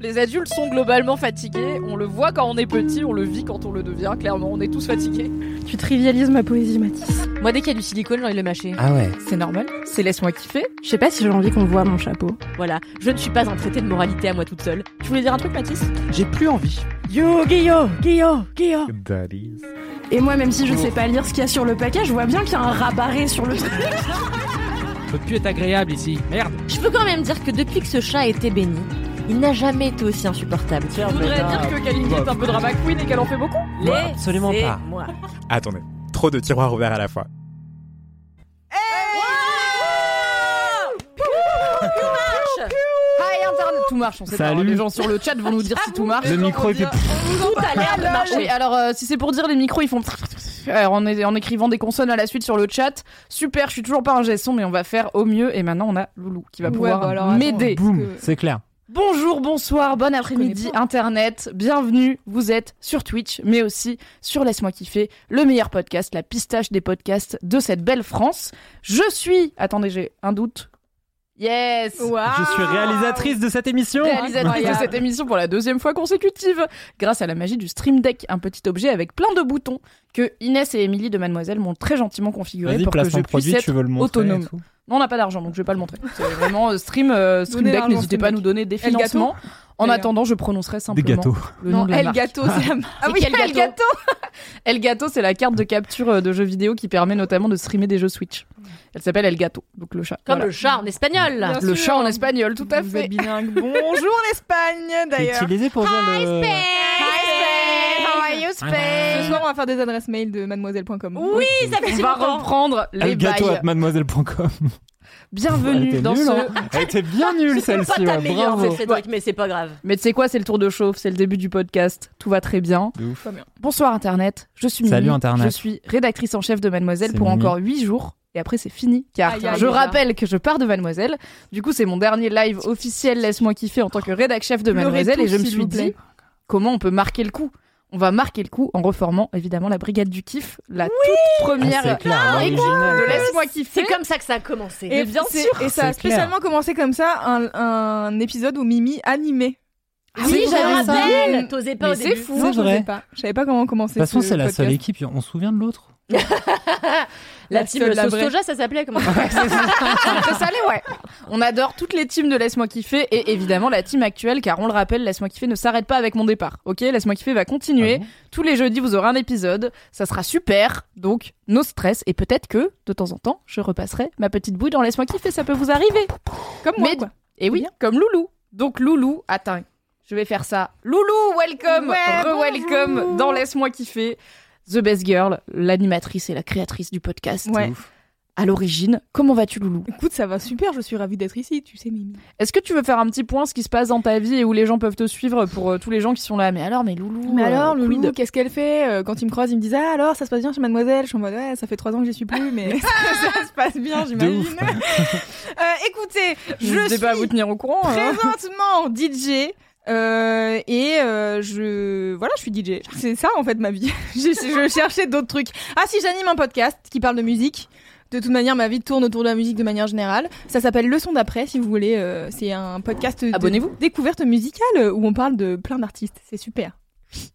Les adultes sont globalement fatigués. On le voit quand on est petit, on le vit quand on le devient. Clairement, on est tous fatigués. Tu trivialises ma poésie, Mathis. Moi, dès qu'il y a du silicone, j'ai envie de le mâcher. Ah ouais. C'est normal. C'est laisse-moi kiffer. Je sais pas si j'ai envie qu'on voit mon chapeau. Voilà, je ne suis pas un traité de moralité à moi toute seule. Tu voulais dire un truc, Mathis? J'ai plus envie. Yo, Guillaume, Guillaume, Guillaume. That is. Et moi, même si je sais pas lire ce qu'il y a sur le paquet, je vois bien qu'il y a un rabarré sur le truc. Peut plus être agréable ici. Merde. Je peux quand même dire que depuis que ce chat a été béni, il n'a jamais été aussi insupportable. Je voudrais dire que Kalindi est un peu drama queen et qu'elle en fait beaucoup. Absolument pas. Moi. Attendez. Trop de tiroirs ouverts à la fois. Hi Internet, tout marche. On sait pas. Salut. Les gens sur le chat vont nous dire si tout marche. Le micro était. Tout a l'air de marcher. Oui, alors euh, si c'est pour dire les micros ils font alors, en, en écrivant des consonnes à la suite sur le chat. Super, je suis toujours pas un gesson mais on va faire au mieux et maintenant on a Loulou qui va Ouais, pouvoir bah m'aider. Boum, c'est clair. Bonjour, bonsoir, bon après-midi internet. Bienvenue, vous êtes sur Twitch mais aussi sur Laisse-moi kiffer, le meilleur podcast, la pistache des podcasts de cette belle France. Je suis Attendez, j'ai un doute. Yes. Je suis réalisatrice de cette émission. réalisatrice de cette émission pour la deuxième fois consécutive, grâce à la magie du Stream Deck, un petit objet avec plein de boutons que Inès et Émilie de Mademoiselle m'ont très gentiment configuré pour que je puisse produit, être tu veux le montrer. autonome. Non, on n'a pas d'argent, donc je vais pas le montrer. C'est vraiment euh, Stream, euh, stream Deck, n'hésitez pas à nous donner des financements. En attendant, je prononcerai Des simplement gâteaux. le nom Non, de la El. Gâteau, c'est la Ah oui, El Gâteau El Gâteau, c'est la carte de capture euh, de jeux vidéo qui permet notamment de streamer des jeux Switch. Elle s'appelle El Gato, donc le chat. Comme Voilà. le chat en espagnol. Bien Le sûr. chat en espagnol, tout à Vous fait. êtes bilingue. Bonjour l'Espagne C'est d'ailleurs. utilisé pour dire le. How are you Spain? Ce soir, on va faire des adresses mail de mademoiselle.com. Oui, ça fait On va reprendre les Le gâteau bails. à mademoiselle.com. Bienvenue dans ce... hein. Elle était bien nulle C'est pas celle-ci. ta ouais, meilleure, Bravo. cette Cédric, mais c'est pas grave. Mais tu sais quoi, c'est le tour de chauffe, c'est le début du podcast, tout va très bien. De ouf. Bonsoir Internet, je suis Mimi, Salut, Internet. je suis rédactrice en chef de Mademoiselle pour Mimi. encore 8 jours. Et après c'est fini, car Aïe, aïe, je rappelle que je pars de Mademoiselle. Du coup c'est mon dernier live officiel, laisse-moi kiffer en tant que rédac chef de Mademoiselle. et je me suis dit comment on peut marquer le coup? On va marquer le coup en reformant évidemment la Brigade du Kiff, la toute Ah, première c'est clair, équipe l'original. de Laisse-moi kiffer. C'est comme ça que ça a commencé. Et bien c'est- sûr, Et ça a c'est clair. spécialement commencé comme ça, un, un épisode où Mimi animait. Ah oui, ça. rappelle. T'osais pas Mais au c'est fou. Non, je vrai. savais pas. Je savais pas comment commencer. De toute façon, ce c'est la seule équipe. On se souvient de l'autre La La team seule, la sauce vraie. soja, ça s'appelait comment C'est salé, ouais. On adore toutes les teams de Laisse-moi kiffer et évidemment la team actuelle, car on le rappelle, Laisse-moi kiffer ne s'arrête pas avec mon départ. Ok, Laisse-moi kiffer va continuer. Ah bon? Tous les jeudis, vous aurez un épisode. Ça sera super. Donc, no stress. Et peut-être que, de temps en temps, je repasserai ma petite bouille dans Laisse-moi kiffer. Ça peut vous arriver. Comme moi, Mais- quoi. Et oui, comme Loulou. Donc, Loulou, attends. Je vais faire ça. Loulou, welcome. Ouais, Re-welcome dans Laisse-moi kiffer. The Best Girl, l'animatrice et la créatrice du podcast. Ouais. ouf. À l'origine, comment vas-tu, Loulou? Écoute, ça va super, je suis ravie d'être ici, tu sais, Mimi. Est-ce que tu veux faire un petit point ce qui se passe dans ta vie et où les gens peuvent te suivre pour euh, tous les gens qui sont là? Mais alors, mais Loulou Mais euh, alors, quid? Loulou, qu'est-ce qu'elle fait? Euh, Quand ils me croisent, ils me disent Ah, alors, ça se passe bien chez Mademoiselle? Je suis en mode Ouais, ça fait trois ans que j'y suis plus, mais ça se passe bien, j'imagine. Euh, écoutez, je N'hésitez suis pas à vous tenir au courant. hein. présentement DJ. Euh, et euh, je voilà je suis DJ c'est ça en fait ma vie. Je, je cherchais d'autres trucs. Ah si j'anime un podcast qui parle de musique. De toute manière ma vie tourne autour de la musique de manière générale. Ça s'appelle Leçon d'après si vous voulez. Euh, c'est un podcast Abonnez-vous. découverte musicale où on parle de plein d'artistes. C'est super.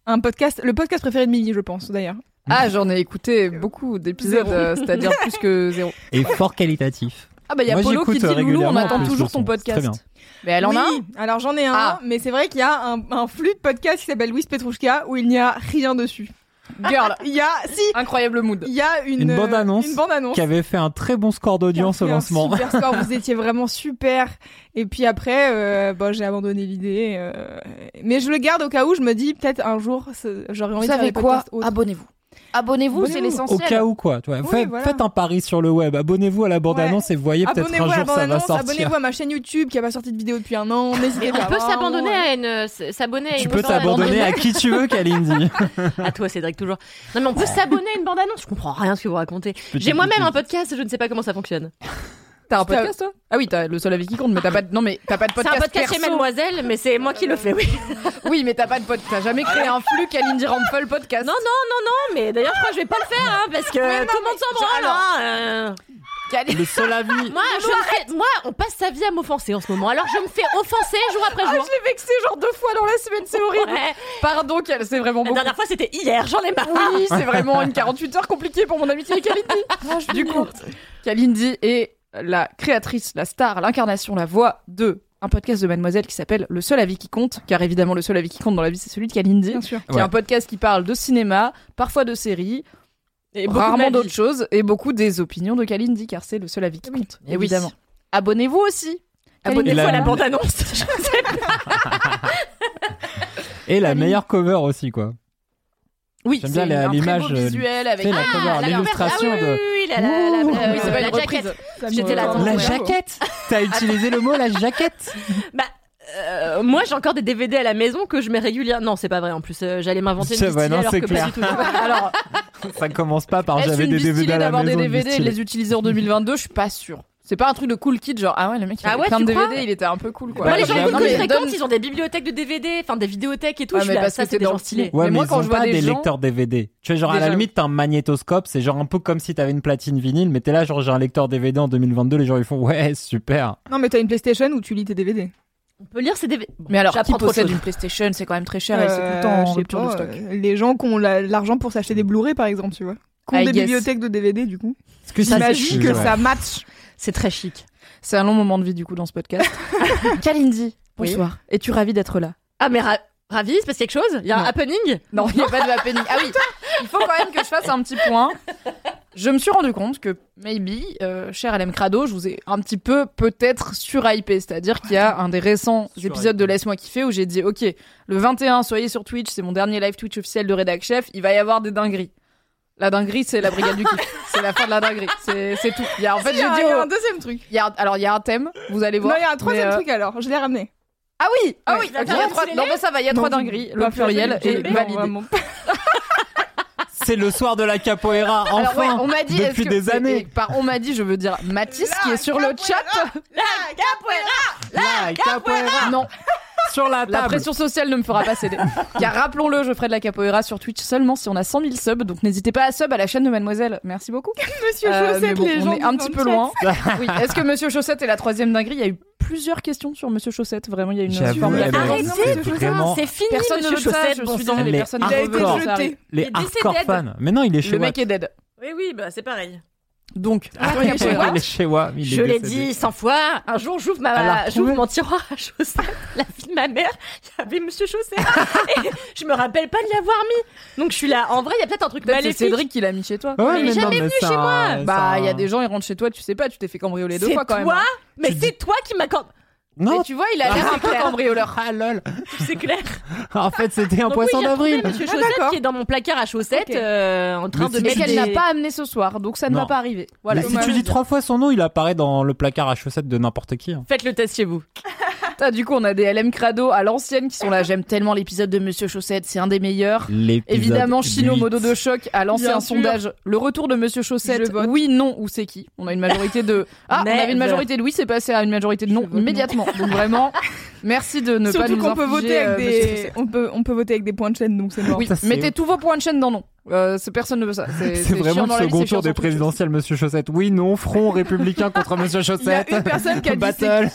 Un podcast le podcast préféré de Mimi je pense d'ailleurs. Ah, j'en ai écouté beaucoup d'épisodes, euh, c'est-à-dire plus que zéro. Et fort qualitatif. Ah bah il y a Moi, Polo qui dit Loulou, on attend toujours ton son. C'est très podcast. Mais elle en a un alors j'en ai un, Ah. mais c'est vrai qu'il y a un, un flux de podcast qui s'appelle Louis Petrouchka où il n'y a rien dessus. Girl, Il y a, si, incroyable mood. il y a une, Une euh, bande-annonce Une bande-annonce. Qui avait fait un très bon score d'audience au un lancement. Super score, vous étiez vraiment super. Et puis après, euh, bon, j'ai abandonné l'idée. euh, mais je le garde au cas où je me dis peut-être un jour, j'aurais Vous envie de faire savez des quoi autres? Abonnez-vous. C'est Abonnez-vous. Au l'essentiel. cas où quoi. tu vois. Oui, Faites, voilà. faites un pari sur le web. Abonnez-vous à la bande-annonce et voyez peut-être Abonnez-vous un jour ça va sortir. abonnez-vous à ma chaîne YouTube qui a pas sorti de vidéo depuis un an. N'hésitez pas. on peut s'abandonner ouais. à une, s- s'abonner à Tu une peux t'abandonner à qui tu veux, Kalindi. À toi, Cédric, toujours. Non, mais on peut s'abonner à une bande-annonce. Je comprends rien à ce que vous racontez. J'ai moi-même un podcast, je ne sais pas comment ça fonctionne. T'as un podcast, toi? Ah oui, t'as le seul avis qui compte, mais t'as pas de... Non, mais t'as pas de C'est podcast un podcast chez perso. Mademoiselle, mais c'est moi qui le fais, oui. Oui, mais t'as pas de podcast. T'as jamais créé un flux Kalindi Rampel podcast. Non, non, non, non, mais d'ailleurs, je crois que je vais pas le faire, hein, parce que non, tout le monde s'en branle, alors- hein, euh. Kalindi- Le seul avis. Moi, je me fais- moi, on passe sa vie à m'offenser en ce moment. Alors, je me fais offenser jour après Ah, jour. je l'ai vexé genre deux fois dans la semaine, c'est horrible. Ouais. Pardon, c'est vraiment La beaucoup. dernière fois, c'était hier, j'en ai marre. Oui, c'est vraiment une 48 heures compliquée pour mon amitié avec Kalindi. du coup, Kalindi est la créatrice, la star, l'incarnation, la voix de un podcast de Mademoiselle qui s'appelle Le seul avis qui compte, car évidemment le seul avis qui compte dans la vie c'est celui de Kalindi, Bien sûr. qui est un podcast qui parle de cinéma, parfois de séries, Et rarement d'autres choses, et beaucoup des opinions de Kalindi, car c'est le seul avis qui Oui, compte, et oui. évidemment. Abonnez-vous aussi. Abonnez-vous la- à la bande-annonce. Je sais Et la meilleure cover aussi, quoi. Oui, J'aime c'est bien la- un très beau l'image, euh, visuel avec la l'illustration Ah oui, de. oui, la, la, la, la- Oui, la- c'est pas la une jaquette. J'étais là, La Ouais. jaquette T'as utilisé le mot la jaquette? Bah, euh, moi, j'ai encore des DVD à la maison que je mets régulièrement. Non, c'est pas vrai. En plus, euh, j'allais m'inventer une vrai, non, alors c'est que clair. pas du tout. Alors, Ça commence pas par j'avais des DVD à la d'avoir maison. des une vie DVD et de les utiliser en 2022 Je suis pas sûre. C'est pas un truc de cool kid, genre ah ouais, le mec il Ah avait ouais, plein de DVD, il était un peu cool quoi. Moi, Ouais, les gens cool que je fréquente, ils ont des bibliothèques de DVD, enfin des vidéothèques et tout. Ouais, je suis là, ça, c'est des gens stylés. Ouais, Mais mais, moi, ils quand ont je vois pas des des gens- lecteurs DVD. Tu vois, genre à la limite, t'as un magnétoscope, c'est genre un peu comme si t'avais une platine vinyle, mais t'es là, genre j'ai un lecteur DVD en 2022, les gens ils font ouais, super. Non, mais t'as une PlayStation où tu lis tes DVD. On peut lire ces DVD. Mais alors, qui possède une PlayStation C'est quand même très cher et c'est tout le temps Euh, en je sais rupture de stock. euh, les gens qui ont la- l'argent pour s'acheter des Blu-ray, par exemple, tu vois. Qui ont des bibliothèques de DVD, du coup. Est-ce que ça, J'imagine que ça match. C'est très chic. C'est un long moment de vie du coup dans ce podcast. Kalindi, bonsoir. Es-tu ravie d'être là? Ah, mais ra- ravi, il se passe quelque chose? Il y a un happening? Non, il n'y a pas de happening. Ah oui, il faut quand même que je fasse un petit point. Je me suis rendu compte que, maybe, euh, cher LM Crado, je vous ai un petit peu peut-être surhypé. C'est-à-dire qu'il y a un des récents épisodes de Laisse-moi kiffer où j'ai dit, ok, le 21, soyez sur Twitch, c'est mon dernier live Twitch officiel de Rédac Chef, il va y avoir des dingueries. La dinguerie, c'est la brigade du kiff. C'est la fin de la dinguerie. C'est c'est tout. Il y a, en fait, Il y j'ai a, dit, il y a au- un deuxième truc. il y a, alors il y a un thème, vous allez voir. Non, il y a un troisième euh, truc alors. Je l'ai ramené. Ah oui, ah oui. il y a trois Non, mais ça va, il y a trois dingueries. Le pluriel est validé. C'est le soir de la capoeira, enfin Alors ouais, on m'a dit depuis que- des années. et par on m'a dit, je veux dire Mathis qui est sur le chat. La capoeira Non, sur la la table. pression sociale ne me fera pas céder. Car rappelons-le, je ferai de la capoeira sur Twitch seulement si on a 100 000 subs. Donc n'hésitez pas à sub à la chaîne de Mademoiselle. Merci beaucoup. Monsieur Euh, Chaussette, bon, les gens. on est un petit peu loin. Oui. Est-ce que Monsieur Chaussette est la troisième dinguerie? Il y a eu plusieurs questions sur Monsieur Chaussette. Vraiment, il y a une forme. Arrêtez, c'est putain, vraiment- c'est fini, Personne ne monsieur veut ça, Chaussette. je suis a été hardcore, jeté. ça. Les hardcore fans. Mais non, il est chez Le mec est dead. Oui, oui, bah c'est pareil. Donc, Ah, chez chez Je l'ai dit 100 fois. Un jour, j'ouvre ma, j'ouvre mon tiroir à chaussettes. La vie de ma mère, il y avait Monsieur Chaussette. Et je me rappelle pas de l'y avoir mis. Donc je suis là. En vrai, il y a peut-être un truc peut-être c'est maléfique. Cédric qui l'a mis chez toi. Ouais, Mais il est non, jamais mais venu chez moi. Bah, il y a des gens, ils rentrent chez toi, tu sais pas, tu t'es fait cambrioler deux fois quand même. toi, hein. mais c'est dis- toi qui m'as. Non, Mais tu vois, il a l'air un peu cambrioleur. ah lol. C'est clair. En fait, c'était un Donc poisson oui, j'ai retrouvé d'avril. Monsieur Ah, Chaussette d'accord. qui est dans mon placard à chaussettes, Ok. euh, en train Mais de si Mais tu qu'elle dis- n'a pas amené ce soir, donc ça ne Non. va pas arriver. Voilà. Mais si tu dis trois fois son nom, il apparaît dans le placard à chaussettes de n'importe qui. hein. Faites le test chez vous. Ah, du coup, on a des LM Crado à l'ancienne qui sont là. J'aime tellement l'épisode de Monsieur Chaussette, c'est un des meilleurs. L'épisode Évidemment, Chino. Modo de choc a lancé Bien un sûr. sondage. Le retour de Monsieur Chaussette, Je vote. oui, non ou c'est qui? On a une majorité de. Ah, on avait une majorité de oui, c'est passé à une majorité de non Je vote non. Donc vraiment, merci de ne pas nous qu'on peut voter euh, avec des. On peut, on peut voter avec des points de chaîne, donc c'est mort. Oui, Ça, c'est- mettez tous vos points de chaîne dans non. Euh, c'est- personne ne veut ça. C'est C'est c'est vraiment le second c'est tour des présidentielles, Monsieur Chaussette. Oui, non, front républicain contre Monsieur Chaussette. une personne qui a dit Battle.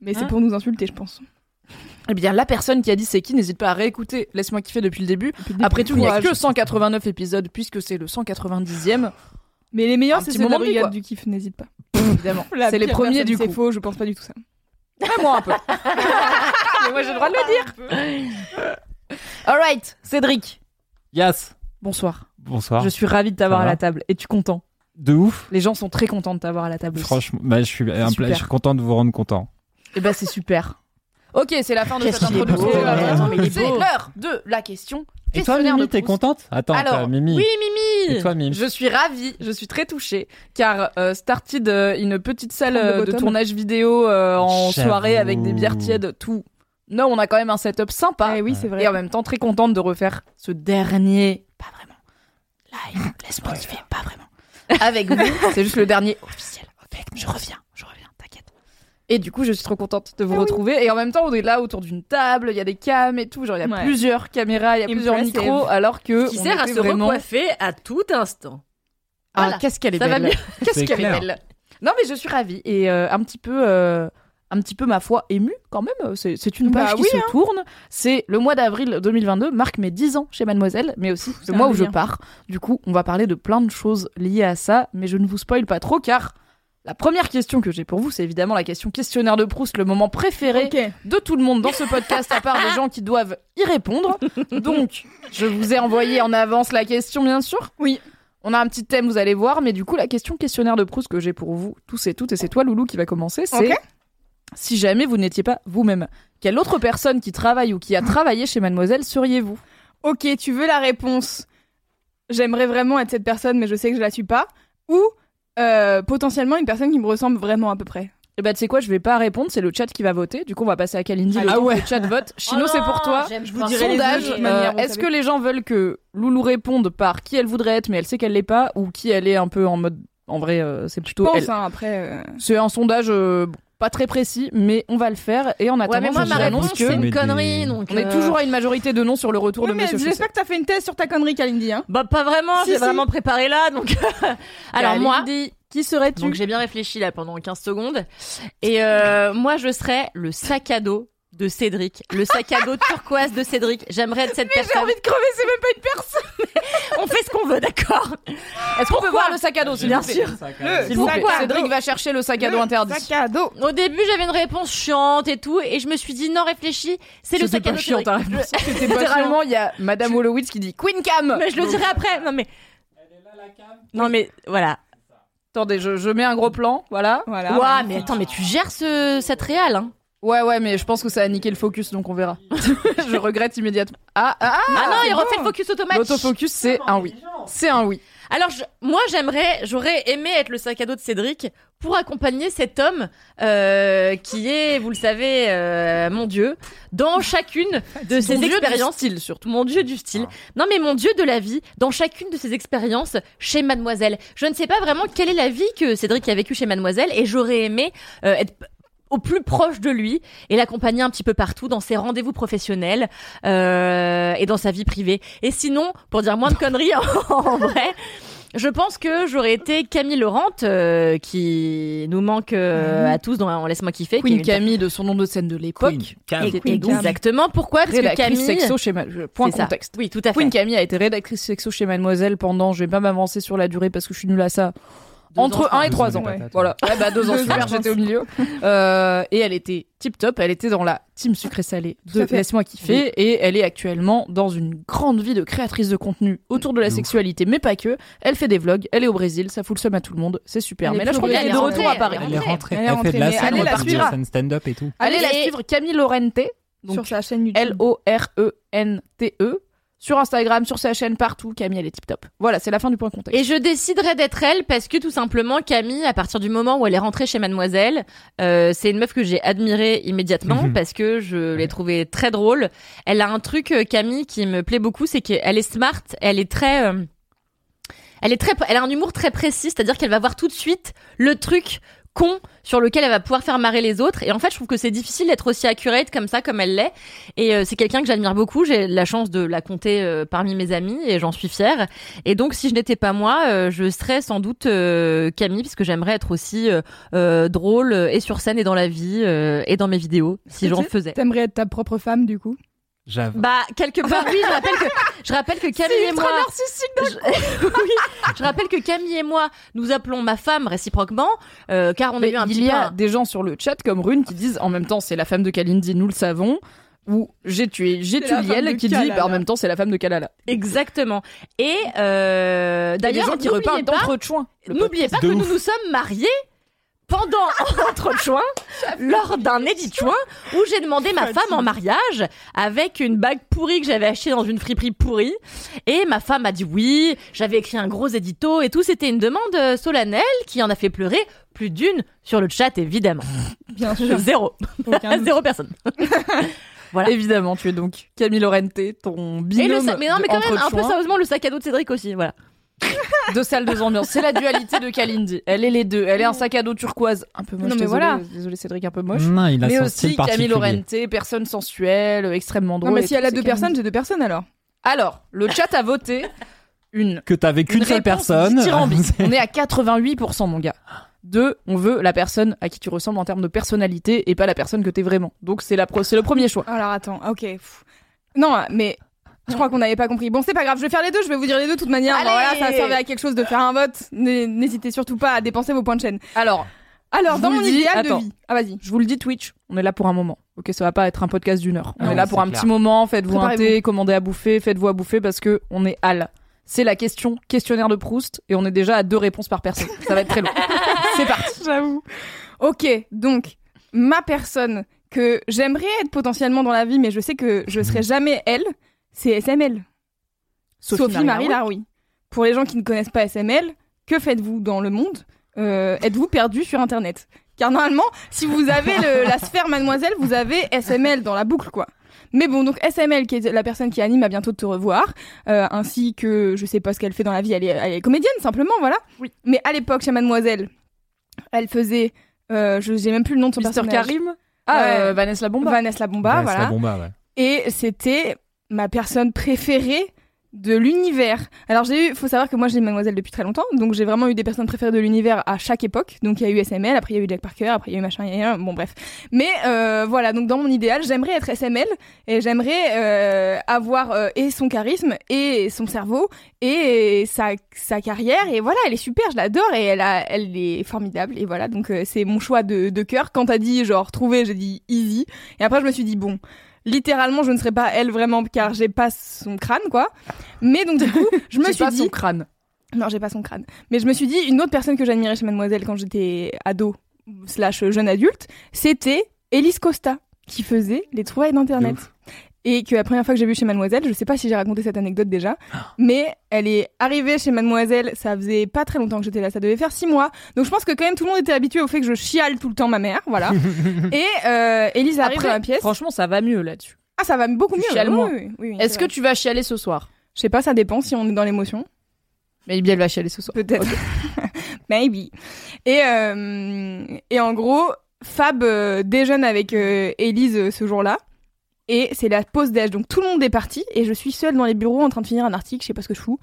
Mais c'est Hein pour nous insulter, je pense. Eh bien, la personne qui a dit c'est qui, n'hésite pas à réécouter. Laisse-moi kiffer depuis le début. Après tout, il n'y a que 189 épisodes puisque c'est le 190e. Mais les meilleurs, c'est ceux de la brigade du kiff, n'hésite pas. Évidemment. C'est les premiers du C'est coup. faux, je pense pas du tout ça. Ouais, moi un peu. Mais moi j'ai le droit de le dire. Alright, Cédric. Yes. Bonsoir. Bonsoir. Je suis ravie de t'avoir à la table. Es-tu content? De ouf. Les gens sont très contents de t'avoir à la table. aussi. Franchement, bah, je suis, un super. pla- je suis content de vous rendre content. Eh ben c'est super. Ok, c'est la fin de cette introduction. Euh, est C'est l'heure de la question Et toi, Questionnaire Mimi, t'es contente? Attends, Alors, Mimi. Oui, Mimi Et toi, Mimi? Je suis ravie, je suis très touchée, car euh, Started, euh, une petite salle euh, de tournage vidéo euh, en soirée avec des bières tièdes, tout. Non, on a quand même un setup sympa. Eh oui, c'est vrai. Et en même temps, très contente de refaire ce dernier, pas vraiment, live, laisse-moi pas vraiment. Avec vous, c'est juste le dernier officiel. Ok, je reviens. Et du coup, je suis trop contente de vous Ah oui. retrouver. Et en même temps, on est là autour d'une table, il y a des cams et tout, genre il y a Ouais. plusieurs caméras, il y a plusieurs micros, alors que Qui on sert à se vraiment... recoiffer à tout instant. Ah, Voilà. qu'est-ce qu'elle est Ça va belle. mieux. Qu'est-ce qu'elle est belle. Non, mais je suis ravie et euh, un petit peu, euh, un petit peu ma foi émue quand même. C'est c'est une page Bah qui oui, se hein. tourne. C'est le mois d'avril 2022 marque mes 10 ans chez Mademoiselle, mais aussi C'est le mois où je pars. Du coup, on va parler de plein de choses liées à ça, mais je ne vous spoil pas trop car. La première question que j'ai pour vous, c'est évidemment la question questionnaire de Proust, le moment préféré de tout le monde dans ce podcast, à part des gens qui doivent y répondre. Donc, je vous ai envoyé en avance la question, bien sûr. Oui. On a un petit thème, vous allez voir, mais du coup, la question questionnaire de Proust que j'ai pour vous, tous et toutes, et c'est toi, Loulou, qui va commencer, c'est si jamais vous n'étiez pas vous-même, quelle autre personne qui travaille ou qui a travaillé chez Mademoiselle seriez-vous? Ok, tu veux la réponse? J'aimerais vraiment être cette personne, mais je sais que je la suis pas. Ou euh, potentiellement une personne qui me ressemble vraiment à peu près. Eh ben, tu sais quoi, je vais pas répondre, c'est le chat qui va voter. Du coup, on va passer à Kalindi. le Ah ouais. le chat vote. Chino, Oh c'est pour toi. j'aime Je vous dirai Sondage, euh, est-ce que les gens veulent que Loulou réponde par qui elle voudrait être, mais elle sait qu'elle l'est pas, ou qui elle est un peu en mode. En vrai, euh, c'est Je plutôt pense, elle. hein, après. euh, C'est un sondage euh, pas très précis, mais on va le faire. Et en Ouais, attendant, mais moi, ma réponse, que c'est une des- connerie. Donc, on est euh, toujours à une majorité de non sur le retour Oui, de mais Monsieur j'espère que t'as fait une thèse sur ta connerie, Kalindi. Hein. Bah, pas vraiment, Si, j'ai si. vraiment préparé là. Donc, alors moi, Kalindi, qui serais-tu donc j'ai bien réfléchi là pendant 15 secondes. Et euh, moi, je serais le sac à dos de Cédric. Le sac à dos turquoise de Cédric. J'aimerais être cette J'ai personne. envie de crever, c'est même pas une personne. On fait ce qu'on veut, d'accord Est-ce qu'on peut voir le sac à dos, Bien sûr. Le à Cédric va chercher le sac à dos Le interdit. Sac à dos. Au début, j'avais une réponse chiante et tout, et je me suis dit non, réfléchis, c'est le sac à dos. chiant, ta réponse. Littéralement, il y a Madame Wolowitz qui dit Queen Cam. Mais je le dirai après. Non mais. Non mais voilà. Attendez, je, je mets un gros plan, voilà. Voilà. Ouah, mais attends, mais tu gères ce cette réal, hein Ouais, ouais, mais je pense que ça a niqué le focus, donc on verra. je regrette immédiatement. Ah, ah, Ah non, il refait le focus automatique. L'autofocus, c'est un oui. C'est un oui. Alors je- moi j'aimerais, j'aurais aimé être le sac à dos de Cédric pour accompagner cet homme euh, qui est, vous le savez, euh, mon dieu, dans chacune de ses Ton dieu du expériences. style, surtout. Mon dieu du style. Non mais mon dieu de la vie, dans chacune de ses expériences chez Mademoiselle. Je ne sais pas vraiment quelle est la vie que Cédric a vécue chez Mademoiselle et j'aurais aimé euh, être au plus proche de lui et l'accompagner un petit peu partout dans ses rendez-vous professionnels euh, et dans sa vie privée. Et sinon, pour dire moins de conneries en, vrai, je pense que j'aurais été Camille Laurent euh, qui nous manque euh, à tous dans en Laisse-moi kiffer. qui Queen une- Camille de son nom de scène de l'époque. Exactement. Pourquoi? Parce que rédactrice Camille. sexo chez Ma- je- Point ça. contexte. Oui, tout à fait. Queen Camille a été rédactrice sexo chez Mademoiselle pendant, je vais pas m'avancer sur la durée parce que je suis nulle à ça, Deux entre ans, 1 et Deux 3 ans, Voilà. Ouais, bah, deux ans, super, j'étais au milieu. Euh, et elle était tip top, elle était dans la team sucré salé de. Laisse-moi kiffer et elle est actuellement dans une grande vie de créatrice de contenu autour de la De ouf. sexualité, mais pas que. Elle fait des vlogs, elle est au Brésil, ça fout le seum à tout le monde, c'est super. Elle est mais là, je crois qu'elle est de retour à elle est Paris. rentrée. Elle est rentrée. Elle est Elle, fait de la scène, suivre. scène stand-up et tout. Allez la suivre, Camille Lorente, donc sur sa chaîne YouTube. L-O-R-E-N-T-E, sur Instagram, sur sa chaîne, partout. Camille, elle est tip top. Voilà, c'est la fin du point contexte. Et je déciderai d'être elle parce que tout simplement Camille, à partir du moment où elle est rentrée chez Mademoiselle, euh, c'est une meuf que j'ai admirée immédiatement Mhm. parce que je l'ai trouvée très drôle. Elle a un truc euh, Camille qui me plaît beaucoup, c'est qu'elle est smart, elle est très, euh, elle est très, elle a un humour très précis, c'est-à-dire qu'elle va voir tout de suite le truc con sur lequel elle va pouvoir faire marrer les autres. Et en fait je trouve que c'est difficile d'être aussi accurate comme ça comme elle l'est. Et euh, c'est quelqu'un que j'admire beaucoup. J'ai la chance de la compter euh, parmi mes amis et j'en suis fière. Et donc si je n'étais pas moi euh, je serais sans doute euh, Camille puisque j'aimerais être aussi euh, euh, drôle et sur scène et dans la vie euh, et dans mes vidéos si j'en faisais. T'aimerais être ta propre femme, du coup? J'avoue. bah quelque part oui je rappelle que je rappelle que Camille et moi je... oui, je rappelle que Camille et moi nous appelons ma femme réciproquement euh, car on a eu un il petit y a des gens sur le chat comme Rune qui disent en même temps c'est la femme de Kalindi, nous le savons. Ou j'ai tué, j'ai tué Liel qui dit bah, en même temps c'est la femme de Kalala. Exactement. Et euh, Il y a des d'ailleurs, gens qui reparlent n'oubliez pas, d'entre-choix. Le n'oubliez pas que ouf. nous nous sommes mariés pendant entre joints, lors d'un edit joint, où j'ai demandé ma femme en mariage avec une bague pourrie que j'avais achetée dans une friperie pourrie. Et ma femme a dit oui, j'avais écrit un gros édito et tout. C'était une demande euh, solennelle qui en a fait pleurer plus d'une sur le chat, évidemment. Bien sûr. Zéro. Zéro personne. Voilà. Évidemment, tu es donc Camille Laurente, ton Et binôme le sa- mais non, mais quand même, un peu sérieusement, le sac à dos de Cédric aussi, voilà. De salle de ambiance. C'est la dualité de Kalindi. Elle est les deux. Elle est un sac à dos turquoise, un peu moche. Non, mais désolé, voilà. désolé Cédric, un peu moche. Non, il a mais son aussi style Camille. Laurente, personne sensuelle, extrêmement drôle. Non, mais si elle a deux Kalindi. personnes, j'ai deux personnes alors. Alors, le chat a voté une. Que t'avais qu'une une seule personne. on est à 88%, mon gars. Deux, on veut la personne à qui tu ressembles en termes de personnalité et pas la personne que t'es vraiment. Donc c'est la pro- c'est le premier choix. Alors attends, ok. pff. Non, mais je crois qu'on n'avait pas compris. Bon, c'est pas grave, je vais faire les deux, je vais vous dire les deux de toute manière. Allez voilà, ça servait à quelque chose de faire un vote. N'hésitez surtout pas à dépenser vos points de chaîne. Alors, Alors, dans mon dis, idéal attends. de vie. Ah, vas-y. je vous le dis Twitch, on est là pour un moment. Ok, ça va pas être un podcast d'une heure. On Non, est là pour un clair. petit moment. Faites-vous un thé, commandez à bouffer, faites-vous à bouffer parce que on est Al. C'est la question questionnaire de Proust et on est déjà à deux réponses par personne. Ça va être très long. c'est parti. J'avoue. Ok, donc, ma personne que j'aimerais être potentiellement dans la vie, mais je sais que je serai jamais elle, c'est SML. Sophie, Marie Laroui. Pour les gens qui ne connaissent pas SML, que faites-vous dans le monde Euh, Êtes-vous perdu sur Internet? Car normalement, si vous avez le- la sphère mademoiselle, vous avez SML dans la boucle, quoi. Mais bon, donc SML, qui est la personne qui anime à bientôt de te revoir, euh, ainsi que je sais pas ce qu'elle fait dans la vie, elle est, elle est comédienne simplement, voilà. Oui. Mais à l'époque, chez Mademoiselle, elle faisait, euh, je j'ai même plus le nom de son Mister personnage. Karim? Ah, Ouais. euh, Vanessa la Bomba. Vanessa la Bomba, c'est voilà. la bomba, ouais. Et c'était ma personne préférée de l'univers. Alors j'ai eu, faut savoir que moi j'ai Mademoiselle depuis très longtemps, donc j'ai vraiment eu des personnes préférées de l'univers à chaque époque. Donc il y a eu SML, après il y a eu Jack Parker, après il y a eu machin, y a bon bref. Mais euh, voilà, donc dans mon idéal, j'aimerais être SML et j'aimerais euh, avoir euh, et son charisme et son cerveau et sa, sa carrière et voilà, elle est super, je l'adore et elle a, elle est formidable et voilà, donc c'est mon choix de, de cœur. Quand t'as dit genre trouver, j'ai dit easy et après je me suis dit bon littéralement je ne serais pas elle vraiment car j'ai pas son crâne quoi mais donc du coup je me suis pas dit son crâne. non j'ai pas son crâne mais je me suis dit une autre personne que j'admirais chez Mademoiselle quand j'étais ado slash jeune adulte c'était Elise Costa qui faisait les trouvailles d'internet. Et que la première fois que j'ai vu chez Mademoiselle je sais pas si j'ai raconté cette anecdote déjà mais elle est arrivée chez Mademoiselle ça faisait pas très longtemps que j'étais là ça devait faire six mois donc je pense que quand même tout le monde était habitué au fait que je chiale tout le temps ma mère voilà et euh, Elise arrive Après, dans la pièce franchement, ça va mieux là-dessus. ah, ça va beaucoup Tu mieux. chiales oui, moins. oui, oui, oui, Est-ce que tu vas chialer ce soir? Je sais pas, ça dépend si on est dans l'émotion. Mais bien, elle va chialer ce soir. Peut-être. Maybe. Et, euh, et en gros, Fab euh, déjeune avec euh, Élise euh, ce jour-là. Et c'est la pause déj. Donc tout le monde est parti. Et je suis seule dans les bureaux en train de finir un article. Je sais pas ce que je fous.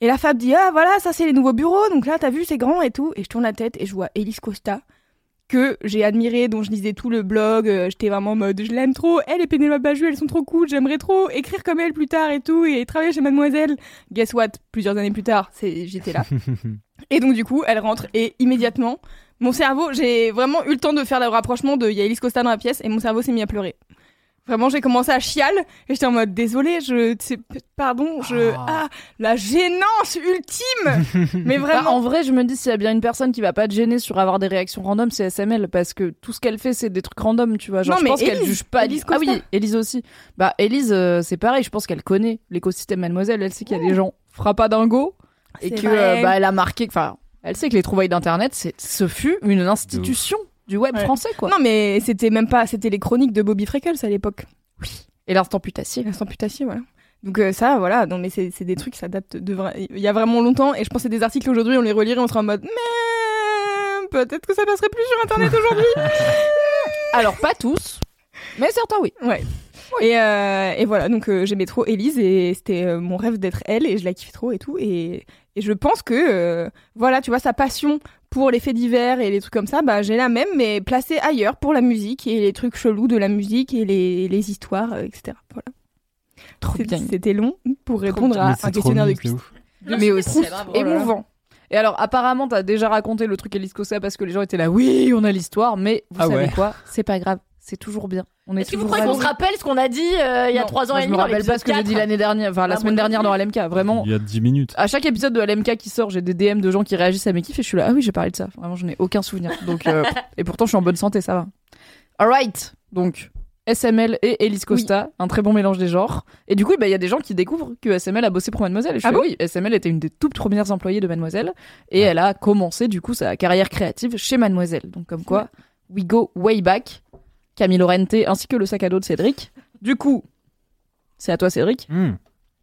Et la Fab dit Ah voilà, ça c'est les nouveaux bureaux. Donc là, t'as vu, c'est grand et tout. Et je tourne la tête et je vois Élise Costa. Que j'ai admiré, dont je lisais tout le blog. euh, J'étais vraiment en mode Je l'aime trop. Elle et Pénélope Bajú, elles sont trop cool. J'aimerais trop écrire comme elle plus tard et tout. Et travailler chez Mademoiselle. Guess what? Plusieurs années plus tard, j'étais là. Et donc du coup, elle rentre et immédiatement, mon cerveau, j'ai vraiment eu le temps de faire le rapprochement de il y a Elise Costa dans la pièce et mon cerveau s'est mis à pleurer. Vraiment, j'ai commencé à chialer et j'étais en mode désolé, je c'est- pardon, je ah la gênance ultime. Mais Bah, vraiment en vrai, je me dis s'il y a bien une personne qui va pas te gêner sur avoir des réactions random, c'est SML parce que tout ce qu'elle fait, c'est des trucs random, tu vois. Genre, Non, je mais pense qu'elle Élise, juge pas. Élise ah oui. Élise aussi. Bah, Élise, euh, c'est pareil. Je pense qu'elle connaît l'écosystème Mademoiselle. Elle sait qu'il y a des gens frappadingo et C'est que euh, bah, elle a marqué. Enfin, elle sait que les trouvailles d'internet, c'est ce fut une institution du web Ouais. français, quoi. Non mais c'était même pas c'était les chroniques de Bobby Freckles à l'époque. Et l'instant putassier. L'instant putassier, voilà. Donc euh, ça, voilà, non mais c'est c'est des trucs, ça date de vra- il y a vraiment longtemps et je pense que des articles aujourd'hui, on les relirait, on serait en mode mais peut-être que ça passerait plus sur internet aujourd'hui. Alors pas tous, mais certains oui. Ouais. Et, euh, et voilà, donc euh, j'aimais trop Elise et c'était euh, mon rêve d'être elle et je la kiffe trop et tout. Et, et je pense que, euh, voilà, tu vois, sa passion pour les faits divers et les trucs comme ça, bah j'ai la même, mais placée ailleurs pour la musique et les trucs chelous de la musique et les, les histoires, euh, etc. Voilà. Trop C'est- bien. C'était long pour répondre à un questionnaire de ouf. Mais aussi émouvant. Et alors, apparemment, t'as déjà raconté le truc Elise Costa parce que les gens étaient là, oui, on a l'histoire, mais vous Ah savez ouais. quoi? C'est pas grave. C'est toujours bien. On est, Est-ce que vous croyez qu'on se rappelle ce qu'on a dit euh, il y a trois ans moi, et Je demi me dans rappelle pas ce que j'ai dit 4? l'année dernière, enfin la Ah, semaine dernière dans LMK. Vraiment, Il y a 10 minutes. à chaque épisode de LMK qui sort, j'ai des DM de gens qui réagissent à mes kiffs et je suis là, ah oui, j'ai parlé de ça. Vraiment, je n'ai aucun souvenir. Donc, euh, et pourtant, je suis en bonne santé, ça va. Alright, donc SML et Elise Costa, un très bon mélange des genres. Et du coup, bah, il y a des gens qui découvrent que SML a bossé pour Mademoiselle. Et je Ah fais, bon oui, SML était une des toutes premières employées de Mademoiselle et elle a commencé du coup sa carrière créative chez Mademoiselle. Donc comme quoi, we go way back. Camille Lorente ainsi que le sac à dos de Cédric. Du coup, c'est à toi Cédric. Hmm.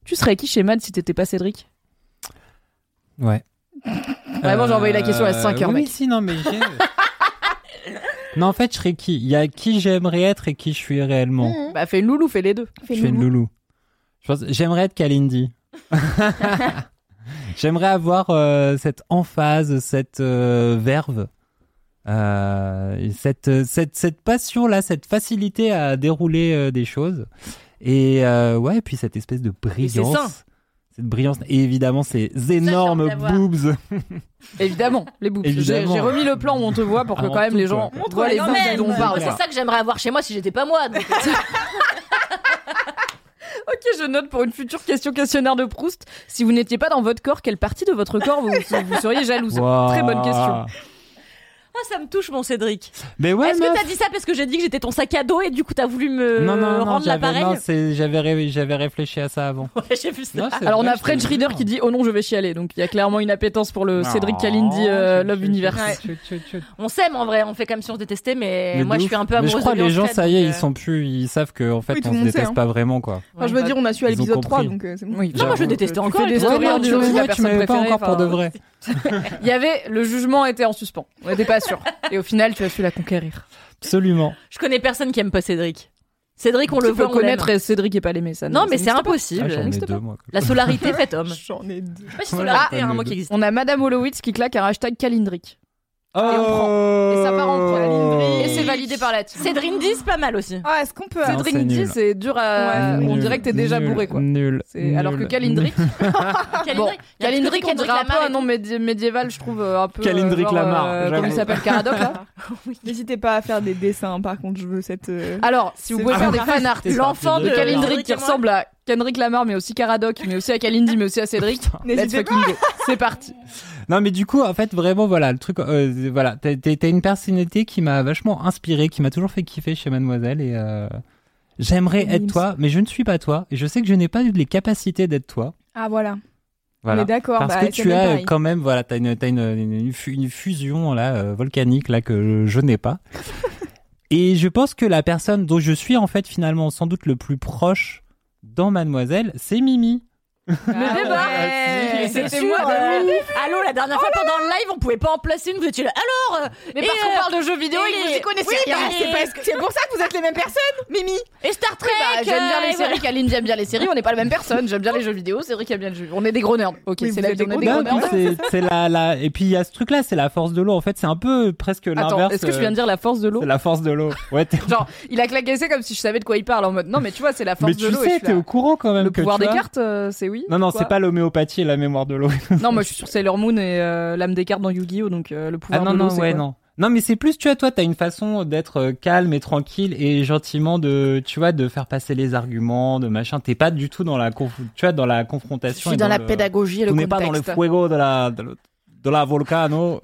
Tu serais qui chez Mad si t'étais pas Cédric? Ouais. Vraiment, j'ai envoyé la question à 5 heures, oui, mec. si, non, mais j'ai... non, en fait, je serais qui? Il y a qui j'aimerais être et qui je suis réellement. Bah fais une loulou, fais les deux. Je suis une loulou. Je pense, j'aimerais être Kalindi. j'aimerais avoir euh, cette emphase, cette euh, verve, euh, et cette, cette, cette passion-là, cette facilité à dérouler euh, des choses. Et euh, ouais, et puis cette espèce de brillance. Cette brillance. Et évidemment, ces énormes boobs. Évidemment, les boobs. J'ai Évidemment. j'ai remis le plan où on te voit pour que quand même les gens voient les boobs dont on parle. C'est ça que j'aimerais avoir chez moi si j'étais pas moi. donc. Ok, je note pour une future question questionnaire de Proust. Si vous n'étiez pas dans votre corps, quelle partie de votre corps vous, vous seriez jalouse? Très bonne question. Ah, ça me touche, mon Cédric. Mais ouais, Est-ce meuf. que t'as dit ça parce que j'ai dit que j'étais ton sac à dos et du coup t'as voulu me non, non, non, rendre l'appareil non, c'est, j'avais, ré- j'avais réfléchi à ça avant. Ouais, j'ai vu ça. Non, c'est Alors on vrai, a je French Reader qui dit oh non je vais chialer donc il y a clairement une appétence pour le Cédric Kalindi euh, Love Universe. chut, chut, chut. On s'aime en vrai, on fait comme si on se détestait, mais, Mais moi de je ouf. suis un peu Mais amoureuse je crois de les gens, ça y est, donc, ils sont plus, ils savent que en fait, Oui, tout on le se monde sait, déteste hein. pas vraiment, quoi. Enfin, je veux dire, on a su à Ils ont l'épisode 3, compris. donc euh, c'est bon. Oui, Non, moi je détestais Tu encore. les Ouais, stories gens. non, en tu vois, ta tu m'avais pas encore pour de vrai. Il y avait le jugement était en suspens. On n'était pas sûr. Et au final tu as su la conquérir. Absolument. Je connais personne qui aime pas Cédric. Cédric, on le voit, on l'aime. connaître et Cédric et pas l'aimer ça. Non, mais c'est impossible. Ah, j'en ai n'existe deux, pas. moi. La solarité fait homme. J'en ai deux. Je sais pas si Voilà. solarité est un mot qui existe. On a Madame Holowitz qui claque un hashtag Kalindric. Oh Et on prend. Et ça part en pro. Et c'est validé par la team. C'est pas mal aussi. Ah, est-ce qu'on peut. Non, c'est dit nul. c'est dur à. Ouais. on dirait que t'es déjà Nul, bourré quoi. Nul. C'est- Alors que nul, Kalindric, Kalindric, Bon, il y a un Kalindric truc on dirait un peu un nom médi- médiéval, je trouve euh, un peu. Kalindric euh, genre, Lamar, euh, j'avoue. Comment il s'appelle Caradoc là N'hésitez pas à faire des dessins, par contre, je veux cette. euh, Alors, si vous C'est pouvez faire des vrai. fan art, C'est l'enfant de de Kalindric Kalindric qui et moi. ressemble à Kendrick Lamar, mais aussi Caradoc, mais aussi à Kalindi, mais aussi à Cédric. Let's N'hésitez fucking go. C'est parti. Non, mais du coup, en fait, vraiment, voilà, le truc, euh, voilà, t'as une personnalité qui m'a vachement inspiré, qui m'a toujours fait kiffer chez Mademoiselle et euh, j'aimerais être toi, mais je ne suis pas toi et je sais que je n'ai pas eu les capacités d'être toi. Ah, voilà. Voilà. On est d'accord. Parce bah, que tu as pareil. quand même, voilà, t'as une, t'as une, une, une fu- une fusion là euh, volcanique là que je n'ai pas. Et je pense que la personne dont je suis en fait finalement sans doute le plus proche dans Mademoiselle, c'est Mimi. Le Ah débat. ouais. C'est C'était moi, euh, Allô, la dernière fois pendant le live, on pouvait pas en placer une. Vous étiez là. Alors, euh, Mais Et, parce qu'on euh, parle de jeux vidéo et que vous y connaissez Oui, rien. bah, c'est c'est pour ça que vous êtes les mêmes personnes, Mimi. et Star Trek. Bah, j'aime bien euh, les et voilà. séries, Kalindi aime bien les séries, on n'est pas la même personne. J'aime bien les jeux vidéo, Cédric aime bien le jeu. On est des gros nerds. Ok, Oui, c'est la vie, on est des gros nerds. c'est c'est la, la et puis il y a ce truc là, c'est la force de l'eau. En fait, c'est un peu presque Attends, l'inverse. est-ce que je viens de dire la force de euh, l'eau? C'est la force de l'eau. Ouais, t'es- Genre, il a claqué ça comme si je savais de quoi il parle en mode non, mais tu vois, c'est la force mais de tu l'eau. et je sais, t'es au courant quand même. Le pouvoir tu des cartes, euh, c'est oui Non, non, c'est pas l'homéopathie et la mémoire de l'eau. Non, moi je suis sur Sailor Moon et euh, l'âme des cartes dans Yu-Gi-Oh! Donc euh, le Ah pouvoir non, de l'eau, non, ouais, quoi non. Non, mais c'est plus, tu vois, toi, t'as une façon d'être euh, calme et tranquille et gentiment de, tu vois, de faire passer les arguments, de machin. T'es pas du tout dans la, conf- tu vois, dans la Je confrontation. suis et dans la le- pédagogie et le Tu n'es pas dans le fuego de la, de, de la volcano.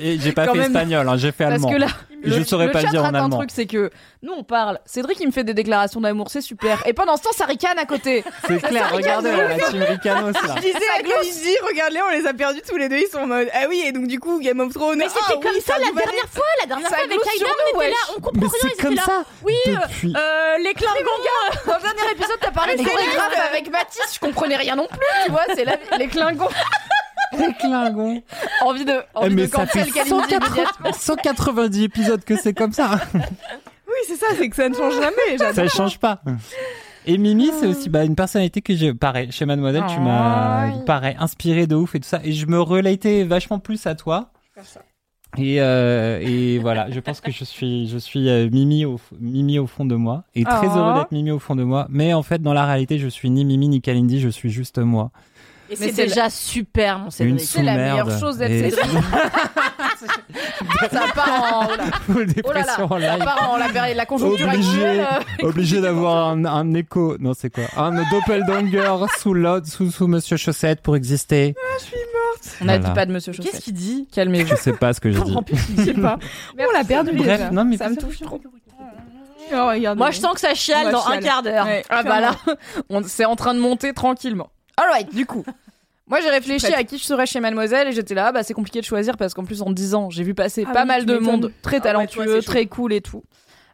Et j'ai pas fait même. espagnol, hein, j'ai fait Parce allemand. que là, je saurais le pas le dire en rate un allemand. truc, c'est que nous on parle. Cédric il me fait des déclarations d'amour, c'est super. Et pendant ce temps, ça ricane à côté. C'est clair, regardez là, la team Ricanos là. Je disais à Kalindi, regardez, on les a perdus tous les deux, ils sont en mode. Ah oui, et donc du coup, Game of Thrones. Mais c'était comme oui, ça la dernière fois. La dernière Ça fois avec nous, on était là. On comprend Mais rien. c'est ils étaient comme là. ça Oui, euh, depuis. euh, les Klingons. Dans le dernier épisode, t'as parlé des chorégraphes avec Baptiste, je comprenais rien non plus, tu vois, c'est la... les Klingons. Les Klingons. Envie de, Eh, envie mais de ça fait cancel Kalindi 180 immédiatement. 190 épisodes que c'est comme ça. Oui, c'est ça, c'est que ça ne change jamais. ça J'adore. change pas. Et Mimi, c'est aussi bah, une personnalité que j'ai, pareil, chez Mademoiselle, tu m'as, pareil, inspiré de ouf et tout ça. Et je me relatais vachement plus à toi. Et, euh, et voilà, je pense que je suis, je suis euh, Mimi, au, Mimi au fond de moi. Et très Oh. heureux d'être Mimi au fond de moi. Mais en fait, dans la réalité, je suis ni Mimi ni Kalindi, je suis juste moi. Et Mais c'est déjà super, mon Cédric. C'est la meilleure chose d'être Et- Cédric. Ça part en, Full oh là là, ça part en la, période- la conjoncture Obligé, actuelle. euh, obligé d'avoir un, un écho. Non, c'est quoi Un doppelganger sous l'autre, sous, sous Monsieur Chaussette pour exister. On n'a Voilà. dit pas de Monsieur Qu'est-ce Chaussette. qu'il dit Calmez-vous. Je sais pas ce que j'ai dit. Je sais pas. On l'a perdu. Bref, déjà. non mais ça me touche trop. Oh. Moi, je sens que ça chiale dans un quart d'heure. Ouais, Ah bah là, on- c'est en train de monter tranquillement. Alright, du coup. Moi j'ai réfléchi à qui je serais chez Mademoiselle et j'étais là, bah c'est compliqué de choisir parce qu'en plus en 10 ans j'ai vu passer Ah pas oui, mal tu de m'étonnes. monde très Ah ouais, talentueux, toi, c'est chaud. très cool et tout.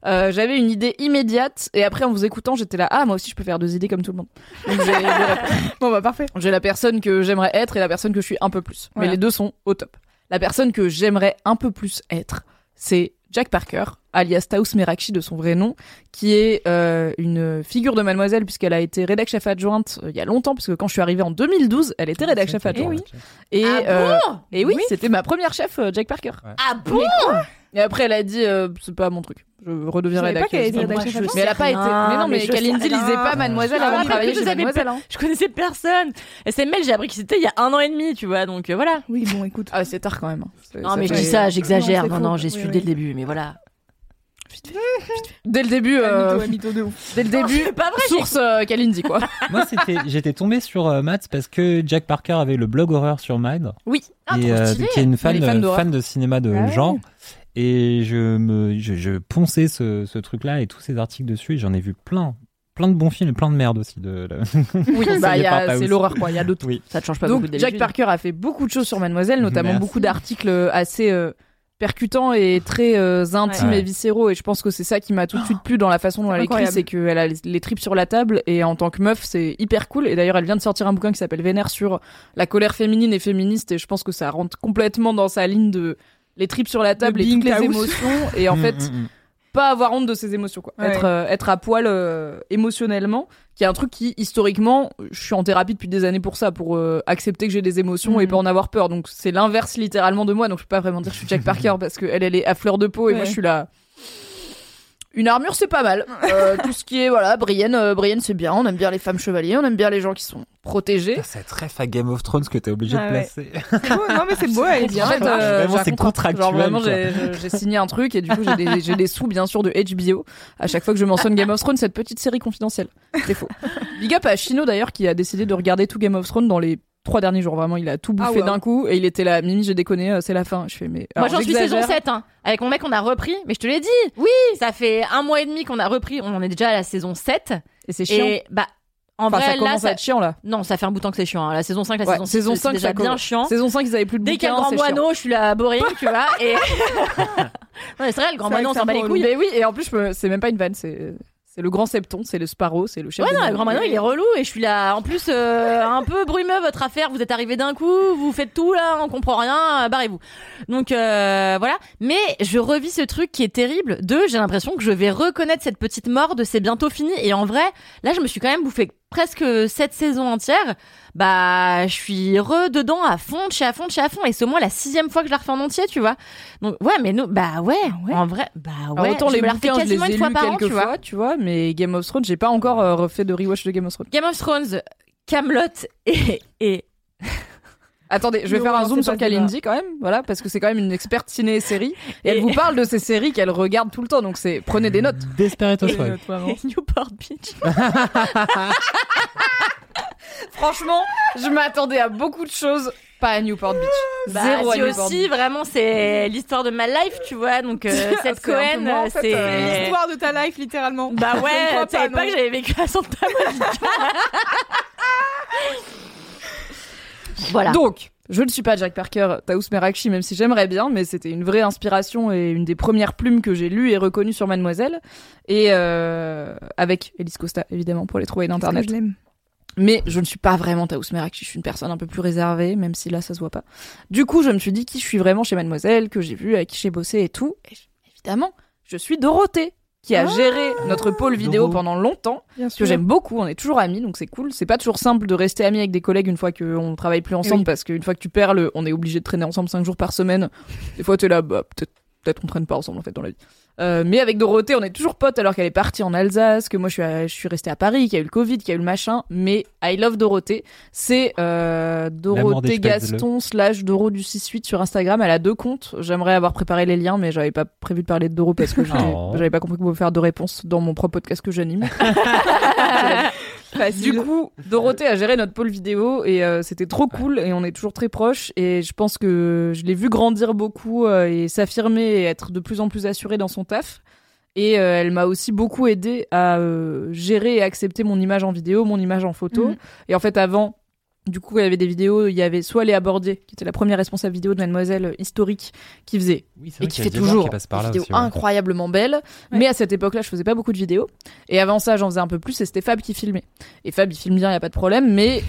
Euh, j'avais une idée immédiate et après en vous écoutant j'étais là, ah moi aussi je peux faire deux idées comme tout le monde. Donc j'ai. Bon bah parfait. J'ai la personne que j'aimerais être et la personne que je suis un peu plus. Voilà. Mais les deux sont au top. La personne que j'aimerais un peu plus être, c'est Jack Parker, alias Taous Merakchi de son vrai nom, qui est euh, une figure de Mademoiselle puisqu'elle a été rédac chef adjointe euh, il y a longtemps, puisque quand je suis arrivée en 2012, elle était rédac chef adjointe. Et, Ah euh, bon et oui, Oui. c'était ma première chef, euh, Jack Parker. Ah bon Et après, elle a dit, euh, c'est pas mon truc. Je redeviens Je savais pas rédac. qu'elle était rédac moi, chef je- adjointe. Mais elle a pas été. Mais non, mais, mais Kalindi lisait pas Mademoiselle Ah, avant de travailler chez Mademoiselle. hein. Je connaissais personne. SML, j'ai appris que c'était il y a un an et demi, tu vois. Donc euh, voilà. Oui, bon, écoute. Ah, c'est tard quand même. C'est- Non, mais je dis ça, j'exagère. Non, Non, j'ai Oui, su oui. dès le début, mais voilà. Dès le début, euh, Mytho, mytho de ouf. dès le début, c'est pas vrai, source euh, Kalindi quoi. Moi, c'était, j'étais tombé sur euh, Mads parce que Jack Parker avait le blog horreur sur Mad, Oui. Ah, et trop euh, stylé. qui est une fan, Elle est fan euh, d'horreur. fan de cinéma de Ah ouais. genre. Et je me, je, je ponçais ce, ce truc-là et tous ces articles dessus. Et j'en ai vu plein, plein de bons films et plein de merde aussi. De, Oui, bah, il y par a- Taous. c'est l'horreur quoi. Il y a de tout. Oui. Ça te change pas Donc beaucoup de Jack Parker a fait beaucoup de choses sur Mademoiselle, notamment Merci. beaucoup d'articles assez euh, percutants et très euh, intimes Ouais. et viscéraux. Et je pense que c'est ça qui m'a tout de suite plu dans la façon dont elle écrit, c'est qu'elle a les, les tripes sur la table et en tant que meuf, c'est hyper cool. Et d'ailleurs, elle vient de sortir un bouquin qui s'appelle Vénère sur la colère féminine et féministe. Et je pense que ça rentre complètement dans sa ligne de les tripes sur la table et toutes les émotions. Et en Mm, fait, mm, mm. Pas avoir honte de ses émotions quoi Ouais. être euh, être à poil euh, émotionnellement qui est un truc qui historiquement je suis en thérapie depuis des années pour ça pour euh, accepter que j'ai des émotions et Mhm. pas en avoir peur donc c'est l'inverse littéralement de moi donc je peux pas vraiment dire que je suis Jack Parker parce que elle est à fleur de peau et moi je suis là une armure c'est pas mal Euh, tout ce qui est voilà Brienne euh, Brienne c'est bien on aime bien les femmes chevaliers on aime bien les gens qui sont protégés C'est très à Game of Thrones que t'es obligé Ah de ouais. placer. C'est beau, non mais c'est beau, elle est bien. en fait, euh, Vraiment, j'ai un c'est contrat. contractuel, Genre vraiment, quoi. j'ai j'ai- j'ai signé un truc et du coup, j'ai des, j'ai des sous, bien sûr, de HBO à chaque fois que je mentionne Game of Thrones, cette petite série confidentielle. C'est faux. Big up à Chino d'ailleurs qui a décidé de regarder tout Game of Thrones dans les trois derniers jours. Vraiment, il a tout bouffé Ah ouais. d'un coup et il était là. Mimi, j'ai déconné, euh, c'est la fin. Je fais, mais. Moi, j'en suis saison j'exagère. 7. Hein. Avec mon mec, on a repris. Mais je te l'ai dit. Oui. Ça fait un mois et demi qu'on a repris. On en est déjà à la saison 7. Et c'est chiant. Et bah, en Enfin, vrai, ça là, commence ça... à être chiant là. Non, ça fait un bout de temps que c'est chiant. hein. La saison 5, la Ouais, saison 6, saison c'est 5, déjà bien chiant. Saison 5, ils avaient plus de Dès qu'il y a le grand moineau, je suis la boring, tu vois. Et. non, c'est vrai, le grand moineau, on s'en bat les couilles. Mais oui, et en plus, c'est même pas une vanne, c'est. C'est le grand septon, c'est le Sparrow, c'est le chef Ouais, non, le grand moineau, il est relou et je suis là. En plus, euh, un peu brumeux votre affaire. Vous êtes arrivé d'un coup, vous faites tout là, on comprend rien, euh, barrez-vous. Donc euh, voilà. Mais je revis ce truc qui est terrible. De, j'ai l'impression que je vais reconnaître cette petite mort de c'est bientôt fini. Et en vrai, là, je me suis quand même bouffé presque cette saison entière. Bah, je suis re dedans à fond, de chez à fond, de chez à fond. Et c'est au moins la sixième fois que je la refais en entier, tu vois. Donc ouais, mais non, bah ouais, en vrai, bah ouais. Alors, autant je les me la bouquins, je les quasiment ai une fois lus par an, quelques tu vois. tu vois, mais Game of Thrones, j'ai pas encore euh, refait de rewatch de Game of Thrones. Game of Thrones, Camelot et, et Attendez, je vais Non, faire un zoom sur. Kalindi quand même, voilà, parce que c'est quand même une experte ciné et série, et, elle vous parle de ces séries qu'elle regarde tout le temps, donc c'est prenez des notes. Desperate Housewives. Newport Beach. Franchement, je m'attendais à beaucoup de choses, pas à Newport Beach. Bah, Zéro à Newport aussi, Beach. vraiment, c'est l'histoire de ma life, tu vois. Donc, euh, cette Cohen, en fait, c'est. euh, L'histoire de ta life, littéralement. Bah ouais, crois tu savais pas, que j'avais vécu à Santa Monica. voilà. Donc, je ne suis pas Jack Parker, Taous Merakchi, même si j'aimerais bien, mais c'était une vraie inspiration et une des premières plumes que j'ai lues et reconnues sur Mademoiselle. Et euh, avec Elise Costa, évidemment, pour les trouver d'internet. Je l'aime? Mais je ne suis pas vraiment Taous Merakchi, je suis une personne un peu plus réservée, même si là ça se voit pas. Du coup, je me suis dit qui je suis vraiment chez Mademoiselle, que j'ai vu, avec qui j'ai bossé et tout. Et évidemment, je suis Dorothée, qui a géré notre pôle vidéo pendant longtemps, Bien que j'aime beaucoup, on est toujours amis, donc c'est cool. C'est pas toujours simple de rester amis avec des collègues une fois qu'on travaille plus ensemble, oui. parce qu'une fois que tu perds le, on est obligé de traîner ensemble cinq jours par semaine. Des fois, t'es là, bah, peut-être peut-être qu'on traîne pas ensemble en fait dans la vie. Euh, mais avec Dorothée, on est toujours potes alors qu'elle est partie en Alsace, que moi je suis, à- je suis restée à Paris, qu'il y a eu le Covid, qu'il y a eu le machin. Mais I love Dorothée. C'est euh, Dorothée. Gaston slash Doro du 6-8 sur Instagram. Elle a deux comptes. J'aimerais avoir préparé les liens, mais j'avais pas prévu de parler de Doro parce que Oh. j'avais pas compris qu'on pouvait faire deux réponses dans mon propre podcast que j'anime. Du coup, Dorothée a géré notre pôle vidéo et euh, c'était trop cool et on est toujours très proches et je pense que je l'ai vu grandir beaucoup euh, et s'affirmer et être de plus en plus assurée dans son taf. Et euh, elle m'a aussi beaucoup aidé à euh, gérer et accepter mon image en vidéo, mon image en photo. Mhm. Et en fait, avant, du coup, il y avait des vidéos, il y avait soit Léa Bordier, qui était la première responsable vidéo de Mademoiselle historique, qui faisait Oui, et qui fait toujours qui des vidéos aussi, ouais. incroyablement belles. Mais à cette époque-là, je faisais pas beaucoup de vidéos. Et avant ça, j'en faisais un peu plus et c'était Fab qui filmait. Et Fab, il filme bien, il y a pas de problème. Mais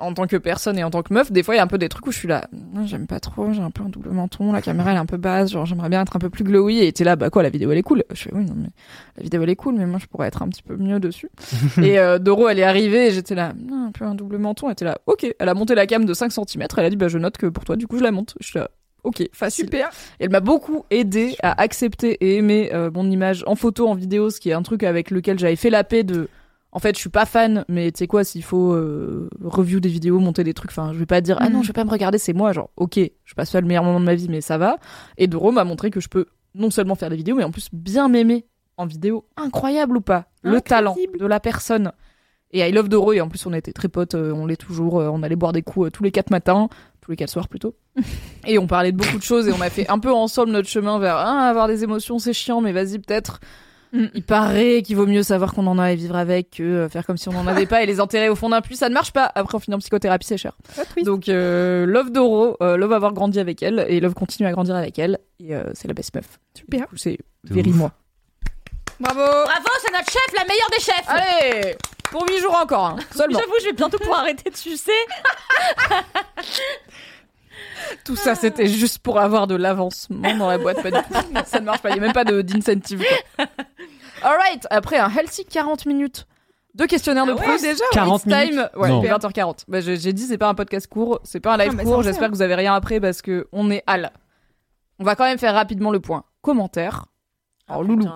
en tant que personne et en tant que meuf, des fois, il y a un peu des trucs où je suis là, j'aime pas trop, j'ai un peu un double menton, la caméra elle est un peu basse, genre j'aimerais bien être un peu plus glowy. Et t'es là, bah quoi, la vidéo elle est cool. Je fais oui, non mais la vidéo elle est cool, mais moi je pourrais être un petit peu mieux dessus. et euh, Doro, elle est arrivée et j'étais là, un peu un double menton. Elle était là, ok. Elle a monté la cam de 5 cm. Elle a dit, bah je note que pour toi, du coup, je la monte. Je suis là, ok, facile. Super. Et Elle m'a beaucoup aidé à accepter et aimer euh, mon image en photo, en vidéo, ce qui est un truc avec lequel j'avais fait la paix de. En fait, je suis pas fan, mais tu sais quoi, s'il faut euh, review des vidéos, monter des trucs, enfin, je vais pas dire ah non, Mhm. je vais pas me regarder, c'est moi, genre ok, je passe pas le meilleur moment de ma vie, mais ça va. Et Doro m'a montré que je peux non seulement faire des vidéos, mais en plus bien m'aimer en vidéo, incroyable ou pas, le talent de la personne. Et I love Doro, et en plus on était très potes, euh, on l'est toujours, euh, on allait boire des coups euh, tous les quatre matins, tous les quatre soirs plutôt. Et on parlait de beaucoup de choses et on a fait un peu ensemble notre chemin vers ah, avoir des émotions, c'est chiant, mais vas-y, peut-être. Mm. Il paraît qu'il vaut mieux savoir qu'on en a et vivre avec que euh, faire comme si on n'en avait pas et les enterrer au fond d'un puits. Ça ne marche pas. Après, en finit en psychothérapie, c'est cher. Donc, euh, love Doro, euh, love avoir grandi avec elle et love continuer à grandir avec elle. Et euh, c'est la best meuf. Super. C'est De very ouf. moi. Bravo. Bravo, c'est notre chef, la meilleure des chefs. Allez Pour 8 jours encore, hein, seulement. J'avoue, je vais bientôt pouvoir arrêter de sucer. Tout ça, c'était juste pour avoir de l'avancement dans la boîte. Pas du tout. Ça ne marche pas. Il n'y a même pas de- d'incentive. quoi. Alright, après un healthy 40 minutes de questionnaire de Ah ouais, Proust. déjà, 40 It's time. minutes Ouais, Non. il est 20h40. Bah, j'ai j'ai dit, c'est pas un podcast court, c'est pas un live Ah, mais court. c'est J'espère que vous avez rien après parce que on est à la. On va quand même faire rapidement le point. Commentaires. Alors, Loulou.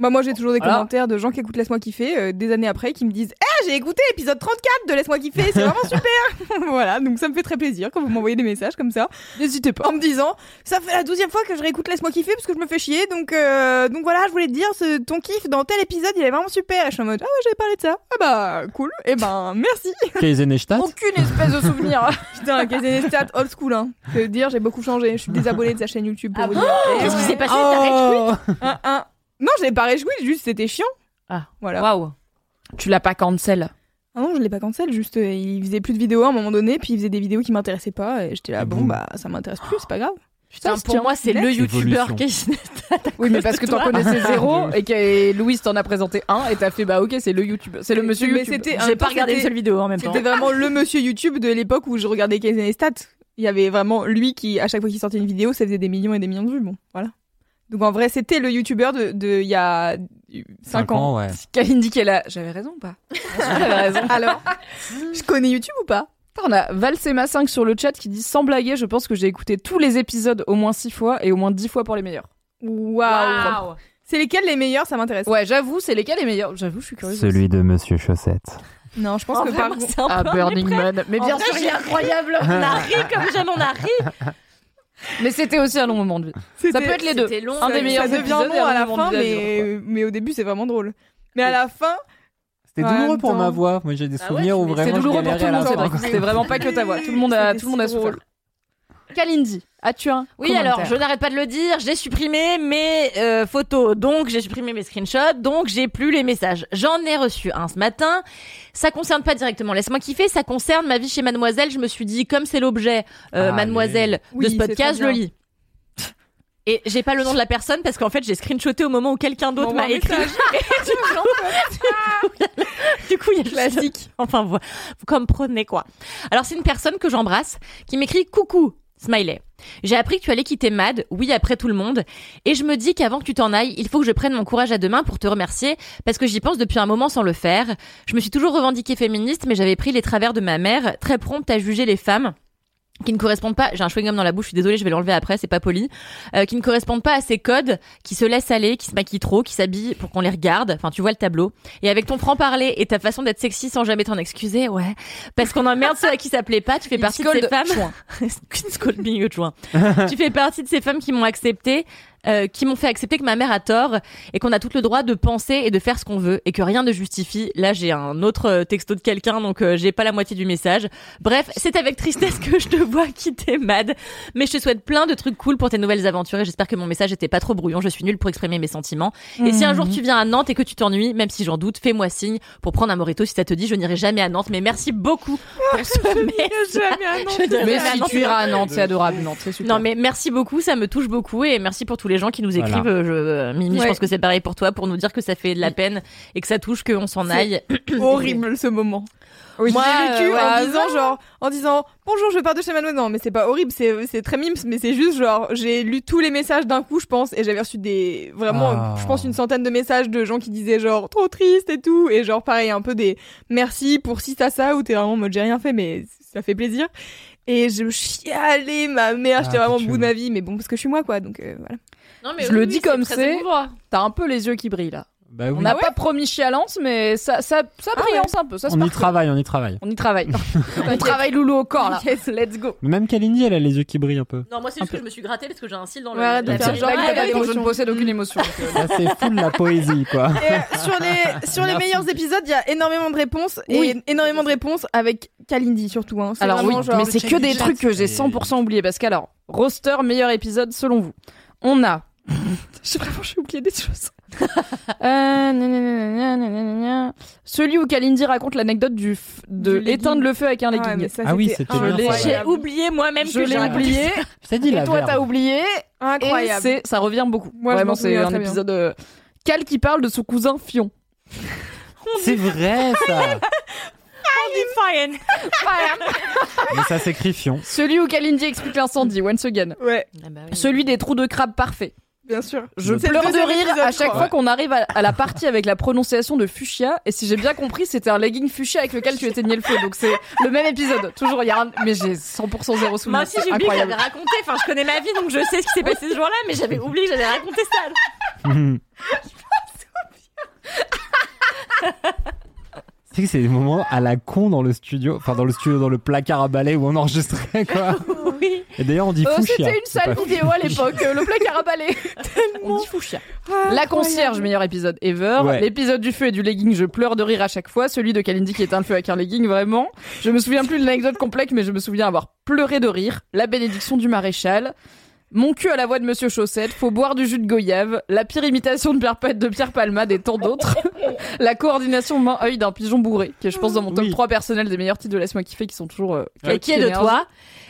Bah moi j'ai toujours des Voilà. commentaires de gens qui écoutent Laisse-moi kiffer euh, des années après qui me disent "Eh, j'ai écouté l'épisode 34 de Laisse-moi kiffer, c'est vraiment super." voilà, donc ça me fait très plaisir quand vous m'envoyez des messages comme ça N'hésitez pas. en me disant "Ça fait la douzième fois que je réécoute Laisse-moi kiffer parce que je me fais chier." Donc euh, donc voilà, je voulais te dire ce, ton kiff dans tel épisode, il est vraiment super. Et je suis en mode "Ah ouais, j'avais parlé de ça." Ah bah cool. Et ben merci. Kaizenestadt Aucune espèce de souvenir. Putain, Casey Stat old school hein. Je veux dire, j'ai beaucoup changé. Je suis désabonnée de sa chaîne YouTube pour vous dire. Qu'est-ce qui s'est passé? Rage Un, un. Non, je l'ai pas réjoui, juste c'était chiant. Ah, voilà. Waouh. tu l'as pas cancel. Ah non, je l'ai pas cancel, juste euh, il faisait plus de vidéos à un moment donné, puis il faisait des vidéos qui m'intéressaient pas, et j'étais là, Et bon boum. bah ça m'intéresse plus, c'est pas grave. Putain, pour moi, c'est le youtubeur qui Oui, mais parce que t'en connaissais zéro et que Louise t'en a présenté un et t'as fait bah ok, c'est le YouTube, c'est le monsieur Mais YouTube. c'était un J'ai pas regardé une seule vidéo en même temps. C'était vraiment le monsieur YouTube de l'époque où je regardais Casey Stat. Il y avait vraiment lui qui, à chaque fois qu'il sortait une vidéo, ça faisait des millions et des millions de vues, bon, voilà. Donc en vrai, c'était le youtubeur de, de il y a 5 ans. ouais. Kalindi qui est là. J'avais raison ou pas? J'avais raison. Alors, je connais YouTube ou pas? On a Valsema 5 sur le chat qui dit sans blaguer, je pense que j'ai écouté tous les épisodes au moins 6 fois et au moins 10 fois pour les meilleurs. Waouh Waouh. C'est lesquels les meilleurs? Ça m'intéresse. Ouais, j'avoue, c'est lesquels les meilleurs? J'avoue, je suis curieuse. Celui de Monsieur Chaussette. Non, je pense En que vrai, par contre. Ah, Burning. Man. Mais En bien vrai, sûr, c'est il est incroyable. On a ri comme jamais on a ri. Mais c'était aussi un long moment de vie. Ça peut être les deux. C'était long. Un des ça- meilleurs Ça devient épisodes long à la moment fin, mais, mais au début, c'est vraiment drôle. Mais à la fin, C'était douloureux pour ma voix. Moi, j'ai des Ah ouais, souvenirs où vraiment je douloureux pour tout le monde. C'était vraiment pas que ta voix. Tout le monde a, C'était tout le monde a souffert. Kalindi, as-tu un Oui, alors je n'arrête pas de le dire, j'ai supprimé mes euh, photos, donc j'ai supprimé mes screenshots, donc j'ai plus les messages. J'en ai reçu un ce matin. Ça concerne pas directement Laisse-moi kiffer, ça concerne ma vie chez Mademoiselle. Je me suis dit, comme c'est l'objet euh. Mademoiselle de ce podcast, je le lis. Et j'ai pas le nom de la personne parce qu'en fait j'ai screenshoté au moment où quelqu'un d'autre m'a un écrit. Du coup, il y a classique. Enfin, vous, vous comprenez quoi. Alors, c'est une personne que j'embrasse qui m'écrit coucou. Smiley. J'ai appris que tu allais quitter Mad, oui, après tout le monde, et je me dis qu'avant que tu t'en ailles, il faut que je prenne mon courage à deux mains pour te remercier, parce que j'y pense depuis un moment sans le faire. Je me suis toujours revendiquée féministe, mais j'avais pris les travers de ma mère, très prompte à juger les femmes. Qui ne correspondent pas, j'ai un chewing-gum dans la bouche, je suis désolée, je vais l'enlever après, c'est pas poli, euh, qui ne correspondent pas à ces codes, qui se laissent aller, qui se maquillent trop, qui s'habillent pour qu'on les regarde, enfin tu vois le tableau. Et avec ton franc-parler et ta façon d'être sexy sans jamais t'en excuser, ouais, parce qu'on emmerde ceux à qui ça plaît pas, tu fais partie de ces femmes... tu fais partie de ces femmes qui m'ont accepté, euh, qui m'ont fait accepter que ma mère a tort et qu'on a tout le droit de penser et de faire ce qu'on veut et que rien ne justifie. Là, j'ai un autre euh, texto de quelqu'un, donc euh, j'ai pas la moitié du message. Bref, c'est avec tristesse que je te vois quitter Mad, mais je te souhaite plein de trucs cool pour tes nouvelles aventures et j'espère que mon message était pas trop brouillon. Je suis nulle pour exprimer mes sentiments. Et si un jour tu viens à Nantes et que tu t'ennuies, même si j'en doute, fais-moi signe pour prendre un morito si ça te dit. Je n'irai jamais à Nantes, mais merci beaucoup pour ce message. Jamais à Nantes. Je Mais jamais à si Nantes, tu iras à Nantes, c'est adorable. Nantes, c'est super. non mais merci beaucoup, ça me touche beaucoup et merci pour tous les gens qui nous Voilà. écrivent. Euh, Je, euh, Mimi, je pense que c'est pareil pour toi, pour nous dire que ça fait de la peine et que ça touche qu'on s'en aille. horrible ce moment. Oui. Moi, j'ai vécu euh, ouais, en disant genre, en disant bonjour, je pars de chez Manon. Non, mais c'est pas horrible, c'est c'est très mimes, mais c'est juste genre, j'ai lu tous les messages d'un coup, je pense, et j'avais reçu des vraiment, Ah. je pense une centaine de messages de gens qui disaient genre trop triste et tout, et genre pareil un peu des merci pour si ça ça, où t'es vraiment en mode j'ai rien fait, mais ça fait plaisir. Et je chialais ma mère, j'étais Ah, vraiment au bout de ma vie, mais bon parce que je suis moi quoi, donc euh, voilà. Non, Je le dis comme c'est. T'as un peu les yeux qui brillent là. Bah oui. On n'a pas promis chialance, mais ça, ça, ça Ah brillance un peu. Ça On y travaille, on y travaille. On y travaille. on travaille loulou au corps là. Yes. Let's go. Mais Même Kalindi, elle a les yeux qui brillent un peu. Non, moi c'est juste que je me suis grattée parce que j'ai un cil dans le. Ouais, arrête de faire genre, je ne possède aucune émotion. euh, Ça, c'est full la poésie, quoi. Et euh, sur les sur les Merci. meilleurs épisodes, il y a énormément de réponses Oui. et énormément de réponses avec Kalindi surtout. Hein. Alors oui, mais c'est que des trucs que j'ai c'est- 100% oubliés parce qu'alors, roster meilleur épisode selon vous. On a j'ai vraiment j'ai oublié des choses. Euh, gna, gna, gna. Celui où Kalindi raconte l'anecdote du f- de Du legging. éteindre le feu avec un Ah ouais, legging. mais ça, Ah oui, c'était bien, ça. J'ai incroyable. oublié moi-même je que l'ai j'ai raconté oublié. Je t'ai dit Et la toi verve. t'as oublié. Et Incroyable. c'est ça revient beaucoup. Moi, je Vraiment m'en c'est souviens un très bien. épisode euh, Cal qui parle de son cousin Fion. C'est vrai, ça. Defiant. Mais ça s'écrit Fion. Celui où Kalindi explique l'incendie, once again. Ouais, Celui des trous de crabe parfaits. Bien sûr. Je C'est le pleure de rire à chaque fois qu'on arrive à, à la partie avec la prononciation de fuchsia. Et si j'ai bien compris, c'était un legging fuchsia avec lequel tu éteignais le feu. Donc c'est le même épisode. Toujours, il y a un... Mais j'ai 100% zéro souvenir. Moi aussi j'ai oublié que j'avais raconté. Enfin, je connais ma vie donc je sais ce qui s'est passé ce jour-là, mais j'avais oublié que j'avais raconté ça. Tu sais que c'est des moments à la con dans le studio, enfin dans le studio, dans le placard à balai où on enregistrait quoi. Oui. Et d'ailleurs on dit Euh, fuchsia. c'était une sale vidéo à l'époque, euh, le placard à balai. On dit fuchsia. La concierge, meilleur épisode ever. Ouais. L'épisode du feu et du legging, je pleure de rire à chaque fois. Celui de Kalindi qui éteint le feu avec un legging, vraiment. Je me souviens plus de l'anecdote complète, mais je me souviens avoir pleuré de rire. La bénédiction du maréchal. Mon cul à la voix de Monsieur Chaussette, faut boire du jus de goyave, la pire imitation de Pierre, de Pierre Palmade et tant d'autres. la coordination main-œil d'un pigeon bourré, qui est, je pense, dans mon top Oui. 3 personnel des meilleurs titres de Laisse-moi kiffer, qui sont toujours... euh, Et qui est de toi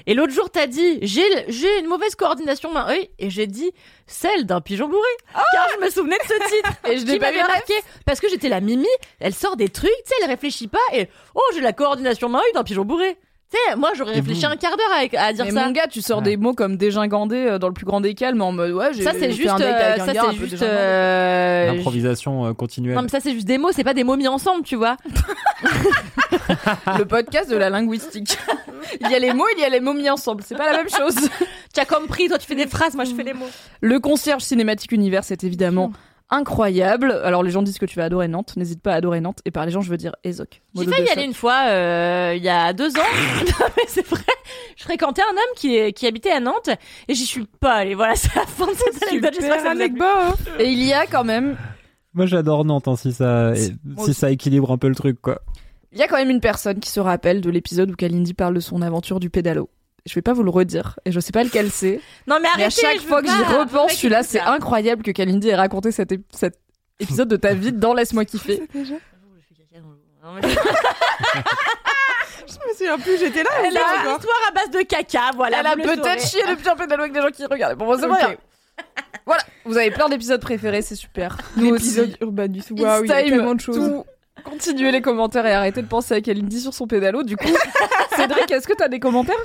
Et l'autre jour, t'as dit j'ai j'ai une mauvaise coordination main-œil et j'ai dit celle d'un pigeon bourré. Car je me souvenais de ce titre. Et je n'ai qui pas m'avait vu la marqué parce que j'étais la Mimi. Elle sort des trucs, tu sais, elle réfléchit pas et oh j'ai la coordination main-œil d'un pigeon bourré. Tu sais, moi j'aurais réfléchi vous un quart d'heure à, à dire Mais ça. mon gars, tu sors Ouais. des mots comme dégingandé euh, dans le plus grand des calmes en mode ouais, j'ai Ça c'est juste, euh, un ça c'est juste. euh, Improvisation euh, continuelle. Non mais ça c'est juste des mots, c'est pas des mots mis ensemble, tu vois. le podcast de la linguistique. il y a les mots, il y a les mots mis ensemble, c'est pas la même chose. Tu as compris, toi tu fais des phrases, moi je fais les mots. Le concierge cinématique univers, c'est évidemment incroyable. Alors les gens disent que tu vas adorer Nantes, n'hésite pas à adorer Nantes. Et par les gens, je veux dire Ezoc. J'ai failli y aller une fois, euh, il y a deux ans. non, mais c'est vrai. Je fréquentais un homme qui, qui habitait à Nantes et j'y suis pas allée. Voilà, c'est la fin de cette anecdote. J'espère que ça vous a plu. Et il y a quand même, Moi j'adore Nantes hein, si ça si ça équilibre un peu le truc quoi. il y a quand même une personne qui se rappelle de l'épisode où Kalindi parle de son aventure du pédalo. Je vais pas vous le redire et je sais pas lequel c'est. Non, mais Mais arrêtez. à chaque je fois que j'y repense, Mec, celui-là, écoute, c'est incroyable que Kalindi ait raconté cet, ép- cet épisode de ta vie dans Laisse-moi kiffer. Mais- Je me souviens plus, j'étais là. Elle a une histoire à base de caca, voilà. Elle a peut-être chié depuis un pédalo avec des gens qui regardent. Bon, c'est pas Ok. grave. Voilà, vous avez plein d'épisodes préférés, c'est super. Nous L'épisode. Urbanus. Waouh, il y a tellement de choses. Continuez les commentaires et arrêtez de penser à Kalindi sur son pédalo. Du coup, Cédric, est-ce que t'as des commentaires?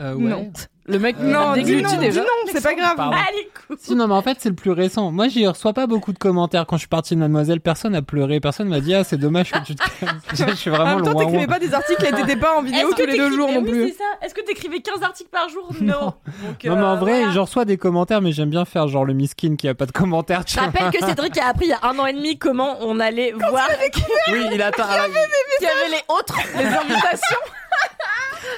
Euh, Non. Le mec Non, dis déglutit non, déjà. dis non, c'est pas grave. Allez. Si, non, mais en fait, c'est le plus récent. Moi, j'y reçois pas beaucoup de commentaires. Quand je suis parti de Mademoiselle, personne n'a pleuré. Personne m'a dit, ah, c'est dommage que tu te calmes. je suis En vraiment même le temps, t'écrivais pas des articles et t'étais pas en vidéo tous les deux jours non oui, plus. c'est ça. Est-ce que t'écrivais 15 articles par jour? Non. Donc, Non, mais en euh, vrai, voilà. je reçois des commentaires, mais j'aime bien faire genre le miskin qui a pas de commentaires. Je rappelle que Cédric a appris il y a un an et demi comment on allait voir vois. Oui, il attend. qu'il y avait les autres. Les invitations.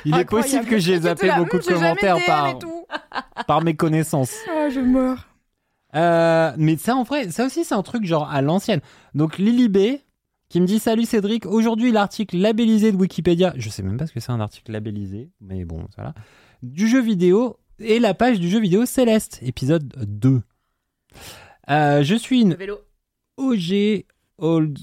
Il est possible que j'ai zappé là, beaucoup de commentaires par, tout. par mes connaissances. Ah, je meurs. Euh, mais ça, en vrai, ça aussi, c'est un truc genre à l'ancienne. Donc, Lily B, qui me dit Salut Cédric, aujourd'hui l'article labellisé de Wikipédia, je sais même pas ce que c'est un article labellisé, mais bon, voilà, du jeu vidéo et la page du jeu vidéo Céleste, épisode 2. Euh, je suis une vélo. OG old.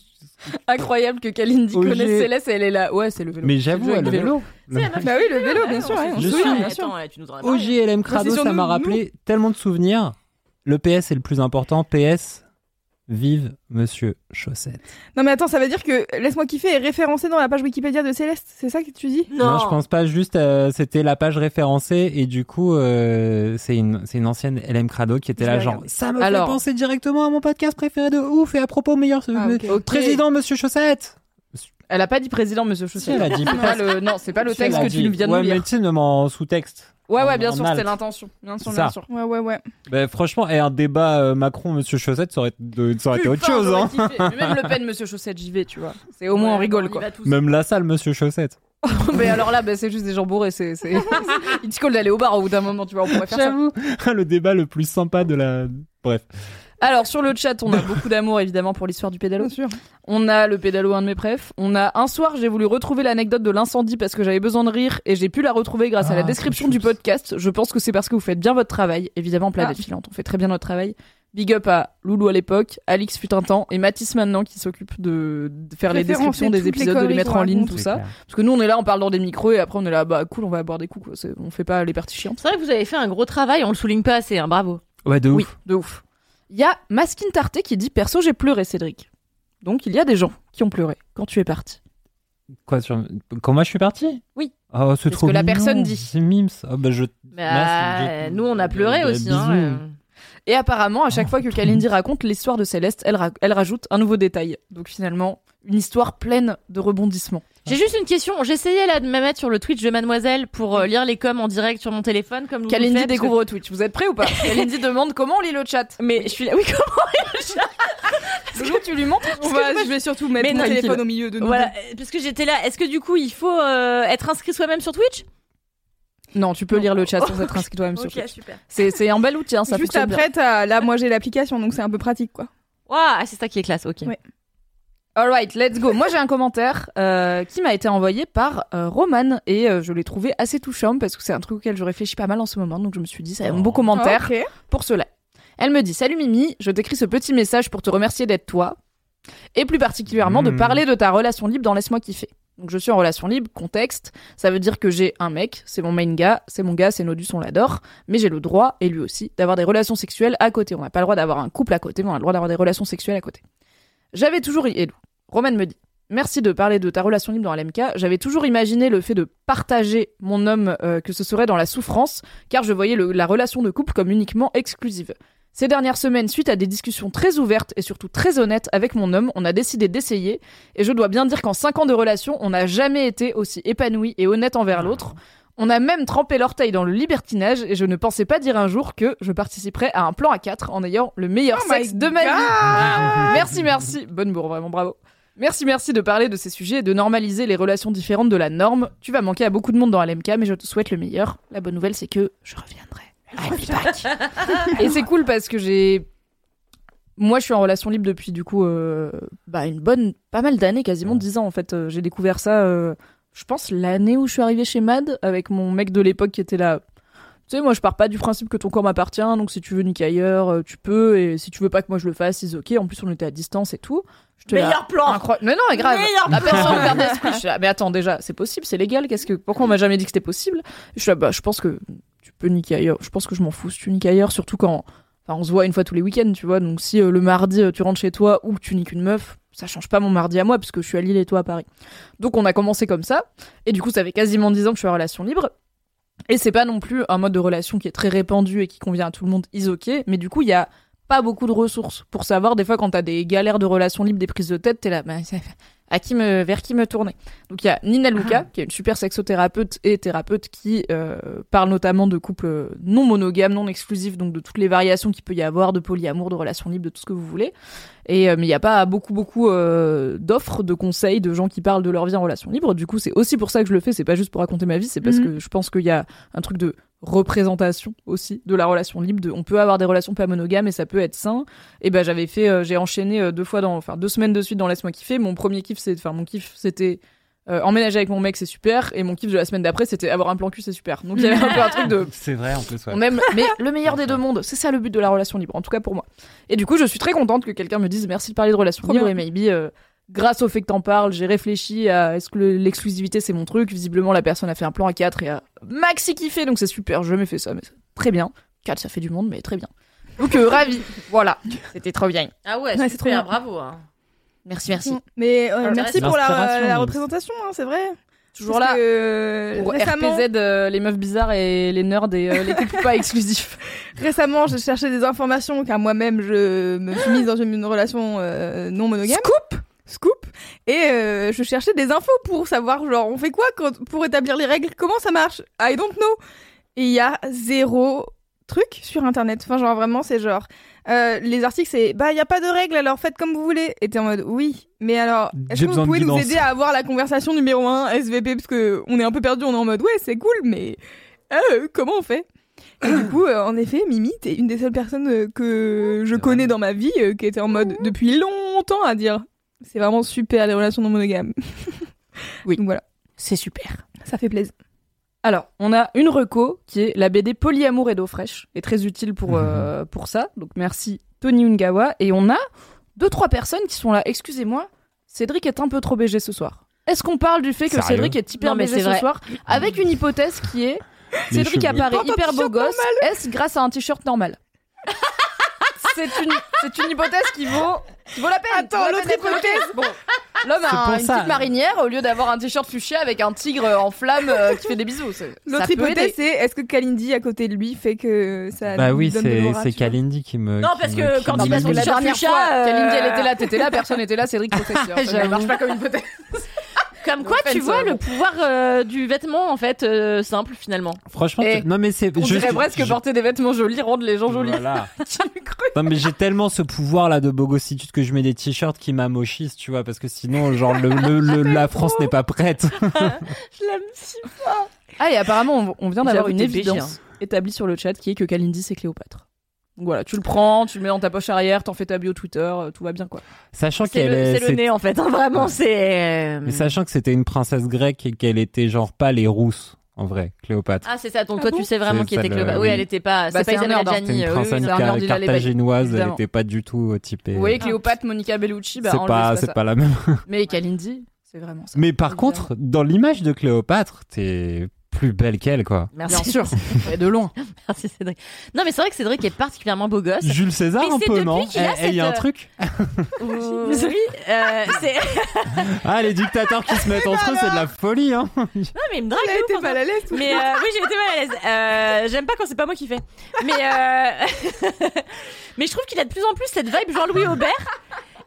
Incroyable que Kalindi OG. connaisse Céleste et elle est là. Ouais, c'est le vélo. Mais j'avoue, le vélo. Bah oui, le vélo, bien sûr. ouais, on Je se suis-. OGLM Crado, ça m'a rappelé tellement de souvenirs. Le PS est le plus important. PS, vive Monsieur Chaussette. Non, mais attends, ça veut dire que Laisse-moi kiffer est référencé dans la page Wikipédia de Céleste. C'est ça que tu dis? Non. je pense pas. Juste, euh, c'était la page référencée et du coup, euh, c'est une, c'est une ancienne LM Crado qui était là, genre, regarder. ça me Alors. fait penser directement à mon podcast préféré de ouf et à propos meilleur Ah, président Monsieur Chaussette. Elle a pas dit président, monsieur Si, Chaussette. elle a dit. Pas le- Non, c'est pas le texte que dit. tu viens de ouais, nous mais lire. tu sais, sous-texte. Ouais, ouais, bien en sûr, c'était l'intention. Bien sûr, bien sûr. Ouais, ouais, ouais. Ben, franchement, et un débat euh, Macron Monsieur Chaussette, ça aurait, de- ça aurait été autre chose. Hein. Mais Même Le Pen, monsieur Chaussette, j'y vais, tu vois. C'est au moins on rigole, quoi. Même la salle Monsieur Chaussette. Mais alors là, bah, c'est juste des gens bourrés. C'est, c'est... Ils te collent d'aller au bar au bout d'un moment, tu vois. On pourrait faire ça. J'avoue, le débat le plus sympa de la. Bref. Alors, sur le chat, on a beaucoup d'amour, évidemment, pour l'histoire du pédalo. Bien sûr. On a le pédalo, un de mes préfs. On a un soir, j'ai voulu retrouver l'anecdote de l'incendie parce que j'avais besoin de rire et j'ai pu la retrouver grâce à la Ah, description du podcast. Je pense que c'est parce que vous faites bien votre travail. Évidemment, planète Ah. filante. On fait très bien notre travail. Big up à Loulou à l'époque, Alix fut un temps et Mathis maintenant qui s'occupe de, de faire les descriptions des les épisodes, de les mettre en ligne, tout ça. clair. Parce que nous, on est là, on parle dans des micros et après on est là, bah cool, on va boire des coups. Quoi. On fait pas les parties chiantes. C'est vrai que vous avez fait un gros travail, on le souligne pas assez, hein, bravo. Ouais, de ouf. Oui, de ouf. Il y a Maskin Tarté qui dit Perso, j'ai pleuré, Cédric. Donc il y a des gens qui ont pleuré quand tu es parti. Quoi, sur... Quand moi je suis parti? Oui. Oh, c'est C'est ce trop que la personne dit. C'est mims. Oh, bah, je... Bah, nous, on a pleuré Bah, aussi. Hein, euh. Et apparemment, à chaque Oh, fois que trop Kalindi raconte l'histoire de Céleste, elle, ra- elle rajoute un nouveau détail. Donc finalement, une histoire pleine de rebondissements. J'ai juste une question. J'essayais là de me mettre sur le Twitch de Mademoiselle pour euh, lire les coms en direct sur mon téléphone comme le Kalindi faites, parce que- découvre Twitch. Vous êtes prêts ou pas? Kalindi demande comment on lit le chat. Mais je suis là. Oui, comment Toujours, tu lui montres On va, je vais surtout mettre Mais mon téléphone au milieu de nous. Voilà, parce que j'étais là. Est-ce que du coup, il faut euh, être inscrit soi-même sur Twitch? Non, tu peux lire le chat sans être inscrit toi-même sur Twitch. C'est un bel outil, hein, ça Juste bien. après, t'as- là, moi j'ai l'application, donc c'est un peu pratique, quoi. Waouh, c'est ça qui est classe. Ok. Ouais. Alright, let's go. Moi j'ai un commentaire euh, qui m'a été envoyé par euh, Roman et euh, je l'ai trouvé assez touchant parce que c'est un truc auquel je réfléchis pas mal en ce moment donc je me suis dit c'est un beau commentaire Ok. pour cela. Elle me dit Salut Mimi, je t'écris ce petit message pour te remercier d'être toi et plus particulièrement de Mhm. parler de ta relation libre dans Laisse-moi kiffer. Donc je suis en relation libre, contexte, ça veut dire que j'ai un mec, c'est mon main gars, c'est mon gars, c'est Nodus, on l'adore, mais j'ai le droit, et lui aussi, d'avoir des relations sexuelles à côté. On n'a pas le droit d'avoir un couple à côté, mais on a le droit d'avoir des relations sexuelles à côté. J'avais toujours... Et Roman me dit Merci de parler de ta relation libre dans LMK. J'avais toujours imaginé le fait de partager mon homme euh, que ce serait dans la souffrance, car je voyais le- la relation de couple comme uniquement exclusive. Ces dernières semaines, suite à des discussions très ouvertes et surtout très honnêtes avec mon homme, on a décidé d'essayer, et je dois bien dire qu'en 5 ans de relation, on n'a jamais été aussi épanoui et honnête envers l'autre. On a même trempé l'orteil dans le libertinage, et je ne pensais pas dire un jour que je participerais à un plan à 4 en ayant le meilleur Oh sexe de ma vie. Merci, merci. Bonne bourre, vraiment bravo. Merci, merci de parler de ces sujets et de normaliser les relations différentes de la norme. Tu vas manquer à beaucoup de monde dans LMK, mais je te souhaite le meilleur. La bonne nouvelle, c'est que je reviendrai. I'll be back. et c'est cool parce que j'ai. Moi, je suis en relation libre depuis du coup euh, bah, une bonne, pas mal d'années, quasiment 10 ans en fait. Euh, J'ai découvert ça, euh, je pense, l'année où je suis arrivée chez Mad avec mon mec de l'époque qui était là. Tu sais, moi, je pars pas du principe que ton corps m'appartient, donc si tu veux niquer ailleurs, euh, tu peux, et si tu veux pas que moi je le fasse, c'est ok. En plus, on était à distance et tout. Là, Meilleur plan. Mais non, mais grave. Meilleur La plan. personne ouverte d'esprit. Je suis là, mais attends, déjà, c'est possible, c'est légal. Qu'est-ce que, pourquoi on m'a jamais dit que c'était possible? Je suis là, bah, je pense que tu peux niquer ailleurs. Je pense que je m'en fous si tu niques ailleurs, surtout quand, enfin, on se voit une fois tous les week-ends, tu vois. Donc si euh, le mardi euh, tu rentres chez toi ou que tu niques une meuf, ça change pas mon mardi à moi puisque je suis à Lille et toi à Paris. Donc on a commencé comme ça. Et du coup, ça fait quasiment 10 ans que je suis en relation libre. Et c'est pas non plus un mode de relation qui est très répandu et qui convient à tout le monde, is ok. Mais du coup, il y a pas beaucoup de ressources pour savoir des fois quand t'as des galères de relations libres, des prises de tête, t'es là, bah, à qui me, vers qui me tourner. Donc il y a Nina Luca, qui est une super sexothérapeute et thérapeute qui euh, parle notamment de couples non monogames, non exclusifs, donc de toutes les variations qu'il peut y avoir, de polyamour, de relations libres, de tout ce que vous voulez. Et euh, mais il n'y a pas beaucoup beaucoup euh, d'offres, de conseils, de gens qui parlent de leur vie en relation libre. Du coup, c'est aussi pour ça que je le fais. C'est pas juste pour raconter ma vie, c'est parce Mhm. que je pense qu'il y a un truc de représentation aussi de la relation libre. De, on peut avoir des relations pas monogames et ça peut être sain. Et ben j'avais fait, euh, j'ai enchaîné euh, deux fois dans, enfin deux semaines de suite dans laisse-moi kiffer. Mon premier kiff, c'est, enfin mon kiff, c'était euh, emménager avec mon mec, c'est super. Et mon kiff de la semaine d'après, c'était avoir un plan cul, c'est super. Donc il y avait un peu un truc de C'est vrai en plus. ouais. on aime, mais le meilleur des deux mondes, c'est ça le but de la relation libre, en tout cas pour moi. Et du coup, je suis très contente que quelqu'un me dise merci de parler de relation Trop libre bien. et maybe, euh, grâce au fait que t'en parles, j'ai réfléchi à est-ce que le- l'exclusivité c'est mon truc. Visiblement, la personne a fait un plan à 4 et a maxi kiffé, donc c'est super. Je jamais fait ça, mais c'est très bien. 4, ça fait du monde, mais très bien. Donc, euh, ravi. Voilà. C'était trop bien. Ah ouais, Ouais, c'est trop bien. bravo. hein. Merci, merci. Mais euh, Ah, merci pour la, représentation, hein, c'est vrai. Toujours Parce là. que, Pour récemment, RPZ, euh, les meufs bizarres et les nerds et euh, les couples pas exclusifs. récemment, je cherchais des informations car moi-même je me suis mise dans une, une relation euh, non monogame. Scoop Scoop. Et euh, je cherchais des infos pour savoir genre on fait quoi quand, pour établir les règles, comment ça marche? I don't know. Et il y a zéro truc sur internet. Enfin genre vraiment c'est genre euh, les articles c'est bah il y a pas de règles alors faites comme vous voulez. Et t'es en mode oui mais alors est-ce que vous pouvez nous aider à avoir la conversation numéro 1 SVP parce que on est un peu perdu on est en mode ouais c'est cool mais euh, comment on fait? Et du coup, euh, en effet, Mimi, t'es une des seules personnes euh, que je connais dans ma vie euh, qui était en mode depuis longtemps à dire c'est vraiment super les relations non monogames. Oui. Donc voilà, C'est super. ça fait plaisir. Alors, on a une reco qui est la BD Polyamour et d'eau fraîche, et très utile pour, Mhm. euh, pour ça. Donc merci Tony Ungawa. Et on a deux, trois personnes qui sont là. Excusez-moi, Cédric est un peu trop BG ce soir. Est-ce qu'on parle du fait que Sérieux Cédric est hyper Non, BG ce vrai. soir Avec une hypothèse qui est Les Cédric cheveux. apparaît hyper beau gosse. Est-ce grâce à un t-shirt normal? C'est une, c'est une hypothèse qui vaut, qui vaut la peine. Attends, l'autre hypothèse. Bon, l'homme a un- une ça. petite marinière au lieu d'avoir un t-shirt fuchsia avec un tigre en flamme euh, qui fait des bisous. L'autre hypothèse, c'est est-ce que Kalindi à côté de lui fait que ça Bah oui, c'est Kalindi qui me. Non, qui parce que quand il a son t-shirt dernière fuchsia, fois, euh, Kalindi elle était là, t'étais là, personne était là, Cédric. Ça marche pas comme une hypothèse. Comme quoi, tu vois le pouvoir euh, du vêtement, en fait, euh, simple finalement. Franchement, Eh, non mais c'est. On je- dirait presque je- porter des vêtements jolis rendre les gens jolis. Voilà. Non mais j'ai tellement ce pouvoir là de bogossitude que je mets des t-shirts qui m'amochissent, tu vois, parce que sinon genre le, le- le- la France n'est pas prête. Je l'aime si Ah et apparemment on, on vient d'avoir J'avoue, une t'es évidence établie sur le chat qui est que Kalindi c'est Cléopâtre. Donc voilà, tu le prends, tu le mets dans ta poche arrière, t'en fais ta bio Twitter, euh, tout va bien quoi. Sachant C'est qu'elle le, est. c'est le nez en fait, hein, vraiment, c'est. euh, Mais sachant que c'était une princesse grecque et qu'elle était genre pas les rousses en vrai, Cléopâtre. Ah, c'est ça, donc Ah toi bon tu sais vraiment qui était Cléopâtre. euh, Oui, elle était pas. Bah, c'est pas nerd, hein. Gianni. une euh, oui, princesse oui, car- carthaginoise, elle était pas du tout euh, typée. Oui, Cléopâtre, Monica Bellucci, bah c'est pas, c'est pas la même. Mais Kalindi, c'est vraiment ça. Mais par contre, dans l'image de Cléopâtre, t'es plus belle qu'elle quoi. Merci. Bien sûr, et de loin. Merci Cédric. Non, mais c'est vrai que Cédric est particulièrement beau gosse. Jules César Mais un peu non Eh, Il y a un cette, truc. Oui, euh, c'est. Ah les dictateurs qui se mettent entre eux, c'est de la folie hein. Non, mais il me drague. Elle a de été ouf, mal à l'aise. tout Mais euh, oui, j'ai été mal à l'aise. Euh, J'aime pas quand c'est pas moi qui fais. Mais euh... mais je trouve qu'il a de plus en plus cette vibe Jean-Louis Aubert.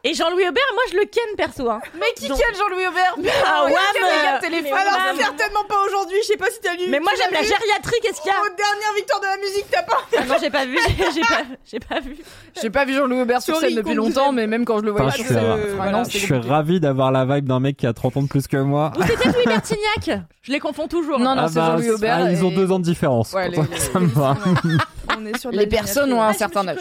Et Jean-Louis Aubert, moi je le ken perso. Hein. Mais qui Donc- ken Jean-Louis Aubert Ah ouais, mais- téléphone. mais- Alors Madame. certainement pas aujourd'hui, je sais pas si t'as lu. Mais moi j'aime la gériatrie, qu'est-ce qu'il y a Aux dernières victoires de la musique, t'as pas ah Non, j'ai pas vu, j'ai pas, j'ai pas vu. J'ai pas vu Jean-Louis Aubert sur scène depuis longtemps, mais même quand je le voyais je euh, Je suis ravi d'avoir la vibe d'un mec qui a 30 ans de plus que moi. Ou c'est peut-être Louis Bertignac Je les confonds toujours. Non, non, Ah c'est bah, Jean-Louis Aubert. ah, ils ont deux ans de différence. Ouais, les- ça me va. Personnes ont Ah, un certain suis âge.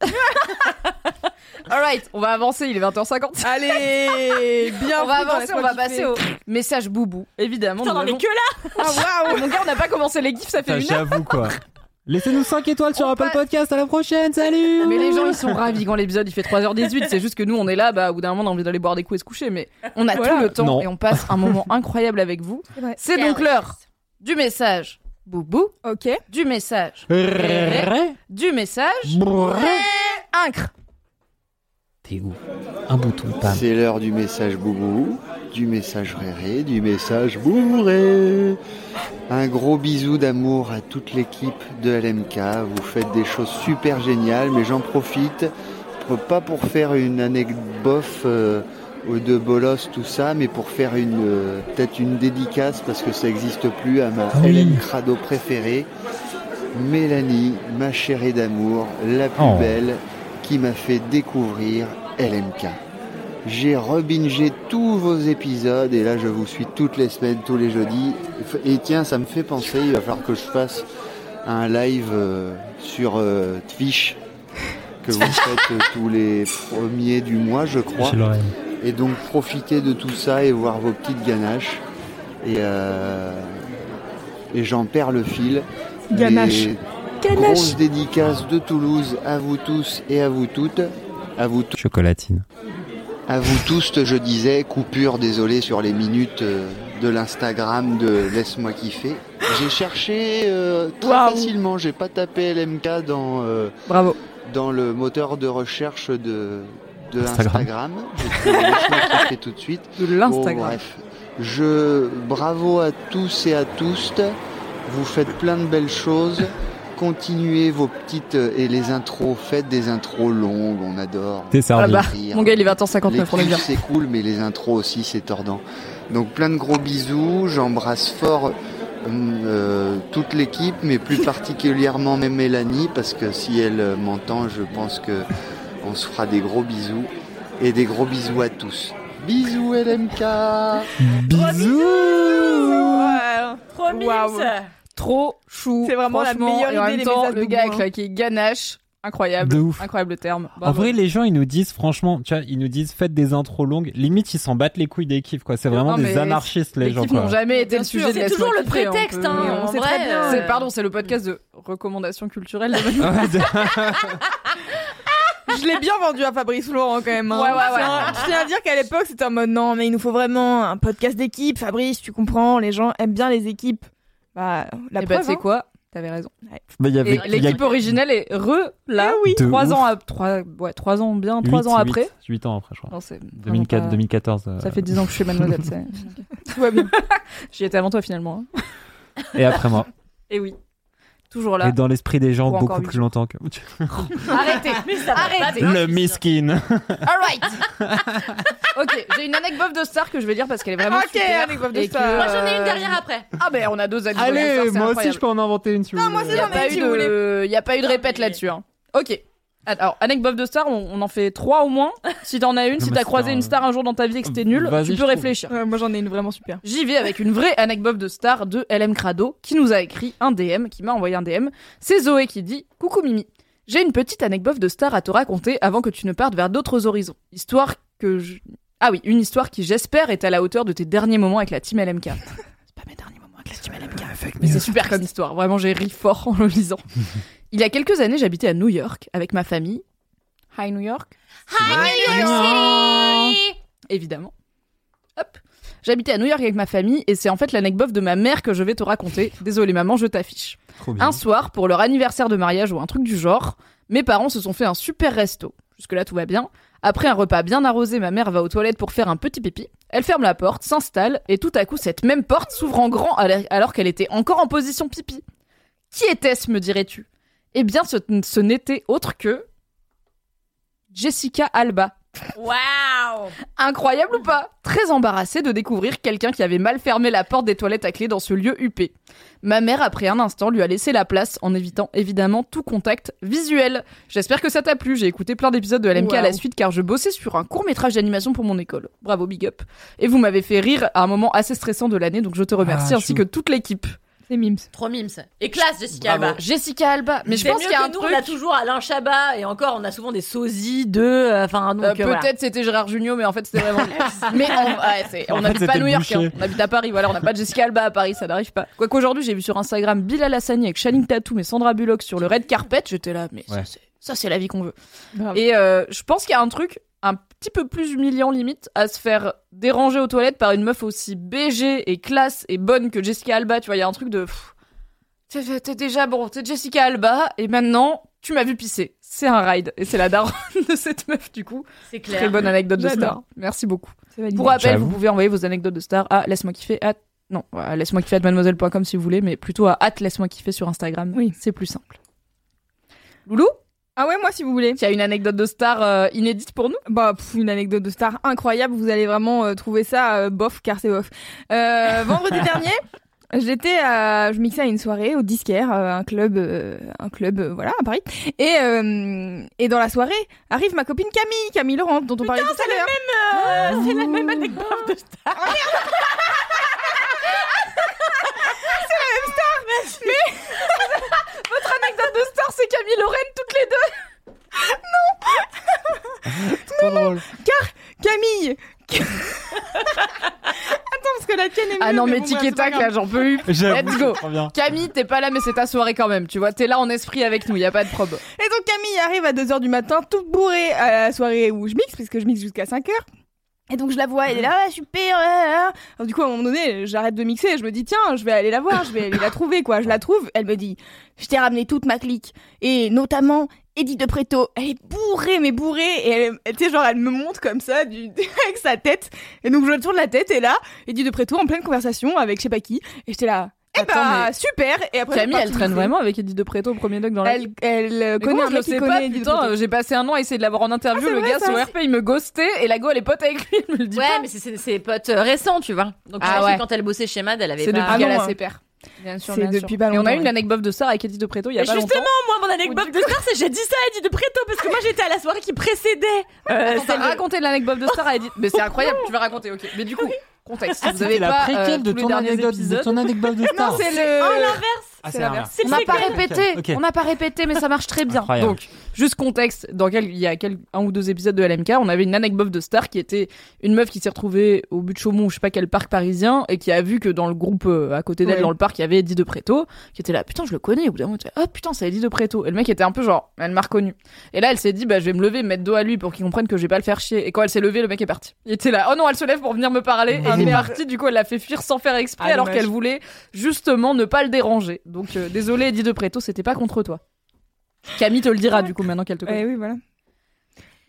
Alright, on va avancer, il est 20h50. Allez, bien on va avancer, on va passer au message boubou. Évidemment, Putain, mais avons- que là Ah waouh Mon gars, on n'a pas commencé les gifs, ça fait une heure. J'avoue quoi. Laissez-nous 5 étoiles sur On Apple passe- Podcast. À la prochaine. Salut. Mais les gens, ils sont ravis quand l'épisode il fait 3h18. C'est juste que nous, on est là, bah, au bout d'un moment, on a envie d'aller boire des coups et se coucher. Mais on a Voilà. tout le temps Non. et on passe un moment incroyable avec vous. Ouais. C'est donc l'heure du message boubou, Ok. du message, du message, incre. T'es Un bouton, pam. C'est l'heure du message boubou. du message réré, du message bourré. Un gros bisou d'amour à toute l'équipe de LMK. Vous faites des choses super géniales, mais j'en profite, pas pour faire une anecdote bof euh, de bolos, tout ça, mais pour faire une euh, peut-être une dédicace parce que ça n'existe plus à ma oui. LM Crado préférée, Mélanie, ma chérie d'amour, la plus Oh. belle, qui m'a fait découvrir LMK. J'ai rebingé tous vos épisodes et là je vous suis toutes les semaines, tous les jeudis. Et tiens, ça me fait penser, il va falloir que je fasse un live euh, sur euh, Twitch que vous faites euh, tous les premiers du mois, je crois. Et donc profitez de tout ça et voir vos petites ganaches. Et, et j'en perds le fil. Ganache. Grosse dédicace de Toulouse à vous tous et à vous toutes. À vous tous. Chocolatine. À vous tous, je disais, coupure, désolé sur les minutes euh, de l'Instagram de Laisse-moi kiffer. J'ai cherché euh, très facilement, j'ai pas tapé LMK dans, euh, Bravo. dans le moteur de recherche de, de Instagram. Instagram. J'ai trouvé Laisse-moi kiffer tout de suite. De Bon, l'Instagram. bref, je bravo à tous et à tous. Vous faites plein de belles choses. Continuez vos petites euh, et les intros. Faites des intros longues, on adore. T'es servi. Ah bah, mon gars, il est 20h59, Les on est bien. clips, c'est cool, mais les intros aussi, c'est tordant. Donc plein de gros bisous. J'embrasse fort hum, euh, toute l'équipe, mais plus particulièrement même Mélanie, parce que si elle euh, m'entend, je pense que on se fera des gros bisous. Et des gros bisous à tous. Bisous LMK Ouais. Trop mimes. Trop chou. C'est vraiment la meilleure et en idée, même temps, le de gars avec qui ganache. Incroyable. De ouf. Incroyable terme. En vrai, les gens, ils nous disent, franchement, tu vois, ils nous disent, faites des intros longues. Limite, ils s'en battent les couilles des kiffs, quoi. C'est vraiment Non, des anarchistes, les, les gens, quoi. n'ont jamais été Bien le sûr, sujet de C'est toujours le prétexte, hein. on sait vrai, très bien. euh, pardon, c'est le podcast de recommandations culturelles. Je l'ai bien vendu à Fabrice Laurent quand même. hein. Ouais, ouais, ouais. Je tiens- Je tiens à dire qu'à l'époque, c'était en mode non, mais il nous faut vraiment un podcast d'équipe. Fabrice, tu comprends, les gens aiment bien les équipes. Bah, la Et bah, preuve. tu sais hein. quoi? T'avais raison. Bah, il y avait, Et y a l'équipe originelle est re là. oui. De Trois ans, à, trois, ouais, trois ans bien, trois ans après. huit- huit ans après, je crois. Non, c'est vraiment 2004, pas- 2014. euh, Ça fait 10 ans que je suis Mademoiselle. c'est- Tout va bien. J'y étais avant toi finalement. hein. Et après moi. Et oui. Toujours là. Et dans l'esprit des gens, beaucoup plus longtemps que. Arrêtez. Arrêtez. Le miskin. Alright. ok, j'ai une anecdote de star que je vais dire parce qu'elle est vraiment Ok, super. anecdote de que, star. Moi, j'en ai une euh, derrière après. Ah ben on a deux anecdotes de Allez, moi aussi, je peux en inventer une si vous Non, moi aussi, Il n'y j'en ai pas une, eu si vous de... y a pas eu de répète là-dessus. Hein. Ok. Alors, anecdote de star, on, on en fait trois au moins. Si t'en as une, Non, si t'as croisé un- une star un jour dans ta vie et que c'était nul, tu peux réfléchir. Ouais, moi, j'en ai une vraiment super. J'y vais avec une vraie anecdote de star de LM Crado qui nous a écrit un DM, qui m'a envoyé un DM. C'est Zoé qui dit Coucou Mimi, j'ai une petite anecdote de star à te raconter avant que tu ne partes vers d'autres horizons. Histoire que je. Ah oui, une histoire qui j'espère est à la hauteur de tes derniers moments avec la team LMK. C'est pas mes derniers moments avec la team LMK. Mais c'est super comme histoire. Vraiment, j'ai ri fort en le lisant. Il y a quelques années, j'habitais à New York avec ma famille. Hi New York. Évidemment. Hop. J'habitais à New York avec ma famille et c'est en fait l'anecdote de ma mère que je vais te raconter. Désolée maman, je t'affiche. Un soir, pour leur anniversaire de mariage ou un truc du genre, mes parents se sont fait un super resto. Jusque-là, tout va bien. Après un repas bien arrosé, ma mère va aux toilettes pour faire un petit pipi. Elle ferme la porte, s'installe, et tout à coup, cette même porte s'ouvre en grand alors- alors qu'elle était encore en position pipi. Qui était-ce, me dirais-tu? Eh bien, ce, ce n'était autre que Jessica Alba. Waouh Incroyable ou pas? Très embarrassée de découvrir quelqu'un qui avait mal fermé la porte des toilettes à clé dans ce lieu huppé. Ma mère, après un instant, lui a laissé la place en évitant évidemment tout contact visuel. J'espère que ça t'a plu. J'ai écouté plein d'épisodes de LMK à la suite car je bossais sur un court métrage d'animation pour mon école. Bravo, big up. Et vous m'avez fait rire à un moment assez stressant de l'année, donc je te remercie Ah, ainsi chou. que toute l'équipe. C'est Mims. Trop mimes. Et classe, Jessica Bravo. Alba. Jessica Alba. Mais je pense qu'il y a que un nous, truc. on a toujours Alain Chabat et encore on a souvent des sosies de euh, enfin donc Euh, euh, Peut-être voilà. c'était Gérard Jugnot, mais en fait c'était vraiment. mais on, ouais, on pas à New York, hein. on habite à Paris. Voilà, on n'a pas de Jessica Alba à Paris, ça n'arrive pas. Quoique aujourd'hui j'ai vu sur Instagram Bilal Hassani avec Channing Tatum et Sandra Bullock sur le red carpet, j'étais là, mais ça, Ouais. c'est- ça c'est la vie qu'on veut. Et euh, je pense qu'il y a un truc petit peu plus humiliant limite à se faire déranger aux toilettes par une meuf aussi BG et classe et bonne que Jessica Alba. Tu vois, il y a un truc de. T'es déjà bon, t'es Jessica Alba et maintenant tu m'as vu pisser. C'est un ride. Et c'est la daronne de cette meuf, du coup. C'est clair. Très bonne anecdote de star. Merci beaucoup. Pour rappel, vous pouvez envoyer vos anecdotes de star à laisse-moi kiffer à non, à laisse-moi kiffer à mademoiselle.com si vous voulez, mais plutôt à at laisse-moi kiffer sur Instagram. Oui. C'est plus simple. Loulou, Ah ouais, moi si vous voulez. tu as une anecdote de star euh, inédite pour nous Bah, pff, une anecdote de star incroyable. Vous allez vraiment euh, trouver ça euh, bof, car c'est bof. Euh, vendredi dernier, j'étais à, je mixais à une soirée au Disquaire, euh, un club, euh, un club, euh, voilà, à Paris. Et euh, et dans la soirée arrive ma copine Camille, Camille Laurent, dont on parlait tout à l'heure. C'est la même anecdote de star. Votre anecdote de star, c'est Camille Lorraine toutes les deux. Trop drôle. Camille. Attends, parce que la tienne est Ah mieux, non, mais bon, tic et tac, là, j'en peux plus. Let's go. Camille, t'es pas là, mais c'est ta soirée quand même. Tu vois, t'es là en esprit avec nous, y a pas de probe. Et donc Camille arrive à 2h du matin, toute bourrée à la soirée où je mixe, puisque je mixe jusqu'à 5h. Et donc je la vois, elle est là, ah, super. ah. Alors, du coup, à un moment donné, j'arrête de mixer, je me dis, tiens, je vais aller la voir, je vais aller la trouver, quoi. Je la trouve, elle me dit, je t'ai ramené toute ma clique, et notamment Edith de Préto. Elle est bourrée, mais bourrée, et elle, tu sais, genre, elle me montre comme ça, du, avec sa tête. Et donc je tourne la tête, et là, Edith de Préto en pleine conversation avec je sais pas qui, et j'étais là, eh Attends, bah, mais super. Et après, Camille, elle traîne vraiment avec Edith de Préto au premier deck dans la Elle, elle euh, connaît je le sais connaît pas, Edith putain, j'ai passé un an à essayer de l'avoir en interview, Ah, c'est le vrai, gars sur RP il me ghostait et la go elle est pote avec lui, il me le dit Ouais, pas. mais c'est- c'est ses potes euh, récents, tu vois. Donc, Ah ouais. quand elle bossait chez Mad, elle avait C'est pas... depuis Ah qu'elle non, a ses pères. Bien sûr, C'est bien sûr. depuis pas Et on a eu une anecdote de star avec Edith de Préto il y a Et pas longtemps. justement, moi, mon anecdote de star, c'est j'ai dit ça à Eddie de Préto parce que moi j'étais à la soirée qui précédait euh, Attends, de- raconté l'anecdote de star à Edith. Mais c'est incroyable, tu vas raconter, ok. Mais du coup, contexte. Ah, vous avez la pas préquelle euh, de ton anecdote, de ton anecdote de star. c'est le. Oh, l'inverse Ah, c'est l'inverse. On n'a pas répété, Ok. on n'a pas répété, mais ça marche très bien. Incroyable. Donc, juste contexte, dans quel, il y a quel, un ou deux épisodes de LMK, on avait une anecdote de Star qui était une meuf qui s'est retrouvée au but de Chaumont, ou je sais pas quel parc parisien, et qui a vu que dans le groupe euh, à côté d'elle, Ouais. dans le parc, il y avait Eddie de Préto, qui était là, putain, je le connais, au bout d'un moment, tu fais, oh putain, c'est Eddie de Préto. Et le mec était un peu genre, elle m'a reconnu. Et là, elle s'est dit, bah, je vais me lever, me mettre dos à lui pour qu'il comprenne que je vais pas le faire chier. Et quand elle s'est levée, le mec est parti. Il était là, oh non, elle se lève pour venir me parler, Ah, et il est parti, du coup, elle l'a fait fuir sans faire exprès, Ah, alors qu'elle voulait justement ne pas le déranger. Donc, euh, désolé, Eddie de Préto, c'était pas contre toi. Camille te le dira, du coup, maintenant qu'elle te connaît. Ouais, oui, voilà.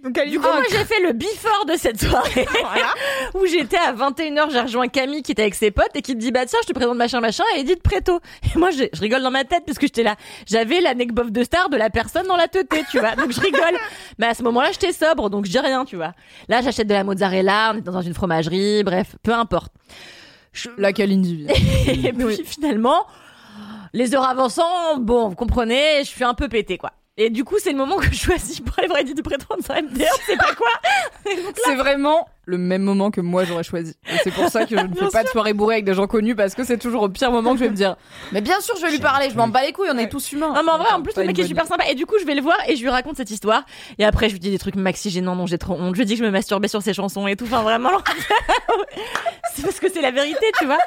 Donc, elle Du coup, moi, j'ai fait le before de cette soirée. Voilà. où j'étais à 21h, j'ai rejoint Camille qui était avec ses potes et qui te dit, bah tiens, je te présente machin machin et Edith Préto. Et moi, je, je rigole dans ma tête parce que j'étais là. J'avais l'anecdote de star de la personne dans la teuté, tu vois. Donc je rigole. Mais à ce moment-là, j'étais sobre, donc je dis rien, tu vois. Là, j'achète de la mozzarella, on est dans une fromagerie, bref, peu importe. Je- Laquelle individu et puis finalement, les heures avançant, bon, vous comprenez, je suis un peu pété, quoi. Et du coup, c'est le moment que je choisis pour aller Préto dans un MDR, c'est pas quoi. C'est vraiment le même moment que moi j'aurais choisi. Et c'est pour ça que je ne fais pas de soirée bourrée avec des gens connus parce que c'est toujours au pire moment que je vais me dire Mais bien sûr, je vais lui parler, je m'en bats les couilles, on est tous humains. Non mais en vrai en plus le mec est super sympa et du coup je vais le voir et je lui raconte cette histoire et après je lui dis des trucs maxi gênants dont j'ai trop honte. Je lui dis que je me masturbais sur ses chansons et tout. Enfin vraiment c'est parce que c'est la vérité tu vois.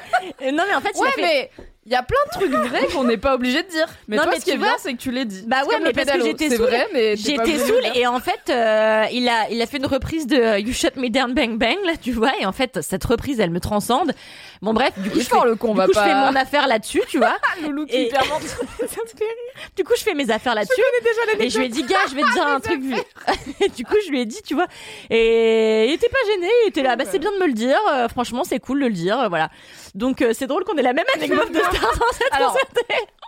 Et non mais en fait il Ouais, a fait- mais il y a plein de trucs vrais qu'on n'est pas obligé de dire. Mais Non, toi, mais ce qui est bien, c'est que tu l'as dit. Bah ouais, mais parce que j'étais C'est saoule. vrai, mais t'es pas J'étais dire. et en fait euh, il a il a fait une reprise de euh, You Shut Me Down Bang Bang là tu vois et en fait cette reprise elle me transcende. Bon bref du coup je fais, le con, on du va coup, je pas. fais mon affaire là-dessus tu vois. Loulou qui Et- Du coup, je fais mes affaires là-dessus. Et je lui ai dit, gars, je vais te dire un truc. Et du coup, je lui ai dit, tu vois. Et il était pas gêné. Il était là, bah, c'est bien de me le dire. Euh, franchement, c'est cool de le dire. euh, Voilà. Donc, euh, c'est drôle qu'on ait la même anecdote de star dans cette Alors.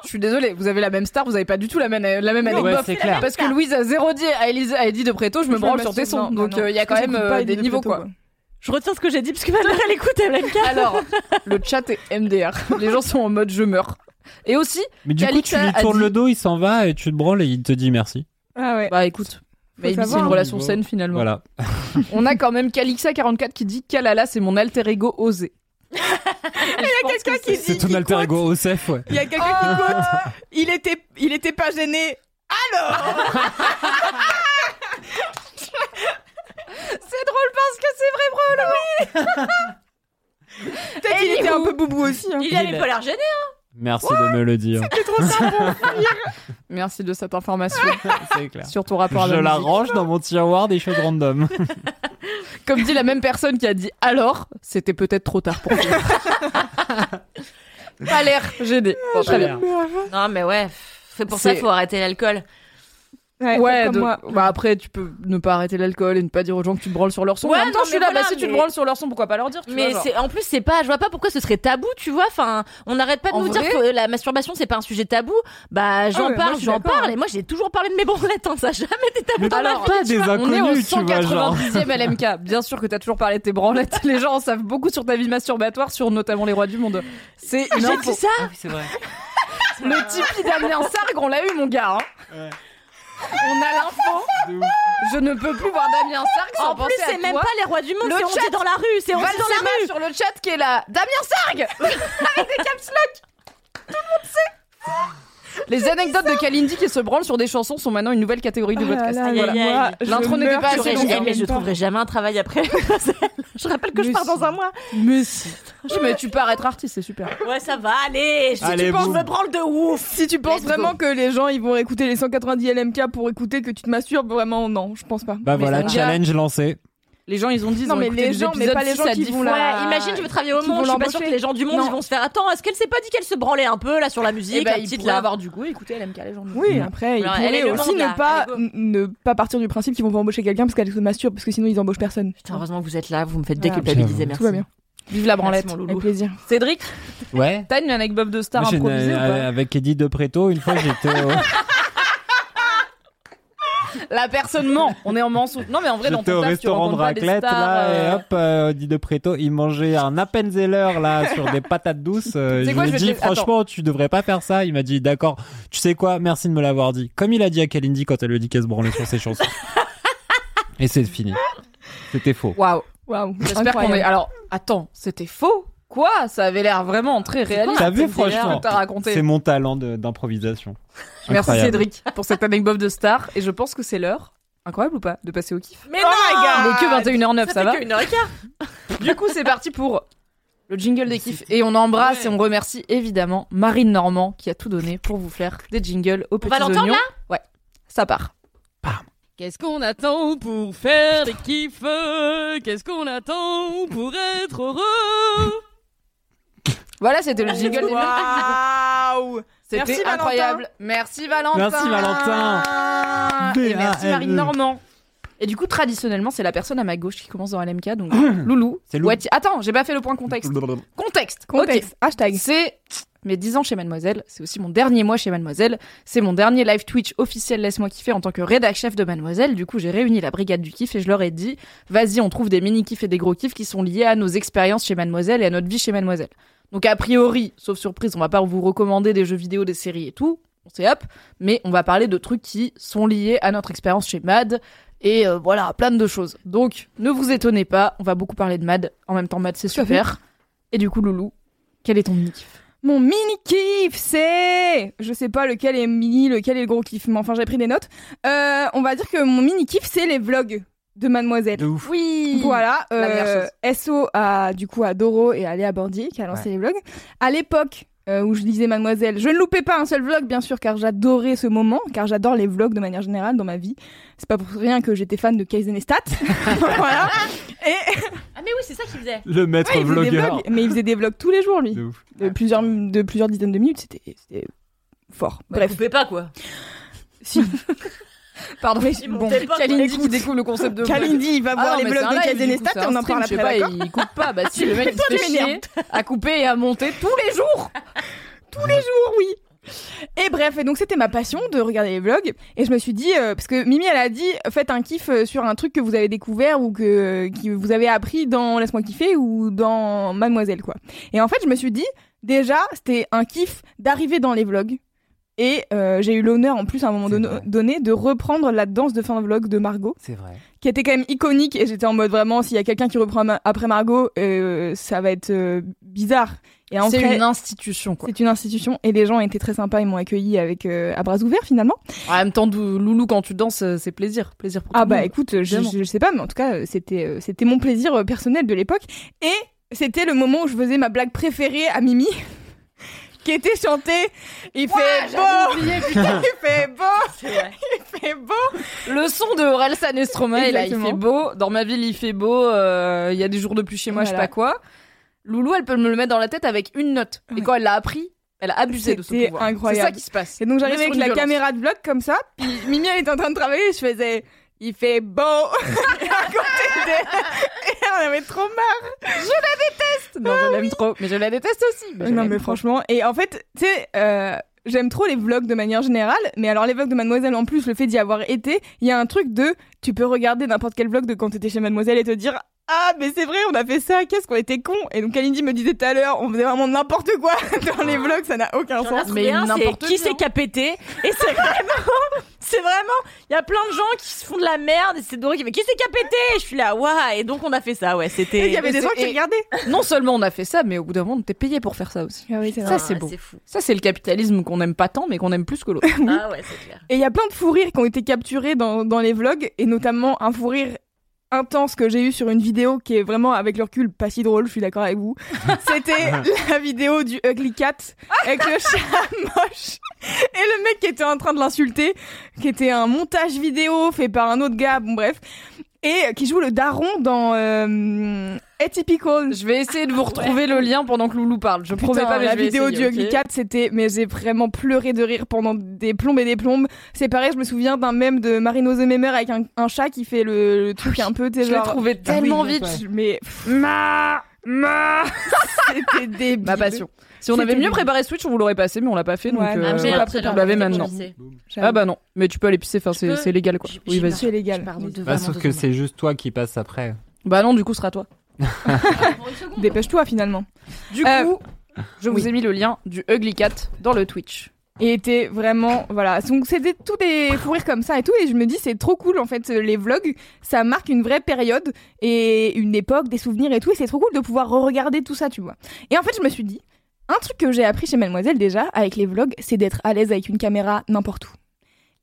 Je suis désolée, vous avez la même star, vous avez pas du tout la même, la même Non, anecdote. ouais, c'est clair. Parce que Louise a zéro dit à, Elise, à Eddie de Préto, je me branle sur tes sons. Non, Donc non, euh, il y a quand même euh, des de niveaux Préto, quoi. Je retiens ce que j'ai dit parce que ma mère, elle écoute, MLK. Alors, le chat est MDR. Les gens sont en mode je meurs. Et aussi, Mais du coup, tu lui tournes dit- le dos, il s'en va et tu te branles et il te dit merci. Ah ouais. bah écoute, maybe c'est une relation saine finalement. Voilà. On a quand même Calixa44 qui dit Kalala, c'est mon alter ego osé. Il y a quelqu'un qui C'est ton alter ego Osef, ouais. Il y a quelqu'un qui quote. Il était, il était pas gêné. C'est drôle parce que c'est vrai, bro. Peut-être qu'il était un peu boubou aussi. hein. Il avait pas l'air gêné. Merci de me le dire. Merci de cette information C'est clair. sur ton rapport à Je la la musique. range dans mon tiroir des choses random. Comme dit la même personne qui a dit alors, c'était peut-être trop tard pour toi. pas l'air gêné. Bon, très bien. Non, mais ouais. C'est pour ça qu'il faut arrêter l'alcool. Ouais, Ouais, comme de- moi. bah après tu peux ne pas arrêter l'alcool et ne pas dire aux gens que tu te branles sur leur son. Ouais, en même temps, non, je suis là, bah si tu te branles sur leur son, pourquoi pas leur dire tu Mais vois, genre. c'est en plus c'est pas je vois pas pourquoi ce serait tabou tu vois enfin on n'arrête pas de En nous vrai dire que la masturbation c'est pas un sujet tabou bah j'en Ah ouais, parle j'en parle et moi j'ai toujours parlé de mes branlettes hein, ça a jamais été tabou Mais dans ma alors, vie pas des On est au inconnus, tu vois, genre. 190e LMK. Bien sûr que t'as toujours parlé de tes branlettes. Les gens en savent beaucoup sur ta vie masturbatoire, sur notamment les rois du monde. C'est une j'ai info. dit ça Ah c'est vrai. Le Tipeee Damien Sargue, on l'a eu, mon gars. On a l'info. Je ne peux plus voir Damien Sargue sans en plus penser à c'est même pas les rois du monde Le c'est on chat. dit dans la rue c'est on dit dans la Valsema rue sur le chat qui est là. Damien Sargue Avec des caps lock Les anecdotes de Kalindi qui se branlent sur des chansons sont maintenant une nouvelle catégorie du Oh podcast. L'intro n'était pas assez longue, Eh, mais je trouverai jamais un travail après je rappelle que je pars si. dans un mois Mais si. Mais tu pars être artiste, c'est super. ouais ça va allez si Allez, tu penses me branle de ouf Si tu penses Let's go. vraiment que les gens ils vont écouter les 190 LMK pour écouter que tu te masturbes, vraiment non, je pense pas. Bah Mais voilà, gars- challenge lancé. Les gens, ils ont dit, ils Non, ont mais les gens, mais pas les 6 gens qui 10 vont Ouais, imagine, je veux travailler au qui monde, je suis pas sûre que les gens du monde ils vont se faire attends, est-ce qu'elle s'est pas dit qu'elle se branlait un peu là sur la musique, petite pourraient là avoir du goût et écouter LMK, les gens. du Oui, après, ils elle pourraient aussi monde, là. ne pas, ne pas partir du principe qu'ils vont pas embaucher quelqu'un parce qu'elle se masturbe, parce que sinon ils embauchent personne. Putain, heureusement que vous êtes là, vous me faites déculpabiliser, merci. Tout va bien. Vive la branlette. Merci, mon Avec loulou. plaisir. Cédric, Ouais. t'as une anecdote de star improvisée ou pas euh, avec Eddie De Preto, une fois j'étais au, La personne ment. On est en mensonge. Non, mais en vrai, dans j'étais ton au taf, tu restaurant de rencontres pas des raclette stars, là euh, et hop, euh, Eddie De Preto, il mangeait un Appenzeller là sur des patates douces. euh, je quoi, lui ai dit te- franchement, tu devrais pas faire ça. Il m'a dit d'accord. Tu sais quoi Merci de me l'avoir dit. Comme il a dit à Kalindi quand elle lui a dit qu'elle se branlait sur ses chansons. et c'est fini. C'était faux. Waouh. Waouh. J'espère qu'on est. Alors, attends, c'était faux Quoi Ça avait l'air vraiment très réaliste. T'as vu, que franchement, t'as raconté. C'est mon talent d'improvisation. Merci. Cédric pour cette anecdote de star. Et je pense que c'est l'heure. Incroyable ou pas De passer au kiff. Mais Oh non, my God. Il est que 21h09, ça, ça va et quart. Du coup, c'est parti pour le jingle des kiffs. Et on embrasse Ouais. et on remercie évidemment Marine Normand qui a tout donné pour vous faire des jingles aux petits va l'entendre, là Ouais, ça part. Qu'est-ce qu'on attend pour faire des kiffs? Qu'est-ce qu'on attend pour être heureux? Voilà, c'était le jingle des Waouh. C'était incroyable. Merci Valentin. Merci, Valentin. Et merci V-A-L-E. Marine Normand. Et du coup, traditionnellement, c'est la personne à ma gauche qui commence dans LMK. Donc, Loulou. C'est Loulou. Attends, j'ai pas fait le point contexte. Contexte. Contexte. Hashtag. C'est mes 10 ans chez Mademoiselle. C'est aussi mon dernier mois chez Mademoiselle. C'est mon dernier live Twitch officiel Laisse-moi kiffer en tant que rédac chef de Mademoiselle. Du coup, j'ai réuni la brigade du kiff et je leur ai dit vas-y, on trouve des mini kiffs et des gros kiffs qui sont liés à nos expériences chez Mademoiselle et à notre vie chez Mademoiselle. Donc, a priori, sauf surprise, on va pas vous recommander des jeux vidéo, des séries et tout. On sait hop. Mais on va parler de trucs qui sont liés à notre expérience chez Mad. Et euh, voilà, plein de choses. Donc, ne vous étonnez pas, on va beaucoup parler de Mad. En même temps, Mad, c'est super. Et du coup, Loulou, quel est ton mini kiff? Mon mini kiff, c'est, je sais pas lequel est mini, lequel est le gros kiff, mais enfin j'ai pris des notes. Euh, on va dire que mon mini kiff, c'est les vlogs de Mademoiselle. De ouf. Oui Voilà, euh, SO à du coup à Doro et à Léa Bordier qui a lancé Ouais. les vlogs. À l'époque euh, où je disais Mademoiselle, je ne loupais pas un seul vlog bien sûr car j'adorais ce moment, car j'adore les vlogs de manière générale dans ma vie. C'est pas pour rien que j'étais fan de Kaizenestat. voilà. Et Ah mais oui, c'est ça qu'il faisait. Le maître ouais, vlogueur. vlogs, mais il faisait des vlogs tous les jours lui, De ouf. de plusieurs de plusieurs dizaines de minutes, c'était fort. Bref, Bref, coupez pas quoi. si. Pardon, Mais bon, Kalindi qui découvre le concept de. Kalindi, il va Ah voir non, les un de coup, et on en parle après, pas, Il coupe pas, bah si, le mec il se fait chier à couper et à monter tous les jours. tous les jours, oui. Et bref, et donc c'était ma passion de regarder les vlogs. Et je me suis dit, euh, parce que Mimi, elle a dit, faites un kiff euh, sur un truc que vous avez découvert ou que, que vous avez appris dans Laisse-moi kiffer ou dans Mademoiselle, quoi. Et en fait, je me suis dit, déjà, c'était un kiff d'arriver dans les vlogs. Et euh, j'ai eu l'honneur, en plus, à un moment donné, vrai. donné, de reprendre la danse de fin de vlog de Margot, C'est vrai. qui était quand même iconique. Et j'étais en mode, vraiment, s'il y a quelqu'un qui reprend ma- après Margot, euh, ça va être euh, bizarre. Et C'est une institution, quoi. c'est une institution et les gens étaient très sympas, ils m'ont accueilli avec euh, à bras ouverts finalement. En même temps, Loulou, quand tu danses, c'est plaisir. Plaisir pour Ah tout le bah monde. écoute, je, je, je sais pas, mais en tout cas c'était euh, c'était mon plaisir personnel de l'époque et c'était le moment où je faisais ma blague préférée à Mimi. Qui était chantée, il fait beau, il fait beau, il fait beau. Le son de Orelsan et Stromae, là, il fait beau. Dans ma ville, il fait beau. euh, Il y a des jours de plus chez moi, je sais pas quoi. Loulou, elle peut me le mettre dans la tête avec une note. Et Ouais. quand elle l'a appris, Elle a abusé de ce C'était pouvoir. incroyable. C'est ça qui se passe. Et donc On j'arrivais avec la violence. caméra de vlog comme ça, puis Mimi elle était en train de travailler, et je faisais il fait beau Et à côté de- et on avait trop marre. Non, je l'aime trop, mais je la déteste aussi. Mais je non mais trop. franchement, et en fait, tu sais, euh, j'aime trop les vlogs de manière générale, mais alors les vlogs de Mademoiselle en plus, le fait d'y avoir été, il y a un truc de, tu peux regarder n'importe quel vlog de quand t'étais chez Mademoiselle et te dire. Ah mais c'est vrai on a fait ça qu'est-ce qu'on était cons et donc Kalindi me disait tout à l'heure on faisait vraiment n'importe quoi dans les vlogs ça n'a aucun sens c'est n'importe qui quoi. c'est qui a pété et c'est vraiment c'est vraiment il y a plein de gens qui se font de la merde et c'est Doré qui fait qui c'est qui a pété? Et je suis là waouh et donc on a fait ça ouais c'était il y avait des gens qui regardaient Non seulement on a fait ça, mais au bout d'un moment, on était payé pour faire ça aussi. ah oui c'est Ça, c'est beau. c'est fou Ça, c'est le capitalisme qu'on aime pas tant, mais qu'on aime plus que l'autre. ah ouais c'est clair Et il y a plein de fous rires qui ont été capturés dans, dans les vlogs, et notamment un fou rire intense que j'ai eu sur une vidéo qui est vraiment, avec le recul, pas si drôle, je suis d'accord avec vous. C'était la vidéo du Ugly Cat avec le chat moche. Et le mec qui était en train de l'insulter, qui était un montage vidéo fait par un autre gars, bon bref, et qui joue le daron dans euh, Atypical. Je vais essayer de vous retrouver le lien pendant que Loulou parle. Je promets Putain, pas, mais la je vais vidéo essayer, du Ugly ok Cat, c'était, mais j'ai vraiment pleuré de rire pendant des plombes et des plombes. C'est pareil, je me souviens d'un mème de Marino The Memer avec un, un chat qui fait le, le truc un peu, t'es Je l'ai trouvé tellement Ah oui, vite. Mais, ma, ma, c'était débile. Ma passion. Si on avait mieux préparé Switch, on vous l'aurait passé, mais on l'a pas fait. Donc, Ouais, euh, Ah, j'ai vous l'air l'avez de maintenant. Ah bah non, mais tu peux aller pisser, enfin c'est peux c'est légal quoi. Oui, vas-y. C'est légal. Bah, sauf que c'est juste toi qui passes après. Bah non, du coup, ce sera toi. Dépêche-toi finalement. Du Euh, coup, je vous oui. ai mis le lien du Ugly Cat dans le Twitch. Et était vraiment, voilà. Donc c'était tous des fous rires comme ça et tout. Et je me dis, c'est trop cool en fait. Les vlogs, ça marque une vraie période et une époque, des souvenirs et tout. Et c'est trop cool de pouvoir re-regarder tout ça, tu vois. Et en fait, je me suis dit, un truc que j'ai appris chez Mademoiselle déjà avec les vlogs, c'est d'être à l'aise avec une caméra n'importe où.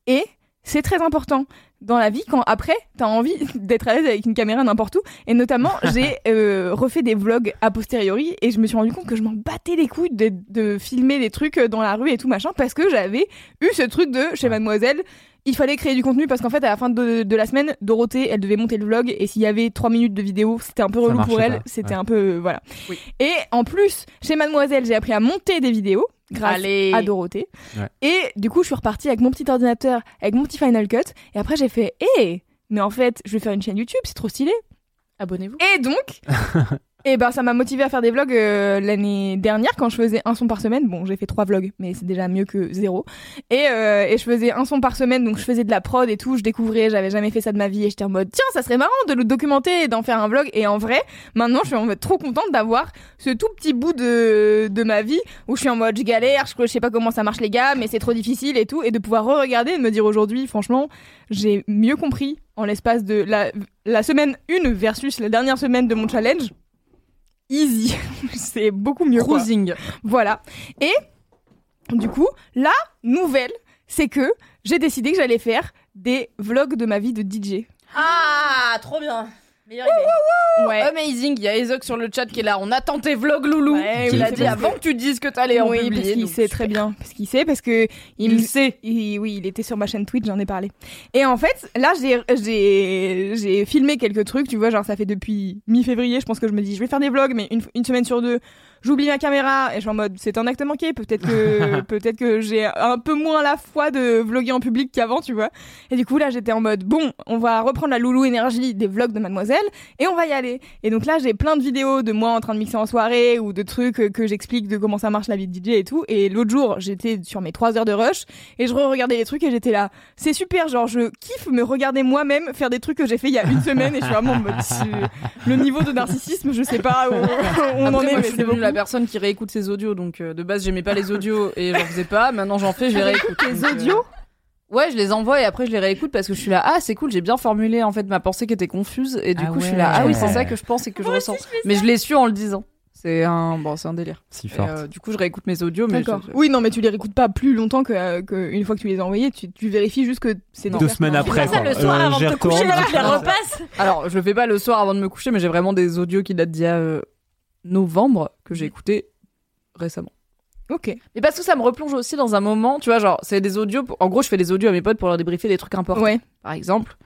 Et c'est très important dans la vie quand après t'as envie d'être à l'aise avec une caméra n'importe où. Et notamment j'ai euh, refait des vlogs a posteriori et je me suis rendu compte que je m'en battais les couilles de, de filmer des trucs dans la rue et tout machin parce que j'avais eu ce truc de chez Mademoiselle il fallait créer du contenu parce qu'en fait à la fin de, de la semaine Dorothée elle devait monter le vlog et s'il y avait trois minutes de vidéo c'était un peu relou pour elle. c'était ouais. un peu euh, voilà. Oui. et en plus chez Mademoiselle j'ai appris à monter des vidéos grâce Allez. à Dorothée Ouais. et du coup je suis repartie avec mon petit ordinateur avec mon petit Final Cut et après j'ai fait hé mais en fait je vais faire une chaîne YouTube c'est trop stylé Abonnez-vous. et donc, et ben ça m'a motivé à faire des vlogs euh, l'année dernière quand je faisais un son par semaine. Bon, j'ai fait trois vlogs, mais c'est déjà mieux que zéro. Et, euh, et je faisais un son par semaine, donc je faisais de la prod et tout. Je découvrais, j'avais jamais fait ça de ma vie et j'étais en mode tiens, ça serait marrant de le documenter et d'en faire un vlog. Et en vrai, maintenant, je suis en mode trop contente d'avoir ce tout petit bout de de ma vie où je suis en mode je galère, je, sais pas comment ça marche les gars, mais c'est trop difficile et tout, et de pouvoir re-regarder et de me dire aujourd'hui, franchement, j'ai mieux compris en l'espace de la, la semaine 1 versus la dernière semaine de mon challenge. Easy. c'est beaucoup mieux. quoi. Cruising. Voilà. Et du coup, la nouvelle, c'est que j'ai décidé que j'allais faire des vlogs de ma vie de DJ. ah trop bien meilleure idée Ouais. Amazing, il y a Ezok sur le chat qui est là. On attend tes vlogs, Loulou. Ouais, l'a c'est dit avant que- tu dises que t'allais en oui, publier. parce qu'il donc sait super. très bien. Parce qu'il sait, parce que Il sait. il- oui, il était sur ma chaîne Twitch, j'en ai parlé. Et en fait, là, j'ai, filmé quelques trucs, tu vois, genre ça fait depuis mi-février, je pense que je me dis, je vais faire des vlogs, mais une, une semaine sur deux, j'oublie ma caméra et je suis en mode, c'est un acte manqué. Peut-être que, peut-être que j'ai un peu moins la foi de vloguer en public qu'avant, tu vois. Et du coup, là, j'étais en mode, bon, on va reprendre la loulou énergie des vlogs de Mademoiselle et on va y aller. Et donc là, j'ai plein de vidéos de moi en train de mixer en soirée ou de trucs que j'explique de comment ça marche la vie de DJ et tout. Et l'autre jour, j'étais sur mes trois heures de rush et je re-regardais les trucs et j'étais là. C'est super, genre, je kiffe me regarder moi-même faire des trucs que j'ai fait il y a une semaine et je suis vraiment en mode, le niveau de narcissisme, je sais pas où on en est, moi, mais c'est beaucoup. Personne qui réécoute ses audios. Donc, euh, de base, j'aimais pas les audios et j'en faisais pas. Maintenant, j'en fais, je les réécoute. Les Donc, euh, audios Ouais, je les envoie et après je les réécoute parce que je suis là. Ah, c'est cool, j'ai bien formulé en fait ma pensée qui était confuse et du Ah coup je suis là. Ah oui, c'est ça que je pense et que je ressens. Mais je l'ai su en le disant. C'est un bon, c'est un délire. Si Et, forte. euh, du coup, je réécoute mes audios, mais D'accord. je- Oui, non, mais tu les réécoutes pas plus longtemps que, euh, que une fois que tu les as envoyés, tu, tu vérifies juste que c'est Deux nécessaire. semaines après, ça quoi. le soir Euh, avant de te coucher retourne. tu les repasses Alors, je le fais pas le soir avant de me coucher, mais j'ai vraiment des audios qui datent d'il y a euh, novembre que j'ai écoutés récemment. Ok. Mais parce que ça me replonge aussi dans un moment, tu vois, genre, c'est des audios. pour- En gros, je fais des audios à mes potes pour leur débriefer des trucs importants. Ouais. Par exemple,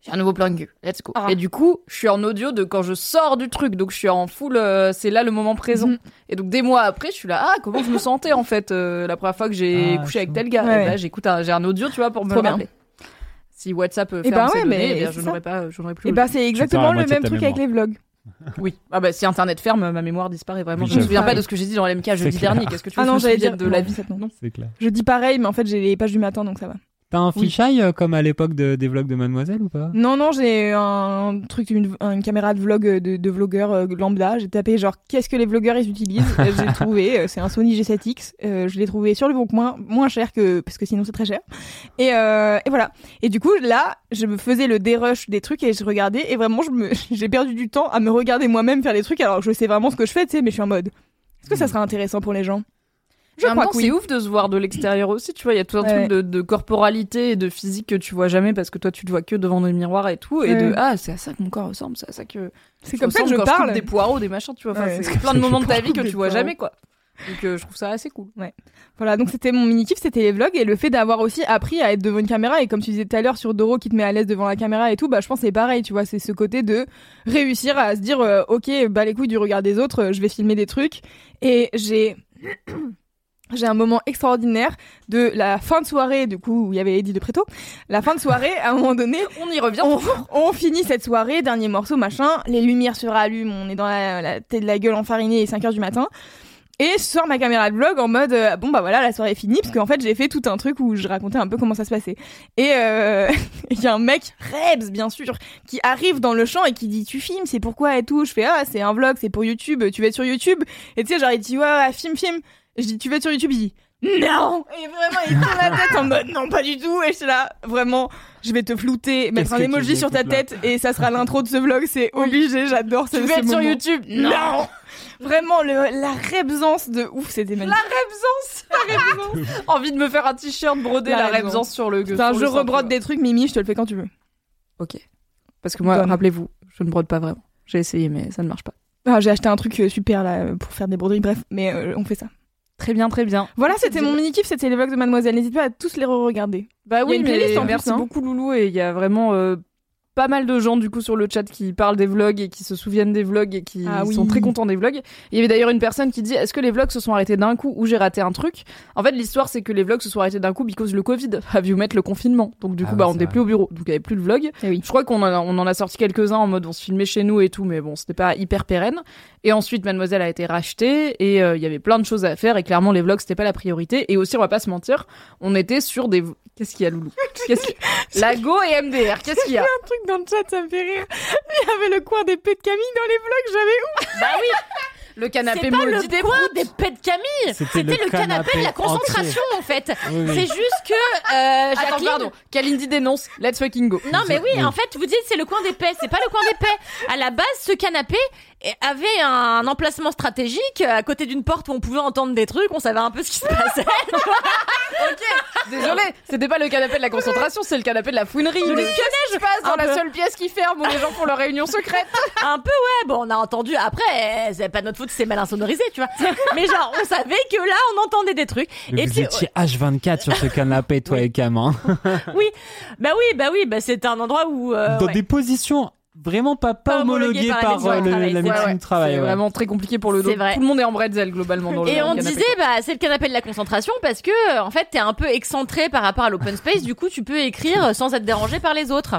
j'ai un nouveau plan de cul, let's go. Ah. Et du coup, je suis en audio de quand je sors du truc, donc je suis en full, euh, c'est là le moment présent. Mhm. Et donc des mois après, je suis là, ah, comment je me sentais en fait euh, la première fois que j'ai Ah, couché avec tel gars. Ouais. Et là, j'écoute un, j'ai un audio, tu vois, pour me rappeler. Si WhatsApp euh, Eh ferme ben ses ouais, données, mais eh bien, c'est je n'aurais pas, je n'aurais plus. Et bah c'est exactement le même truc avec les vlogs. Oui. Ah bah si internet ferme, ma mémoire disparaît vraiment. Oui, je me souviens pas de ce que j'ai dit dans l'MK jeudi dernier. Qu'est-ce que tu veux Ah non, j'allais dire de la vie non. Non. C'est clair. Je dis pareil, mais en fait j'ai les pages du matin donc ça va. T'as un fisheye euh, comme à l'époque de- des vlogs de Mademoiselle ou pas? Non, non, j'ai un truc, une, une caméra de vlog euh, de, de vlogueur euh, lambda. J'ai tapé genre qu'est-ce que les vlogueurs ils utilisent. J'ai trouvé, c'est un Sony G7X. Euh, je l'ai trouvé sur le bon coin, moins cher que parce que sinon c'est très cher. Et, euh, et voilà. Et du coup là, je me faisais le dérush des trucs et je regardais et vraiment je me, j'ai perdu du temps à me regarder moi-même faire des trucs alors que je sais vraiment ce que je fais, tu sais, mais je suis en mode. Est-ce que ça sera intéressant pour les gens? Je crois que c'est ouf de se voir de l'extérieur aussi, tu vois. Il y a tout un Ouais. truc de, de corporalité et de physique que tu vois jamais parce que toi, tu te vois que devant des miroirs et tout. Et de Ouais. ah, c'est à ça que mon corps ressemble, c'est à ça que. C'est comme ça que je quand parle. coupe des poireaux, des machins, tu vois. Enfin, Ouais. c'est plein de moments de ta vie que tu vois poireaux. jamais, quoi. Donc, euh, je trouve ça assez cool. Voilà, donc c'était mon mini kiff, c'était les vlogs et le fait d'avoir aussi appris à être devant une caméra et comme tu disais tout à l'heure sur Doro qui te met à l'aise devant la caméra et tout, bah je pense que c'est pareil, tu vois, c'est ce côté de réussir à se dire euh, OK, bah les couilles du regard des autres, euh, je vais filmer des trucs et j'ai j'ai un moment extraordinaire de la fin de soirée du coup où il y avait Eddie de Préto. La fin de soirée à un moment donné, On y revient. on, on finit cette soirée, dernier morceau, machin, les lumières se rallument, on est dans la, la tête de la gueule enfarinée, est 5 heures du matin. Et je sors ma caméra de vlog en mode euh, bon bah voilà la soirée est finie parce qu'en fait j'ai fait tout un truc où je racontais un peu comment ça se passait et euh, il y a un mec Rebs bien sûr qui arrive dans le champ et qui dit tu filmes c'est pourquoi et tout? Je fais ah c'est un vlog c'est pour YouTube tu vas être sur YouTube et tu sais genre il dit ouais, ouais film film Et je dis tu vas être sur YouTube il dit non Et vraiment, il tourne la tête en mode non, pas du tout. Et je suis là, vraiment, je vais te flouter, mettre un emoji sur ta tête et ça sera l'intro de ce vlog. C'est obligé, j'adore ce Tu ce être sur. YouTube Non Vraiment, le, la rebsance de ouf, c'était magnifique. La Rebsance Envie de me faire un t-shirt brodé La la, sur le sur je rebrode des trucs, Mimi, je te le fais quand tu veux. Ok. Parce que moi, rappelez-vous, je ne brode pas vraiment. J'ai essayé, mais ça ne marche pas. Ah, j'ai acheté un truc euh, super là pour faire des broderies, bref, mais euh, on fait ça. Très bien, très bien. Voilà, c'était mon mini kiff, c'était les vlogs de Mademoiselle. N'hésite pas à tous les re-regarder. Bah oui, mais playlist en plus, merci hein. beaucoup Loulou et il y a vraiment euh, pas mal de gens du coup sur le chat qui parlent des vlogs et qui se souviennent des vlogs et qui Ah oui. sont très contents des vlogs. Il y avait d'ailleurs une personne qui dit est-ce que les vlogs se sont arrêtés d'un coup ou j'ai raté un truc? En fait, l'histoire c'est que les vlogs se sont arrêtés d'un coup because le Covid a vu mettre le confinement. Donc du Ah coup, bah on n'était plus au bureau, donc il y avait plus de vlogs. Eh oui. Je crois qu'on en on en a sorti quelques-uns en mode on se filmait chez nous et tout, mais bon, c'était pas hyper pérenne. Et ensuite, Mademoiselle a été rachetée et euh, il y avait plein de choses à faire et clairement les vlogs c'était pas la priorité. Et aussi, on va pas se mentir, on était sur des. Qu'est-ce qu'il y a, Loulou? Qu'est-ce qu'il- Lago et MDR. Qu'est-ce qu'il y a? Un truc dans le chat, ça me fait rire. Il y avait le coin des pets de Camille dans les vlogs, j'avais Bah oui, Le canapé pas maudit le des coin des pets de Camille. C'était le canapé de la entier. concentration en fait. Oui, oui. C'est juste que euh, Attends, pardon. Kalindi dénonce. Let's fucking go. Non mais oui, Oui. en fait, vous dites c'est le coin des paix, c'est pas le coin des paix. À la base, ce canapé avait un emplacement stratégique à côté d'une porte où on pouvait entendre des trucs, on savait un peu ce qui se passait. Désolé, c'était pas le canapé de la concentration, c'est le canapé de la fouinerie. L'espionnage. qu'est-ce qui se passe dans Un la peu. seule pièce qui ferme où les gens font leur réunion secrète un peu ouais, bon, on a entendu après, c'est pas notre faute, c'est mal insonorisé, tu vois. Mais genre, on savait que là, on entendait des trucs. Mais Et vous puis, étiez H24 sur ce canapé, toi et Cam. hein. oui, bah oui, bah oui, bah c'était un endroit où euh, Dans ouais. des positions vraiment pas, pas, Pas homologuées par la par, euh, travail, la médecine vrai. du travail. C'est ouais. vraiment très compliqué pour le dos. C'est vrai. Tout le monde est en bretzel globalement dans le Et on disait, bah, c'est le canapé de la concentration parce que, en fait, t'es un peu excentré par rapport à l'open space. Du coup, tu peux écrire sans être dérangé par les autres.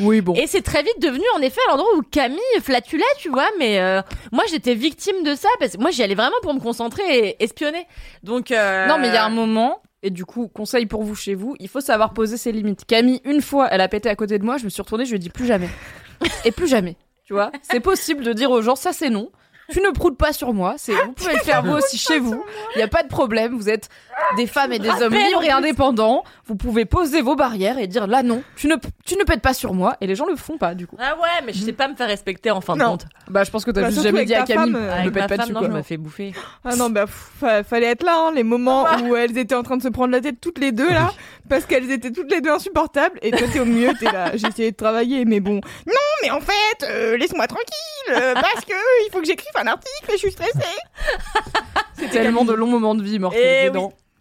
Oui, bon. Et c'est très vite devenu, en effet, l'endroit où Camille flatulait, tu vois. Mais euh, moi, j'étais victime de ça parce que moi, j'y allais vraiment pour me concentrer et espionner. Donc, euh, Non, mais il y a un moment, et du coup, conseil pour vous chez vous, il faut savoir poser ses limites. Camille, une fois, elle a pété à côté de moi, je me suis retournée, je lui ai dit plus jamais. Et plus jamais. Tu vois C'est possible de dire aux gens, ça c'est non. Tu ne proutes pas sur moi. C'est, vous pouvez le faire vous aussi chez vous. Il n'y a pas de problème. Vous êtes des femmes et des hommes libres et indépendants. Vous pouvez poser vos barrières et dire là non, tu ne, tu ne pètes pas sur moi. Et les gens le font pas, du coup. Ah ouais, mais je sais pas me faire respecter en fin de compte. Bah, je pense que t'as Bah, juste jamais dit à Camille, femme, euh, ne pète ma pas femme, dessus, non, quoi. je me fais bouffer. Ah non, bah, pff, fa- fallait être là, hein, les moments où elles étaient en train de se prendre la tête toutes les deux, là, parce qu'elles étaient toutes les deux insupportables, et toi, t'es au milieu, t'es là, j'ai essayé de travailler, mais bon. Non, mais en fait, euh, laisse-moi tranquille, euh, parce que il faut que j'écrive un article, et je suis stressée. C'est tellement de longs moments de vie mortalisés Eh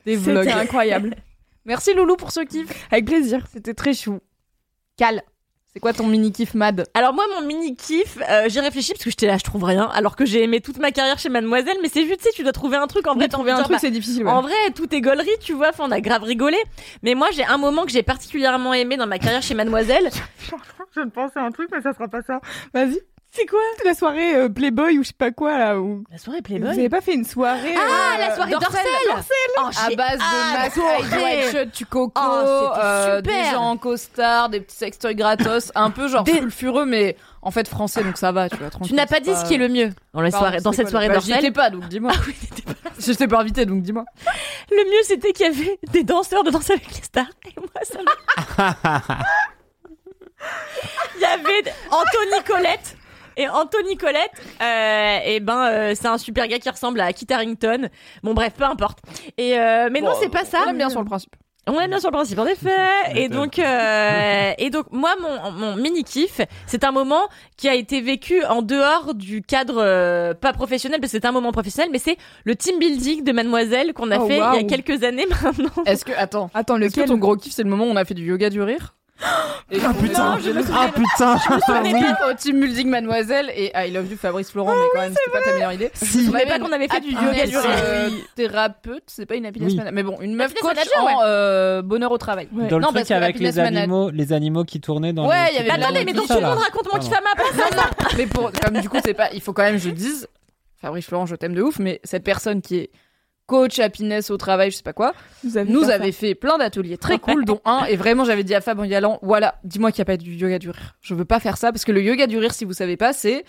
des vlogs. C'était incroyable. Merci Loulou pour ce kiff. Avec plaisir. C'était très chou. Cal. C'est quoi ton mini kiff mad? Alors moi, mon mini kiff, euh, j'ai réfléchi parce que j'étais là, je trouve rien, alors que j'ai aimé toute ma carrière chez Mademoiselle, mais c'est juste, tu sais, tu dois trouver un truc en vrai. Oui, t'as trouver un truc, dire, c'est difficile. bah, ouais. En vrai, tout est gaulerie, tu vois, enfin, on a grave rigolé. Mais moi, j'ai un moment que j'ai particulièrement aimé dans ma carrière chez Mademoiselle. Je pensais à un truc, mais ça sera pas ça. Vas-y. C'est quoi La soirée euh, Playboy ou je sais pas quoi là. Où... La soirée Vous avez pas fait une soirée Ah, euh, la soirée Dorsel. Dorsel Oh, À j'ai base de des white tu coco, Oh, c'était euh, super. des gens en costard, des petits sextoys gratos, un peu genre Des- sulfureux, mais en fait français, donc ça va, tu vois. Tu n'as pas dit ce qui est le mieux dans, la Pardon, soirée, dans cette quoi, soirée bah, Dorsel. étais pas, donc dis-moi. Ah oui, t'étais pas- Je t'ai pas invité, donc dis-moi. Le mieux, c'était qu'il y avait des danseurs de danse avec les stars. Et moi, ça. Il y avait Anthony Colette. Et Anthony Colette, euh, et ben, euh, c'est un super gars qui ressemble à Kit Harington. Bon, bref, peu importe. Et euh, mais non, c'est pas ça. On aime bien sur le principe. On est bien sur le principe, en effet. Et donc, euh, et donc, moi, mon, mon mini kiff, c'est un moment qui a été vécu en dehors du cadre euh, pas professionnel, parce que c'est un moment professionnel, mais c'est le team building de Mademoiselle qu'on a Oh, fait il y a waouh. quelques années maintenant. Est-ce que, attends, Attends, est-ce que lequel ton gros kiff, c'est le moment où on a fait du yoga du rire? Et Ah putain, Non, je me ah putain, je me On souviens. est au team building mademoiselle et I love you Fabrice Florent, mais quand même, c'était pas ta meilleure idée. Si. Je savais pas qu'on avait fait du yoga Happiness, du euh, thérapeute, c'est pas une happiness Oui. manager. Mais bon, une meuf coach manager, en ouais. euh, bonheur au travail. Ouais. Dans le Non, truc avec les animaux, les animaux qui tournaient dans Ouais, il y avait Attendez, mais donc tout le ça, monde là. raconte mon Pardon. kiff à ma place. mais pour, comme du coup, c'est pas, il faut quand même, je dise, Fabrice Florent, je t'aime de ouf, mais cette personne qui est coach happiness au travail, je sais pas quoi, Vous avez nous pas avait fait plein d'ateliers très cool, dont un, et vraiment j'avais dit à Fab en y allant, voilà, dis-moi qu'il n'y a pas du yoga du rire. Je veux pas faire ça, parce que le yoga du rire, si vous savez pas, c'est,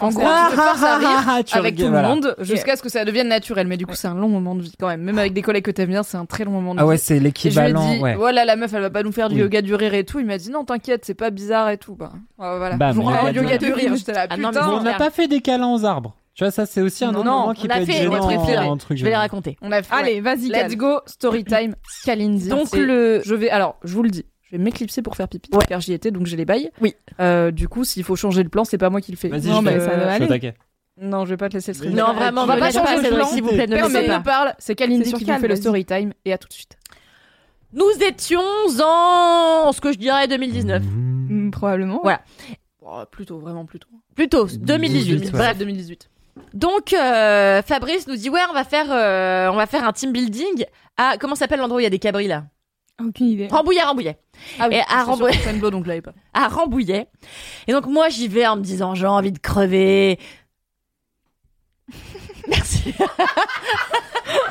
en gros, à- tu te forces à rire avec tout le voilà. monde, jusqu'à ce que ça devienne naturel. Mais du coup, c'est un long moment de vie quand même. Même avec des collègues que t'aimes bien, c'est un très long moment de Ah vie. ouais, c'est Et je lui ai l'équivalent. dit, ouais. voilà, la meuf, elle va pas nous faire du Oui. yoga du rire et tout. Il m'a dit, non, t'inquiète, c'est pas bizarre et tout. Bah, voilà. Je vous yoga yoga rire. du rire. J'étais là, Ah non, putain. Mais on n'a pas fait des câlins aux arbres. Tu vois, ça, c'est aussi un Non, autre moment qui on a peut fait être des gênant en truc Je vais les raconter. On a fait, Allez, vas-y, Let's go, story time, Kalindi. Donc, Et le- je vais, alors, je vous le dis, je vais m'éclipser pour faire pipi, Ouais. car j'y étais, donc j'ai les bails. Oui. Euh, du coup, s'il faut changer le plan, c'est pas moi qui le fais. Vas-y, Non, je mais vais- ça va aller. Non, je vais pas te laisser le stream. Non, vraiment, on va pas changer le plan. s'il vous plaît, ne Personne ne pas. parle, c'est Kalindi qui fait le story time, et à tout de suite. Nous étions en ce que je dirais 2019. Mm, Probablement. Ouais. Oh, plutôt, vraiment plutôt. Plutôt 2018. 2018, ouais. Bref, 2018. Donc euh, Fabrice nous dit ouais on va faire euh, on va faire un team building à comment s'appelle l'endroit où il y a des cabris là? Aucune idée. Rambouillet Rambouillet Ah oui, Et à Rambouillet. Fontainebleau, donc l'avais pas. à Rambouillet et donc moi j'y vais en me disant j'ai envie de crever merci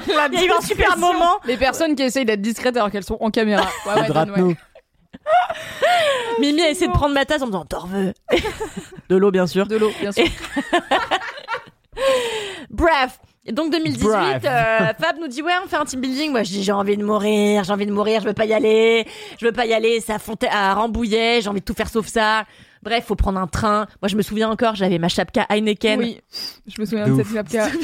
il y a eu un super moment Les personnes qui essayent d'être discrètes alors qu'elles sont en caméra. Ouais, ouais. Mimi a essayé de prendre ma tasse en me disant t'en veux de l'eau bien sûr De l'eau, bien sûr. Bref. Et donc 2018, Bref. euh, Fab nous dit ouais on fait un team building. Moi je dis j'ai envie de mourir, j'ai envie de mourir, je veux pas y aller, je veux pas y aller. C'est à, Fonta- à Rambouillet, j'ai envie de tout faire sauf ça. Bref, faut prendre un train. Moi je me souviens encore, j'avais ma chapka Heineken. Oui, je me souviens De cette chapka.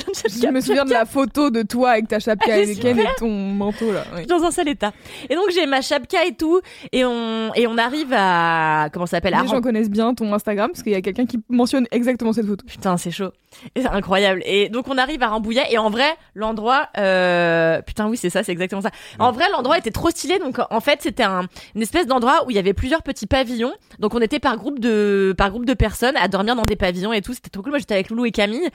Je me souviens de la photo de toi avec ta chapka Heineken et ton manteau là. oui. dans un sale état. Et donc j'ai ma chapka et tout, et on et on arrive à comment ça s'appelle? À Les gens connaissent bien ton Instagram parce qu'il y a quelqu'un qui mentionne exactement cette photo. Putain, c'est chaud. Et C'est incroyable. Et donc on arrive à Rambouillet et en vrai, l'endroit euh... putain oui, c'est ça, c'est exactement ça. En vrai, l'endroit était trop stylé donc en fait, c'était un une espèce d'endroit où il y avait plusieurs petits pavillons. Donc on était par groupe de par groupe de personnes à dormir dans des pavillons et tout, c'était trop cool. Moi, j'étais avec Loulou et Camille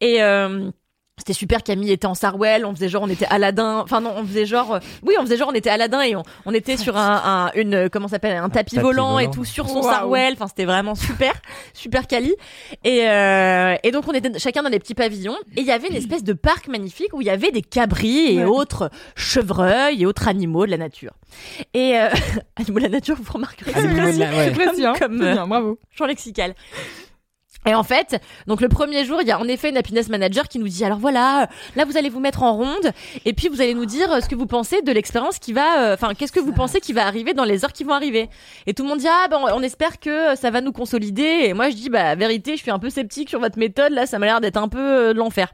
et euh... C'était super, Camille était en Sarwell, on faisait genre on était Aladdin, enfin non, on faisait genre, euh, oui, on faisait genre on était Aladdin et on, on était sur un, un une, euh, comment ça s'appelle, un tapis, tapis volant, et tout sur son Waouh. Sarwell, enfin c'était vraiment super, super quali. Et, euh, et donc on était chacun dans des petits pavillons et il y avait une espèce de parc magnifique où il y avait des cabris et Ouais. autres chevreuils et autres animaux de la nature. Et euh, animaux de la nature, vous remarquerez, c'est précis, ouais. Précis, hein. Comme, euh, bien, bravo. champ lexical. Et en fait, donc le premier jour, il y a en effet une happiness manager qui nous dit alors voilà, là vous allez vous mettre en ronde et puis vous allez nous dire ce que vous pensez de l'expérience qui va, euh, enfin qu'est-ce que vous pensez qui va arriver dans les heures qui vont arriver. Et tout le monde dit ah ben on espère que ça va nous consolider. Et moi je dis bah vérité, je suis un peu sceptique sur votre méthode là, ça m'a l'air d'être un peu euh, de l'enfer.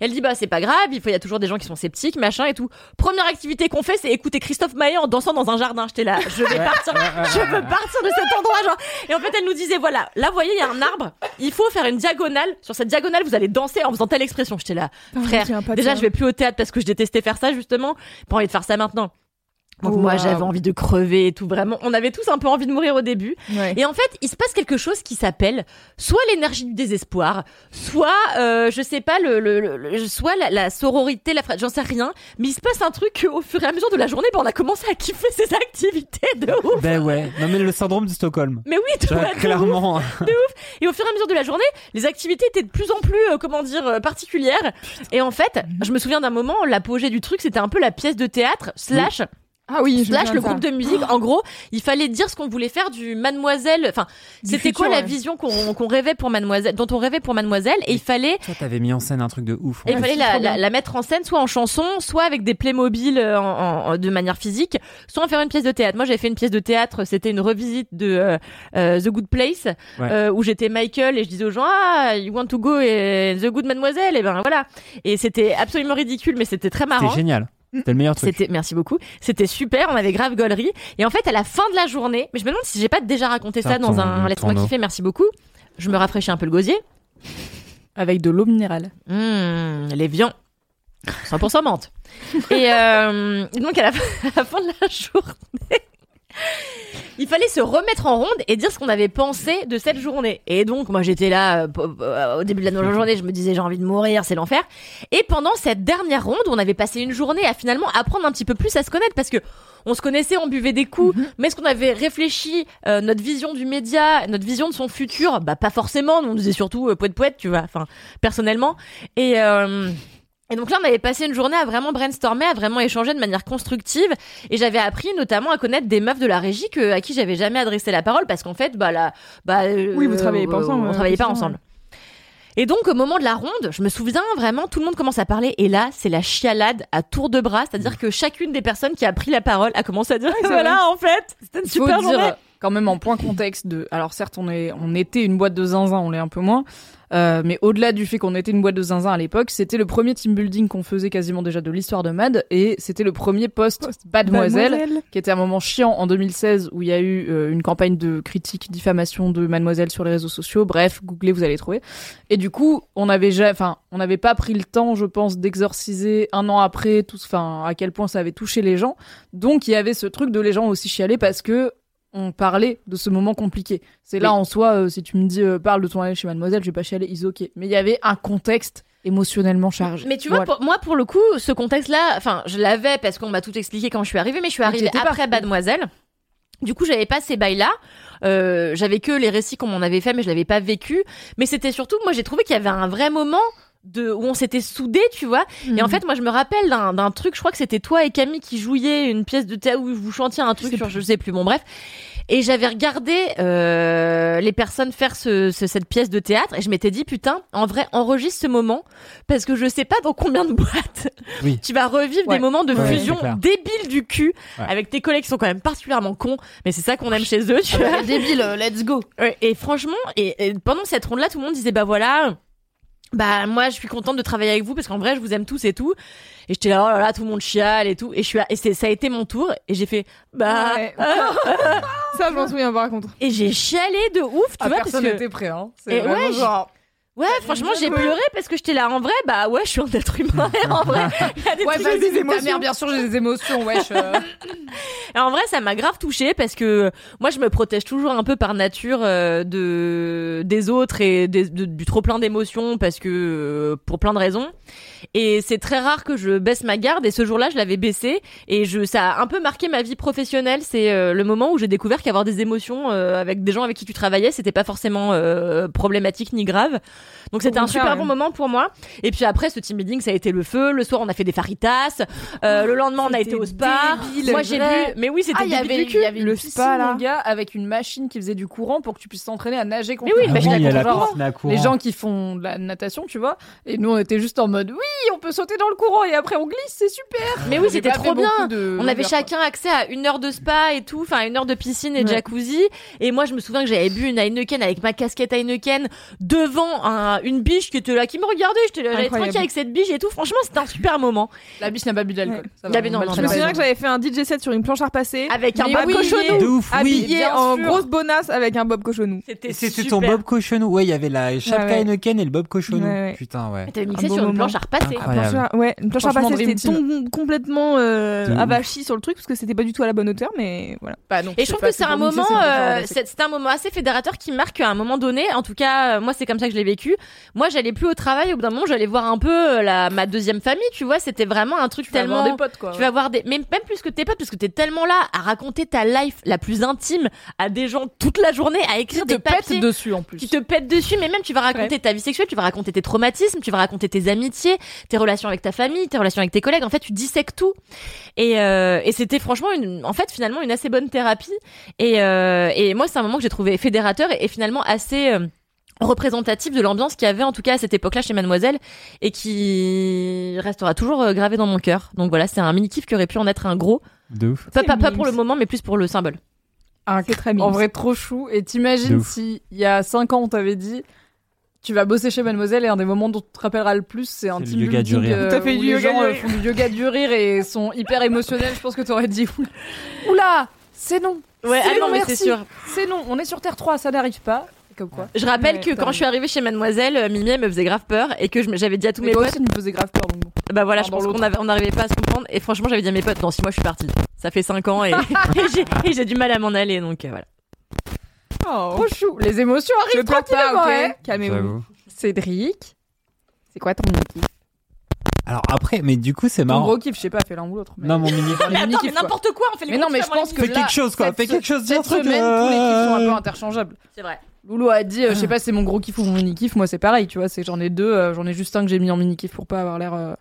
Elle dit bah c'est pas grave, il faut il y a toujours des gens qui sont sceptiques, machin et tout. Première activité qu'on fait, c'est écouter Christophe Maé en dansant dans un jardin. J'étais là, je vais partir, je veux partir de cet endroit genre. Et en fait, elle nous disait voilà, là vous voyez, il y a un arbre, il faut faire une diagonale. Sur cette diagonale, vous allez danser en faisant telle expression. J'étais là, frère. Déjà, je vais plus au théâtre parce que je détestais faire ça justement. Pas envie de faire ça maintenant. Donc Wow. moi j'avais envie de crever et tout vraiment. On avait tous un peu envie de mourir au début. Ouais. Et en fait, il se passe quelque chose qui s'appelle soit l'énergie du désespoir, soit euh, je sais pas le, le, le- le- soit la, la sororité, la j'en sais rien. Mais il se passe un truc au fur et à mesure de la journée, ben, on a commencé à kiffer ces activités de ouf. Ben ouais. Non mais le syndrome de Stockholm. Mais oui, vois, vois, de ouf. clairement. Et au fur et à mesure de la journée, les activités étaient de plus en plus, euh, comment dire, euh, particulières. Et en fait, je me souviens d'un moment, l'apogée du truc, c'était un peu la pièce de théâtre slash Ah oui, slash le ça. groupe de musique. En gros, il fallait dire ce qu'on voulait faire du Mademoiselle. Enfin, c'était quoi la vision qu'on qu'on rêvait pour Mademoiselle, dont on rêvait pour Mademoiselle, et il fallait. Toi, t'avais mis en scène un truc de ouf. Il en fallait fait. la, la, la mettre en scène, soit en chanson, soit avec des Playmobil euh, en, en- de manière physique, soit en faire une pièce de théâtre. Moi, j'avais fait une pièce de théâtre, c'était une revisite de euh, euh, The Good Place, Ouais. euh, où j'étais Michael et je disais aux gens ah you want to go et The Good Mademoiselle et ben voilà. Et c'était absolument ridicule, mais c'était très marrant. C'était génial. C'était le meilleur truc. C'était, merci beaucoup. C'était super. On avait grave gaulerie. Et en fait, à la fin de la journée, mais je me demande si j'ai pas déjà raconté ça Ah, dans un laisse-moi kiffer. Merci beaucoup. Je me rafraîchis un peu le gosier. Avec de l'eau minérale. Mmh, les viands. 100% menthe. et, euh, et donc, à la, fin, à la fin de la journée, il fallait se remettre en ronde et dire ce qu'on avait pensé de cette journée. Et donc, moi, j'étais là euh, euh, au début de la nouvelle journée, je me disais j'ai envie de mourir, c'est l'enfer. Et pendant cette dernière ronde, on avait passé une journée à finalement apprendre un petit peu plus à se connaître parce que on se connaissait, on buvait des coups, mais est-ce qu'on avait réfléchi euh, notre vision du média, notre vision de son futur? Bah pas forcément. Nous, on disait surtout euh, poète poète, tu vois. Enfin, personnellement. Et euh, et donc là, on avait passé une journée à vraiment brainstormer, à vraiment échanger de manière constructive. Et j'avais appris notamment à connaître des meufs de la régie que, à qui j'avais jamais adressé la parole parce qu'en fait, bah là, bah euh, Oui, vous travaillez pas ensemble, On euh, travaillait pas effectivement, ensemble. Et donc au moment de la ronde, je me souviens vraiment, tout le monde commence à parler et là c'est la chialade à tour de bras, c'est-à-dire que chacune des personnes qui a pris la parole a commencé à dire voilà en fait c'était une Il faut super dire journée. quand même en point contexte de. Alors certes, on est, on était une boîte de zinzin, on l'est un peu moins. Euh, mais au-delà du fait qu'on était une boîte de zinzin à l'époque, c'était le premier team building qu'on faisait quasiment déjà de l'histoire de Mad et c'était le premier post Mademoiselle, qui était un moment chiant en 2016 où il y a eu euh, une campagne de critique, diffamation de Mademoiselle sur les réseaux sociaux. Bref, googlez, vous allez trouver. Et du coup, on avait déjà, enfin, on n'avait pas pris le temps, je pense, d'exorciser un an après tout, enfin, à quel point ça avait touché les gens. Donc, il y avait ce truc de les gens aussi chialer parce que on parlait de ce moment compliqué. C'est là Oui. en soi, euh, si tu me dis euh, parle de ton année chez Mademoiselle, je vais pas chialer, is ok. Mais il y avait un contexte émotionnellement chargé. Mais tu vois, Voilà. pour, moi, pour le coup, ce contexte-là, enfin, je l'avais parce qu'on m'a tout expliqué quand je suis arrivée, mais je suis arrivée après Mademoiselle. Du coup, j'avais pas ces bails-là. Euh, j'avais que les récits qu'on m'en avait fait, mais je l'avais pas vécu. Mais c'était surtout, moi, j'ai trouvé qu'il y avait un vrai moment de où on s'était soudés, tu vois. Et en fait, moi, je me rappelle d'un d'un truc. Je crois que c'était toi et Camille qui jouiez une pièce de théâtre où vous chantiez un truc sur je sais plus. Bon, bref. Et j'avais regardé euh, les personnes faire ce, ce- cette pièce de théâtre et je m'étais dit putain, en vrai, enregistre ce moment parce que je sais pas dans combien de boîtes Oui. tu vas revivre Ouais. des moments de Ouais, fusion débiles du cul Ouais. avec tes collègues qui sont quand même particulièrement cons, mais c'est ça qu'on aime chez eux, tu vois. débile, euh, let's go. Ouais, et franchement, et, et pendant cette ronde-là, tout le monde disait bah voilà, bah moi je suis contente de travailler avec vous parce qu'en vrai je vous aime tous et tout. Et j'étais là oh là là tout le monde chiale et tout. Et je suis là, et c'est ça a été mon tour et j'ai fait bah Ouais. Ça, je m'en souviens par contre. et j'ai chialé de ouf, tu Ah, vois parce personne que n'était prêt, hein. C'est ouais, genre- ouais franchement j'ai pleuré parce que j'étais là en vrai bah ouais je suis un être humain en vrai il y a des Ouais, trucs- vas-y, des ta émotions. mère, bien sûr, j'ai des émotions, wesh. euh. Et en vrai, ça m'a grave touchée parce que moi, je me protège toujours un peu par nature euh, de des autres et des- de- du trop plein d'émotions parce que euh, pour plein de raisons. Et c'est très rare que je baisse ma garde. Et ce jour-là, je l'avais baissé et je ça a un peu marqué ma vie professionnelle. C'est euh, le moment où j'ai découvert qu'avoir des émotions euh, avec des gens avec qui tu travaillais, c'était pas forcément euh, problématique ni grave. Donc c'était un super ouais. bon moment pour moi. Et puis après, ce team building, ça a été le feu. Le soir, on a fait des faritas. Euh, le lendemain, on a été au spa. débile, Moi, j'ai bu. Mais oui, c'était Ah, il y débile avait, y avait Le spa, là. gars, avec une machine qui faisait du courant pour que tu puisses t'entraîner à nager contre Mais oui, Ah mais oui, je il y a la d'accord. piscine à courant. les gens qui font de la natation, tu vois. Et nous, on était juste en mode, oui, on peut sauter dans le courant et après on glisse, c'est super. Mais oui, c'était trop bien. de On avait chacun accès à une heure de spa et tout, enfin une heure de piscine et de Ouais. jacuzzi. Et moi, je me souviens que j'avais bu une Heineken avec ma casquette Heineken devant un, un, une biche qui était là, qui me regardait. J'étais là, Incroyable. tranquille avec cette biche et tout. Franchement, c'était un super moment. La biche n'a pas bu d'alcool. Ouais. Non, non, Je me souviens que j'avais fait un DJ set sur une planche à repasser. Avec un bob oui, cochonou. De ouf, oui. Habillé en grosse bonasse avec un bob cochonou. C'était ton Bob Cochonou. Ouais, il y avait la Chapka. Heineken et le Bob Cochonou. Putain, ouais. T'avais mixé sur une planche à repasser. Incroyable. Planche à- ouais, une planche à c'était tom- complètement euh, sur le truc parce que c'était pas du tout à la bonne hauteur, mais voilà. Bah, donc, Et je trouve que c'est un moment, euh, c'est- un moment assez fédérateur qui marque à un moment donné. En tout cas, euh, moi, c'est comme ça que je l'ai vécu. Moi, j'allais plus au travail. Au bout d'un moment, j'allais voir un peu euh, la, ma deuxième famille. Tu vois, c'était vraiment un truc Tu vas avoir tellement. des potes, quoi. Tu vas voir des, mais même plus que tes potes, parce que t'es tellement là à raconter ta life la plus intime à des gens toute la journée, à écrire des papiers pète dessus en plus. qui te pètent dessus, mais même tu vas raconter ta vie sexuelle, tu vas raconter tes traumatismes, tu vas raconter tes amitiés, tes relations avec ta famille, tes relations avec tes collègues. En fait, tu dissèques tout. Et, euh, et c'était franchement, une, en fait, finalement, une assez bonne thérapie. Et, euh, et moi, c'est un moment que j'ai trouvé fédérateur et, et finalement assez euh, représentatif de l'ambiance qu'il y avait en tout cas à cette époque-là chez Mademoiselle et qui restera toujours euh, gravé dans mon cœur. Donc voilà, c'est un mini kiff qui aurait pu en être un gros. De ouf. Pas, pas, pas pour le moment, mais plus pour le symbole. Un- C'est très En vrai, trop chou. Et t'imagines si, il y a 5 ans, on t'avait dit. Tu vas bosser chez Mademoiselle et un des moments dont tu te rappelleras le plus, c'est un team yoga du rire. euh, T'as fait où du les yoga gens du euh, rire. font du yoga du rire et sont hyper émotionnels. Je pense que t'aurais dit oula, oula, c'est non, Ouais, C'est ah non, non, mais merci. c'est sûr. c'est non. On est sur Terre 3, ça n'arrive pas. Comme quoi. Je rappelle Ouais, que t'as quand je suis arrivée chez Mademoiselle, euh, Mimi elle me faisait grave peur et que je me- j'avais dit à tous Mais mes toi potes, aussi, tu me faisais grave peur. Donc bon. bah voilà, je pense qu'on avait- on n'arrivait pas à se comprendre et franchement j'avais dit à mes potes, dans 6 mois je suis partie. Ça fait 5 ans et, et j'ai- et j'ai du mal à m'en aller donc euh, voilà. Oh, Trop chou. Les émotions je arrivent pleure tranquillement. pas, hein. ok Calmez-vous. Cédric, c'est quoi ton mini kiff Alors après, mais du coup, c'est marrant. gros kiff, je sais pas, fais l'un ou l'autre. mais- Non, mon mini Les Attends, mais n'importe quoi, on fait les Mais non, mais je pense que Fais quelque chose, quoi. cette- Fais quelque chose, dis un Cette truc, semaine, euh, tous les kiffs sont un peu interchangeables. C'est vrai. Loulou a dit, euh, je sais pas, c'est mon gros kiff ou mon mini kiff. Moi, c'est pareil, tu vois. C'est j'en ai deux. euh, j'en ai juste un que j'ai mis en mini kiff pour pas avoir l'air euh,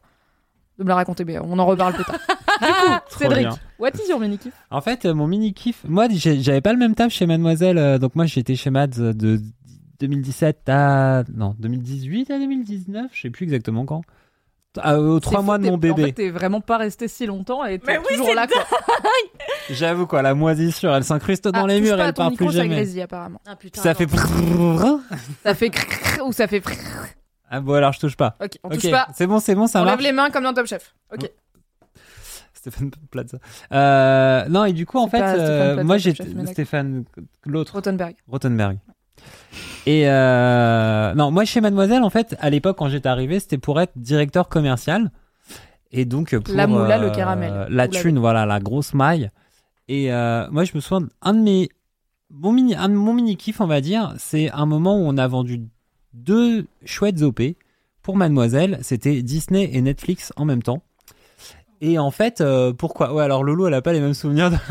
de me la raconter. Mais on en reparle plus tard. du coup, Trop Cédric, bien. what is your mini kiff En fait, euh, mon mini kiff, moi, j'avais pas le même taf chez Mademoiselle, euh, donc moi, j'étais chez Mads euh, de 2017 à non 2018 à 2019, je sais plus exactement quand. À- aux trois mois fou, de mon t'es- En bébé. fait, t'es vraiment pas resté si longtemps et t'es Mais oui, toujours c'est là, quoi. J'avoue quoi, la moisissure, elle s'incruste dans Ah, les murs, elle part micro, plus ça jamais. grésille, apparemment. Ah putain. Ça fait Ça fait crrrr ou ça fait. Ah bon alors je touche pas. Ok, on Ok, touche pas. C'est bon, c'est bon, ça on marche. lève les mains comme dans Top Chef. Ok. Stéphane Plaza. Euh, non et du coup en fait, pas euh, Plaza, moi d'accord. Stéphane l'autre Rottenberg. Et euh, non, moi chez Mademoiselle, en fait, à l'époque quand j'étais arrivé, c'était pour être directeur commercial. Et donc pour La moula, euh, le caramel. la thune, voilà, la grosse maille. Et euh, moi, je me souviens un de mes mon mini, un de mon mini kiff, on va dire, c'est un moment où on a vendu deux chouettes OP pour Mademoiselle. C'était Disney et Netflix en même temps. Et en fait, euh, pourquoi? Ouais, alors Lolo, elle a pas les mêmes souvenirs. De...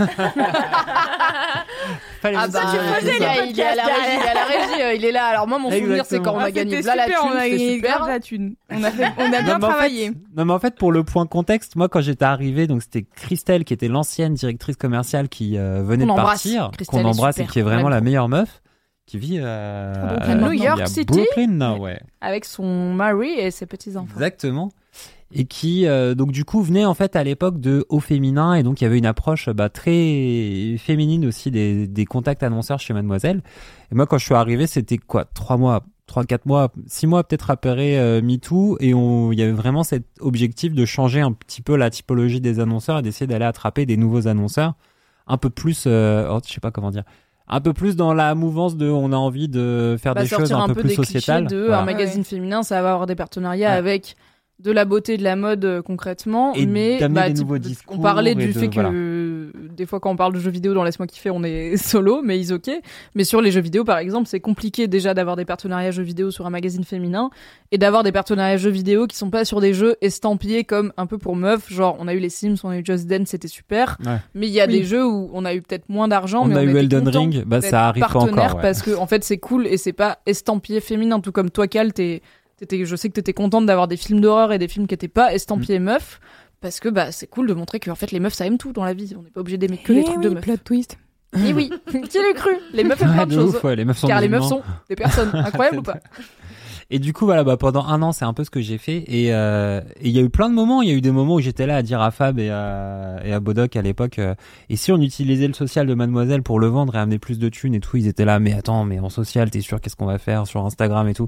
Pas les Ah mêmes bah, souvenirs de il tout est, ça. il est à la régie, il est à la régie, euh, il est là. Alors moi, mon souvenir, c'est quand on a Ah, gagné c'était là la super, thune, on a gagné super. la thune. On a, fait- on a bien Non, mais en fait- travaillé. non mais en fait pour le point contexte, moi quand j'étais arrivé, donc c'était Christelle qui était l'ancienne directrice commerciale qui euh, venait de embrasse. partir, Christelle qu'on embrasse super, et qui est vraiment la meilleure meuf, qui vit euh, À New York a City. Brooklyn, non, ouais, Avec son mari et ses petits-enfants. exactement. Et qui euh, donc du coup venait en fait à l'époque de Au Féminin et donc il y avait une approche bah, très féminine aussi des, des contacts annonceurs chez Mademoiselle. Et moi quand je suis arrivé c'était quoi trois mois, trois quatre mois, six mois peut-être après euh, MeToo et on il y avait vraiment cet objectif de changer un petit peu la typologie des annonceurs et d'essayer d'aller attraper des nouveaux annonceurs un peu plus, euh, oh, je sais pas comment dire. Un peu plus dans la mouvance de on a envie de faire Bah, des choses un, peu, plus des sociétales. clichés de Voilà. un magazine féminin, ça va avoir des partenariats Ouais. avec de la beauté, de la mode euh, concrètement, Et mais bah, type- on parlait du de- fait que des fois quand on parle de jeux vidéo dans Laisse-moi kiffer, on est solo, mais ils ok. Mais sur les jeux vidéo par exemple, c'est compliqué déjà d'avoir des partenariats jeux vidéo sur un magazine féminin et d'avoir des partenariats jeux vidéo qui sont pas sur des jeux estampillés comme un peu pour meufs, genre on a eu les Sims, on a eu Just Dance, c'était super. Ouais. Mais il y a Oui. des jeux où on a eu peut-être moins d'argent, On mais a on eu Elden Ring, bah, ça arrive pas partenaire encore, ouais. parce que en fait c'est cool et c'est pas estampillé féminin tout comme toi Cal t'es je sais que t'étais contente d'avoir des films d'horreur et des films qui étaient pas estampillés Mm. meufs. Parce que bah c'est cool de montrer que en fait les meufs ça aime tout dans la vie. On n'est pas obligé d'aimer que les Eh trucs oui, de meufs. plot twist. et oui. Qui l'eut cru? Les meufs aiment Ouais, plein de de choses. ouf, ouais, les meufs sont car des les meufs sont des personnes. Incroyables ou pas? Et du coup, voilà, bah, pendant un an, c'est un peu ce que j'ai fait. Et euh, et il y a eu plein de moments. Il y a eu des moments où j'étais là à dire à Fab et à, et à Bodoc à l'époque, euh, et si on utilisait le social de Mademoiselle pour le vendre et amener plus de thunes et tout, ils étaient là, mais attends, mais en social, t'es sûr, qu'est-ce qu'on va faire sur Instagram et tout?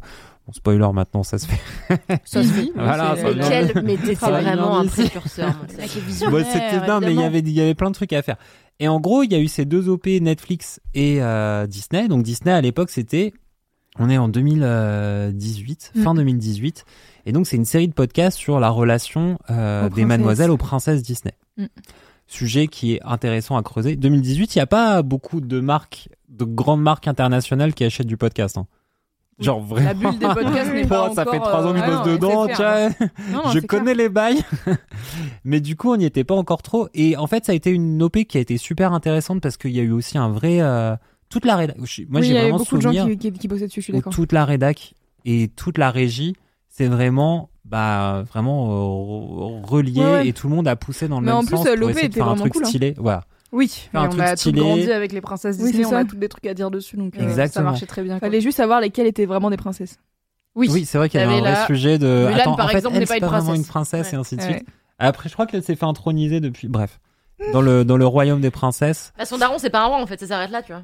Bon, spoiler, maintenant, ça se fait. Ça se vit. Voilà, c'est- ça- Mais quel, mais t'es Travail vraiment un précurseur. Bon, c'était non, mais il y avait il y avait plein de trucs à faire. Et en gros, il y a eu ces deux OP Netflix et euh, Disney. Donc Disney à l'époque, c'était on est en 2018, Mm. fin 2018, et donc c'est une série de podcasts sur la relation euh, des princesses. mademoiselles aux princesses Disney. Mm. Sujet qui est intéressant à creuser. 2018, il n'y a pas beaucoup de marques, de grandes marques internationales qui achètent du podcast. hein. Genre vraiment. La bulle des podcasts n'est pas Bon, ça encore, fait trois ans que euh, je bosse non, dedans, tiens. Je connais les bails. Mais du coup, on n'y était pas encore trop. Et en fait, ça a été une OP qui a été super intéressante parce qu'il y a eu aussi un vrai. euh, toute la rédac. Moi, oui, j'ai vraiment beaucoup de gens qui, qui, qui bossaient dessus, je suis d'accord. toute la rédac et toute la régie, c'est vraiment. Bah, vraiment euh, relié Ouais, ouais. et tout le monde a poussé dans le Mais même en plus, sens euh, pour l'OP essayer de était vraiment truc cool, hein. stylé. Voilà. Oui, et on truc a stylé. tout grandi avec les princesses Oui, Disney, c'est on a tous des trucs à dire dessus, donc euh, ça marchait très bien. quoi. Fallait juste savoir lesquelles étaient vraiment des princesses. Oui, Oui, c'est vrai qu'il y avait un vrai la- sujet de. Mulan, Attends, par en fait, exemple, n'est pas une vraiment princesse. une princesse Ouais. et ainsi de Ouais. suite. Après, je crois qu'elle s'est fait introniser depuis. Bref, dans le dans le royaume des princesses. Bah, son daron, c'est pas un roi en fait, ça s'arrête là, tu vois.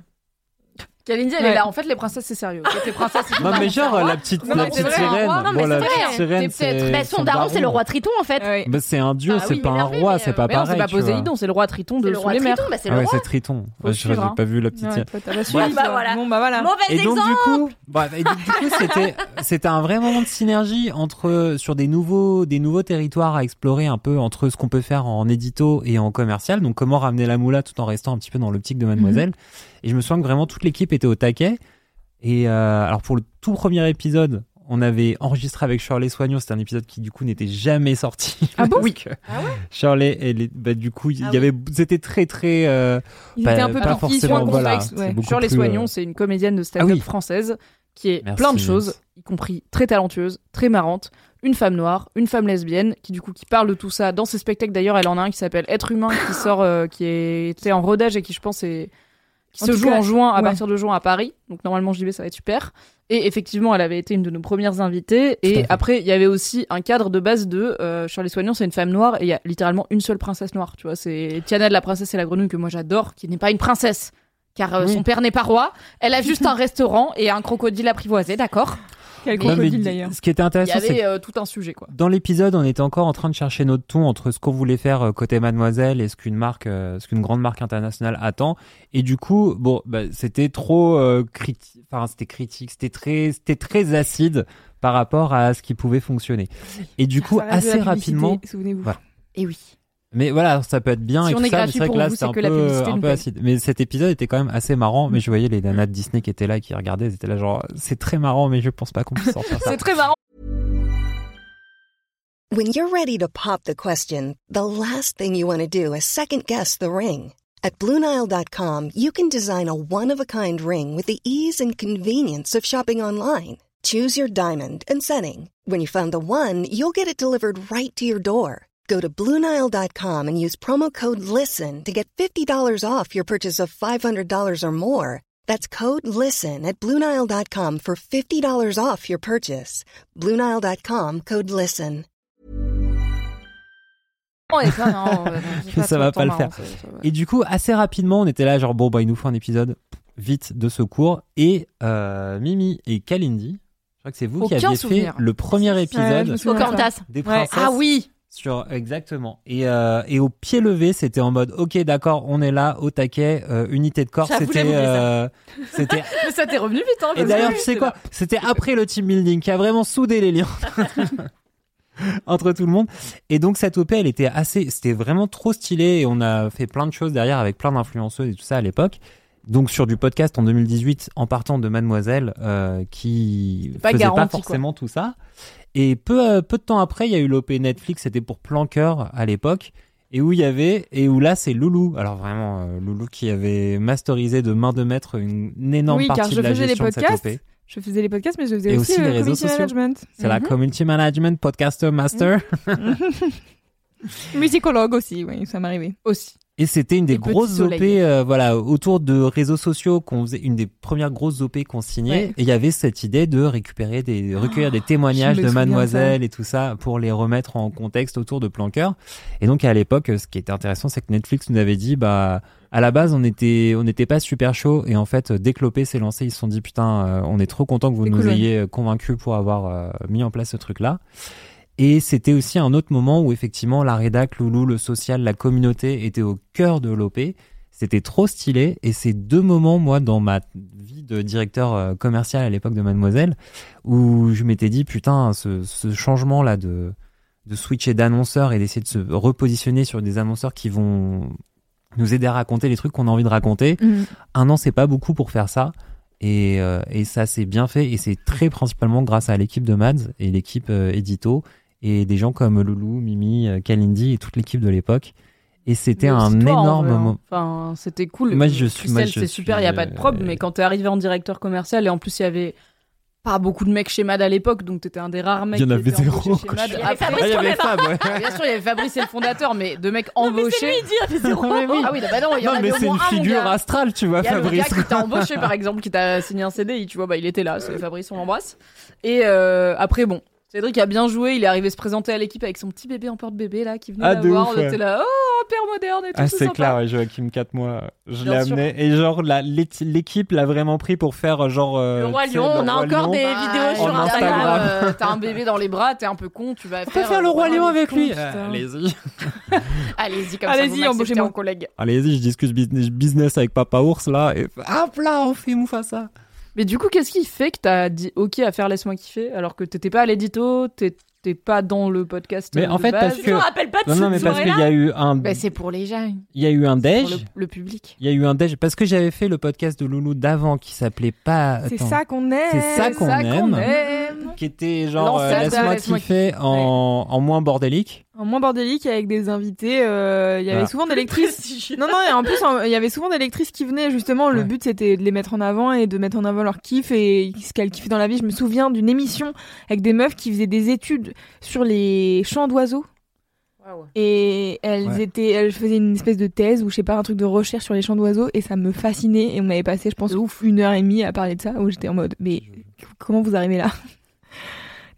Kalindi, elle Ouais. est là. En fait, les princesses, c'est sérieux. Les princesses, c'est Non, mais genre la petite Non, la mais petite c'est vrai, sirène. non, mais Bon, la c'est petite vrai. sirène, C'est peut-être- c'est Bah, son daron, c'est le roi Triton en fait. Ouais. Bah, c'est un dieu, Ah c'est oui, pas un roi, mais, c'est euh, pas Mais non, c'est pareil. pas tu vois. Poséidon, c'est le roi Triton C'est de le sous roi les mers. Triton, bah c'est Ah le ouais, roi. c'est Triton. Ouais, je suivre, j'ai pas vu la petite sirène. Bah, voilà. Bon, bah voilà. Mauvais Et donc exemple. du coup, bref, et donc, du coup, c'était c'était un vrai moment de synergie entre sur des nouveaux des nouveaux territoires à explorer un peu entre ce qu'on peut faire en édito et en commercial. Donc comment ramener la moula tout en restant un petit peu dans l'optique de Mademoiselle. Et je me souviens que vraiment toute l'équipe était au taquet. Et euh, alors pour le tout premier épisode, on avait enregistré avec Shirley Soignon. C'était un épisode qui du coup n'était jamais sorti. Ah bon Oui. Shirley, elle est- bah, du coup, il Ah y avait, c'était très très. euh, Ils Pas- étaient un peu pas forcément, voilà. ouais. plus, Soignons, euh, c'est une comédienne de stand-up Ah oui. française qui est Merci, plein de choses, y compris très talentueuse, très marrante, une femme noire, une femme lesbienne, qui du coup qui parle de tout ça dans ses spectacles. D'ailleurs, elle en a un qui s'appelle Être humain, qui sort, euh, qui est- était en rodage et qui je pense est qui En se joue cas, en juin à ouais. partir de juin à Paris. Donc normalement j'y vais, ça va être super. Et effectivement, elle avait été une de nos premières invitées. Et après, il y avait aussi un cadre de base de euh, Charlie Soignon, c'est une femme noire et il y a littéralement une seule princesse noire. Tu vois, c'est Tiana de la princesse et la grenouille que moi j'adore, qui n'est pas une princesse. Car euh, Oui. son père n'est pas roi. Elle a juste un restaurant et un crocodile apprivoisé, d'accord Quel crocodile d'ailleurs. Ce qui était Il y intéressant, avait euh, tout un sujet, quoi. dans l'épisode, on était encore en train de chercher notre ton entre ce qu'on voulait faire euh, côté Mademoiselle et ce qu'une marque, euh, ce qu'une grande marque internationale attend. Et du coup, bon, bah, c'était trop euh, critique. Enfin, c'était critique. C'était très, c'était très acide par rapport à ce qui pouvait fonctionner. Et du coup, Ça assez rapidement. Souvenez-vous. Voilà. Et oui. Mais voilà, ça peut être bien Si et on tout est ça, mais gratuit c'est vrai que pour là, vous, c'est un que la peu, publicité un peu acide. Mais cet épisode était quand même assez marrant. Mais je voyais les nanas de Disney qui étaient là, qui regardaient, ils étaient là genre, c'est très marrant, mais je pense pas qu'on puisse sortir ça. C'est très marrant. When you're ready to pop the question, the last thing you want to do is second guess the ring. At Bluenile.com, you can design a one of a kind ring with the ease and convenience of shopping online. Choose your diamond and setting. When you find the one, you'll get it delivered right to your door. Go to Bluenile.com and use promo code LISTEN to get $50 off your purchase of $500 or more. That's code LISTEN at Bluenile.com for $50 off your purchase. Bluenile.com code LISTEN. Et ça, non, Ça va pas le faire. ouais. Et du coup, assez rapidement, on était là, genre, bon, bah, il nous faut un épisode vite de secours. Et euh, Mimi et Kalindi, je crois que c'est vous qui aviez souvenir. fait le premier épisode des Ouais. princesses. Ah oui. Sur, exactement. Et, euh, et au pied levé, c'était en mode, ok, d'accord, on est là, au taquet, euh, unité de corps. C'était, euh, c'était. Mais ça t'est revenu vite, hein Et d'ailleurs, tu sais quoi. C'était après le team building qui a vraiment soudé les liens entre tout le monde. Et donc cette OP, elle était assez, c'était vraiment trop stylé et on a fait plein de choses derrière avec plein d'influenceuses et tout ça à l'époque. Donc sur du podcast en 2018, en partant de Mademoiselle, euh, qui Pas faisait garanti, pas quoi. forcément tout ça. Et peu, euh, peu de temps après, il y a eu l'OP Netflix, c'était pour Planqueur à l'époque. Et où il y avait, et où là c'est Loulou. Alors vraiment, euh, Loulou qui avait masterisé de main de maître une, une énorme Oui, car partie je de la faisais les gestion de cette podcasts. OP. Je faisais les podcasts, mais je faisais Et aussi, aussi les le réseaux community sociaux. management. C'est la Mhm. community management, podcaster master. Musicologue aussi, oui, ça m'arrivait. aussi. Et c'était une des grosses OP, euh, voilà, autour de réseaux sociaux qu'on faisait, une des premières grosses OP qu'on signait. Ouais. Et il y avait cette idée de récupérer des, recueillir des témoignages je me de souviens de Mademoiselle et tout ça pour les remettre en contexte autour de Planqueur. Et donc à l'époque, ce qui était intéressant, c'est que Netflix nous avait dit, bah, à la base, on était, on n'était pas super chaud. Et en fait, dès que l'OP s'est lancé, ils se sont dit, putain, euh, on est trop content que vous nous cool, ouais. ayez convaincus pour avoir euh, mis en place ce truc-là. Et c'était aussi un autre moment où effectivement la rédac, Loulou, le social, la communauté étaient au cœur de l'OP. C'était trop stylé. Et c'est deux moments, moi, dans ma vie de directeur euh, commercial à l'époque de Mademoiselle, où je m'étais dit, putain, ce, ce changement-là de, de switcher d'annonceurs et d'essayer de se repositionner sur des annonceurs qui vont nous aider à raconter les trucs qu'on a envie de raconter. Mhm. Un an, c'est pas beaucoup pour faire ça. Et, euh, et ça, c'est bien fait. Et c'est très principalement grâce à l'équipe de Mads et l'équipe euh, édito et des gens comme Loulou, Mimi, euh, Kalindi et toute l'équipe de l'époque. Et c'était Mais un toi, énorme moment. Enfin, c'était cool. Moi, je suis- c'est super, il y a pas de euh, mais quand t'es arrivé en directeur commercial et en plus il y avait pas beaucoup de mecs chez Mad à l'époque, donc t'étais un des rares mecs Il y en avait zéro, chez. Mad. Il y avait Fabrice Ah, il y avait quand Fab, ouais. Bien sûr, il y avait Fabrice, c'est le fondateur, mais de mecs embauchés. il dit, il y avait zéro. Ah oui, bah non, il y en Non, avait mais au c'est une figure gars. astrale, tu vois, Il y a le Fabrice. gars qui t'a embauché, par exemple, qui t'a signé un CDI, tu vois, bah il était là, c'est Fabrice, on l'embrasse. Et euh, après, bon, Cédric a bien joué, il est arrivé se présenter à l'équipe avec son petit bébé en porte-bébé, là, qui venait Ah, la de voir, ouf, ouais. était là, oh, père moderne et tout, Ah, c'est c'est sympa. clair, ouais, Joachim 4 mois, je l'ai sûr. amené. Et genre, l'équipe l'a vraiment pris pour faire euh, genre. euh, Le Roi Lion, le on a encore Lion. des vidéos sur Instagram. euh, T'as un bébé dans les bras, t'es un peu con, tu vas On peut faire, faire le euh, Roi Lion avec lui. Euh, Allez-y. Allez-y, comme Allez-y, ça, vous m'acceptez embauchez-moi. en collègue. Allez-y, je discute business, business avec Papa Ours là. Et hop là, on fait Mufasa. Mais du coup, qu'est-ce qui fait que t'as dit OK à faire Laisse-moi kiffer alors que t'étais pas à l'édito, t'étais pas dans le podcast Mais en fait, base parce Je que- me rappelle pas de Non, non, mais parce qu'il y a eu un, Bah, c'est pour les gens, il y a eu un pour déj. le, le public. Il y a eu un déj parce que j'avais fait le podcast de Loulou d'avant qui s'appelait pas. C'est ça qu'on aime. C'est ça qu'on aime. aime. Qui était genre euh, Laisse-moi kiffer en, en moins bordélique. En moins bordélique avec des invités. euh, Il y avait Voilà. souvent des lectrices. Non, non, et en plus, il y avait souvent des lectrices qui venaient, justement. Le Ouais. but, c'était de les mettre en avant et de mettre en avant leur kiff et ce qu'elles kiffaient dans la vie. Je me souviens d'une émission avec des meufs qui faisaient des études sur les chants d'oiseaux. Et elles Ouais. étaient, elles faisaient une espèce de thèse ou je sais pas, un truc de recherche sur les chants d'oiseaux et ça me fascinait. Et on avait passé, je pense, une heure et demie à parler de ça où j'étais en mode, mais comment vous arrivez là?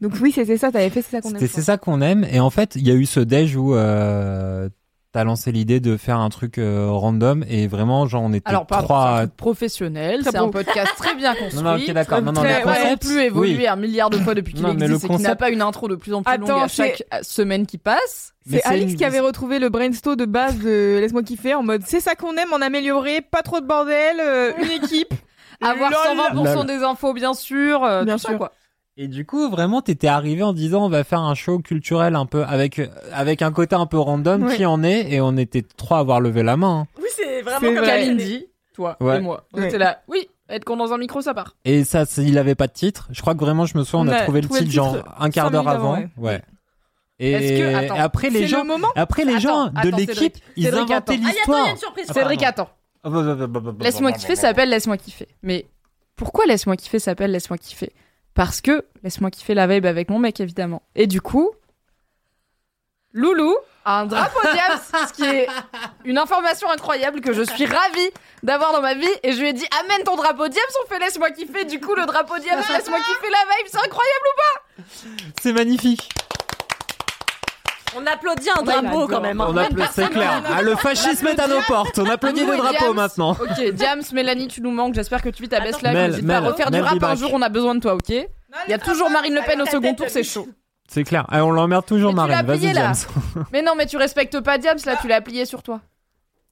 Donc oui, c'était ça, t'avais fait, c'est ça qu'on aime. C'est ça qu'on aime. Et en fait, il y a eu ce déj où euh, t'as lancé l'idée de faire un truc euh, random et vraiment genre on était Alors, pas trois. c'est un truc professionnel, c'est un podcast très bien construit. Non, non, ok, d'accord. Non, non, Très- le ouais, concept, plus évolué oui. un milliard de fois depuis qu'il Non, mais le existe et n'a concept- pas une intro de plus en plus Attends, longue à chaque euh, semaine qui passe. Mais C'est c'est Alix une- qui avait retrouvé le brainstorm de base de Laisse-moi kiffer en mode c'est ça qu'on aime en amélioré, pas trop de bordel, euh, une équipe. Avoir Lol. 120% Lol. des infos, bien sûr. euh, Bien tout ça, sûr. quoi. Et du coup, vraiment, t'étais arrivé en disant on va faire un show culturel un peu avec avec un côté un peu random Ouais. qui en est et on était trois à avoir levé la main. hein. Oui, c'est vraiment comme vrai. Kalindi, toi Ouais. et moi. On Ouais. était là. Oui, être con dans un micro, ça part. Et ça, il avait pas de titre. Je crois que vraiment, je me souviens, on, On a, a trouvé le titre, le titre genre un quart d'heure avant. avant, ouais. Et, Est-ce que- attends, et après les gens, le moment. après les Attends, gens de l'équipe, ils Cédric, inventaient. Ah, l'histoire. surprise. Cédric, attends. Laisse-moi kiffer s'appelle Laisse-moi kiffer. Mais pourquoi Laisse-moi kiffer s'appelle Laisse-moi kiffer? Parce que Laisse-moi kiffer la vibe avec mon mec, évidemment. Et du coup, Loulou a un drapeau Diams, ce qui est une information incroyable que je suis ravie d'avoir dans ma vie. Et je lui ai dit Amène ton drapeau Diams, on fait Laisse-moi kiffer. Du coup, le drapeau Diams, Laisse-moi kiffer la vibe, c'est incroyable C'est magnifique. On applaudit un drapeau quand même. hein. On applaudit, c'est clair. Ah, le fascisme est à nos portes. On applaudit Loulou le et drapeau Diams. maintenant. Ok, Diams, Mélanie, tu nous manques. J'espère que tu vis ta best Attends. life. Mel, N'hésite pas à Mel, refaire Mel du rap un jour, on a besoin de toi, ok Il y a toujours Marine Le Pen au second tour, c'est chaud. C'est clair. Ah, on l'emmerde toujours, Mais tu Marine. l'as plié, Vas-y, là. James. Mais non, mais tu respectes pas Diams, là, tu l'as plié sur toi.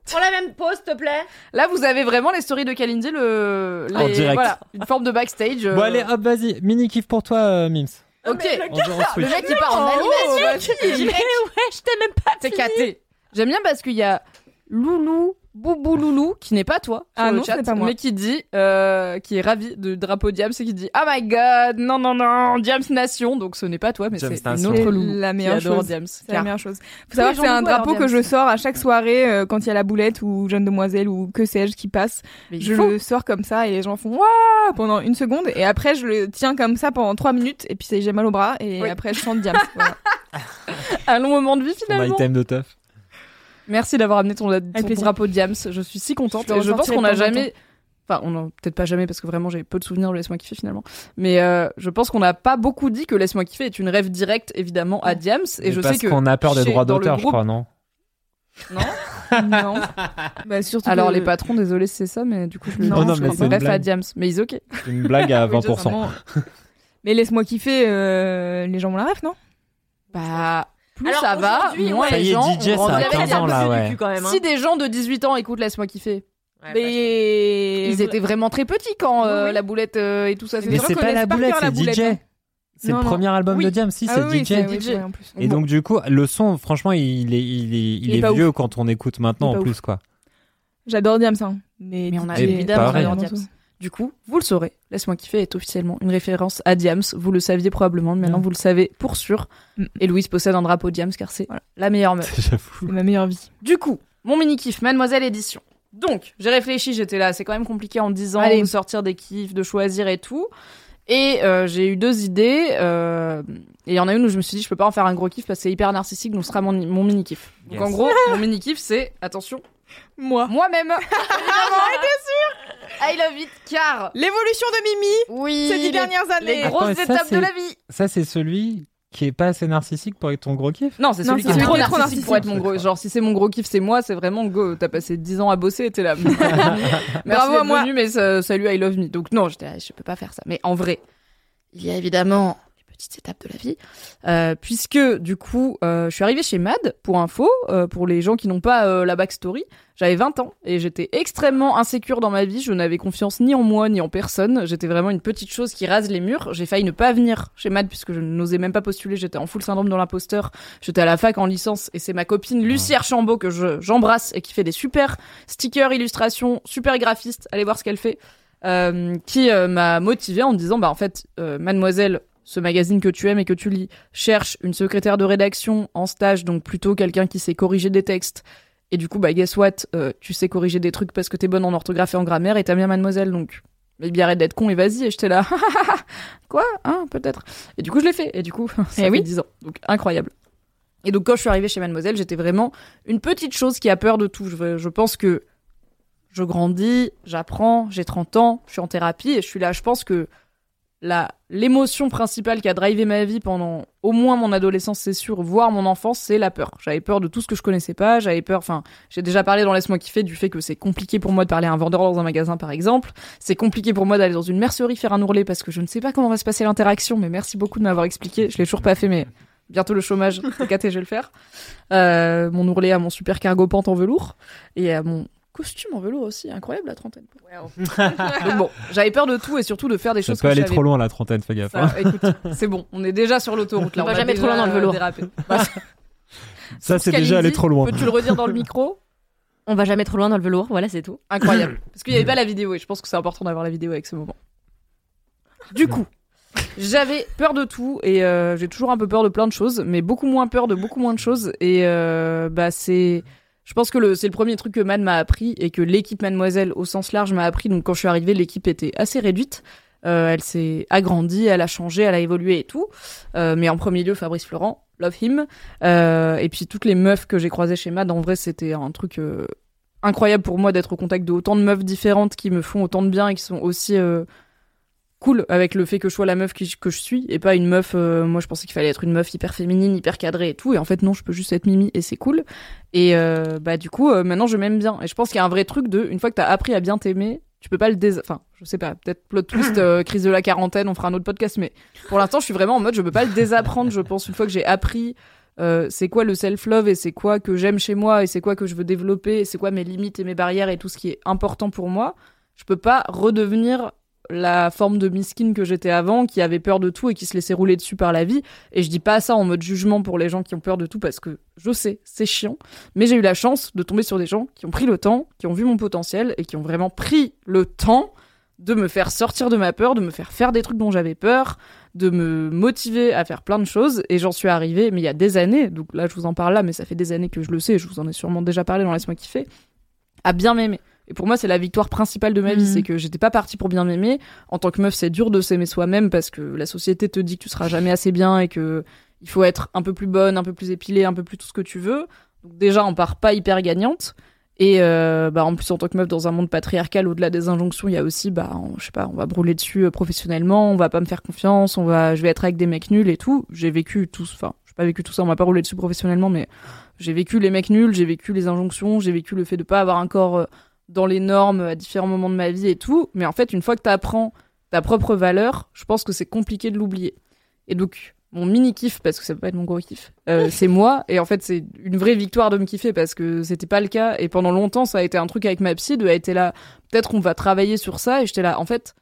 Prends la même pause, s'il te plaît. Là, vous avez vraiment les stories de Kalindi, le. En les- direct. Voilà, une forme de backstage. euh. Bon, allez, hop, vas-y. Mini kiff pour toi, euh, Mims. Ok, le On le mec qui part en Oh, animation. Mais ouais, je t'ai même pas C'est caté. J'aime bien parce qu'il y a Loulou, Boubou Loulou, qui n'est pas toi, sur Ah le non, chat, pas moi. mais qui dit, euh, qui est ravi de drapeau Diams et qui dit, oh my god, non, non, non, Diams Nation. Donc ce n'est pas toi, mais c'est une autre C'est Loulou. la qui meilleure adore chose. Diams. C'est la meilleure chose. Faut savoir que c'est un drapeau que je sors à chaque soirée euh, quand il y a la boulette ou Jeune Demoiselle ou que sais-je qui passe. Je faut. le sors comme ça et les gens font waouh pendant une seconde et après je le tiens comme ça pendant trois minutes et puis ça, j'ai mal au bras et Oui. après je chante Diams. voilà. Un long moment de vie finalement. item de teuf. Merci d'avoir amené ton, ton drapeau Diams. Je suis si contente. Je Et je pense qu'on de a temps en jamais. Enfin, on a peut-être pas jamais parce que vraiment j'ai peu de souvenirs de Laisse-moi kiffer finalement. Mais euh, je pense qu'on n'a pas beaucoup dit que Laisse-moi kiffer est une rêve directe évidemment à Diams. Et Mais je parce sais que. qu'on a peur des droits dans le d'auteur, je groupe- crois, non Non. Bah, surtout Alors que- les patrons, désolé si c'est ça, mais du coup je le Non, non, je mais c'est bref à. Diams. Mais ils ok. C'est une blague à Oui, 20%. totalement. Mais laisse-moi kiffer, euh, les gens ont la ref, non? Bah plus Alors, ça va, moins ouais. Ça les gens DJ, ont ça a avec 15 Diams. ans, là, ouais. quand même. hein. Si des gens de 18 ans écoutent Laisse-moi kiffer, Ouais, Mais ils étaient vraiment très petits quand euh, Oui, la boulette euh, et tout ça. Mais c'est pas la boulette, c'est DJ. hein. C'est le non. premier album Oui. de Diams, si, Ah c'est oui, DJ. en plus. Et donc, du coup, le son, franchement, il est, il est, il Il est vieux quand on écoute maintenant, en plus, quoi. J'adore Diams, hein. Mais, Mais on a évidemment j'adore Diams. Du coup, vous le saurez. Laisse-moi kiffer est officiellement une référence à Diams. Vous le saviez probablement, mais maintenant vous le savez pour sûr. Mm. Et Louise possède un drapeau Diams car c'est la meilleure meuf. J'avoue. C'est ma meilleure vie. Du coup, mon mini kiff, Mademoiselle Édition. Donc, j'ai réfléchi, j'étais là, c'est quand même compliqué en 10 ans Allez. de sortir des kiffs, de choisir et tout. Et euh, j'ai eu deux idées. euh, et il y en a une où je me suis dit, je peux pas en faire un gros kiff parce que c'est hyper narcissique, donc ce sera mon, mon mini kiff. Donc Yes. en gros, mon mini kiff, c'est, attention, Moi. moi-même. Évidemment, I love it, car L'évolution de Mimi oui, ces dix les- dernières les années. Attends, grosses ça, étapes de la vie. Ça, c'est celui qui est pas assez narcissique pour être ton gros kiff Non, c'est celui qui est celui trop qui est trop narcissique pour être mon narcissique. gros. Genre, si c'est mon gros kiff, c'est moi, c'est vraiment go. T'as passé 10 ans à bosser et t'es là. Merci Bravo à moi. venu, mais salut, I love me. Donc, non, j'étais là, je peux pas faire ça. Mais en vrai, il y a évidemment les petites étapes de la vie. Euh, puisque, du coup, euh, je suis arrivée chez Mad, pour info, euh, pour les gens qui n'ont pas la backstory. J'avais 20 ans et j'étais extrêmement insécure dans ma vie. Je n'avais confiance ni en moi ni en personne. J'étais vraiment une petite chose qui rase les murs. J'ai failli ne pas venir chez Mad puisque je n'osais même pas postuler. J'étais en full syndrome de l'imposteur. J'étais à la fac en licence et c'est ma copine Lucie Archambault que je- j'embrasse et qui fait des super stickers, illustrations, super graphiste. Allez voir ce qu'elle fait. euh, qui euh, m'a motivée en me disant bah en fait euh, mademoiselle ce magazine que tu aimes et que tu lis cherche une secrétaire de rédaction en stage donc plutôt quelqu'un qui sait corriger des textes. Et du coup bah guess what euh, tu sais corriger des trucs parce que t'es bonne en orthographe et en grammaire et t'aimes bien mademoiselle donc mais bien arrête d'être con et vas-y. Et j'étais là quoi hein peut-être. Et du coup je l'ai fait. Et du coup ça Eh fait oui. 10 ans. Donc incroyable. Et donc quand je suis arrivée chez mademoiselle j'étais vraiment une petite chose qui a peur de tout. Je, je pense que je grandis, j'apprends, j'ai 30 ans, je suis en thérapie et je suis là. Je pense que l'émotion principale qui a drivé ma vie pendant au moins mon adolescence, c'est sûr, voire mon enfance, c'est la peur. J'avais peur de tout ce que je connaissais pas, j'avais peur, enfin, j'ai déjà parlé dans Laisse-moi kiffer du fait que c'est compliqué pour moi de parler à un vendeur dans un magasin par exemple. C'est compliqué pour moi d'aller dans une mercerie faire un ourlet parce que je ne sais pas comment va se passer l'interaction, mais merci beaucoup de m'avoir expliqué. Je l'ai toujours pas fait, mais bientôt le chômage, TKT, je vais le faire. Euh, mon ourlet à mon super cargo pente en velours et à mon costume en velours aussi, incroyable la trentaine. Donc bon, j'avais peur de tout et surtout de faire des Ça choses peut que aller trop loin, la trentaine, fais gaffe. hein. ça, écoute, c'est bon, on est déjà sur l'autoroute là. On va jamais trop loin dans le velours. Bah, Ça, c'est déjà aller trop loin. Peux-tu le redire dans le micro On va jamais trop loin dans le velours, voilà, c'est tout. Incroyable. Parce qu'il n'y avait pas la vidéo et je pense que c'est important d'avoir la vidéo avec ce moment. Du coup, j'avais peur de tout et euh, j'ai toujours un peu peur de plein de choses, mais beaucoup moins peur de beaucoup moins de choses. Et euh, bah c'est, je pense que c'est le premier truc que Man m'a appris et que l'équipe Mademoiselle au sens large m'a appris. Donc quand je suis arrivée, l'équipe était assez réduite. Euh, elle s'est agrandie, elle a changé, elle a évolué et tout. Euh, mais en premier lieu, Fabrice Florent, love him. Euh, et puis toutes les meufs que j'ai croisées chez Mad, en vrai, c'était un truc euh, incroyable pour moi d'être au contact de autant de meufs différentes qui me font autant de bien et qui sont aussi cool avec le fait que je sois la meuf que je suis et pas une meuf. euh, moi, je pensais qu'il fallait être une meuf hyper féminine, hyper cadrée et tout. Et en fait, non, je peux juste être Mimi et c'est cool. Et euh, bah du coup, euh, maintenant, je m'aime bien. Et je pense qu'il y a un vrai truc de une fois que t'as appris à bien t'aimer. Tu peux pas le dés... Enfin, je sais pas, peut-être plot twist, crise de la quarantaine, on fera un autre podcast, mais pour l'instant, je suis vraiment en mode, je peux pas le désapprendre, je pense, une fois que j'ai appris c'est quoi le self-love et c'est quoi que j'aime chez moi et c'est quoi que je veux développer et c'est quoi mes limites et mes barrières et tout ce qui est important pour moi, je peux pas redevenir la forme de miskin que j'étais avant, qui avait peur de tout et qui se laissait rouler dessus par la vie. Et je dis pas ça en mode jugement pour les gens qui ont peur de tout parce que je sais, c'est chiant. Mais j'ai eu la chance de tomber sur des gens qui ont pris le temps, qui ont vu mon potentiel et qui ont vraiment pris le temps de me faire sortir de ma peur, de me faire faire des trucs dont j'avais peur, de me motiver à faire plein de choses. Et j'en suis arrivée, mais il y a des années, donc là je vous en parle là, mais ça fait des années que je le sais, je vous en ai sûrement déjà parlé dans Laisse-moi kiffer, à bien m'aimer. Et pour moi, c'est la victoire principale de ma vie, Mhm. c'est que j'étais pas partie pour bien m'aimer. En tant que meuf, c'est dur de s'aimer soi-même parce que la société te dit que tu seras jamais assez bien et que il faut être un peu plus bonne, un peu plus épilée, un peu plus tout ce que tu veux. Donc déjà, on part pas hyper gagnante. Et euh, bah, en plus, en tant que meuf dans un monde patriarcal, au-delà des injonctions, il y a aussi, bah, on- je sais pas, on va brûler dessus euh, professionnellement, on va pas me faire confiance, on va, je vais être avec des mecs nuls et tout. J'ai vécu tout, enfin, j'ai pas vécu tout ça, on m'a pas roulé dessus professionnellement, mais j'ai vécu les mecs nuls, j'ai vécu les injonctions, j'ai vécu le fait de pas avoir un corps euh, dans les normes à différents moments de ma vie et tout. Mais en fait, une fois que t'apprends ta propre valeur, je pense que c'est compliqué de l'oublier. Et donc, mon mini kiff, parce que ça peut pas être mon gros kiff, euh, c'est moi. Et en fait, c'est une vraie victoire de me kiffer parce que c'était pas le cas. Et pendant longtemps, ça a été un truc avec ma psy de elle était là, peut-être on va travailler sur ça. Et j'étais là, en fait,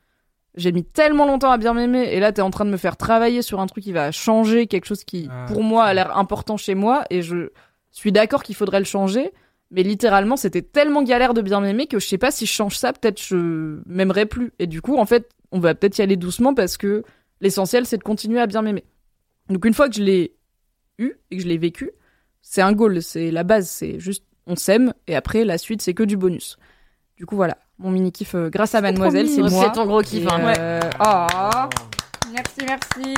j'ai mis tellement longtemps à bien m'aimer. Et là, t'es en train de me faire travailler sur un truc qui va changer quelque chose qui, Ah. pour moi, a l'air important chez moi. Et je suis d'accord qu'il faudrait le changer. Mais littéralement, c'était tellement galère de bien m'aimer que je sais pas si je change ça, peut-être je m'aimerais plus. Et du coup, en fait, on va peut-être y aller doucement parce que l'essentiel, c'est de continuer à bien m'aimer. Donc une fois que je l'ai eu et que je l'ai vécu, c'est un goal, c'est la base, c'est juste on s'aime et après la suite c'est que du bonus. Du coup voilà, mon mini kiff euh, grâce à Mademoiselle, c'est moi. C'est ton gros kiff, hein. euh, oh, merci merci.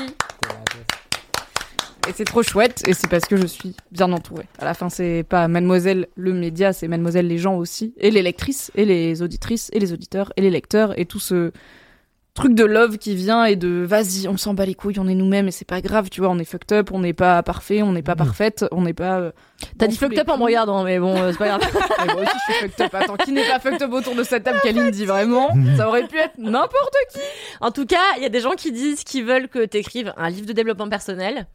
Et c'est trop chouette et c'est parce que je suis bien entourée. À la fin c'est pas Mademoiselle le média, c'est Mademoiselle les gens aussi et les lectrices et les auditrices et les auditeurs et les lecteurs et tout ce truc de love qui vient et de vas-y, on s'en bat les couilles, on est nous-mêmes et c'est pas grave, tu vois, on est fucked up, on n'est pas parfait, on n'est pas parfaite, on n'est pas. euh, T'as dit fucked up en me regardant, mais bon, euh, c'est pas grave. Mais moi aussi je suis fucked up. Attends, qui n'est pas fucked up autour de cette table Kaline dit vraiment Ça aurait pu être n'importe qui. En tout cas, il y a des gens qui disent qu'ils veulent que t'écrives un livre de développement personnel.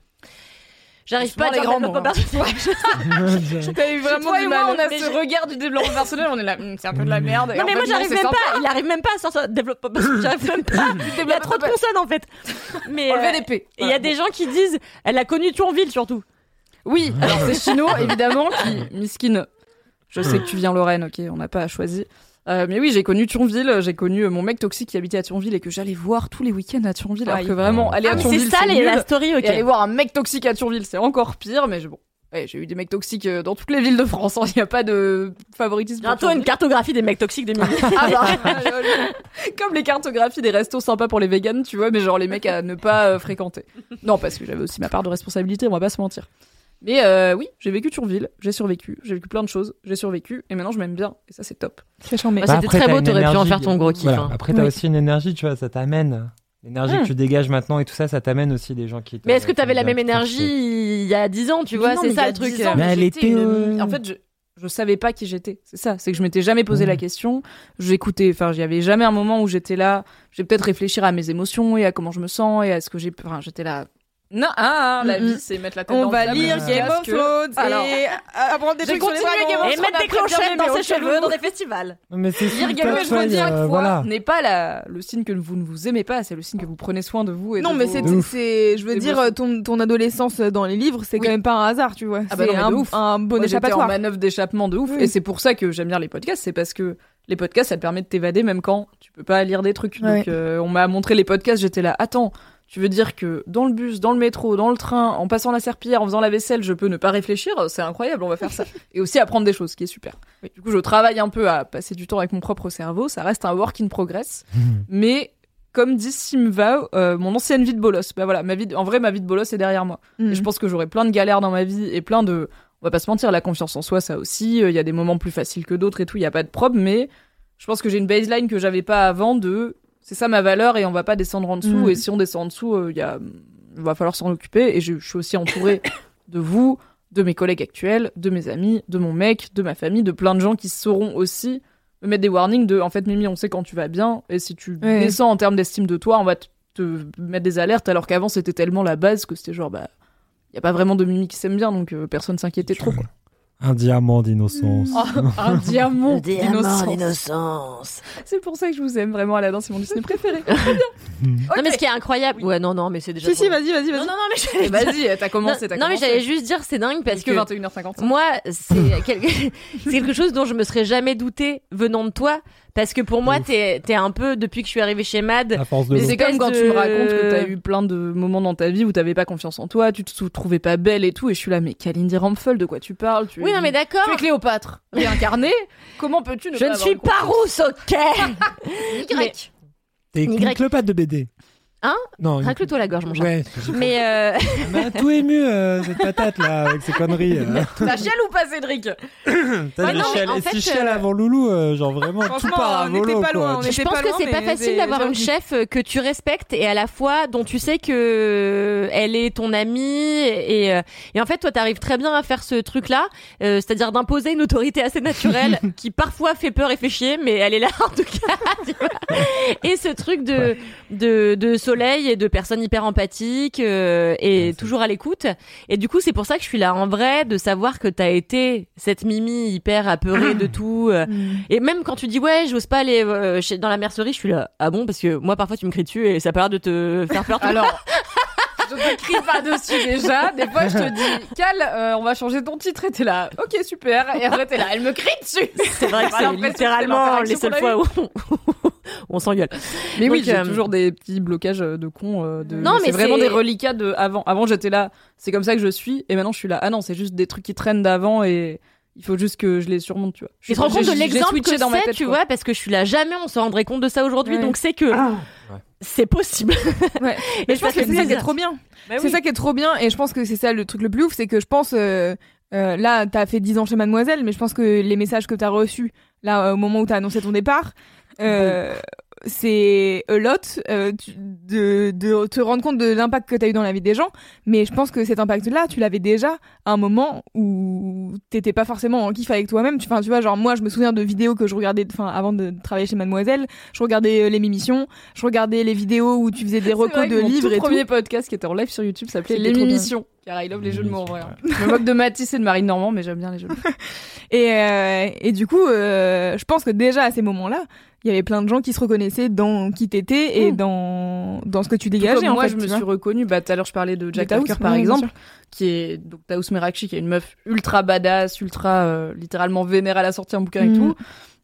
J'arrive pas à dire développement mots, hein. personnel. T'as eu vraiment Toi du et moi, mal. on a Mais ce regard du développement personnel, on est là, Hum, c'est un peu de la merde. Non mais fait, moi j'arrive même pas, il arrive même pas à sortir développement personnel, j'arrive même pas. Il y a trop de consonnes en fait. Mais Enlever euh, et il y a des gens qui disent elle a connu Thionville surtout. Oui, alors c'est Chino, évidemment, qui, miskin, je sais que tu viens Lorraine, ok, on n'a pas choisi. Euh, mais oui, j'ai connu Thionville, j'ai connu euh, mon mec toxique qui habitait à Thionville et que j'allais voir tous les week-ends à Thionville, alors Aïe. que vraiment, aller à Ah, Thionville, c'est ça les- la story, ok. Et aller voir un mec toxique à Thionville, c'est encore pire, mais je- bon. Ouais, j'ai eu des mecs toxiques euh, dans toutes les villes de France, il n'y a pas de favoritisme. Bientôt une cartographie des mecs toxiques de Mimi. Ah bah, comme les cartographies des restos sympas pour les véganes, tu vois, mais genre les mecs à ne pas fréquenter. Non, parce que j'avais aussi ma part de responsabilité, on va pas se mentir. Mais euh, oui, j'ai vécu Thionville, j'ai survécu, j'ai vécu plein de choses, j'ai survécu, et maintenant je m'aime bien, et ça c'est top. C'est charmé. Bah, Bah, C'était après, très beau, t'aurais pu en faire ton gros kiff. Voilà. hein. Après, t'as Oui. aussi une énergie, tu vois, ça t'amène. L'énergie Hmm. que tu dégages maintenant et tout ça, ça t'amène aussi des gens qui. te- Mais est-ce que t'avais la même énergie il y a 10 ans, tu vois, Mais c'est ça le truc. 10 ans, Mais elle était, une- euh, En fait, je, je savais pas qui j'étais. C'est ça, c'est que je m'étais jamais posé la question. J'écoutais, enfin, il y avait jamais un moment où j'étais là. Je vais peut-être réfléchir à mes émotions et à comment je me sens et à ce que j'ai. Enfin, j'étais là. Non, ah, la Mm, vie, c'est mettre la tête dans On le va sable lire Game of Thrones et apprendre des trucs sur les dragons. Game of Et mettre des clochettes dans ses cheveux dans des festivals. Non, Mais c'est Lire Game of Thrones chaque euh, fois voilà. n'est pas la, le signe que vous ne vous aimez pas, c'est le signe que vous prenez soin de vous. Et Non, de mais vos- c'est, je veux dire, ton, ton adolescence dans les livres, c'est Oui. quand même pas un hasard, tu vois. Ah bah c'est un, de ouf. un bon j'étais en échappatoire. manœuvre d'échappement de ouf. Et c'est pour ça que j'aime bien les podcasts, c'est parce que les podcasts, ça te permet de t'évader même quand tu peux pas lire des trucs. Donc, euh, on m'a montré les podcasts, j'étais là, attends, tu veux dire que dans le bus, dans le métro, dans le train, en passant la serpillière, en faisant la vaisselle, je peux ne pas réfléchir? C'est incroyable, on va faire ça. et aussi apprendre des choses, ce qui est super. Du coup, je travaille un peu à passer du temps avec mon propre cerveau, ça reste un work in progress. mais comme dit Simva, euh, mon ancienne vie de bolos, bah voilà, ma vie, de- en vrai, ma vie de bolos est derrière moi. Mm. Et je pense que j'aurai plein de galères dans ma vie et plein de. On va pas se mentir, la confiance en soi, ça aussi. euh, Il y a des moments plus faciles que d'autres et tout. Il y a pas de problème, mais je pense que j'ai une baseline que j'avais pas avant de. C'est ça ma valeur et on va pas descendre en dessous. Mm. Et si on descend en dessous, euh, il y a. Il va falloir s'en occuper. Et je, je suis aussi entourée de vous, de mes collègues actuels, de mes amis, de mon mec, de ma famille, de plein de gens qui sauront aussi me mettre des warnings de. En fait, Mimi, on sait quand tu vas bien. Et si tu Ouais. descends en termes d'estime de toi, on va te, te mettre des alertes. Alors qu'avant, c'était tellement la base que c'était genre, bah. Il y a pas vraiment de Mimi qui s'aime bien, donc euh, personne s'inquiétait trop. Quoi. Un diamant d'innocence. Oh, un diamant d'innocence. C'est pour ça que je vous aime vraiment, Aladdin, c'est mon Disney préféré. Non mais ce qui est incroyable. Ouais non non mais c'est déjà. Si, trop si, vas-y, vas-y, Non vas-y. non non mais j'allais vas-y, t'as commencé, t'as non, mais commencé. j'allais juste dire c'est dingue parce que que 21h55. moi c'est quelque... c'est quelque chose dont je me serais jamais douté venant de toi parce que pour moi t'es t'es un peu depuis que je suis arrivée chez Mad À force de Mais l'eau. c'est comme quand tu me racontes que t'as eu plein de moments dans ta vie où t'avais pas confiance en toi, tu te trouvais pas belle et tout, et je suis là, mais Kalindi Rampfel, de quoi tu parles? Tu Oui es- non mais d'accord. Tu es Cléopâtre, réincarnée. Comment peux-tu ne Je pas ne avoir suis pas rousse ok. Y. T'es clopate de BD. Hein Non, Racle-toi la gorge, mon chat. Ouais. Mais euh, Elle m'a tout ému, euh, cette patate là, avec ses conneries. euh. T'as chial ou pas, Cédric T'as Ouais, dit non, mais chial- en et fait, si chial euh, avant Loulou, euh, genre vraiment tout Franchement, part à on était volo pas quoi. loin, on je était pense pas que loin, c'est pas mais facile d'avoir une chef euh, que tu respectes et à la fois dont tu sais que euh, elle est ton amie et, euh, et en fait toi t'arrives très bien à faire ce truc là, c'est-à-dire d'imposer une autorité assez naturelle qui parfois fait peur et fait chier, mais elle est là en tout cas. tu vois. et ce truc de, de de soleil et de personnes hyper empathiques euh, et toujours à l'écoute. Et du coup c'est pour ça que je suis là en vrai de savoir que t'as été cette Mimi hyper apeurée de tout. euh, et même quand tu dis ouais, j'ose pas aller euh, chez- dans la mercerie, je suis là. Ah bon Parce que moi parfois tu me cries dessus et ça a pas l'air de te faire peur. Alors, je te crie pas dessus déjà. Des fois, je te dis, Cal, euh, on va changer ton titre. Et t'es là, ok, super. Et après, t'es là, elle me crie dessus. c'est vrai que c'est littéralement les seules fois où on, s'engueule. Mais oui, Donc, j'ai euh, toujours des petits blocages de cons. euh, de... Non, mais c'est vraiment des reliquats de avant. Avant, j'étais là, c'est comme ça que je suis. Et maintenant, je suis là, ah non, c'est juste des trucs qui traînent d'avant et il faut juste que je les surmonte, tu vois. Je te rends compte de l'exemple que c'est, tu quoi. vois, parce que je suis là jamais on se rendrait compte de ça aujourd'hui, Ouais. donc c'est que c'est possible. Ouais. Et Mais je pense que c'est ça qui est trop bien. Bah C'est oui. ça qui est trop bien et je pense que c'est ça le truc le plus ouf, c'est que je pense euh, euh, là t'as fait 10 ans chez Mademoiselle, mais je pense que les messages que t'as reçus là euh, au moment où t'as annoncé ton départ, euh, c'est a lot euh, tu- de, de te rendre compte de l'impact que t'as eu dans la vie des gens, mais je pense que cet impact-là, tu l'avais déjà à un moment où t'étais pas forcément en kiff avec toi-même. Tu, enfin, tu vois, genre moi, je me souviens de vidéos que je regardais, enfin, avant de travailler chez Mademoiselle, je regardais euh, les émissions, je regardais les vidéos où tu faisais des recos de livres tout et tout. premier podcast qui était en live sur YouTube s'appelait bien. L'émission. Car I love les jeux de mots en vrai. hein. Je me moque de Mathis et de Marine Normand, mais j'aime bien les jeux de mots. Et, euh, et du coup, euh, je pense que déjà à ces moments-là, il y avait plein de gens qui se reconnaissaient dans qui t'étais et Mm. dans dans ce que tu Tout dégageais. en moi, fait, je me suis reconnue. Bah, tout à l'heure, je parlais de Jack Parker, par exemple, qui est donc Taous Merakchi, qui est une meuf ultra badass, ultra euh, littéralement vénère. Elle a sorti un bouquin et Mhm. tout.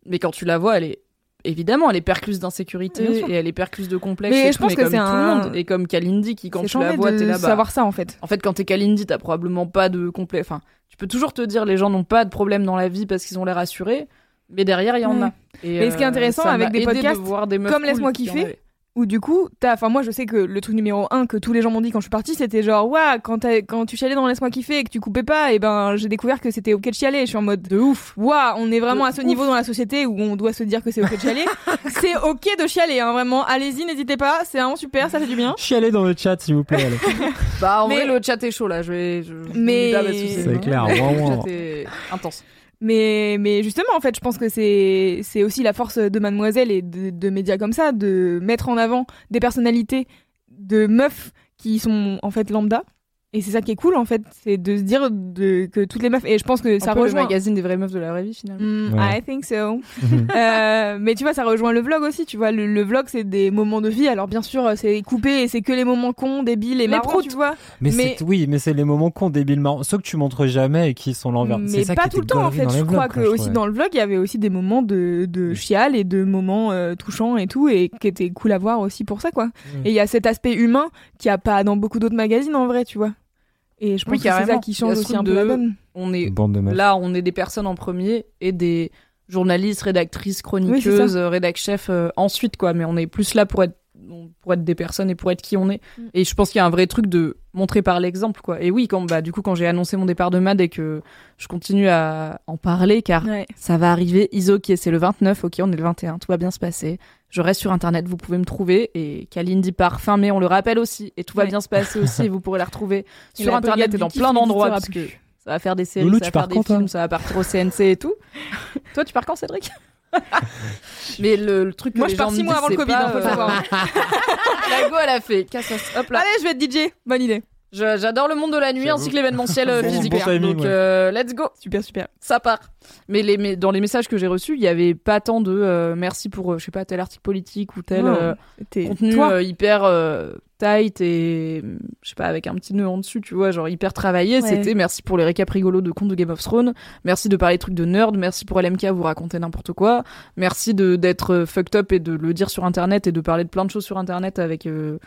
Mais quand tu la vois, elle est évidemment, elle est percluse d'insécurité et elle est percluse de complexe. Mais et je pense que c'est tout un- le monde. Et comme Kalindi, qui quand tu la vois, t'es là. bah, savoir ça en fait. En fait, quand t'es Kalindi, t'as probablement pas de complexe. Enfin, tu peux toujours te dire les gens n'ont pas de problème dans la vie parce qu'ils ont l'air assurés. Mais derrière, il y en a. Et, Mais ce qui est euh, intéressant ça avec m'a des aidé de podcasts voir des meufs comme cool Laisse-moi qui en kiffer, avaient. Ou du coup, t'as, enfin moi je sais que le truc numéro un que tous les gens m'ont dit quand je suis partie, c'était genre ouais quand t'as- quand tu chialais dans laisse-moi kiffer et que tu coupais pas, et ben j'ai découvert que c'était ok de chialer. Je suis en mode de ouf. Waouh, on est vraiment De à ce ouf. niveau dans la société où on doit se dire que c'est ok de chialer. c'est ok de chialer, hein, vraiment. Allez-y, n'hésitez pas, c'est vraiment super, ça fait du bien. Chialez dans le chat s'il vous plaît. allez. Bah, en Mais- vrai, le chat est chaud là. Je vais. Je, je Mais- C'est clair, Le ouin. chat est intense. Mais, justement, en fait, je pense que c'est, c'est aussi la force de Mademoiselle et de, de médias comme ça, de mettre en avant des personnalités de meufs qui sont en fait lambda. Et c'est ça qui est cool, en fait, c'est de se dire de, que toutes les meufs, et je pense que ça rejoint. le magazine des vraies meufs de la vraie vie finalement. Mm, Ouais. I think so. Euh, mais tu vois, ça rejoint le vlog aussi. Tu vois, le, le vlog, c'est des moments de vie. Alors bien sûr, c'est coupé et c'est que les moments cons, débiles et marrants, tu vois. Mais, Mais- oui, mais c'est les moments cons débiles marrants, ceux que tu montres jamais et qui sont l'envers. Mais ça pas qui tout le temps en fait. Je vlogs, crois que je aussi dans le vlog, il y avait aussi des moments de, de chial et de moments euh, touchants et tout, et qui étaient cool à voir aussi pour ça quoi. Et il y a cet aspect humain qu'il n'y a pas dans beaucoup d'autres magazines en vrai, tu vois. Et je pense Oui, que c'est ça qui change aussi un peu la donne. On est Bande de meufs. là, on est des personnes en premier et des journalistes, rédactrices, Oui, chroniqueuses, c'est euh, rédac chefs euh, ensuite quoi. Mais on est plus là pour être pour être des personnes et pour être qui on est. Mm. Et je pense qu'il y a un vrai truc de montrer par l'exemple quoi. Et oui, quand bah du coup quand j'ai annoncé mon départ de Mad et que je continue à en parler car Ouais. ça va arriver. Iso, ok, c'est le 29, ok, on est le 21, tout va bien se passer. Je reste sur internet, vous pouvez me trouver. Et Kalindi part fin mai, on le rappelle aussi. Et tout va Ouais. bien se passer aussi, et vous pourrez la retrouver Et sur la internet et dans plein d'endroits. Parce que ça va faire des séries, Loulou, ça tu va faire pars des films, ça va partir au CNC et tout. toi, tu pars quand, Cédric? Mais le, le truc que Moi, les je pars gens me six mois disent, avant le Covid, pas, faut le euh, savoir. La go, elle a fait. Hop là. Allez, je vais être DJ. Bonne idée. Je- J'adore le monde de la nuit ainsi que l'événementiel euh, physique. bon timing, Donc, ouais. euh, let's go. Super, super. ça part. Mais, les, mais dans les messages que j'ai reçus, il y avait pas tant de euh, merci pour, je sais pas, tel article politique ou tel Non, euh, contenu euh, hyper euh, tight et je sais pas, avec un petit nœud en dessus, tu vois, genre hyper travaillé. Ouais. C'était merci pour les récaps rigolos de comptes de Game of Thrones, merci de parler de trucs de nerd, merci pour LMK, vous raconter n'importe quoi, merci de d'être fucked up et de le dire sur internet et de parler de plein de choses sur internet avec euh,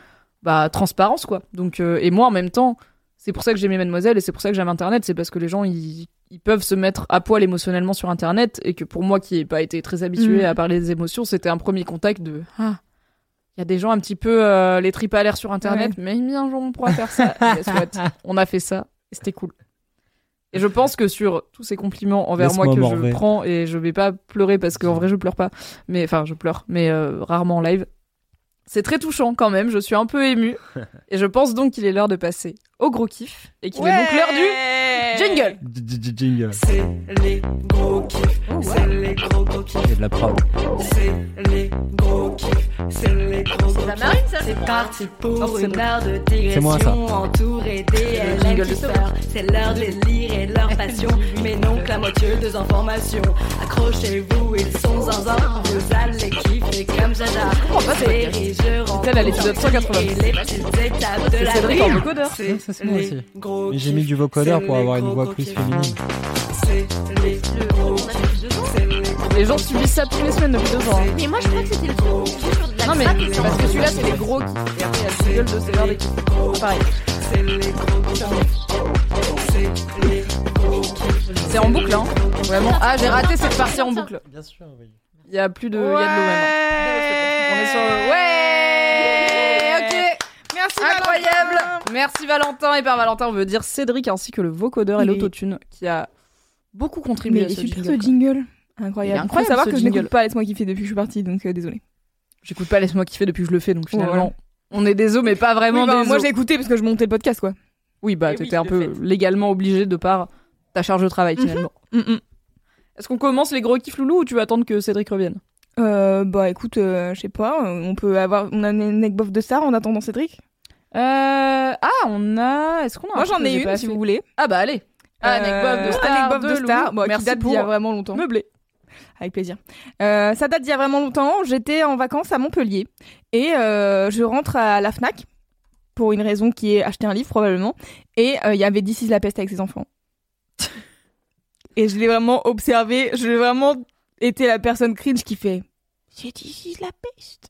bah, transparence, quoi. Donc, euh, et moi en même temps, c'est pour ça que j'aimais Mademoiselle et c'est pour ça que j'aime Internet, c'est parce que les gens ils, ils peuvent se mettre à poil émotionnellement sur Internet et que pour moi qui n'ai pas été très habitué Mm. à parler des émotions, c'était un premier contact de ah Il y a des gens un petit peu euh, les tripes à l'air sur internet, mais bien on pourra faire ça. On a fait ça et c'était cool. Et je pense que sur tous ces compliments envers moi que morver. je prends et je vais pas pleurer parce qu'en vrai je pleure pas, mais enfin je pleure, mais euh, rarement en live. C'est très touchant quand même, je suis un peu émue. Et je pense donc qu'il est l'heure de passer au gros kiff et qu'il est donc l'heure du jingle. J- j- Jingle. C'est les gros kiffs, c'est les gros gros kiffs, Il y a de la prod. c'est les gros kiffs, c'est les gros gros la kiffs. marine, ça, C'est parti pour c'est une bon. heure de C'est moi, ça. digression entourée des le jingle LM de. C'est délire et leur passion, mais non clamotieuse informations. Accrochez-vous, ils sont zinzin, vous allez kiffer comme Jaja. comprends pas ce podcast. Série, je rentre tel à l'épisode 180. et les petites étapes de C'est la Cédric en vocodeur. C'est moi aussi. Mais j'ai mis du vocodeur c'est pour avoir une voix plus féminine. Les gens subissent ça toutes les semaines depuis deux ans. hein. Mais moi, je crois que c'était le truc sur de la Non mais parce que celui-là c'est les gros kiffs et après il y a le jingle de c'est l'heure des kiffs. Pareil. C'est les gros. C'est les gros kiffs. C'est en boucle hein. Vraiment. Ah j'ai raté cette partie en boucle. Bien sûr, oui. Il y a plus de il y a de l'eau maintenant. On est sur ouais. Incroyable Valentin. Merci Valentin et par Valentin on veut dire Cédric ainsi que le vocodeur et Il est- l'autotune qui a beaucoup Mais contribué il à est ce super jingle. ce jingle. Il est Incroyable. incroyable, Faut savoir ce que je jingle. n'écoute pas Laisse-moi kiffer depuis que je suis partie, donc euh, désolé. J'écoute pas laisse-moi kiffer depuis que je le fais donc finalement Voilà. on est des os mais pas vraiment Oui, bah, des moi os. j'ai écouté parce que je montais le podcast quoi. Oui bah Et oui, t'étais un de peu fait. légalement obligé de par ta charge de travail Mhm. finalement. Mm, mm. Est-ce qu'on commence les gros kiffs loulou ou tu vas attendre que Cédric revienne? Euh, bah écoute, euh, je sais pas, euh, on peut avoir, on a une anecdote de star en attendant Cédric? Euh... Ah, on a. Est-ce qu'on a Moi j'en ai j'ai une si vous voulez. Ah bah allez. Anecdote de Euh, star. anecdote de de star, qui Merci date d'il y a vraiment longtemps. meubler. Avec plaisir. Euh, ça date d'il y a vraiment longtemps. J'étais en vacances à Montpellier et euh, je rentre à la Fnac pour une raison qui est acheter un livre probablement. Et euh, il y avait is la peste avec ses enfants. et je l'ai vraiment observé. Je l'ai vraiment été la personne cringe qui fait This is la peste.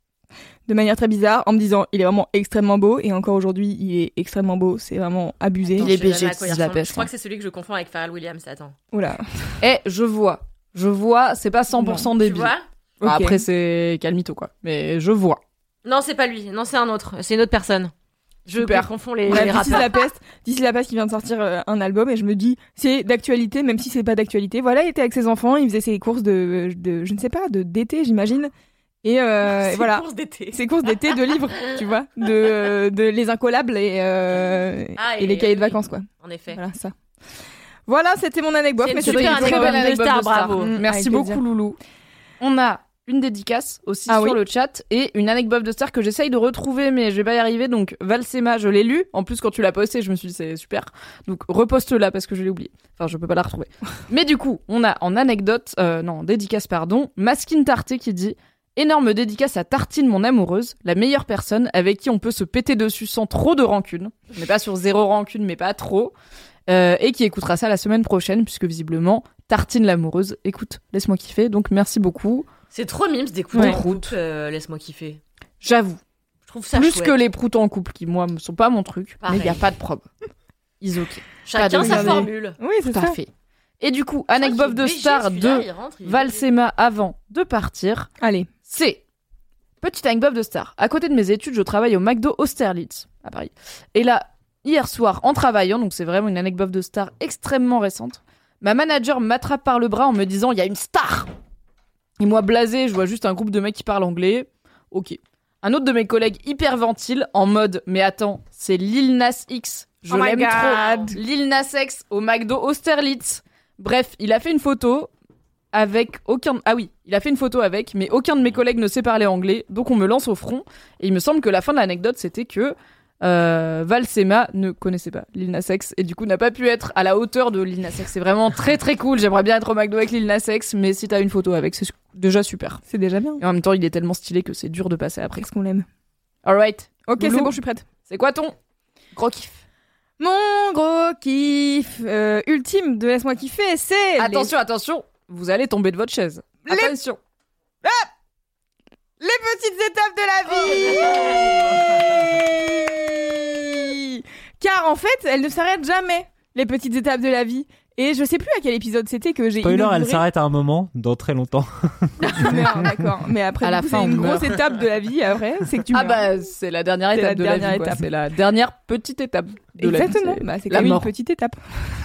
De manière très bizarre, en me disant il est vraiment extrêmement beau et encore aujourd'hui il est extrêmement beau. C'est vraiment abusé. Il est Je BG, si la ressemble. peste, Je crois hein. que c'est celui que je confonds avec Pharrell Williams. Attends. Oula. Eh, je vois. Je vois, c'est pas 100% Tu débile. vois Bah. Après, c'est calmito, quoi. Mais je vois. Non, c'est pas lui. Non, c'est un autre. C'est une autre personne. Je Super. confonds les, les rappeurs. la peste, is la peste qui vient de sortir euh, un album et je me dis c'est d'actualité même si c'est pas d'actualité. Voilà, il était avec ses enfants, il faisait ses courses de, de je ne sais pas de d'été j'imagine et, euh, et C'est voilà course d'été. ses courses d'été de livres tu vois de de les incollables et euh, Ah, et les cahiers de oui. vacances quoi. En effet. Voilà ça. Voilà, c'était mon anecdote. C'est Mais une c'est que anecdote très star, anecdote star. bravo. Mm, Merci avec beaucoup, plaisir. Loulou. On a une dédicace aussi Ah sur oui. le chat et une anecdote de star que j'essaye de retrouver, mais je vais pas y arriver. Donc, Valsema, je l'ai lu. En plus, quand tu l'as posté, je me suis dit, c'est super. Donc, reposte-la parce que je l'ai oublié. Enfin, je peux pas la retrouver. mais du coup, on a en anecdote, euh, non, en dédicace, pardon, Maskin Tarté qui dit Énorme dédicace à Tartine, mon amoureuse, la meilleure personne avec qui on peut se péter dessus sans trop de rancune. On n'est pas sur zéro rancune, mais pas trop. Euh, et qui écoutera ça la semaine prochaine, puisque visiblement, Tartine l'amoureuse écoute Laisse-moi kiffer. Donc, merci beaucoup. C'est trop mimes d'écouter Ouais. euh, Laisse-moi kiffer. J'avoue. Je trouve ça Plus chouette. que les proutes en couple, qui, moi, ne sont pas mon truc. Pareil. Mais il n'y a pas de problème. Ils ok. Chacun sa formule. Oui, c'est Tout ça. à fait. Et du coup, anecdote de star de Valsema avant de partir. Allez. C'est petite anecdote de star. À côté de mes études, je travaille au McDo Austerlitz à Paris. Et là, hier soir, en travaillant, donc c'est vraiment une anecdote de star extrêmement récente, ma manager m'attrape par le bras en me disant il y a une star. Et moi blasé, je vois juste un groupe de mecs qui parlent anglais. Ok. Un autre de mes collègues hyperventile en mode mais attends, c'est Lil Nas X. Je Oh l'aime trop. Lil Nas X au McDo Austerlitz. Bref, il a fait une photo avec aucun ah oui il a fait une photo avec mais aucun de mes collègues ne sait parler anglais donc on me lance au front. Et il me semble que la fin de l'anecdote c'était que euh, Valsema ne connaissait pas Lil Nas X et du coup n'a pas pu être à la hauteur de Lil Nas X. C'est vraiment très très cool. J'aimerais bien être au McDo avec Lil Nas X mais si t'as une photo avec c'est déjà super. C'est déjà bien. et en même temps il est tellement stylé que c'est dur de passer après. Qu'est-ce qu'on l'aime. alright Ok, c'est bon, je suis prête. c'est quoi ton gros kiff? Mon gros kiff euh, ultime de laisse-moi kiffer, c'est les- attention attention vous allez tomber de votre chaise. Les- attention. Les petites étapes de la vie Car en fait, elles ne s'arrêtent jamais, les petites étapes de la vie. Et je sais plus à quel épisode c'était que j'ai Spoiler, elle inauguré- s'arrête à un moment, dans très longtemps. Non, d'accord. Mais après, À la fin, c'est une meurt. grosse étape de la vie. Après, c'est que tu Ah meurs. bah c'est la dernière étape la de dernière la vie. C'est la dernière petite étape de la vie. Exactement. C'est Bah, c'est même une petite étape.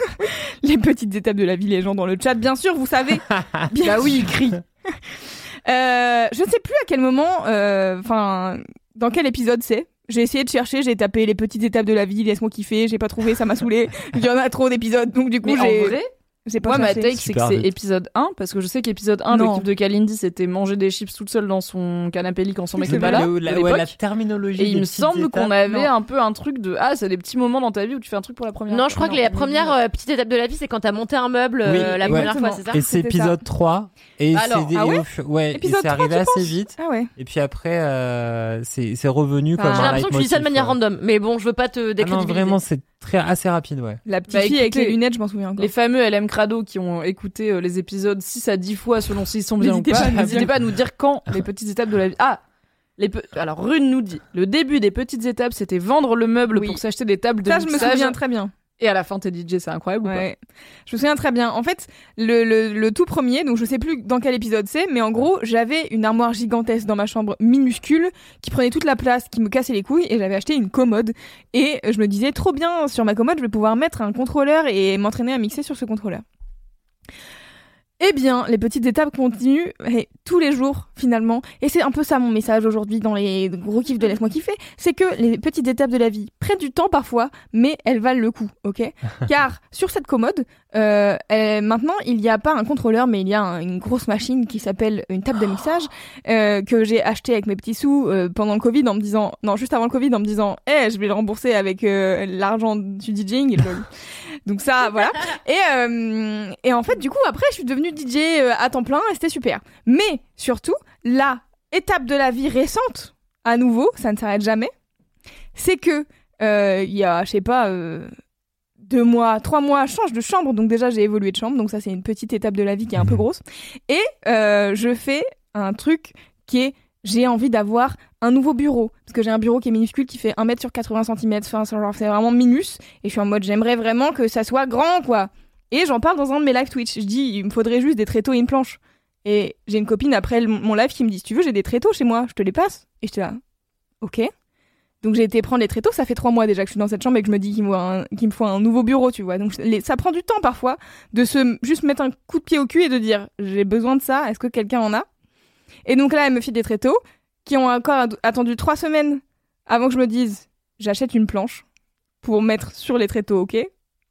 les petites étapes de la vie, les gens dans le chat, bien sûr, vous savez. Bien Bah oui, il crie. Euh, je sais plus à quel moment, euh, enfin, dans quel épisode c'est. J'ai essayé de chercher, j'ai tapé les petites étapes de la vie, laisse-moi kiffer, j'ai pas trouvé, ça m'a saoulé. Il y en a trop d'épisodes, donc du coup j'ai. J'ai pas Moi, ma take, c'est que c'est épisode 1, parce que je sais qu'épisode 1, Non. l'équipe de Kalindi, c'était manger des chips toute seule dans son canapé lit quand son mec C'est est pas là. La, ouais, la terminologie. Et il me semble qu'on avait Non. un peu un truc de ah, c'est des petits moments dans ta vie où tu fais un truc pour la première Non, fois. je crois que les premières euh, petites étapes de la vie, c'est quand t'as monté un meuble euh, la ouais. première fois, c'est ça Et c'est C'était ça. épisode 3. Et Alors, c'est des- ah ouais ouais, et Épisode c'est 3, arrivé assez vite. Ah ouais. Et puis après, euh, c'est c'est revenu comme un J'ai l'impression que tu dis ça de manière random, mais bon, je veux pas te Ah non, décrédibiliser. vraiment, c'est très assez rapide, ouais. La petite Bah, fille avec les lunettes, je m'en souviens encore. Les fameux LM Crado qui ont écouté euh, les épisodes 6 à 10 fois selon s'ils sont bien ou N'hésitez pas, pas à nous n'hésitez dire. pas à nous dire quand les petites étapes de la vie. Ah les pe- Alors Rune nous dit le début des petites étapes c'était vendre le meuble Oui. pour s'acheter des tables de Ça, je me souviens très bien. Et à la fin t'es DJ, c'est incroyable ou pas. Je me souviens très bien. En fait, le, le, le tout premier, donc je sais plus dans quel épisode c'est, mais en gros, j'avais une armoire gigantesque dans ma chambre minuscule qui prenait toute la place, qui me cassait les couilles, et j'avais acheté une commode. Et je me disais, trop bien, sur ma commode, je vais pouvoir mettre un contrôleur et m'entraîner à mixer sur ce contrôleur. Eh bien, les petites étapes continuent et tous les jours finalement. Et c'est un peu ça mon message aujourd'hui dans les gros kiffs de Laisse-moi kiffer, c'est que les petites étapes de la vie prennent du temps parfois, mais elles valent le coup, ok Car sur cette commode, euh, euh, maintenant il n'y a pas un contrôleur, mais il y a un- une grosse machine qui s'appelle une table de mixage euh, que j'ai acheté avec mes petits sous euh, pendant le Covid en me disant, non juste avant le Covid en me disant, eh je vais le rembourser avec l'argent du DJing. Donc ça, voilà. Et, et en fait, du coup, après, je suis devenue DJ à temps plein et c'était super. Mais surtout, la étape de la vie récente, à nouveau, ça ne s'arrête jamais, c'est que euh, il y a, je sais pas, euh, deux mois, trois mois, je change de chambre. Donc déjà, j'ai évolué de chambre. Donc ça, c'est une petite étape de la vie qui est un peu grosse. Et euh, je fais un truc qui est j'ai envie d'avoir un nouveau bureau. Parce que j'ai un bureau qui est minuscule, qui fait 1 mètre sur 80 cm. Enfin, c'est vraiment minus. Et je suis en mode, j'aimerais vraiment que ça soit grand, quoi. Et j'en parle dans un de mes live Twitch. Je dis, il me faudrait juste des tréteaux et une planche. Et j'ai une copine après mon live qui me dit, tu veux, j'ai des tréteaux chez moi, je te les passe. Et j'étais là, ok. Donc j'ai été prendre les tréteaux, ça fait trois mois déjà que je suis dans cette chambre et que je me dis qu'il me, faut un- nouveau bureau, tu vois. Donc ça prend du temps parfois de se juste mettre un coup de pied au cul et de dire j'ai besoin de ça, est-ce que quelqu'un en a? Et donc là elle me file des tréteaux qui ont encore attendu trois semaines avant que je me dise j'achète une planche pour mettre sur les tréteaux, ok?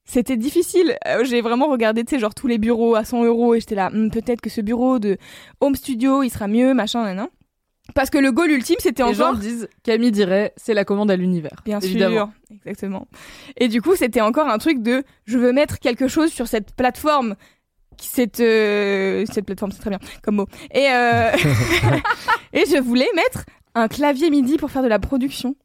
C'était difficile. Euh, J'ai vraiment regardé, tu sais, genre tous les bureaux à 100 euros et j'étais là, Hmm, peut-être que ce bureau de home studio, il sera mieux, machin, nan, nan. Parce que le goal ultime, c'était Les gens encore disent Camille dirait c'est la commande à l'univers. Bien évidemment. sûr, exactement. Et du coup, c'était encore un truc de je veux mettre quelque chose sur cette plateforme. Cette, euh, cette plateforme, c'est très bien comme mot. Et, euh, et je voulais mettre un clavier MIDI pour faire de la production.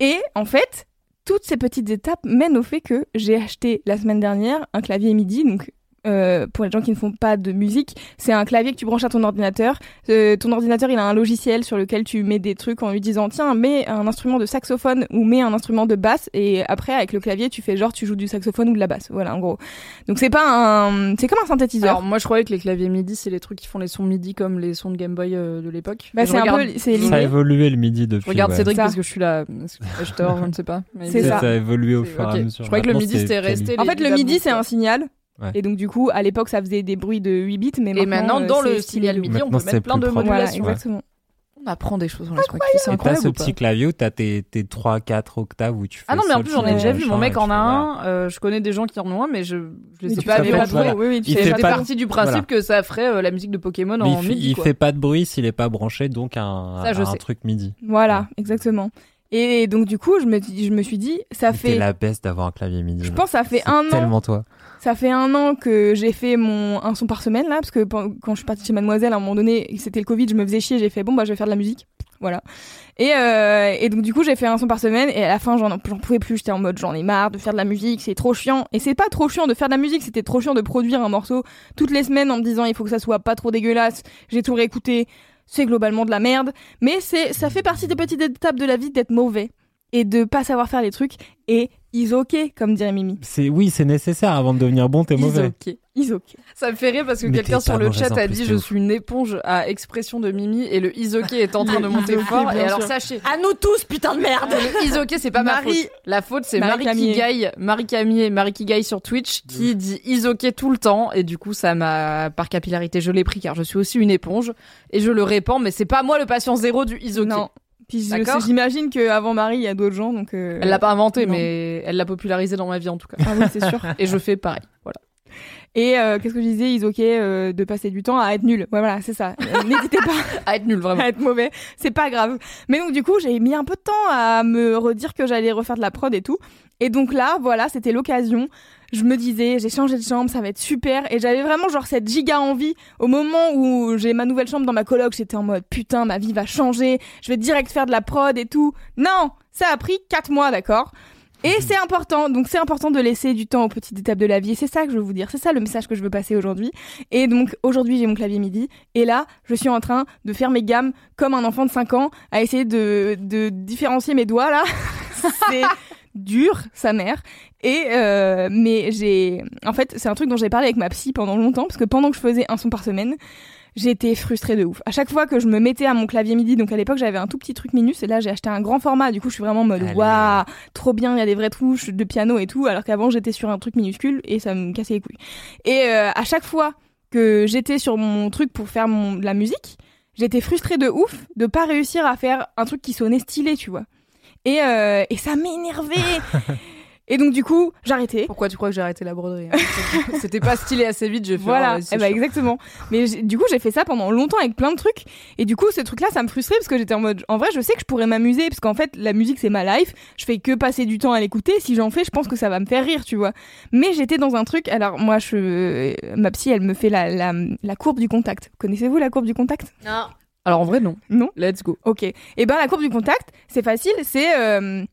Et en fait, toutes ces petites étapes mènent au fait que j'ai acheté la semaine dernière un clavier MIDI. Donc, euh, pour les gens qui ne font pas de musique, c'est un clavier que tu branches à ton ordinateur. Euh, ton ordinateur, il a un logiciel sur lequel tu mets des trucs en lui disant tiens, mets un instrument de saxophone ou mets un instrument de basse. Et après, avec le clavier, tu fais genre tu joues du saxophone ou de la basse. Voilà, en gros. Donc c'est pas un, c'est comme un synthétiseur. Alors moi je croyais que les claviers MIDI c'est les trucs qui font les sons MIDI comme les sons de Game Boy euh, de l'époque. Bah, c'est un peu- c'est Ça a évolué le midi depuis. Je regarde ouais. Cédric Ça. parce que je suis là. Je je ne sais pas. C'est ça. Ça a évolué au fur et à mesure. Je croyais que le midi, c'est c'était resté En fait, le midi, c'est un signal. Ouais. Et donc, du coup, à l'époque, ça faisait des bruits de 8 bits, mais Et maintenant, euh, dans le signal. MIDI, on Maintenant, peut mettre plein de propre. Voilà, modulations. exactement. On apprend des choses dans les soirées. C'est Et t'as incroyable. ce petit clavier où t'as tes, tes 3-4 octaves où tu fais Ah non, mais en plus, j'en ai déjà vu. Mon mec en a fais, un. euh, je connais des gens qui en ont un, mais je, je les Mais ai tu pas savais vus pas jouer. oui, oui, tu jouer. partie du principe que ça ferait euh, la musique de Pokémon Mais en MIDI. il quoi. fait pas de bruit s'il est pas branché, donc un, truc midi. Voilà, exactement. Et donc, du coup, je me, je me suis dit, ça T'es fait. la baisse d'avoir un clavier midi. Je pense que ça fait un an. Tellement toi. Ça fait un an que j'ai fait mon un son par semaine là, parce que quand je suis partie chez Mademoiselle, à un moment donné, c'était le Covid, je me faisais chier, j'ai fait bon bah je vais faire de la musique, voilà. Et euh, et donc du coup j'ai fait un son par semaine et à la fin j'en pouvais plus, j'étais en mode j'en ai marre de faire de la musique, c'est trop chiant. Et c'est pas trop chiant de faire de la musique, c'était trop chiant de produire un morceau toutes les semaines en me disant il faut que ça soit pas trop dégueulasse. J'ai tout réécouté, c'est globalement de la merde, mais c'est ça fait partie des petites étapes de la vie d'être mauvais. et de pas savoir faire les trucs et is ok comme dirait Mimi. C'est oui, c'est nécessaire avant de devenir bon, t'es Is mauvais. ok, is ok. Ça me fait rire parce que quelqu'un sur le chat a dit je ouf. suis une éponge à expression de Mimi et le isoké est en train de monter fort. Et alors sachez, À nous tous, putain de merde le isoké c'est pas ma Marie- faute. La faute c'est Marie Marie. Kigaï, Marie Camier, Marie Kigaï sur Twitch qui dit isoké tout le temps et du coup ça m'a par capillarité je l'ai pris car je suis aussi une éponge et je le répands mais c'est pas moi le patient zéro du isoké. Puis j'imagine qu'avant Marie, il y a d'autres gens, donc. euh, Elle l'a pas inventé non. mais elle l'a popularisé dans ma vie en tout cas. Ah oui, c'est sûr. Et je fais pareil. Voilà. Et euh, qu'est-ce que je disais Is ok euh, de passer du temps à être nul. Ouais, voilà, c'est ça. Euh, N'hésitez pas À être nul vraiment. à être mauvais. C'est pas grave. Mais donc, du coup, j'ai mis un peu de temps à me redire que j'allais refaire de la prod et tout. Et donc là, voilà, c'était l'occasion. Je me disais, j'ai changé de chambre, ça va être super. Et j'avais vraiment genre cette giga envie. Au moment où j'ai ma nouvelle chambre dans ma coloc, j'étais en mode putain, ma vie va changer. Je vais direct faire de la prod et tout. Non, ça a pris quatre mois, d'accord? Et c'est important, donc c'est important de laisser du temps aux petites étapes de la vie. Et c'est ça que je veux vous dire, c'est ça le message que je veux passer aujourd'hui. Et donc aujourd'hui j'ai mon clavier MIDI, et là je suis en train de faire mes gammes comme un enfant de 5 ans, à essayer de, de différencier mes doigts là. c'est dur, sa mère. Et euh, mais j'ai, en fait c'est un truc dont j'ai parlé avec ma psy pendant longtemps, parce que pendant que je faisais un son par semaine, j'étais frustrée de ouf. À chaque fois que je me mettais à mon clavier MIDI, donc à l'époque j'avais un tout petit truc Minus, et là j'ai acheté un grand format. Du coup je suis vraiment en mode waouh, trop bien, il y a des vraies touches de piano et tout, alors qu'avant j'étais sur un truc minuscule et ça me cassait les couilles. Et euh, à chaque fois que j'étais sur mon truc pour faire mon, de la musique, j'étais frustrée de ouf de pas réussir à faire un truc qui sonnait stylé, tu vois. Et, euh, et ça m'énervait. et donc du coup, j'arrêtais. Pourquoi tu crois que j'ai arrêté la broderie hein C'était pas stylé assez vite, j'ai fait Voilà, oh, exactement. Mais du coup, j'ai fait ça pendant longtemps avec plein de trucs. Et du coup, ce truc-là, ça me frustrait parce que j'étais en mode, en vrai, je sais que je pourrais m'amuser parce qu'en fait, la musique, c'est ma life. Je fais que passer du temps à l'écouter. Si j'en fais, je pense que ça va me faire rire, tu vois. Mais j'étais dans un truc. Alors, moi, je, ma psy, elle me fait la, la, la courbe du contact. Connaissez-vous la courbe du contact? Non. Alors en vrai non. Non. Let's go. Ok. Et ben la courbe du contact, c'est facile, c'est euh,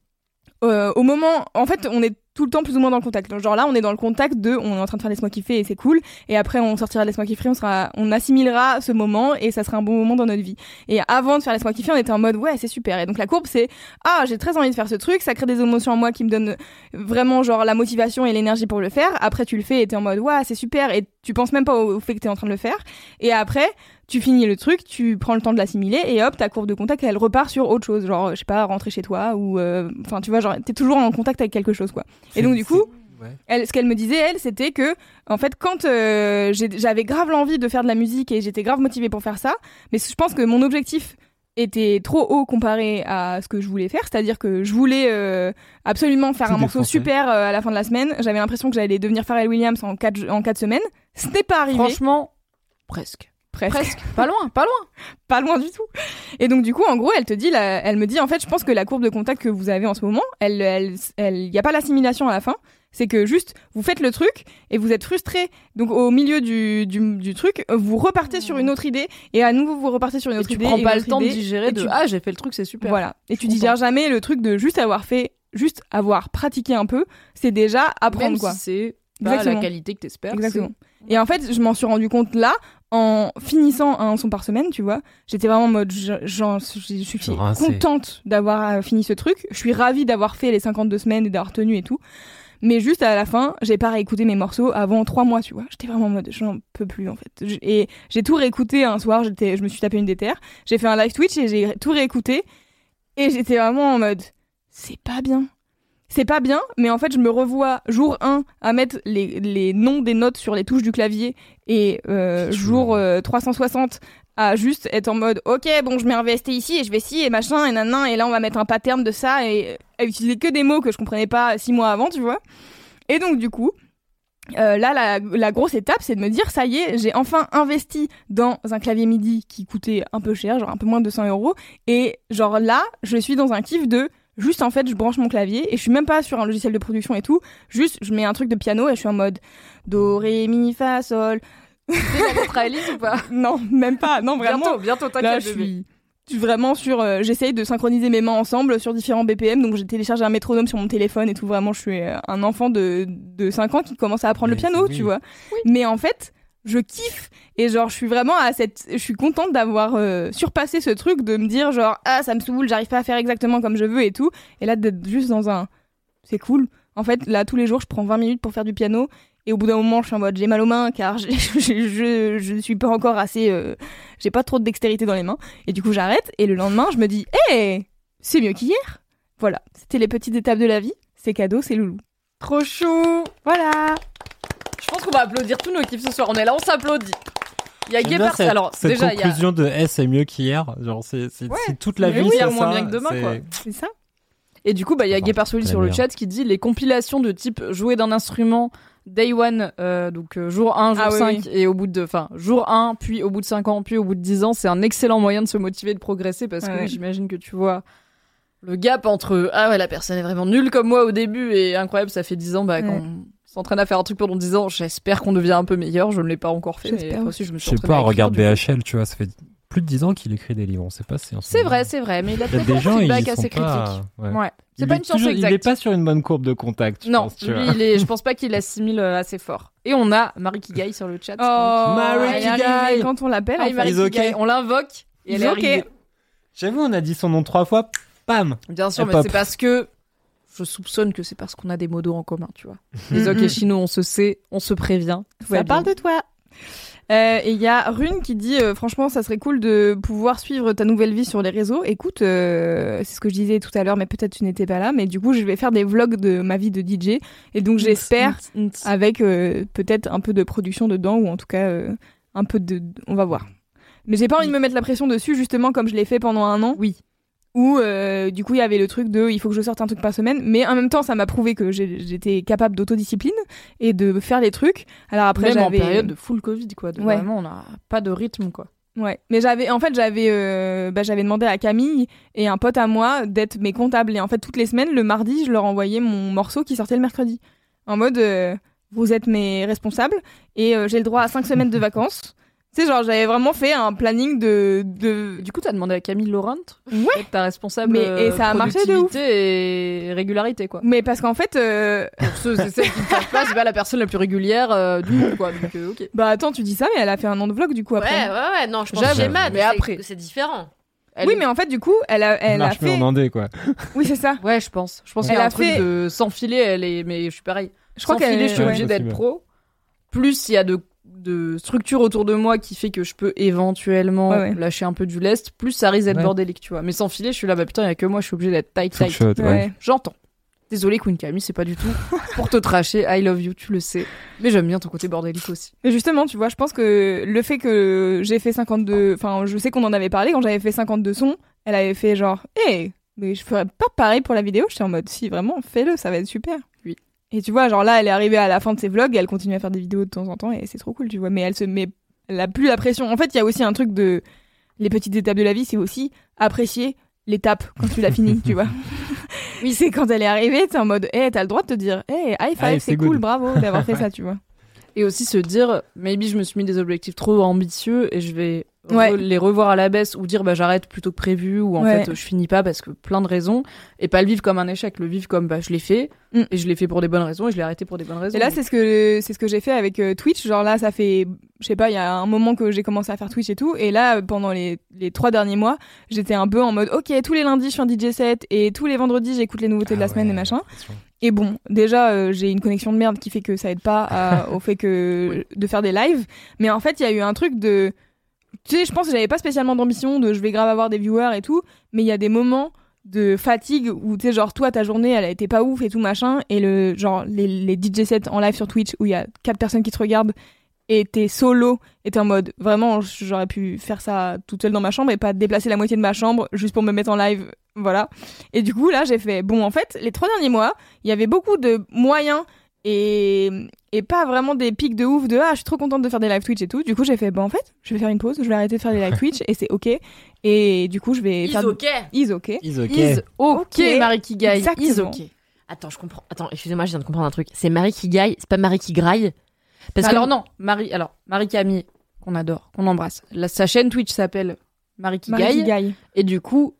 euh, au moment, en fait, on est tout le temps plus ou moins dans le contact. Donc, genre là, on est dans le contact de, on est en train de faire laisse-moi kiffer et c'est cool. Et après, on sortira de laisse-moi kiffer, on sera, on assimilera ce moment et ça sera un bon moment dans notre vie. Et avant de faire laisse-moi kiffer, on était en mode ouais, c'est super. Et donc la courbe, c'est ah, j'ai très envie de faire ce truc, ça crée des émotions en moi qui me donnent vraiment genre la motivation et l'énergie pour le faire. Après, tu le fais et t'es en mode ouais, c'est super. Et tu penses même pas au, au fait que t'es en train de le faire. Et après, tu finis le truc, tu prends le temps de l'assimiler et hop, ta courbe de contact, elle repart sur autre chose, genre je sais pas, rentrer chez toi ou euh, enfin tu vois, genre t'es toujours en contact avec quelque chose quoi. Et donc du coup, Ouais. elle, ce qu'elle me disait elle, c'était que en fait quand euh, j'avais grave l'envie de faire de la musique et j'étais grave motivée pour faire ça, mais je pense que mon objectif était trop haut comparé à ce que je voulais faire, c'est-à-dire que je voulais euh, absolument faire un morceau super euh, à la fin de la semaine. J'avais l'impression que j'allais devenir Pharrell Williams en quatre en quatre semaines. Ce n'est pas arrivé. Franchement, presque. Presque. Presque. pas loin, pas loin. pas loin du tout. Et donc du coup, en gros, elle te dit, la- elle me dit, en fait, je pense que la courbe de contact que vous avez en ce moment, elle, elle, elle, il y a pas l'assimilation à la fin. C'est que juste, vous faites le truc et vous êtes frustré. Donc au milieu du, du, du truc, vous repartez sur une autre idée et à nouveau vous repartez sur une Et autre tu idée. prends et pas le temps de digérer et de tu- ah j'ai fait le truc c'est super. Voilà. Et tu content. digères jamais le truc de juste avoir fait, juste avoir pratiqué un peu. C'est déjà apprendre Même quoi. si c'est pas la qualité que t'espères. Exactement. Et en fait, je m'en suis rendu compte là, en finissant un son par semaine, tu vois. J'étais vraiment en mode, je, j'en- je suis contente d'avoir euh, fini ce truc. Je suis ravie d'avoir fait les 52 semaines et d'avoir tenu et tout. Mais juste à la fin, j'ai pas réécouté mes morceaux avant trois mois, tu vois. J'étais vraiment en mode, j'en peux plus, en fait. Je- Et j'ai tout réécouté un soir, j'étais, je me suis tapé une déterre. J'ai fait un live Twitch et j'ai tout réécouté. Et j'étais vraiment en mode, c'est pas bien. C'est pas bien, mais en fait, je me revois jour 1 à mettre les, les noms des notes sur les touches du clavier et euh, jour euh, 360 à juste être en mode ok bon je mets un VST ici et je vais ci et machin et nanan et là on va mettre un pattern de ça et à utiliser que des mots que je comprenais pas six mois avant tu vois. Et donc du coup euh, là la, la grosse étape c'est de me dire ça y est j'ai enfin investi dans un clavier MIDI qui coûtait un peu cher genre un peu moins de 200 euros et genre là je suis dans un kiff de juste en fait je branche mon clavier et je suis même pas sur un logiciel de production et tout juste je mets un truc de piano et je suis en mode do ré mi fa sol T'es Alice ou pas? Non même pas non vraiment Bientôt, bientôt Là, t'inquiète je suis, je suis vraiment sur. euh, J'essaye de synchroniser mes mains ensemble sur différents BPM. Donc, j'ai téléchargé un métronome sur mon téléphone et tout. Vraiment, je suis euh, un enfant de, de 5 ans qui commence à apprendre Mais le piano, oui. tu vois. Mais en fait, je kiffe. Et genre je suis vraiment à cette je suis contente d'avoir euh, surpassé ce truc de me dire genre ah ça me saoule j'arrive pas à faire exactement comme je veux et tout. Et là d'être juste dans un c'est cool. En fait là tous les jours je prends 20 minutes pour faire du piano. Et au bout d'un moment je suis en mode j'ai mal aux mains car je je, je, je suis pas encore assez euh, j'ai pas trop de dextérité dans les mains. Et du coup j'arrête. Et le lendemain je me dis hé c'est mieux qu'hier. Voilà. C'était les petites étapes de la vie. C'est cadeau c'est loulou. Trop chou. voilà Je pense qu'on va applaudir tous nos kiffs ce soir. On est là, on s'applaudit. Il y a cette, Alors, cette déjà, il y a. conclusion de S c'est mieux qu'hier. Genre, c'est c'est- Ouais. si toute la Mais vie oui, c'est moins ça, bien que demain, c'est- quoi. c'est ça Et du coup, bah, il y a Enfin, Gay c'est sur le chat qui dit les compilations de type jouer d'un instrument day one, euh, donc euh, jour 1, jour Ah oui, 5, oui. et au bout de, enfin, jour 1, puis au bout de 5 ans, puis au bout de 10 ans, c'est un excellent moyen de se motiver, de progresser, parce que Ouais. oui, j'imagine que tu vois le gap entre, ah ouais, la personne est vraiment nulle comme moi au début, et incroyable, ça fait 10 ans, bah, Ouais. S'entraîne à faire un truc pendant 10 ans, j'espère qu'on devient un peu meilleur, je ne l'ai pas encore fait, mais aussi, je me Je suis sais pas, regarde. BHL, tu vois, ça fait plus de 10 ans qu'il écrit des livres, on sait pas si C'est vrai, c'est vrai, mais il a peut-être des un feedback assez pas... critique. ouais. Ouais. C'est Il pas est une science toujours- exacte. Il est pas sur une bonne courbe de contact, je Non, pense, tu lui, vois. il est, je pense pas qu'il assimile euh, assez fort. Et on a Marie Kigai sur le chat. Oh, Marie Kigai. quand on l'appelle. Hi, en Marie Is ok. Kigai. On l'invoque et elle est ok. arrivée. J'avoue, on a dit son nom trois fois, pam Bien sûr, mais c'est parce que je soupçonne que c'est parce qu'on a des modos en commun, tu vois. Les Okeshino, on se sait, on se prévient. Ça parle de toi. Euh, et il y a Rune qui dit euh, franchement ça serait cool de pouvoir suivre ta nouvelle vie sur les réseaux. Écoute, euh, c'est ce que je disais tout à l'heure, mais peut-être tu n'étais pas là. Mais du coup, je vais faire des vlogs de ma vie de DJ et donc j'espère avec euh, peut-être un peu de production dedans ou en tout cas euh, un peu de, on va voir. Mais j'ai pas envie de me mettre la pression dessus justement comme je l'ai fait pendant un an. Oui. Où euh, du coup il y avait le truc de il faut que je sorte un truc par semaine, mais en même temps ça m'a prouvé que j'étais capable d'autodiscipline et de faire les trucs. Alors après Même en j'avais période de full Covid, quoi. De Ouais. Vraiment, on n'a pas de rythme, quoi. Ouais, mais j'avais en fait j'avais euh, bah, j'avais demandé à Camille et un pote à moi d'être mes comptables et en fait toutes les semaines le mardi je leur envoyais mon morceau qui sortait le mercredi en mode euh, vous êtes mes responsables et j'ai le droit à cinq semaines de vacances. Tu sais genre j'avais vraiment fait un planning de de Du coup, t'as demandé à Camille Laurent Ouais. ta responsable Mais- et ça a marché de ouf. et régularité, quoi. mais parce qu'en fait euh, Pour ceux et celles qui ne savent pas, c'est pas la personne la plus régulière euh, du monde, quoi. Donc, euh, ok. bah attends tu dis ça mais elle a fait un an de vlog du coup Ouais, après. ouais, ouais, non, je pense que j'ai mal, mais après- c'est différent. Elle Oui est- mais en fait du coup elle a elle a marche mieux fait en quoi. oui c'est ça. Ouais, je pense. Je pense Elle qu'il y a a un truc fait- de sans filet, elle est. Mais je suis pareil. Je crois qu'elle filet, je suis ouais. obligée Ouais, d'être pro. Plus il y a de, de structure autour de moi qui fait que je peux éventuellement Ouais, ouais. lâcher un peu du lest. Plus ça risque d'être Ouais. bordélique, tu vois. Mais sans filet, je suis là, bah putain, il y a que moi, je suis obligée d'être tight, tight. shot, ouais. Ouais. J'entends. Désolée, Queen Camille, c'est pas du tout pour te tracher. I love you, tu le sais. Mais j'aime bien ton côté bordélique aussi. Mais justement, tu vois, je pense que le fait que j'ai fait 52, enfin, je sais qu'on en avait parlé quand j'avais fait 52 sons, elle avait fait genre, hé, mais je ferais pas pareil pour la vidéo. J'étais en mode, si vraiment, fais-le, ça va être super. Et tu vois, genre là, elle est arrivée à la fin de ses vlogs, et elle continue à faire des vidéos de temps en temps, et c'est trop cool, tu vois. Mais elle se met, elle a plus la pression. En fait, il y a aussi un truc de, les petites étapes de la vie, c'est aussi apprécier l'étape quand tu l'as fini, tu vois. Oui, c'est quand elle est arrivée, t'es en mode, hé, t'as le droit de te dire, hé, high five, c'est c'est cool, good. bravo d'avoir fait ça, tu vois. Et aussi se dire, maybe je me suis mis des objectifs trop ambitieux et je vais re- les revoir à la baisse ou dire bah j'arrête plutôt que prévu ou en Ouais. fait je finis pas parce que plein de raisons et pas le vivre comme un échec, le vivre comme bah je l'ai fait Mm. et je l'ai fait pour des bonnes raisons et je l'ai arrêté pour des bonnes raisons. Et là, c'est ce que c'est ce que j'ai fait avec euh, Twitch. Genre là, ça fait, je sais pas, il y a un moment que j'ai commencé à faire Twitch et tout. Et là, pendant les, les trois derniers mois, j'étais un peu en mode, ok, tous les lundis, je fais un DJ set et tous les vendredis, j'écoute les nouveautés de la Ah semaine et machin. Et bon, déjà, euh, j'ai une connexion de merde qui fait que ça aide pas à- au fait que de faire des lives. Mais en fait, il y a eu un truc de, tu sais, je pense que j'avais pas spécialement d'ambition de je vais grave avoir des viewers et tout. Mais il y a des moments de fatigue où tu sais genre toi ta journée elle a été pas ouf et tout machin et le genre les, les DJ sets en live sur Twitch où il y a quatre personnes qui te regardent et t'es solo et t'es en mode vraiment j'aurais pu faire ça toute seule dans ma chambre et pas déplacer la moitié de ma chambre juste pour me mettre en live voilà et du coup là j'ai fait bon en fait les trois derniers mois il y avait beaucoup de moyens et, et pas vraiment des pics de ouf de ah je suis trop contente de faire des live Twitch et tout du coup j'ai fait bon en fait je vais faire une pause je vais arrêter de faire des live Twitch et c'est ok et du coup je vais Is faire ok. is ok Is ok. Is ok. Marie Kigai, is Exactement. ok. Attends, je comprends. Attends, excusez-moi, je viens de comprendre un truc. C'est Marie qui gaille, c'est pas Marie qui graille? Parce que alors non, Marie, alors Marie Camille qu'on adore, qu'on embrasse. La, sa chaîne Twitch s'appelle Marie Kigai Marie qui gaille et du coup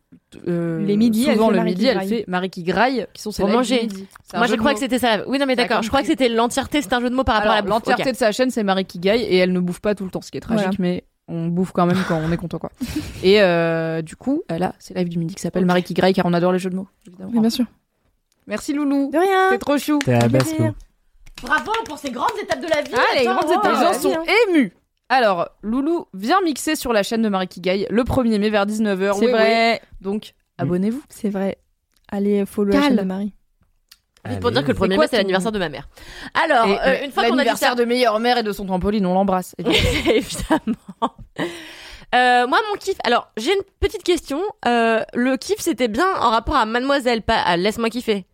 euh, Les midis, souvent le Marie midi, qui elle graille. fait Marie qui graille, qui sont ses Pour manger. C'est Moi, je crois que c'était ça. Oui, non, mais d'accord. Je crois que c'était l'entièreté, c'est un jeu de mots par rapport Alors, à la bouffe. l'entièreté de sa chaîne, c'est Marie qui gaille et elle ne bouffe pas tout le temps, ce qui est tragique, Voilà. mais on bouffe quand même quand on est content, quoi. et euh, du coup, elle a ses lives du midi qui s'appelle Marie qui graille car on adore les jeux de mots, évidemment. Oui, bien sûr. Merci Loulou. De rien. C'est trop chou. T'es à la. Bravo pour ces grandes étapes de la vie. Ah, les grandes étapes Les gens sont émus. Alors, Loulou vient mixer sur la chaîne de Marie gaille le 1er mai vers 19h. C'est vrai. Donc, abonnez-vous. C'est vrai. Allez, follow la Cale. chaîne de Marie. Juste pour dire que le C'est 1er quoi mai, c'est l'anniversaire de ma mère. Alors, Et, euh, euh, une fois qu'on a dit ça, l'anniversaire de meilleure mère et de son trampoline, on l'embrasse. évidemment. évidemment. Euh, moi, mon kiff. Alors, j'ai une petite question. Euh, le kiff, c'était bien en rapport à Mademoiselle, pas à Laisse-moi kiffer.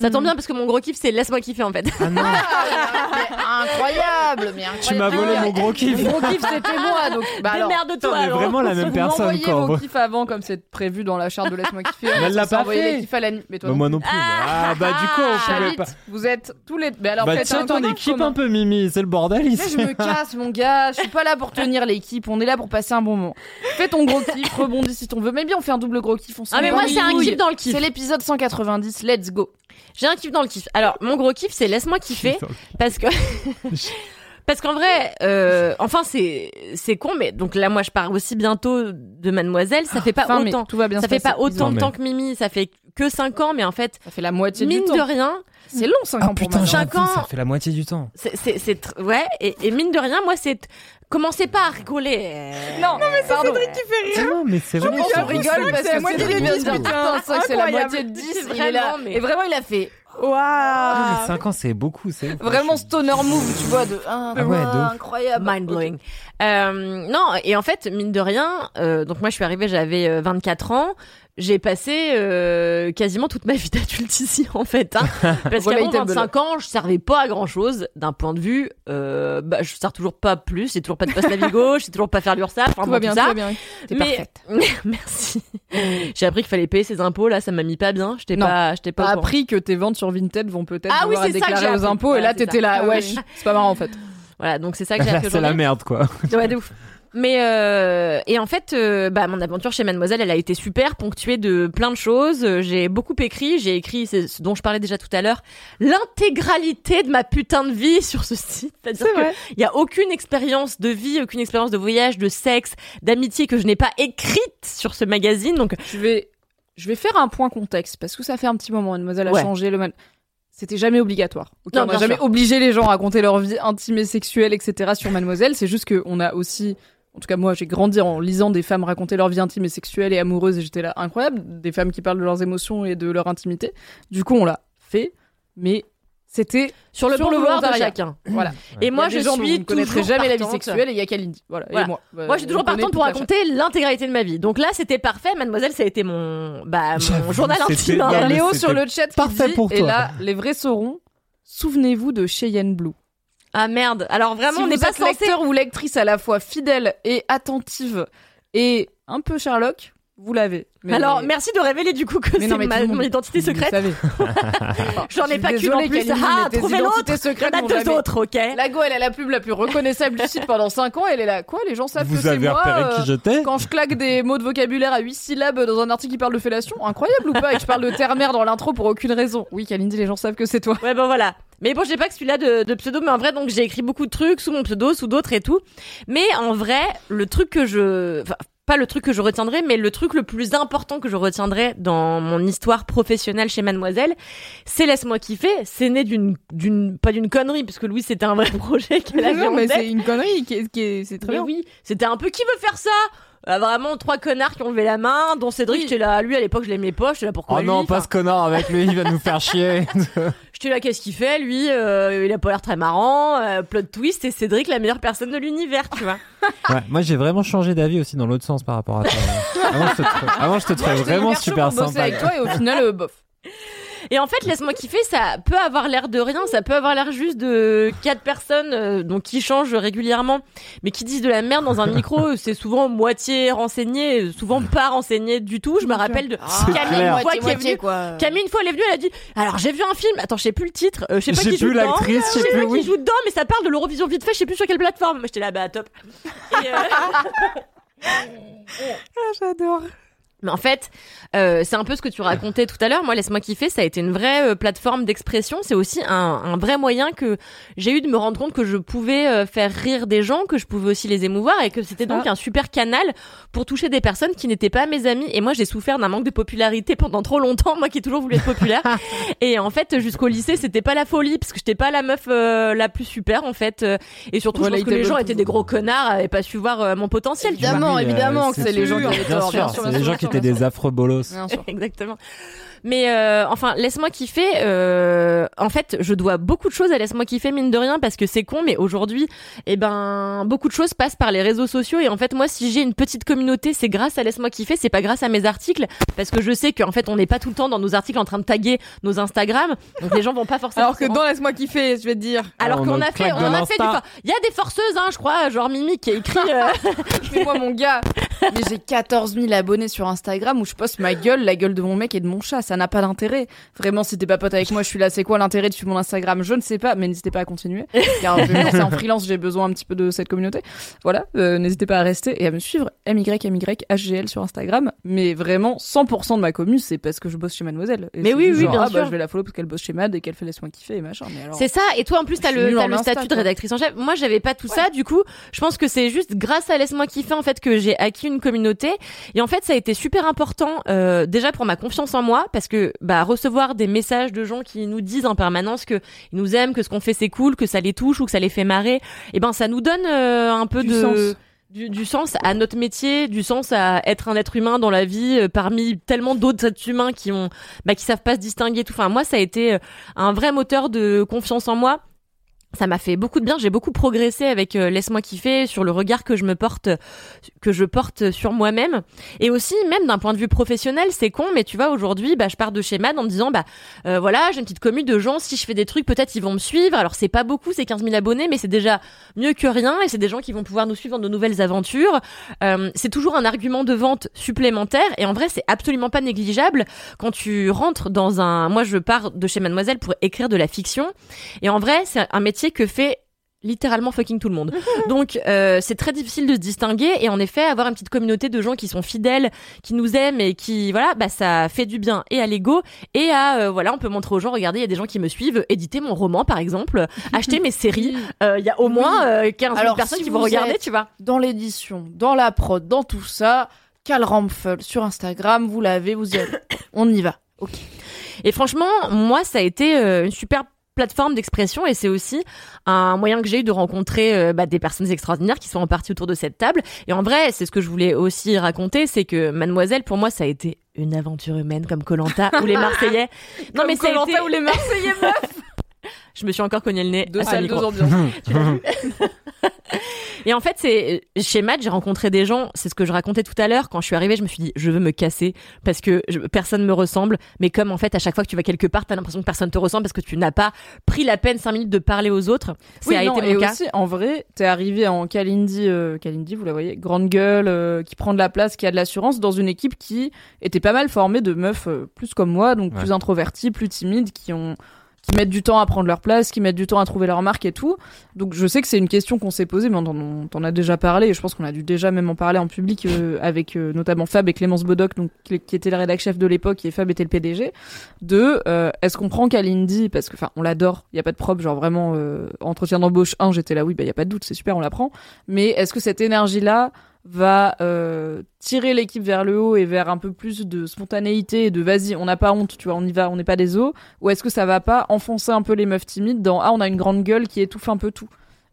Ça tombe bien parce que mon gros kiff, c'est Laisse-moi kiffer en fait. Ah non, incroyable, mais incroyable. tu m'as volé mon gros kiff. Mon kiff, c'était moi. Donc, bah alors, mais alors. vraiment la même vous personne, m'envoyez quoi. vos kiffs avant, comme c'est prévu dans la charte de Laisse-moi kiffer. Mais elle l'a vous pas fait. Mais toi, Bah, moi non plus. Ah bah du coup, on pouvait Chavite, pas. vous êtes tous les. Mais alors, Bah tiens ton équipe un peu Mimi, c'est le bordel Mais ici. je me casse, mon gars. Je suis pas là pour tenir l'équipe. On est là pour passer un bon moment. Fais ton gros kiff, rebondis si t'en veux. Mais bien, on fait un double gros kiff. On Ah, mais moi, c'est un kiff dans le kiff. C'est l'épisode 190. Let's go. J'ai un kiff dans le kiff. Alors, mon gros kiff, c'est Laisse-moi kiffer. parce que. Parce qu'en vrai, euh, enfin c'est c'est con, mais donc là moi je pars aussi bientôt de Mademoiselle, ça fait pas Enfin, autant, Tout va bien ça fait passer. pas autant Non, de temps que Mimi, ça fait que 5 ans, mais en fait Ça fait la moitié mine du temps. de rien, C'est long, 5 Ah ans pour putain, moi. Cinq j'avoue, ans. ça fait la moitié du temps. c'est c'est c'est tr- ouais et, et mine de rien, moi c'est commencez pas à rigoler. euh, Non, non, mais C'est Cédric qui fait rire. Non mais c'est vrai. On c'est rigole parce c'est la que moitié du vient de dix, dire putain. putain, c'est c'est la moitié de 10. C'est Il est là. vraiment, mais- Et vraiment, il a fait Waouh. mais 5 ans c'est beaucoup, c'est vraiment stoner move, tu vois, de ah, Ah ouais, de incroyable. Mind blowing. Euh, non, et en fait, mine de rien, euh, donc moi je suis arrivée, j'avais euh, 24 ans. J'ai passé euh, quasiment toute ma vie d'adulte ici, en fait. Hein, parce qu'avant Relatable. 25 ans, je servais pas à grand chose d'un point de vue. Euh, bah, je sers toujours pas plus, j'ai toujours pas de poste Navigo, je sais toujours pas faire l'URSSAF, enfin, Tout bon, va bien, tout ça. va bien. T'es Mais parfaite. merci. J'ai appris qu'il fallait payer ses impôts. Là, ça m'a mis pas bien. J'étais pas, j'étais pas. T'as appris que tes ventes sur Vinted vont peut-être Ah oui, devoir être c'est ça que déclarées j'ai aux impôts et là t'étais là, Ah wesh, oui. c'est pas marrant en fait. Voilà, donc c'est ça que j'ai appris c'est la merde quoi. Ouais, de ouf. Mais euh, et en fait, euh, bah mon aventure chez Mademoiselle, elle a été super, ponctuée de plein de choses. Euh, J'ai beaucoup écrit. J'ai écrit, c'est ce dont je parlais déjà tout à l'heure, l'intégralité de ma putain de vie sur ce site. C'est-à-dire C'est que vrai. il y a aucune expérience de vie, aucune expérience de voyage, de sexe, d'amitié que je n'ai pas écrite sur ce magazine. Donc Je vais, je vais faire un point contexte parce que ça fait un petit moment. Mademoiselle a Ouais. changé le man- C'était jamais obligatoire. Non, on n'a jamais sûr. obligé les gens à raconter leur vie intime et sexuelle, etc. sur Mademoiselle. C'est juste que on a aussi, en tout cas moi, j'ai grandi en lisant des femmes raconter leur vie intime et sexuelle et amoureuse et j'étais là incroyable. Des femmes qui parlent de leurs émotions et de leur intimité. Du coup, on l'a fait, mais c'était sur le Sur bon le vouloir de chacun. voilà. Et moi, je gens suis vous ne connaîtrez toujours jamais la vie sexuelle et il y a Kalindi. Voilà. Voilà. Et moi. Bah, Moi, je suis toujours partante pour raconter l'intégralité de ma vie. Donc là, c'était parfait. Mademoiselle, ça a été mon, bah, mon journal intime. Il y a Léo sur le chat qui parfait dit, pour et toi. là, les vrais sauront. Souvenez-vous de Cheyenne Blue. Ah merde. Alors vraiment, si on n'est pas censé. lecteur ou lectrice à la fois fidèle et attentive et un peu Sherlock, vous l'avez. Mais- Alors, merci de révéler du coup que c'est non, mais ma- mon identité secrète. savez. J'en Je ai pas qu'une en plus. Ah, trouvez l'autre. Il y en secrètes a deux jamais- autres, ok La go, elle a la pub la plus reconnaissable du site pendant 5 ans. Elle est là. Quoi Les gens savent que Vous c'est avez moi. repéré euh, qui j'étais Quand je claque des mots de vocabulaire à 8 syllabes dans un article qui parle de fellation, incroyable ou pas Et que je parle de terre-mère dans l'intro pour aucune raison. Oui, Kalindi, les gens savent que c'est toi. Ouais, ben voilà. Mais bon, j'ai pas que celui-là de, de pseudo, mais en vrai, donc j'ai écrit beaucoup de trucs sous mon pseudo, sous d'autres et tout. Mais en vrai, le truc que je, enfin, pas le truc que je retiendrai, mais le truc le plus important que je retiendrai dans mon histoire professionnelle chez Mademoiselle, c'est laisse-moi kiffer. C'est né d'une, d'une, pas d'une connerie, parce que Louis, c'était un vrai projet qu'elle avait Non, en mais tête. c'est une connerie qui est, qui est- c'est très Mais bien. oui, c'était un peu qui veut faire ça? Euh, Vraiment trois connards qui ont levé la main, dont Cédric, j'étais là, lui à l'époque je l'aimais pas, j'étais là pourquoi Oh lui non, Enfin, pas ce connard avec lui, il va nous faire chier. J'étais là, qu'est-ce qu'il fait lui Euh, Il a pas l'air très marrant, euh, plot twist, et Cédric la meilleure personne de l'univers, tu vois. Ouais, moi j'ai vraiment changé d'avis aussi dans l'autre sens par rapport à toi. Avant je te, trou- avant, je te trouvais vraiment super sympa. avec toi et au final, euh, bof. Et en fait, laisse-moi kiffer, ça peut avoir l'air de rien, ça peut avoir l'air juste de quatre personnes euh, donc qui changent régulièrement, mais qui disent de la merde dans un micro. C'est souvent moitié renseigné, souvent pas renseigné du tout. Je me rappelle de C'est Camille une fois qui est venue. quoi. Camille, une fois, elle est venue, elle a dit Alors, j'ai vu un film, attends, je sais plus le titre, euh, je sais pas J'ai qui joue plus dedans. l'actrice, je sais pas qui joue dedans, mais ça parle de l'Eurovision vite fait, je sais plus sur quelle plateforme. J'étais là, bah, top. Et, euh, Ah, j'adore. Mais en fait, euh, c'est un peu ce que tu racontais tout à l'heure. Moi, laisse-moi kiffer, ça a été une vraie euh, plateforme d'expression. C'est aussi un, un vrai moyen que j'ai eu de me rendre compte que je pouvais euh, faire rire des gens, que je pouvais aussi les émouvoir et que c'était donc un super canal pour toucher des personnes qui n'étaient pas mes amis. Et moi, j'ai souffert d'un manque de popularité pendant trop longtemps. Moi, qui ai toujours voulu être populaire. et en fait, jusqu'au lycée, c'était pas la folie parce que j'étais pas la meuf euh, la plus super en fait. Et surtout, Voilà, je pense que les gens étaient des gros connards, avaient pas su voir euh, mon potentiel. Évidemment, euh, évidemment que c'est les gens qui avaient tort. les gens qui sûr. des affreux bolos. Exactement. Mais euh, enfin, laisse-moi kiffer. Euh, en fait, je dois beaucoup de choses à laisse-moi kiffer mine de rien parce que c'est con, mais aujourd'hui, eh ben, beaucoup de choses passent par les réseaux sociaux et en fait, moi, si j'ai une petite communauté, c'est grâce à laisse-moi kiffer, c'est pas grâce à mes articles parce que je sais qu'en fait, on n'est pas tout le temps dans nos articles en train de taguer nos Instagram, donc les gens vont pas forcément. Alors que dans Laisse-moi kiffer, je vais te dire. alors On qu'on a fait, on a fait du. Il y a des forceuses, hein, je crois, genre Mimi qui a écrit. euh, Mais moi, mon gars, mais j'ai 14 000 abonnés sur Instagram où je poste ma gueule, la gueule de mon mec et de mon chat. Ça n'a pas d'intérêt. Vraiment, si t'es pas pote avec moi, je suis là. C'est quoi l'intérêt de suivre mon Instagram? Je ne sais pas, mais n'hésitez pas à continuer. Car lancer en freelance, j'ai besoin un petit peu de cette communauté. Voilà, euh, n'hésitez pas à rester et à me suivre. MYMYHGL sur Instagram. Mais vraiment, 100% de ma commu, c'est parce que je bosse chez Mademoiselle. Et Mais c'est oui, oui, genre, bien ah, bah, sûr. je vais la follow parce qu'elle bosse chez Mad et qu'elle fait laisse-moi kiffer et machin. C'est ça. Et toi, en plus, t'as le, le statut de rédactrice en chef. Moi, j'avais pas tout ça. Du coup, je pense que c'est juste grâce à Laisse-moi kiffer, en fait, que j'ai acquis une communauté. Et en fait, ça a été super important, euh, déjà pour ma confiance en moi, parce que, bah, recevoir des messages de gens qui nous disent en permanence que ils nous aiment, que ce qu'on fait c'est cool, que ça les touche ou que ça les fait marrer, et ben, ça nous donne euh, un peu Du de, sens. du, du sens à notre métier, du sens à être un être humain dans la vie euh, parmi tellement d'autres êtres humains qui ont bah, qui savent pas se distinguer tout. Enfin moi ça a été euh, un vrai moteur de confiance en moi. Ça m'a fait beaucoup de bien, j'ai beaucoup progressé avec euh, laisse-moi kiffer sur le regard que je me porte que je porte sur moi-même et aussi même d'un point de vue professionnel, c'est con mais tu vois aujourd'hui bah je pars de chez Mad en me disant bah euh, voilà, j'ai une petite commune de gens si je fais des trucs peut-être ils vont me suivre. Alors c'est pas beaucoup, c'est 15 000 abonnés mais c'est déjà mieux que rien et c'est des gens qui vont pouvoir nous suivre dans de nouvelles aventures. Euh, c'est toujours un argument de vente supplémentaire et en vrai c'est absolument pas négligeable quand tu rentres dans un moi je pars de chez Mademoiselle pour écrire de la fiction et en vrai c'est un métier que fait littéralement fucking tout le monde. Donc euh, c'est très difficile de se distinguer et en effet avoir une petite communauté de gens qui sont fidèles, qui nous aiment et qui voilà, bah ça fait du bien et à l'ego et à euh, voilà, on peut montrer aux gens regardez, il y a des gens qui me suivent, éditer mon roman par exemple, acheter mes séries, Euh, il y a au moins euh, 15 000 Alors, personnes si qui vont regarder, tu vois. dans l'édition, dans la prod, dans tout ça, Cal Rampfel sur Instagram, vous l'avez, vous y allez. On y va. Ok. Et franchement, moi, ça a été une super plateforme d'expression et c'est aussi un moyen que j'ai eu de rencontrer euh, bah, des personnes extraordinaires qui sont en partie autour de cette table. Et en vrai, c'est ce que je voulais aussi raconter, c'est que Mademoiselle, pour moi, ça a été une aventure humaine comme Colanta ou les Marseillais. Non mais ça a Koh-Lanta été ou les Marseillais. Je me suis encore cogné le nez. Deux salles, deux ambiances. Et en fait, c'est chez Matt, j'ai rencontré des gens. C'est ce que je racontais tout à l'heure. Quand je suis arrivée, je me suis dit, je veux me casser parce que je- personne me ressemble. Mais comme en fait, à chaque fois que tu vas quelque part, t'as l'impression que personne te ressemble parce que tu n'as pas pris la peine cinq minutes de parler aux autres. Ça Oui, a non, été et mon cas. aussi, en vrai, t'es arrivé en Kalindi, euh, Kalindi, vous la voyez, grande gueule, euh, qui prend de la place, qui a de l'assurance, dans une équipe qui était pas mal formée de meufs euh, plus comme moi, donc plus introverties, plus timides, qui ont qui mettent du temps à prendre leur place, qui mettent du temps à trouver leur marque et tout. Donc je sais que c'est une question qu'on s'est posée, mais on en, on en a déjà parlé, et je pense qu'on a dû déjà même en parler en public euh, avec euh, notamment Fab et Clémence Bodoc, donc, qui était le rédac chef de l'époque, et Fab était le PDG, de euh, est-ce qu'on prend Kalindi, parce que enfin on l'adore, il y a pas de propre, genre vraiment euh, entretien d'embauche 1, j'étais là, oui, bah il y a pas de doute, c'est super, on la prend, mais est-ce que cette énergie-là va euh, tirer l'équipe vers le haut et vers un peu plus de spontanéité et de vas-y, on n'a pas honte, tu vois, on y va, on n'est pas des os, ou est-ce que ça va pas enfoncer un peu les meufs timides dans ah on a une grande gueule qui étouffe un peu tout?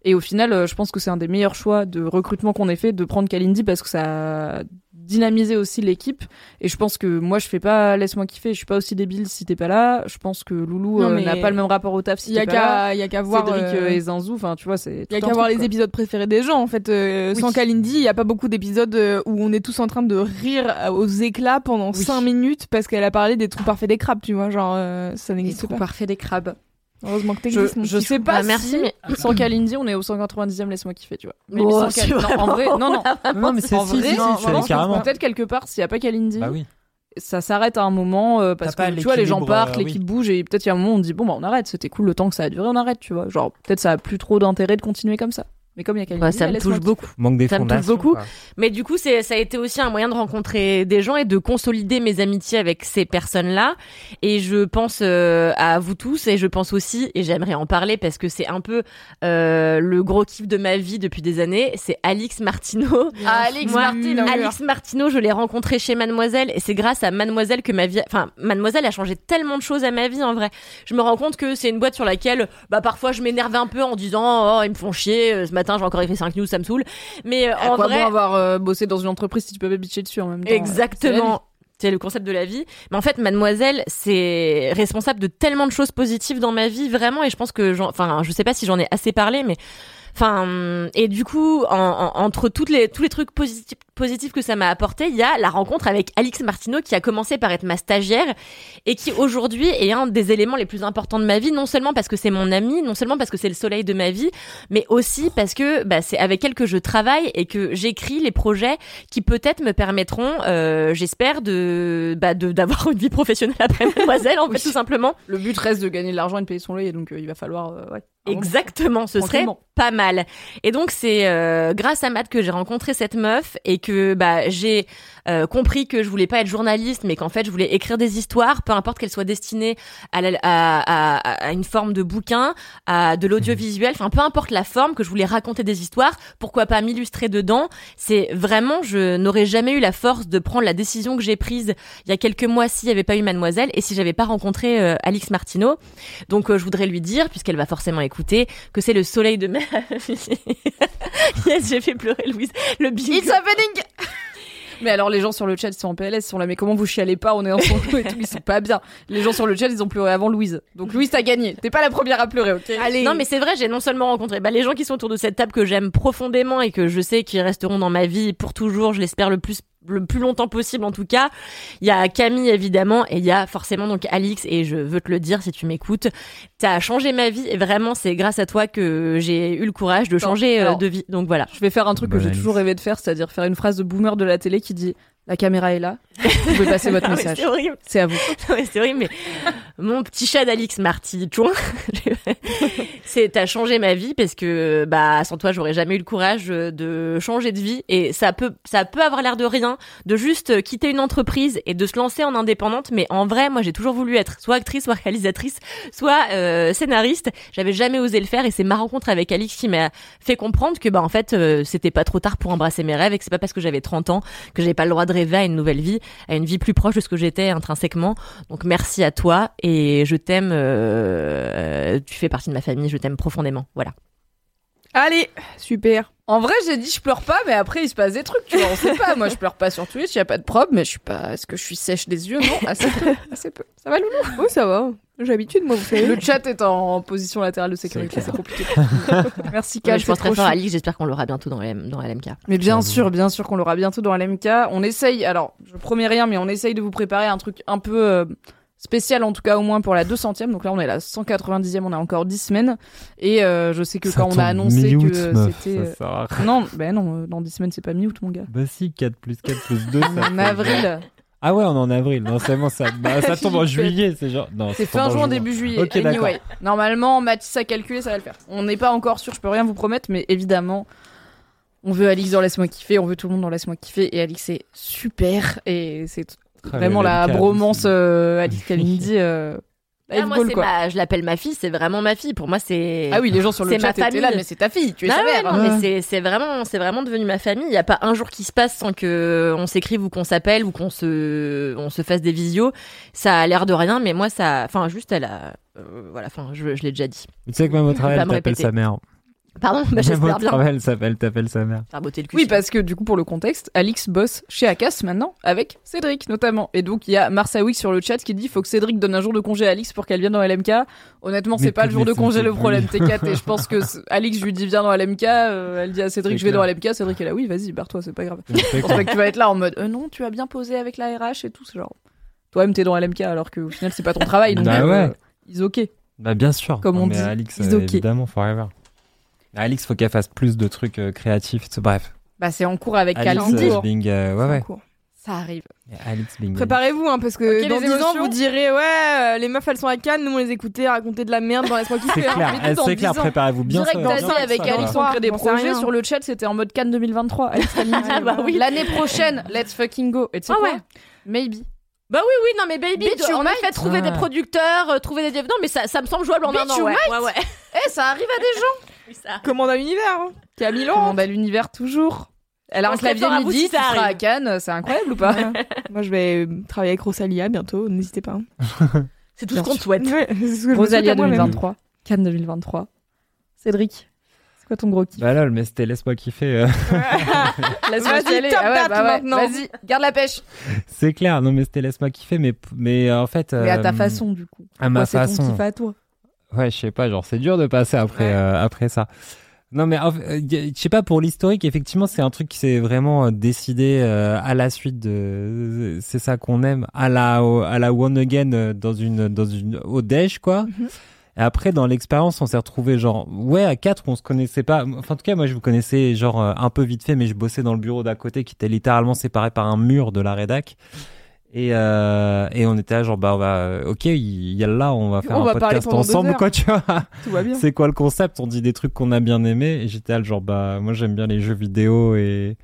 Et au final, euh, je pense que c'est un des meilleurs choix de recrutement qu'on ait fait de prendre Kalindi parce que ça a dynamisé aussi l'équipe. Et je pense que moi, je fais pas laisse-moi kiffer, je suis pas aussi débile si t'es pas là. Je pense que Loulou euh, n'a pas le même rapport au taf si Il t'es pas là. qu'à y a qu'à voir Cédric euh, et Zinzou, enfin tu vois, c'est Il y a qu'à voir les épisodes préférés des gens en fait. Euh, Oui. Sans Kalindi, il y a pas beaucoup d'épisodes où on est tous en train de rire aux éclats pendant Oui. 5 minutes parce qu'elle a parlé des trous parfaits des crabes, tu vois, genre ça n'existe trous pas. parfaits des crabes. Heureusement que Je, t'existes. je petit sais chou. pas Bah, merci, si mais- sans Kalindi, on est au 190e, laisse-moi kiffer, tu vois. Mais Oh, sans c'est Kal- non, en vrai, non, non. Non, mais c'est En si, vrai, si, non, je carrément. peut-être quelque part, s'il n'y a pas Kalindi, Bah oui. ça s'arrête à un moment euh, parce que pas tu vois, les gens partent, euh, l'équipe bouge et peut-être il y a un moment où on dit bon bah on arrête, c'était cool le temps que ça a duré, on arrête, tu vois. Genre peut-être ça a plus trop d'intérêt de continuer comme ça. Mais comme il y a Kalindi, Bah, ça me touche beaucoup. Manque des Ça me touche beaucoup. quoi. Mais du coup, c'est, ça a été aussi un moyen de rencontrer des gens et de consolider mes amitiés avec ces personnes-là. Et je pense euh, à vous tous et je pense aussi, et j'aimerais en parler parce que c'est un peu euh, le gros kiff de ma vie depuis des années, c'est Alix Martineau. Ah, Alix Moi, Martineau. Alix Martineau, je l'ai rencontrée chez Mademoiselle et c'est grâce à Mademoiselle que ma vie, enfin, Mademoiselle a changé tellement de choses à ma vie en vrai. Je me rends compte que c'est une boîte sur laquelle, bah, parfois je m'énerve un peu en disant, oh, ils me font chier, euh, ce matin j'ai encore écrit 5 news, ça me saoule. Mais euh, en quoi vrai, bon avoir euh, bossé dans une entreprise si tu peux pas bitcher dessus en même temps Exactement. C'est le concept de la vie. Mais en fait, mademoiselle, c'est responsable de tellement de choses positives dans ma vie, vraiment. Et je pense que, enfin, je sais pas si j'en ai assez parlé, mais, enfin, et du coup, en- en- entre toutes les, tous les trucs positifs, positifs que ça m'a apporté, il y a la rencontre avec Alix Martineau qui a commencé par être ma stagiaire et qui aujourd'hui est un des éléments les plus importants de ma vie, non seulement parce que c'est mon amie, non seulement parce que c'est le soleil de ma vie, mais aussi parce que bah, c'est avec elle que je travaille et que j'écris les projets qui peut-être me permettront, euh, j'espère, de bah, de- d'avoir une vie professionnelle après Mademoiselle, en fait, tout simplement. Le but reste de gagner de l'argent et de payer son loyer, donc euh, il va falloir. euh, ouais. Exactement, ce serait pas mal. Et donc c'est euh, grâce à Matt que j'ai rencontré cette meuf et que bah j'ai euh, compris que je voulais pas être journaliste, mais qu'en fait je voulais écrire des histoires, peu importe qu'elles soient destinées à, la- à, à- à une forme de bouquin, à de l'audiovisuel, enfin peu importe la forme, que je voulais raconter des histoires, pourquoi pas m'illustrer dedans. C'est vraiment, je n'aurais jamais eu la force de prendre la décision que j'ai prise il y a quelques mois s'il n'y avait pas eu Mademoiselle et si j'avais pas rencontré euh, Alix Martineau. Donc euh, je voudrais lui dire, puisqu'elle va forcément écouter, que c'est le soleil de ma vie. yes, j'ai fait pleurer Louise. Le bingo. It's happening Mais alors les gens sur le chat sont en PLS, ils sont là mais comment vous chialez pas, on est en son et tout, ils sont pas bien. Les gens sur le chat ils ont pleuré avant Louise. Donc Louise t'as gagné, t'es pas la première à pleurer, ok Allez. Non mais c'est vrai, j'ai non seulement rencontré bah, les gens qui sont autour de cette table que j'aime profondément et que je sais qu'ils resteront dans ma vie pour toujours, je l'espère le plus le plus longtemps possible en tout cas. Il y a Camille évidemment et il y a forcément donc Alix et je veux te le dire si tu m'écoutes, t'as changé ma vie et vraiment c'est grâce à toi que j'ai eu le courage de changer euh, alors, de vie. Donc voilà. Je vais faire un truc que Bonne j'ai toujours rêvé de faire, c'est-à-dire faire une phrase de boomer de la télé qui dit la caméra est là, vous pouvez passer votre Ah, message. c'est horrible. C'est à vous. Mais c'est horrible, mais mon petit chat d'Alix Marty, chouin, c'est t'as changé ma vie parce que bah sans toi j'aurais jamais eu le courage euh, de changer de vie. Et ça peut ça peut avoir l'air de rien de juste quitter une entreprise et de se lancer en indépendante. Mais en vrai moi j'ai toujours voulu être soit actrice soit réalisatrice soit euh, scénariste. J'avais jamais osé le faire et c'est ma rencontre avec Alix qui m'a fait comprendre que bah en fait euh, c'était pas trop tard pour embrasser mes rêves et que c'est pas parce que j'avais 30 ans que j'avais pas le droit de rêver à une nouvelle vie à une vie plus proche de ce que j'étais intrinsèquement. Donc merci à toi et je t'aime. euh, tu fais partie de ma famille, je t'aime profondément. Voilà. Allez, super. En vrai, j'ai dit je pleure pas, mais après il se passe des trucs, tu vois, on sait pas. Moi, je pleure pas sur Twitch, y a pas de prob, mais je suis pas. Est-ce que je suis sèche des yeux? Non, assez peu, assez peu. Ça va, Loulou? Oui, ça va. J'ai l'habitude, moi, vous savez. Le chat est en position latérale de sécurité, c'est compliqué. Merci, Ouais, Cal. je pense très fort à Alix, j'espère qu'on l'aura bientôt dans, LM dans LMK. Mais bien sûr, bien sûr qu'on l'aura bientôt dans l'MK. On essaye, alors, je promets rien, mais on essaye de vous préparer un truc un peu euh, spécial, en tout cas au moins pour la 200e. Donc là, on est à la 190e, on a encore 10 semaines. Et euh, je sais que Ça quand on a annoncé que c'était... ça euh, sert. Non, ben non, euh, dans 10 semaines, c'est pas mi-août, mon gars. Bah si, 4 plus 4 plus 2, ça En avril. Ah ouais, on est en avril. Non, c'est bon, ça, bah, ça tombe en juillet, c'est genre. Non, C'est fin juin, début juillet. Ok, d'accord. anyway, normalement, Mathis a calculé, ça va le faire. On n'est pas encore sûr, je peux rien vous promettre, mais évidemment, on veut Alix dans Laisse-moi kiffer, on veut tout le monde dans Laisse-moi kiffer, et Alix est super, et c'est vraiment la bromance euh, Alix Kalindi. Euh, Ah, moi, goal, c'est quoi. ma- je l'appelle ma fille, c'est vraiment ma fille. Pour moi, c'est. Ah oui, les gens sur le c'est chat ma étaient famille. là, mais c'est ta fille, tu es Ah sa ouais, mère. non, hein. mais c'est vraiment c'est vraiment devenu ma famille. Il y a pas un jour qui se passe sans que on s'écrive ou qu'on s'appelle ou qu'on se on se fasse des visios. Ça a l'air de rien, mais moi ça, enfin juste elle a, euh, voilà, enfin je, je l'ai déjà dit. Tu sais que même au travail, elle t'appelle sa mère. Pardon, bah, j'espère bien. travail, elle s'appelle, t'appelle sa mère. Faire botter le cul. Oui, parce que du coup, pour le contexte, Alix bosse chez Acas maintenant, avec Cédric notamment. Et donc, il y a Marsaoui sur le chat qui dit faut que Cédric donne un jour de congé à Alix pour qu'elle vienne dans LMK. Honnêtement, c'est pas le jour de congé le problème, T4. Et je pense que Alix, je lui dis viens dans LMK. euh, elle dit à Cédric je vais dans. LMK. Cédric est là, oui, vas-y, barre-toi, c'est pas grave. C'est Je pense pas que tu vas être là en mode euh, non, tu as bien posé avec la RH et tout. C'est genre, toi-même, t'es dans LMK alors qu'au final, c'est pas ton travail. Donc, Bah euh, ouais. Is ok. Bah bien sûr. Comme on dit, Alix, euh, évidemment, forever. Alix, faut qu'elle fasse plus de trucs euh, créatifs. Bref. Bah, c'est en cours avec Alix Kalindi. euh, being, euh, ouais, ouais. Ça arrive. Préparez-vous, hein, parce que Ok, dans les 10 ans, émotions. vous direz, ouais, euh, les meufs, elles sont à Cannes, nous, on les écoutait raconter de la merde dans Laisse-moi C'est kiffer. hein. clair, mais tout en c'est clair, disant, préparez-vous bien Direct, ça. dit ça, avec ça, Alex, va. on crée des sais projets rien. sur le chat, c'était en mode Cannes 2023. Alex Calini dit, Ah bah oui. L'année prochaine, let's fucking go. Et tu sais Ah quoi ouais. Maybe. Bah oui, oui, non, mais baby, Bitch, you en might. effet, trouver Ah. des producteurs, euh, trouver des. Non, mais ça, ça me semble jouable en Bitch, un an. you Ouais, might. ouais, ouais. Eh, ça arrive à des gens. Ça. Commande à l'univers, hein. Camille Laurent. Commande à l'univers toujours. Elle a un clavier midi, si tu ça seras à. Cannes, c'est incroyable ou pas. Moi, je vais travailler avec Rosalia bientôt, n'hésitez pas. hein. C'est tout ce qu'on te souhaite. Ouais, ce Rosalia à moi-même. 2023, Cannes 2023. Cédric, c'est quoi ton gros kiff? Bah lol, mais c'était laisse-moi kiffer. euh. Laisse-moi aller. top Ah ouais, bah ouais, maintenant. Vas-y, garde la pêche. c'est clair, non mais c'était laisse-moi kiffer, mais mais euh, en fait. Mais à ta euh, façon, du coup. À ma c'est ton façon. kiff à toi. Ouais, je sais pas, genre c'est dur de passer après Ouais. euh, après ça. Non mais euh, je sais pas pour l'historique, effectivement c'est un truc qui s'est vraiment euh, décidé euh, à la suite de c'est ça qu'on aime à la au- à la one again euh, dans une dans une au déj quoi. Mhm. Et après dans l'expérience on s'est retrouvé genre ouais à quatre on se connaissait pas. Enfin en tout cas moi je vous connaissais genre un peu vite fait mais je bossais dans le bureau d'à côté qui était littéralement séparé par un mur de la rédac. Et, euh, et on était là genre bah on va euh, ok il y a là on va faire On un va podcast ensemble quoi tu vois Tout va bien. c'est quoi le concept? On dit des trucs qu'on a bien aimés. Et j'étais là, genre, bah, moi j'aime bien les jeux vidéo et,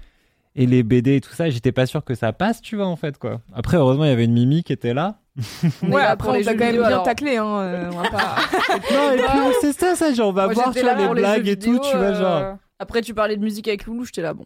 et les BD et tout ça. Et J'étais pas sûr que ça passe, tu vois, en fait, quoi. Après, heureusement, il y avait une Mimi qui était là. Ouais, après, on les t'a jeux quand même vidéo, bien alors. taclé, hein. euh, on va pas... non, et puis, c'est ça, ça, genre, on va Moi, voir sur là les blagues et tout, tu vois, genre. Après, tu parlais de musique avec Loulou, j'étais là, bon.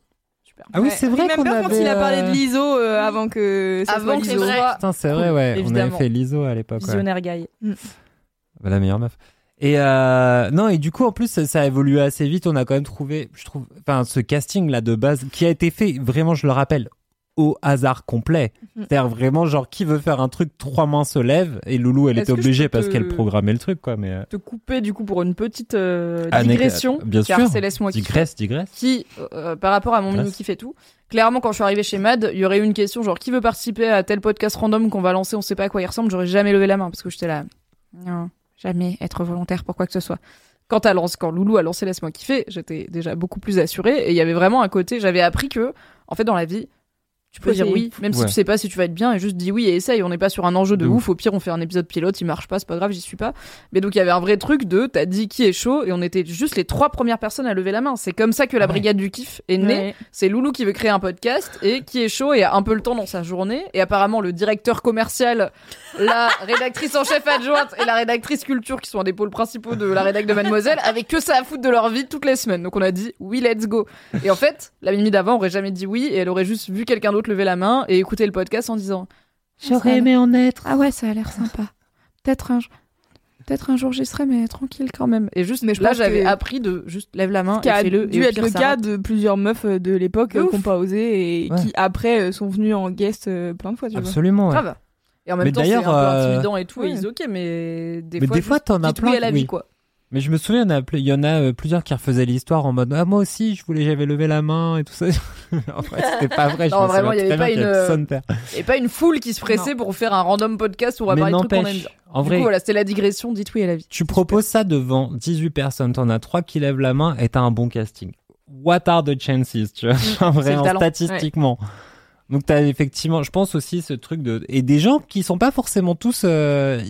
Super. Ah oui, c'est vrai Même qu'on bien quand avait. il a parlé de euh, l'ISO euh, avant que ça Avant soit que l'ISO. c'est vrai, ouais. On avait fait l'ISO à l'époque, ouais. visionnaire guy. Bah, la meilleure meuf. Et euh, non, et du coup, en plus, ça, ça a évolué assez vite. On a quand même trouvé, je trouve, enfin, ce casting là de base qui a été fait, vraiment, je le rappelle, au hasard complet. Mhm. C'est-à-dire vraiment, genre, qui veut faire un truc, trois mains se lèvent, et Loulou, elle était obligée parce te- qu'elle programmait le truc, quoi. Mais euh, Te couper du coup pour une petite euh, Anecdote- digression? bien car sûr. c'est laisse-moi kiffer. digresse, digresse. Qui, euh, par rapport à mon mini kiff et tout, clairement quand je suis arrivée chez Mad, il y aurait eu une question genre qui veut participer à tel podcast random qu'on va lancer, on sait pas à quoi il ressemble, j'aurais jamais levé la main parce que j'étais là. Non, jamais être volontaire pour quoi que ce soit. Quand, lance, quand Loulou a lancé Laisse-moi kiffer, j'étais déjà beaucoup plus assurée et il y avait vraiment un côté, j'avais appris que, en fait, dans la vie, tu peux dire oui, même si tu sais pas si tu vas être bien, et juste dis oui et essaye. On n'est pas sur un enjeu de, De ouf. Au pire, on fait un épisode pilote, il marche pas, c'est pas grave, j'y suis pas. Mais donc, il y avait un vrai truc de t'as dit qui est chaud, et on était juste les trois premières personnes à lever la main. C'est comme ça que la Ouais. brigade du kiff est née. Ouais. C'est Loulou qui veut créer un podcast et qui est chaud et a un peu le temps dans sa journée. Et apparemment, le directeur commercial, la rédactrice en chef adjointe et la rédactrice culture, qui sont un des pôles principaux de la rédac de Mademoiselle, avaient que ça à foutre de leur vie toutes les semaines. Donc on a dit oui, let's go. Et en fait, la Mimi d'avant aurait jamais dit oui et elle aurait juste vu quelqu'un d'autre lever la main et écouter le podcast en disant J'aurais aimé en être. ah ouais, ça a l'air sympa. Peut-être un, peut-être un jour j'y serai, mais tranquille quand même. Et juste, Mais je là, j'avais que- appris de juste lève la main qui et a fais-le. dû et au être pire, le cas de plusieurs meufs euh, de l'époque euh, qui n'ont pas osé et Ouais. qui après euh, sont venues en guest plein de fois. Tu vois. Absolument, ouais. Et en même Mais temps, c'est un peu d'ailleurs, intimidant et tout, ouais. et ils ok, mais des Mais fois, des fois, t'en as plein, à la vie, oui. quoi. Mais je me souviens, il y en a, euh, plusieurs qui refaisaient l'histoire en mode Ah, moi aussi, je voulais, j'avais levé la main et tout ça. en vrai, c'était pas vrai. je Non, me vraiment, il y avait très pas bien qu'il y une, avait euh. Et pas une foule qui se pressait pour faire un random podcast où on va parler de trucs qu'on aime bien. en du vrai, coup, voilà, c'était la digression, dites oui à la vie. tu proposes ça devant 18 personnes, t'en as 3 qui lèvent la main et t'as un bon casting. What are the chances, tu vois? Genre, le Vraiment, statistiquement. Donc t'as effectivement, je pense aussi ce truc de et des gens qui sont pas forcément tous euh,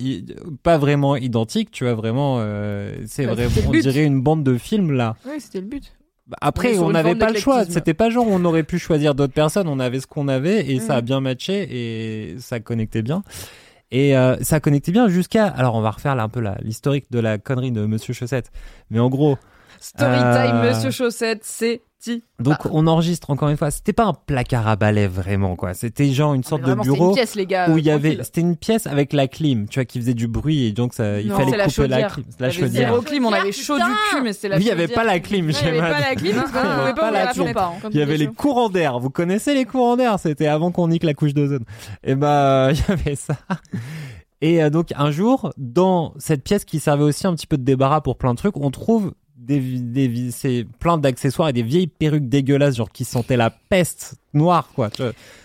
pas vraiment identiques, tu vois vraiment, euh, c'est Bah, vrai, c'était le on dirait une bande de films là. Oui, c'était le but. Bah, Après, on n'avait pas le choix. C'était pas genre on aurait pu choisir d'autres personnes. On avait ce qu'on avait et ça a Mhm. bien matché et ça connectait bien. Et euh, ça connectait bien jusqu'à. Alors, on va refaire là un peu l'historique de la connerie de Monsieur Chaussette. Mais en gros, Storytime, Euh, Monsieur Chaussette, c'est ti. donc Ah. on enregistre encore une fois. C'était pas un placard à balai vraiment quoi. C'était genre une sorte Mais vraiment, de c'était bureau une pièce, les gars. où il y euh, avait. C'était une pièce avec la clim, tu vois, qui faisait du bruit et donc ça, il Non, fallait c'est la couper la chaudière. clim. La chaudière. zéro clim, on avait Putain. chaud du cul, mais c'était la Oui, il y avait pas la clim. Il n'y avait pas la clim Il y avait la la les courants d'air. Vous connaissez les courants d'air? C'était avant qu'on nique la couche d'ozone. Et bah, il y avait ça. Et euh, donc un jour, dans cette pièce qui servait aussi un petit peu de débarras pour plein de trucs, on trouve des, des c'est plein d'accessoires et des vieilles perruques dégueulasses, genre qui sentaient la peste noir, quoi.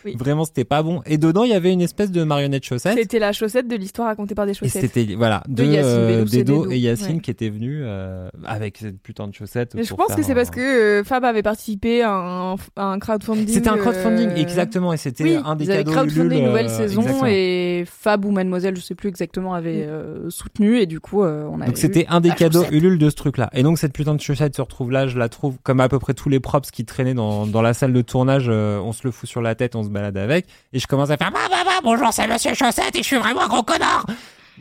Oui. Vraiment, c'était pas bon. Et dedans, il y avait une espèce de marionnette chaussette. C'était la chaussette de l'histoire racontée par des Et chaussettes. c'était voilà De de Yacine euh, et Dedo Dedo. et Yacine Ouais. qui étaient venus euh, avec cette putain de chaussettes. Mais je pense que c'est parce que euh, Fab avait participé à un, à un crowdfunding. c'était un crowdfunding exactement et c'était Oui, un des ils avaient cadeaux crowdfundé une nouvelle saison exactement. et Fab ou Mademoiselle, je sais plus exactement, avait soutenu et du coup on avait Donc c'était un des cadeaux chaussette. Ulule de ce truc-là. Et donc cette putain de chaussette se retrouve là, je la trouve comme à peu près tous les props qui traînaient dans, dans la salle de tournage, euh, on se le fout sur la tête, on se balade avec. Et je commence à faire bah, bah, bah, bonjour c'est Monsieur Chaussette et je suis vraiment un gros connard.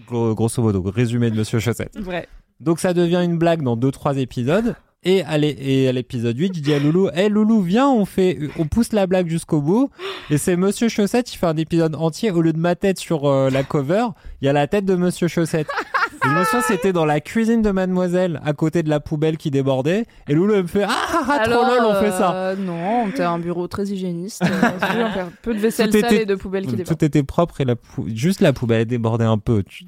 Gros- grosso modo, résumé de Monsieur Chaussette. Vrai. Donc ça devient une blague dans deux trois épisodes. Et à l'épisode 8, je dis à Loulou, hé Loulou, viens, on fait, on pousse la blague jusqu'au bout. Et c'est Monsieur Chaussette, il fait un épisode entier. Au lieu de ma tête sur euh, la cover, il y a la tête de Monsieur Chaussette. Et je me souviens, c'était dans la cuisine de Mademoiselle, à côté de la poubelle qui débordait. Et Loulou, elle me fait, ah, ah, ah, trop lol, on fait ça. euh, non, t'as un bureau très hygiéniste. euh, juste un peu de vaisselle Tout sale était- et de poubelle qui déborde. Tout était propre et la pou- juste la poubelle débordait un peu. tu-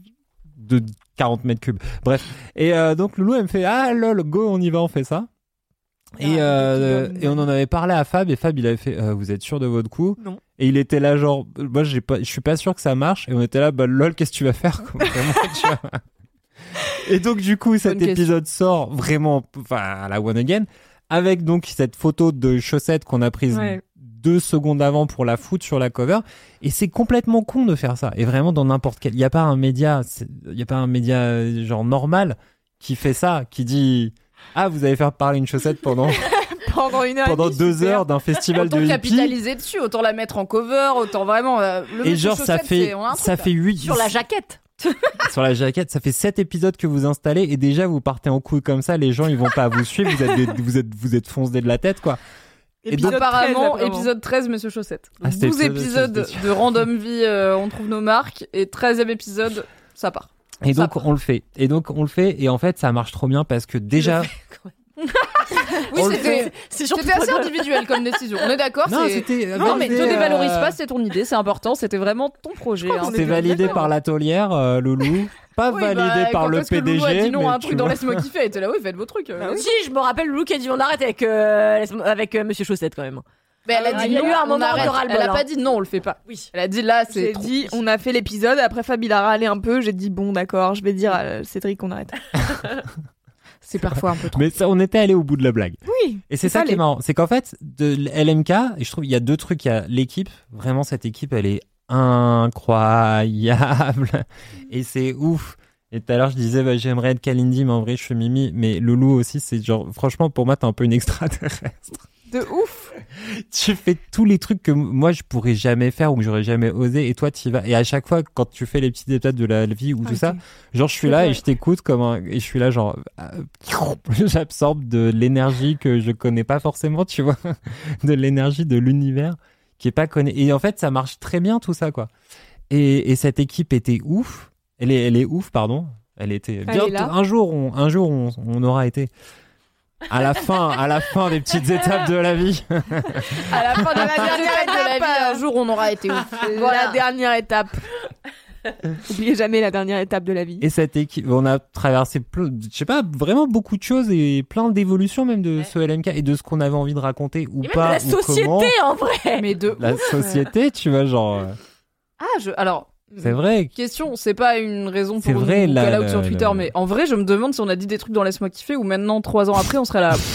De 40 mètres cubes. Bref. Et euh, donc Loulou, elle me fait Ah lol, go, on y va, on fait ça. Et, Ah, euh, petit et on en avait parlé à Fab et Fab il avait fait euh, vous êtes sûr de votre coup? Non. et il était là genre moi j'ai pas je suis pas sûr que ça marche et on était là bah lol qu'est-ce que tu vas faire quoi, vraiment, tu vois. Et donc du coup cet épisode sort vraiment enfin à la one again avec donc cette photo de chaussette qu'on a prise Ouais. deux secondes avant pour la foutre sur la cover et c'est complètement con de faire ça et vraiment dans n'importe quel il y a pas un média il y a pas un média euh, genre normal qui fait ça qui dit ah vous allez faire parler une chaussette pendant Pendant une heure. pendant deux super. heures d'un festival Autant de hippie capitaliser dessus, autant la mettre en cover, autant vraiment. euh, le et genre ça fait ça truc, fait huit Sur la jaquette. sur la jaquette ça fait sept épisodes que vous installez et déjà vous partez en couille comme ça les gens ils vont pas vous suivre vous êtes des- vous êtes vous êtes foncé de la tête quoi et Épisode donc 13, Apparemment, épisode 13, Monsieur Chaussette. Ah, c'était 12 épisode- épisodes de Random Vie, euh, on trouve nos marques, et 13e épisode, ça part. et Ça donc part. on le fait et donc on le fait et en fait ça marche trop bien parce que déjà Oui, le c'était assez individuel comme décision. On est d'accord non c'était Non, mais te validé, dévalorise euh, pas, c'est ton idée, c'est important, c'était vraiment ton projet. hein. c'était validé par l'atelière euh, Loulou pas Oui, validé bah, par le que Loulou PDG a dit non à un tu truc dans. Laisse-moi kiffer, et t'es là, oui, faites vos trucs. euh, Si, je me rappelle Lou qui a dit on arrête avec, euh, avec euh, Monsieur Chaussette quand même. Mais elle a Ah, dit il y a non, eu un on moment arrête. de ras-le-bol, Elle a hein. pas dit non, on le fait pas. Oui. Elle a dit là, c'est dit, on a fait l'épisode. Après, Fab, il a râlé un peu. J'ai dit, bon, d'accord, je vais dire à Cédric qu'on arrête. C'est parfois un peu trop. mais ça, on était allé au bout de la blague Oui. Et c'est ça qui est marrant, c'est qu'en fait, de LMK, et je trouve il y a deux trucs, il y a l'équipe, vraiment cette équipe, elle est incroyable, et c'est ouf. Et tout à l'heure, je disais, bah, j'aimerais être Kalindi, mais en vrai, je suis Mimi. Mais Loulou aussi, c'est genre, franchement, pour moi, t'es un peu une extraterrestre. De ouf. tu fais tous les trucs que moi, je pourrais jamais faire ou que j'aurais jamais osé, et toi, tu vas. Et à chaque fois, quand tu fais les petites étapes de la vie ou tout Ok. ça, genre, je suis là et je t'écoute comme un, et je suis là, genre, euh, j'absorbe de l'énergie que je connais pas forcément, tu vois, de l'énergie de l'univers qui est pas connu. Et en fait, ça marche très bien tout ça, quoi. Et, et cette équipe était ouf. Elle est, elle est ouf, pardon. Elle était là. Un jour, on, un jour, on, on aura été. À la fin, à la fin des petites étapes de la vie. À la fin de la dernière étape de la vie, un jour, on aura été ouf. Voilà, dernière étape. Oubliez jamais la dernière étape de la vie. Et cette équipe, on a traversé, plein- je sais pas, vraiment beaucoup de choses et plein d'évolutions même de ce LMK et de ce qu'on avait envie de raconter ou Et même pas. de la ou société comment. en vrai. Mais de La ouf. société, tu vois, genre. euh, Ah, je. Alors. C'est vrai. Question, c'est pas une raison C'est pour vrai, nous la- call out la- sur la- Twitter, mais en vrai, je me demande si on a dit des trucs dans Laisse-moi kiffer ou maintenant, trois ans après, on serait là.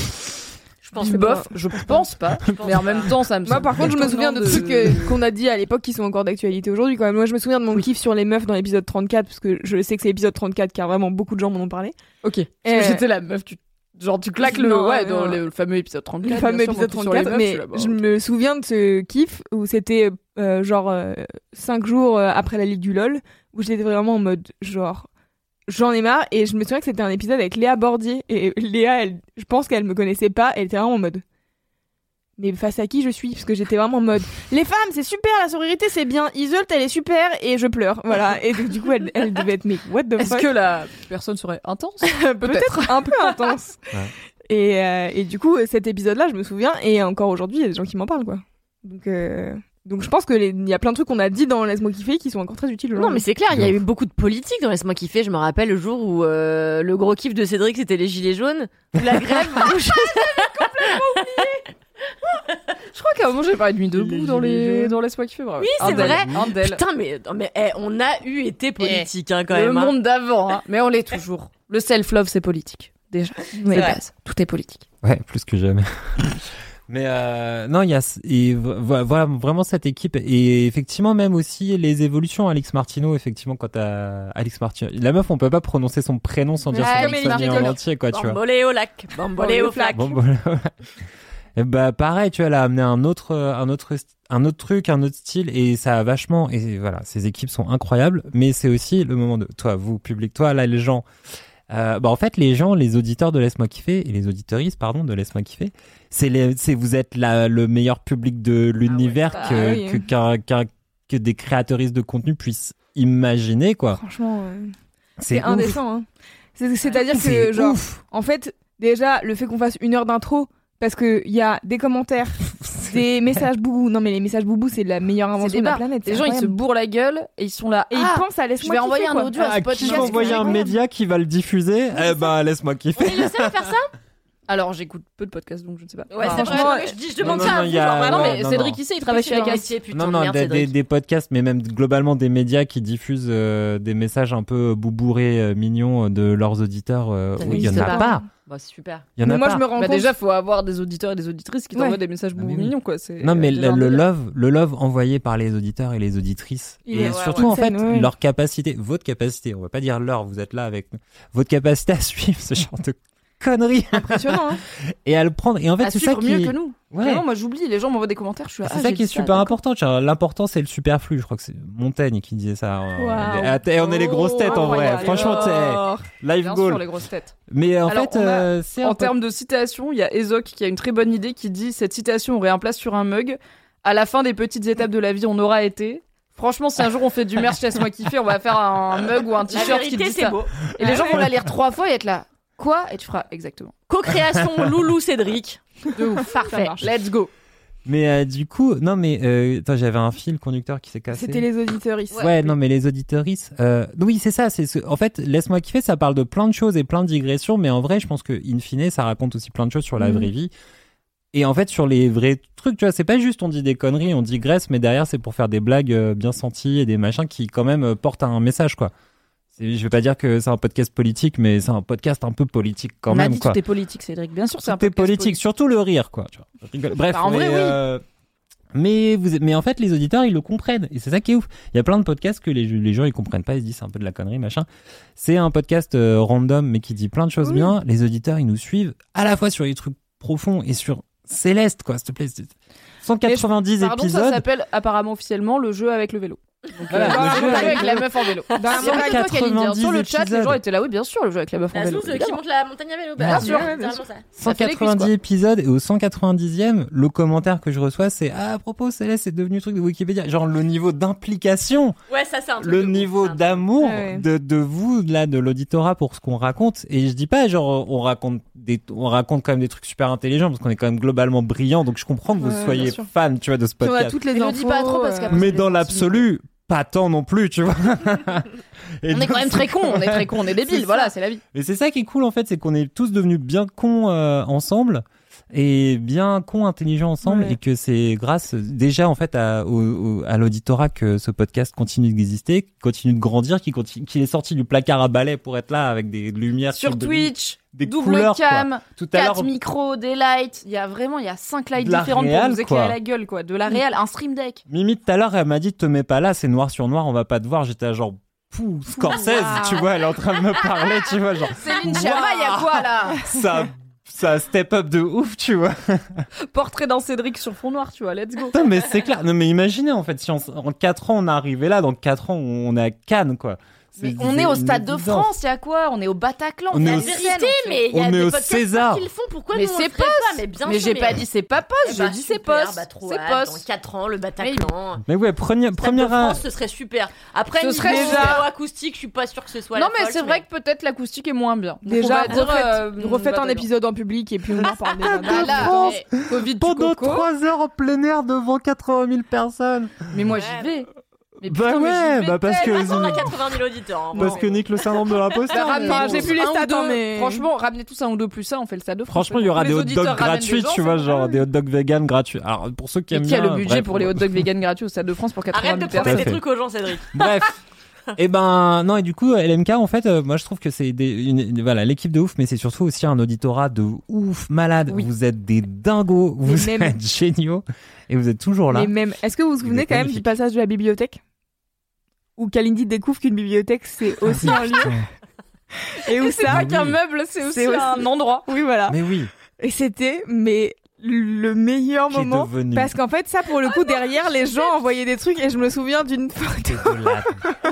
Je pense bof, je pense pas. mais en même temps, ça me Moi, par contre, je me souviens de, trucs euh, qu'on a dit à l'époque qui sont encore d'actualité aujourd'hui. Quand même, moi, je me souviens de mon kiff sur les meufs dans l'épisode 34 parce que je sais que c'est l'épisode 34 car vraiment beaucoup de gens m'en ont parlé. Ok. Parce Euh, que j'étais la meuf, tu. Genre, tu claques le. Non, ouais, non. dans le, le fameux épisode 34. le fameux sûr, épisode mon kiff sur les 34, meufs, mais je me souviens de ce kiff où c'était euh, genre 5 jours euh, après la Ligue du LOL, où j'étais vraiment en mode genre j'en ai marre, et je me souviens que c'était un épisode avec Léa Bordier, et Léa, elle, je pense qu'elle me connaissait pas, elle était vraiment en mode mais face à qui je suis parce que j'étais vraiment en mode les femmes c'est super la sororité c'est bien Iseult elle est super et je pleure voilà et donc, du coup elle, elle devait être mais what the Est-ce fuck? que la personne serait intense? Peut-être un peu intense. Et, euh, et du coup, cet épisode-là, je me souviens, et encore aujourd'hui, il y a des gens qui m'en parlent, quoi. Donc, euh, donc je pense que les- il y a plein de trucs qu'on a dit dans Laisse-moi kiffer qui sont encore très utiles. Non, mais c'est clair, il y a eu beaucoup de politique dans Laisse-moi kiffer. Je me rappelle le jour où euh, le gros kiff de Cédric, c'était les gilets jaunes, ou la grève. où je... Je crois qu'à un moment j'ai parlé de nuit debout dans les dans laisse-moi kiffer. Oui, c'est vrai. Putain, mais, non, mais eh, on a eu été politique hein, quand le même. hein. monde d'avant, hein. mais on l'est toujours. Le self-love, c'est politique. Déjà, base, tout est politique. Ouais, plus que jamais. Mais euh, non, il y a et vo- vo- voilà vraiment cette équipe et effectivement même aussi les évolutions. Alex Martino, effectivement, quand t'as Alex Martino, la meuf, on peut pas prononcer son prénom sans dire Ouais, son Alex nom en entier, quoi, tu vois. Bambolé au lac, bambolé au flac. Bon, voilà. Et bah pareil, tu vois, elle a amené un autre, euh, un autre, un autre truc, un autre style, et ça a vachement. Et voilà, ces équipes sont incroyables, mais c'est aussi le moment de toi, vous, public, toi, là, les gens. Euh, bah en fait, les gens, les auditeurs de Laisse-moi kiffer et les auditeuristes, pardon, de Laisse-moi kiffer, c'est c'est vous êtes la, le meilleur public de l'univers bah que, que, qu'un- qu'un- que des créateuristes de contenu puissent imaginer, quoi. Franchement, euh, C'est indécent. Hein. C'est- C'est-à-dire que, C'est genre, ouf. en fait, déjà, le fait qu'on fasse une heure d'intro, parce qu'il y a des commentaires, des messages boubou. Non, mais les messages boubou, c'est la meilleure invention de la planète. Les gens, ils se bourrent la gueule et ils sont là. Et ah, ils pensent à je laisse-moi vais envoyer un audio à Ah, ce qui podcast. va envoyer un média qui va le diffuser Eh ben, laisse-moi kiffer. Il le sait faire ça? Alors, j'écoute peu de podcasts, donc je ne sais pas. Ouais, c'est franchement, vrai. Je, dis, je demande non, ça non, à vous. a- genre, Ah non, mais non, Cédric, non. il sait, il travaille chez Sur un Agas. métier, putain non, non, merde, des, des, podcasts, mais même globalement des médias qui diffusent euh, des messages un peu boubourés, euh, mignons euh, de leurs auditeurs. euh, oui, il y en a pas. pas. Bah, c'est super. Il y en Mais a moi, pas. je me rends Bah compte. déjà, faut avoir des auditeurs et des auditrices qui Ouais. t'envoient des messages Ah, mais beaucoup oui. mignons, quoi. C'est Non, mais euh, le, love, le love envoyé par les auditeurs et les auditrices, Il et ouais, surtout ouais, en fait leur capacité, votre capacité, on va pas dire leur, vous êtes là avec nous, votre capacité à suivre ce genre de conneries Impressionnant, hein. et à le prendre. Et en fait, à c'est ça qui, mieux que nous. Ouais. Vraiment, moi j'oublie, les gens m'envoient des commentaires, je suis là. C'est ah, ça qui est super d'accord. important. tu vois. L'important, c'est le superflu. Je crois que c'est Montaigne qui disait ça. Ah, t'es- on est les grosses têtes en vrai. Franchement, Alors, live Bien goal. sûr, les grosses têtes. Mais en Alors, fait, a- euh, c'est un En peu- termes de citation, il y a Ezoc qui a une très bonne idée qui dit Cette citation aurait un place sur un mug. À la fin des petites étapes de la vie, on aura été. Franchement, si un jour on fait du merch, laisse-moi kiffer, on va faire un mug ou un t-shirt qui dit c'est ça. beau. Et les gens vont la lire trois fois et être là. Quoi Et tu feras exactement. Co-création Loulou Cédric. De ouf. Parfait. Let's go. Mais euh, du coup, non, mais euh, attends, j'avais un fil conducteur qui s'est cassé. C'était les auditeurs ici. Ouais, non, mais les auditeuristes. Euh... Oui, c'est ça. C'est ce... En fait, laisse-moi kiffer. Ça parle de plein de choses et plein de digressions, mais en vrai, je pense que in fine, ça raconte aussi plein de choses sur la Mhm. vraie vie. Et en fait, sur les vrais trucs, tu vois, c'est pas juste on dit des conneries, on digresse, mais derrière, c'est pour faire des blagues euh, bien senties et des machins qui, quand même, portent un message, quoi. Je vais pas dire que c'est un podcast politique, mais c'est un podcast un peu politique quand on a même, dit quoi. tout est politique, Cédric. Bien sûr, c'est un Tout est podcast politique, surtout le rire, quoi. Bref, Bah, en vrai, mais, oui. euh, mais, vous, mais en fait, les auditeurs, ils le comprennent. Et c'est ça qui est ouf. Il y a plein de podcasts que les, les gens, ils comprennent pas. Ils se disent, c'est un peu de la connerie, machin. C'est un podcast euh, random, mais qui dit plein de choses Oui. bien. Les auditeurs, ils nous suivent à la fois sur les trucs profonds et sur Céleste, quoi, s'il te plaît. C'est 190 Pardon, ça s'appelle apparemment officiellement le jeu avec le vélo. Donc, Voilà, euh, le le jeu jeu avec la meuf en vélo. Dans la C'est vrai que toi, Kalindi, 190 Sur le chat, les gens étaient là, oui, bien sûr, le jeu avec la meuf en La vélo. zouze qui monte la montagne à vélo. Bah, Bien sûr, littéralement bien ça. Ça fait les cuisses, 190 quoi. épisodes et au 190e, le commentaire que je reçois, c'est ah, à propos, Céleste, c'est devenu truc de Wikipédia. Genre le niveau d'implication Ouais, ça c'est un truc le niveau d'amour Ouais, ouais. de, de vous là de l'auditorat pour ce qu'on raconte et je dis pas genre on raconte des on raconte quand même des trucs super intelligents parce qu'on est quand même globalement brillant donc je comprends que vous soyez fan tu vois de ce podcast toutes les Mais euh, mais dans l'absolu pas tant non plus tu vois Et On est quand même très cons, on est très cons, on est ça. voilà, c'est la vie. mais c'est ça qui est cool en fait c'est qu'on est tous devenus bien cons euh, ensemble et bien cons intelligents ensemble Ouais. et que c'est grâce déjà en fait à, au, au- à l'auditorat que ce podcast continue d'exister continue de grandir qu'il continue qu'il est sorti du placard à balai pour être là avec des lumières Sur Twitch, des double couleurs, quoi. cam, tout à 4 l'heure micros, des lights, il y a vraiment, il y a 5 lights différentes réal, pour vous éclairer quoi. la gueule, quoi. De la réal, un stream deck. Mimi tout à l'heure elle m'a dit te mets pas là c'est noir sur noir on va pas te voir j'étais genre Pouh, Scorsese Wow. tu vois elle est en train de me parler tu vois genre Céline Chama, il y a quoi là? Ça ça step up de ouf tu vois. Portrait d'un Cédric sur fond noir, tu vois, let's go. non mais c'est clair. Non mais imaginez en fait si on- en 4 ans on est arrivé là dans 4 ans on est à Cannes quoi Mais on est au Stade de. France, il y a quoi? On est au Bataclan. On est au- vérité, mais il y a des César. qui le font. Pourquoi Mais nous on le ferait pas? Mais bien Mais sûr. j'ai pas dit c'est pas Eh poste, bah, j'ai dit c'est super, poste. bah, C'est poste. Dans 4 ans, le Bataclan. mais ouais première Stade de première France, ce serait super. Après, Ce serait déjà- acoustique, je suis pas sûre que ce soit Non mais c'est vrai que peut-être l'acoustique est moins bien. Déjà, refaites, euh, refaites un épisode en public et puis on en parle. Bah mais Covid du pendant coco. 3 heures en plein air devant 80 000 personnes Mais moi j'y vais. Mais Bah putain, ouais, j'y vais bah parce que- tellement. On a 80 000 auditeurs. hein, Parce bon. que Nick le syndrome de l'imposteur. Bah, j'ai plus les stats, deux. hein, mais- Franchement, ramenez tous un ou deux plus ça, on fait le stade de France. Franchement, il y aura des hot dogs gratuits, des gens, tu vois, genre des hot dogs vegan gratuits. Alors pour ceux qui Et aiment qui a bien, le budget bref, pour les hot dogs vegan gratuits au stade de France pour 80 Arrête de 000 promettre personnes des fait. trucs aux gens, Cédric. Bref. Et ben non et du coup LMK en fait euh, moi je trouve que c'est des une- une- voilà l'équipe de ouf mais c'est surtout aussi un auditorat de ouf malade Oui. vous êtes des dingos vous Mais même- êtes géniaux et vous êtes toujours là Mais même, est-ce que vous vous souvenez quand même du passage de la bibliothèque? Où Kalindi découvre qu'une bibliothèque c'est aussi un lieu et où C'est ça pas qu'un meuble, c'est aussi, un endroit. Oui voilà. mais oui Et c'était mais le meilleur Qui est moment devenu parce qu'en fait ça pour le coup derrière les gens envoyaient des trucs et je me souviens d'une photo dégueulasse.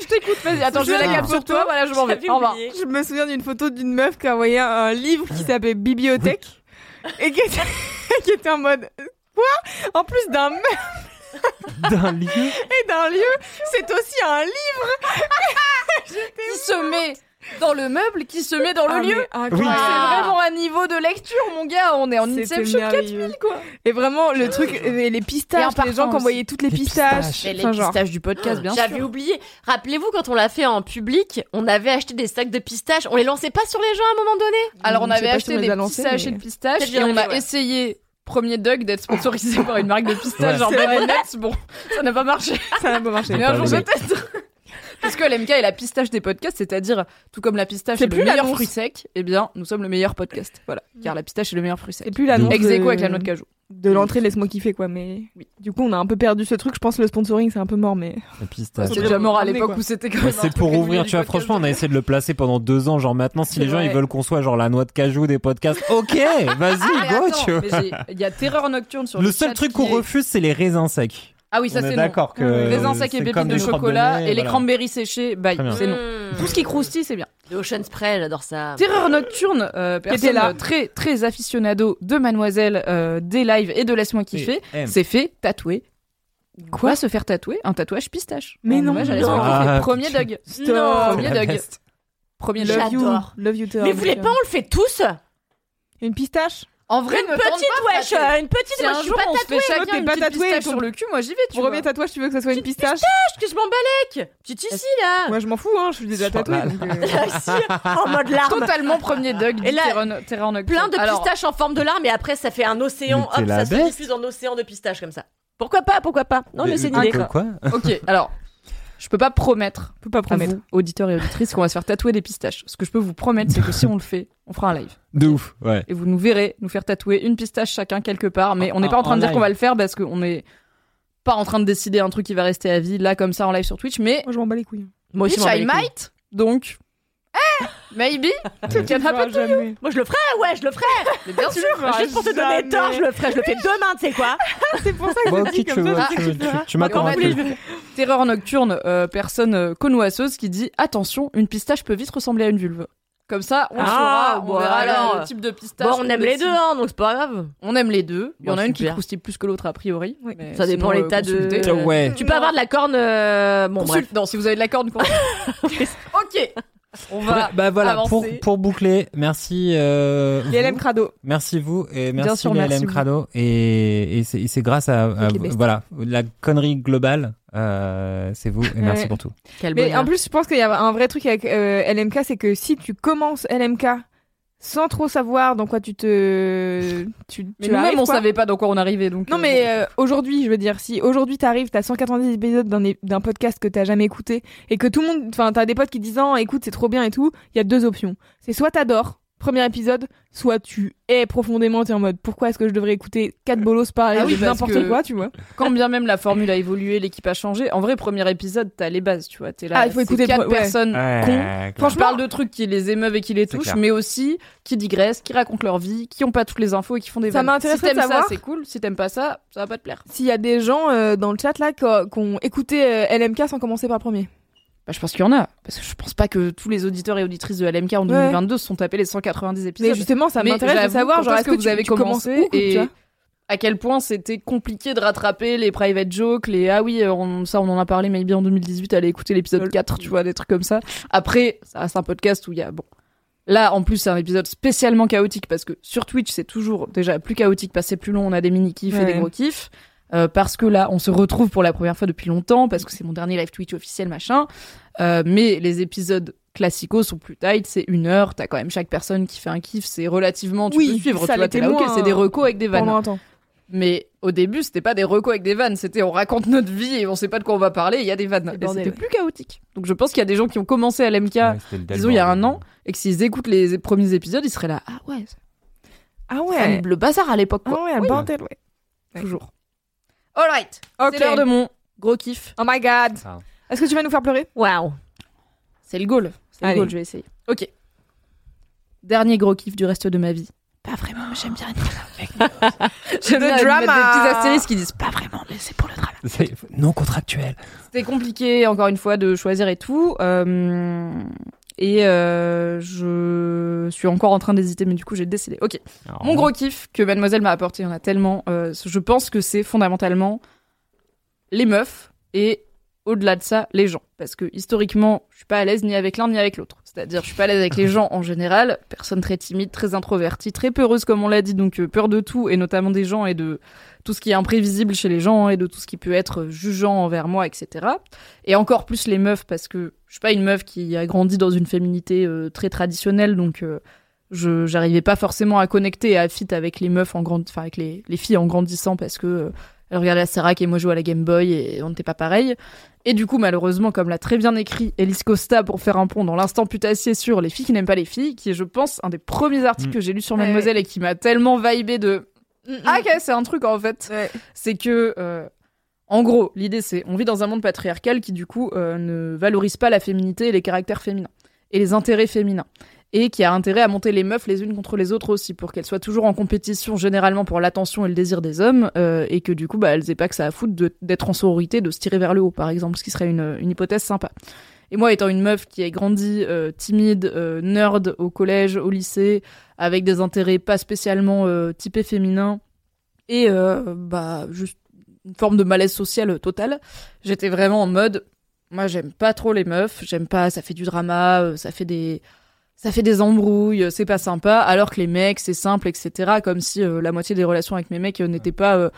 Je t'écoute, vas-y. Attends, je vais la ça. cap sur toi, voilà, je m'en vais. Au revoir. je me souviens d'une photo d'une meuf qui envoyait un livre qui s'appelait Bibliothèque et qui était, qui était en mode quoi? En plus d'un meuf d'un lieu et d'un lieu, c'est aussi un livre. Qui se met dans le meuble, qui se met dans le Ah, lieu. mais C'est incroyable. vraiment un niveau de lecture, mon gars. On est en Inception merveilleux. 4000, quoi. Et vraiment le truc, et les Et pistaches, en les gens qui envoyaient toutes les, Les pistaches. pistaches. Et les Enfin, genre. pistaches du podcast, bien J'avais sûr. oublié. Rappelez-vous quand on l'a fait en public, on avait acheté des sacs de pistaches. On les lançait pas sur les gens à un moment donné. Alors, on avait si acheté on des mais- et de pistaches et on a ouais. essayé premier Doug d'être sponsorisé par une marque de pistaches Ouais. genre. Nuts. Bon, ça n'a pas marché. Ça n'a pas marché. Mais un jour peut-être. Parce que l'MK est la pistache des podcasts, c'est-à-dire tout comme la pistache est le plus meilleur l'annonce. fruit sec, eh bien nous sommes le meilleur podcast. Voilà, car la pistache est le meilleur fruit sec. C'est plus l'annonce Ex de... avec la noix de cajou. De l'entrée laisse-moi kiffer quoi mais Oui. du coup on a un peu perdu ce truc je pense que le sponsoring c'est un peu mort mais C'était déjà mort à l'époque où c'était quand même. c'est pour ouvrir, tu vois. Franchement, on a essayé de le placer pendant deux ans. Genre maintenant, si C'est les gens ils veulent qu'on soit genre la noix de cajou des podcasts, ok, vas-y, Ah, mais go, attends, tu vois. Il y a Terreur Nocturne sur Le le seul truc qu'on est- refuse, c'est les raisins secs. Ah oui, ça c'est d'accord que Raisin sec et pépites de chocolat et les cranberries séchées, bye, c'est non. Mmh. Tout ce qui croustille, c'est bien. Le Ocean Spray, j'adore ça. Terreur nocturne, euh, personne là. très très aficionado de Mademoiselle, euh, des lives et de laisse-moi kiffer, s'est fait tatouer. Quoi se faire tatouer? Un tatouage pistache. Mais En non. Ah, Premier. Non. Premier best. Premier love Doug. you love you too Mais vous voulez pas, on le fait tous? Une pistache? En vrai, Une me petite pas, wesh, une petite Si moi un je suis jour on se tatouée. fait chacun une pas petite tatouée, pistache ton- sur le cul, moi j'y vais, tu Pour premier tatouage tu veux que ça soit une pistache que je m'en balèque. Petite ici là. moi je m'en fous hein je suis déjà tatouée euh, en mode larme. Totalement premier Doug. Et là. Plein de pistaches en forme de larme et après ça fait un océan. Hop, ça se diffuse en océan de pistaches comme ça. Pourquoi pas Pourquoi pas Non mais c'est une idée. quoi Ok, alors, je peux pas promettre peux pas promettre vous, auditeurs et auditrices, qu'on va se faire tatouer des pistaches. Ce que je peux vous promettre, c'est que si on le fait, on fera un live. De ouf, ouais. Et vous nous verrez nous faire tatouer une pistache chacun quelque part. Mais on n'est pas en train En de dire qu'on va le faire parce qu'on n'est pas en train de décider un truc qui va rester à vie là comme ça en live sur Twitch. Mais moi je m'en bats les couilles Moi aussi, je bats I might. Donc, eh, maybe. Can happen to you. Moi je le ferai, ouais, je le ferai. Mais bien sûr. Juste pour te donner jamais. tort, je le ferai. Je le fais demain, tu sais quoi c'est pour ça que Bon, je dis tu, comme ça tu, tu, tu, tu m'as Terreur nocturne, euh, personne euh, connoisseuse qui dit attention, une pistache peut vite ressembler à une vulve. Comme ça, on Ah, saura, on verra alors. le type de pistache. Bon, on aime les deux, hein, donc c'est pas grave. On aime les deux. Il y en a une qui croustille plus que l'autre a priori. Ça dépend l'état de-. Euh, ouais. Tu peux avoir de la corne. Bon, bref. Non, si vous avez de la corne, consulte. ok. On va. bah voilà, pour, avancer. pour boucler, merci. Euh, les vous. LM Crado Merci vous et merci sûr, les merci LM vous. Crado et, et c'est et c'est grâce à, voilà la connerie globale euh, c'est vous et merci Ouais. pour tout. Quel mais bonheur. en plus je pense qu'il y a un vrai truc avec euh, LMK c'est que si tu commences LMK sans trop savoir dans quoi tu te tu, Mais tu arrives, on quoi. savait pas dans quoi on arrivait. Donc, Non euh, mais euh, aujourd'hui, je veux dire, si aujourd'hui t'arrives, t'as 190 épisodes d'un d'un podcast que t'as jamais écouté et que tout le monde, enfin t'as des potes qui disent oh, écoute c'est trop bien et tout, il y a deux options. C'est soit t'adores premier épisode, soit tu es profondément t'es en mode pourquoi est-ce que je devrais écouter quatre bolos parler Ah oui, de parce n'importe que- quoi, tu vois? quand bien même la formule a évolué, l'équipe a changé. En vrai, premier épisode, t'as les bases, tu vois. T'es là. Ah, il faut écouter quatre ouais. personnes Ouais, cons. Franchement, je parle de trucs qui les émeuvent et qui les touchent, clair. mais aussi qui digressent, qui racontent leur vie, qui ont pas toutes les infos et qui font des Ça Si de savoir- ça, c'est cool. Si t'aimes pas ça, ça va pas te plaire. S'il y a des gens euh, dans le chat là qui ont- qui ont écouté euh, LMK sans commencer par le premier. Bah, je pense qu'il y en a. Parce que je pense pas que tous les auditeurs et auditrices de LMK en 2022 se sont tapés les 190 épisodes. Mais justement, ça m'intéresse de savoir genre est-ce que que vous avez tu, commencé où, et à quel point c'était compliqué de rattraper les private jokes, les ah oui, on, ça on en a parlé maybe en 2018, allez écouter l'épisode 4, tu vois, des trucs comme ça. Après, ça reste un podcast où il y a bon. Là, en plus, c'est un épisode spécialement chaotique parce que sur Twitch, c'est toujours déjà plus chaotique parce que c'est plus long, on a des mini kiffs et des gros kiffs. euh, parce que là, on se retrouve pour la première fois depuis longtemps, parce que c'est mon dernier live Twitch officiel, machin. Euh, mais les épisodes classicaux sont plus tight, c'est une heure, t'as quand même chaque personne qui fait un kiff, c'est relativement, tu Oui, peux suivre, ça tu vois, t'es là, ok, c'est des recos avec des vannes. Pendant un temps. Mais au début, c'était pas des recos avec des vannes, c'était on raconte notre vie et on sait pas de quoi on va parler, il y a des vannes. Et c'était ouais. plus chaotique. Donc je pense qu'il y a des gens qui ont commencé à l'MK, Ouais, disons il y a un an, et que s'ils écoutent les premiers épisodes, ils seraient là, ah ouais, Ah ouais. le bazar à l'époque, Ah quoi. ouais, Oui, bordel, ouais. Toujours. Alright, Ok. c'est l'heure de mon gros kiff. Oh my god. Ah. Est-ce que tu vas nous faire pleurer? Waouh. C'est le goal. C'est le Allez. goal, je vais essayer. Ok. Dernier gros kiff du reste de ma vie. Pas vraiment, mais j'aime bien dire. j'aime Le bien drama. mettre des petits astérisques qui disent pas vraiment, mais c'est pour le drama. C'est non contractuel. C'était compliqué, encore une fois, de choisir et tout. Euh, et euh, je suis encore en train d'hésiter, mais du coup, j'ai décidé. Ok. Mon gros kiff que Mademoiselle m'a apporté, il y en a tellement. euh, je pense que c'est fondamentalement les meufs et au-delà de ça, les gens. Parce que historiquement, je suis pas à l'aise ni avec l'un ni avec l'autre. C'est-à-dire, je suis pas à l'aise avec les gens en général. Personne très timide, très introvertie, très peureuse, comme on l'a dit. Donc, euh, peur de tout, et notamment des gens et de tout ce qui est imprévisible chez les gens et de tout ce qui peut être jugeant envers moi, etc. Et encore plus les meufs, parce que je suis pas une meuf qui a grandi dans une féminité euh, très traditionnelle, donc euh, je j'arrivais pas forcément à connecter et à fit avec les meufs en enfin avec les, les filles en grandissant parce que elles regardaient la Serac et moi je jouais à la Game Boy et on n'était pas pareil. Et du coup, malheureusement, comme l'a très bien écrit Elise Costa pour faire un pont dans l'instant putassier sur les filles qui n'aiment pas les filles, qui est, je pense, un des premiers articles Mm. que j'ai lu sur Ouais, Mademoiselle et qui m'a tellement vibé de ah ok c'est un truc en fait Ouais. c'est que euh, en gros l'idée c'est on vit dans un monde patriarcal qui du coup euh, ne valorise pas la féminité et les caractères féminins et les intérêts féminins et qui a intérêt à monter les meufs les unes contre les autres aussi pour qu'elles soient toujours en compétition généralement pour l'attention et le désir des hommes euh, et que du coup bah elles aient pas que ça à foutre d'être en sororité de se tirer vers le haut par exemple ce qui serait une, hypothèse sympa et moi étant une meuf qui a grandi euh, timide euh, nerd au collège au lycée avec des intérêts pas spécialement typés féminins et bah juste une forme de malaise social total. J'étais vraiment en mode moi j'aime pas trop les meufs, j'aime pas ça fait du drama, ça fait des ça fait des embrouilles, c'est pas sympa alors que les mecs c'est simple etc. comme si euh, la moitié des relations avec mes mecs euh, n'étaient pas euh,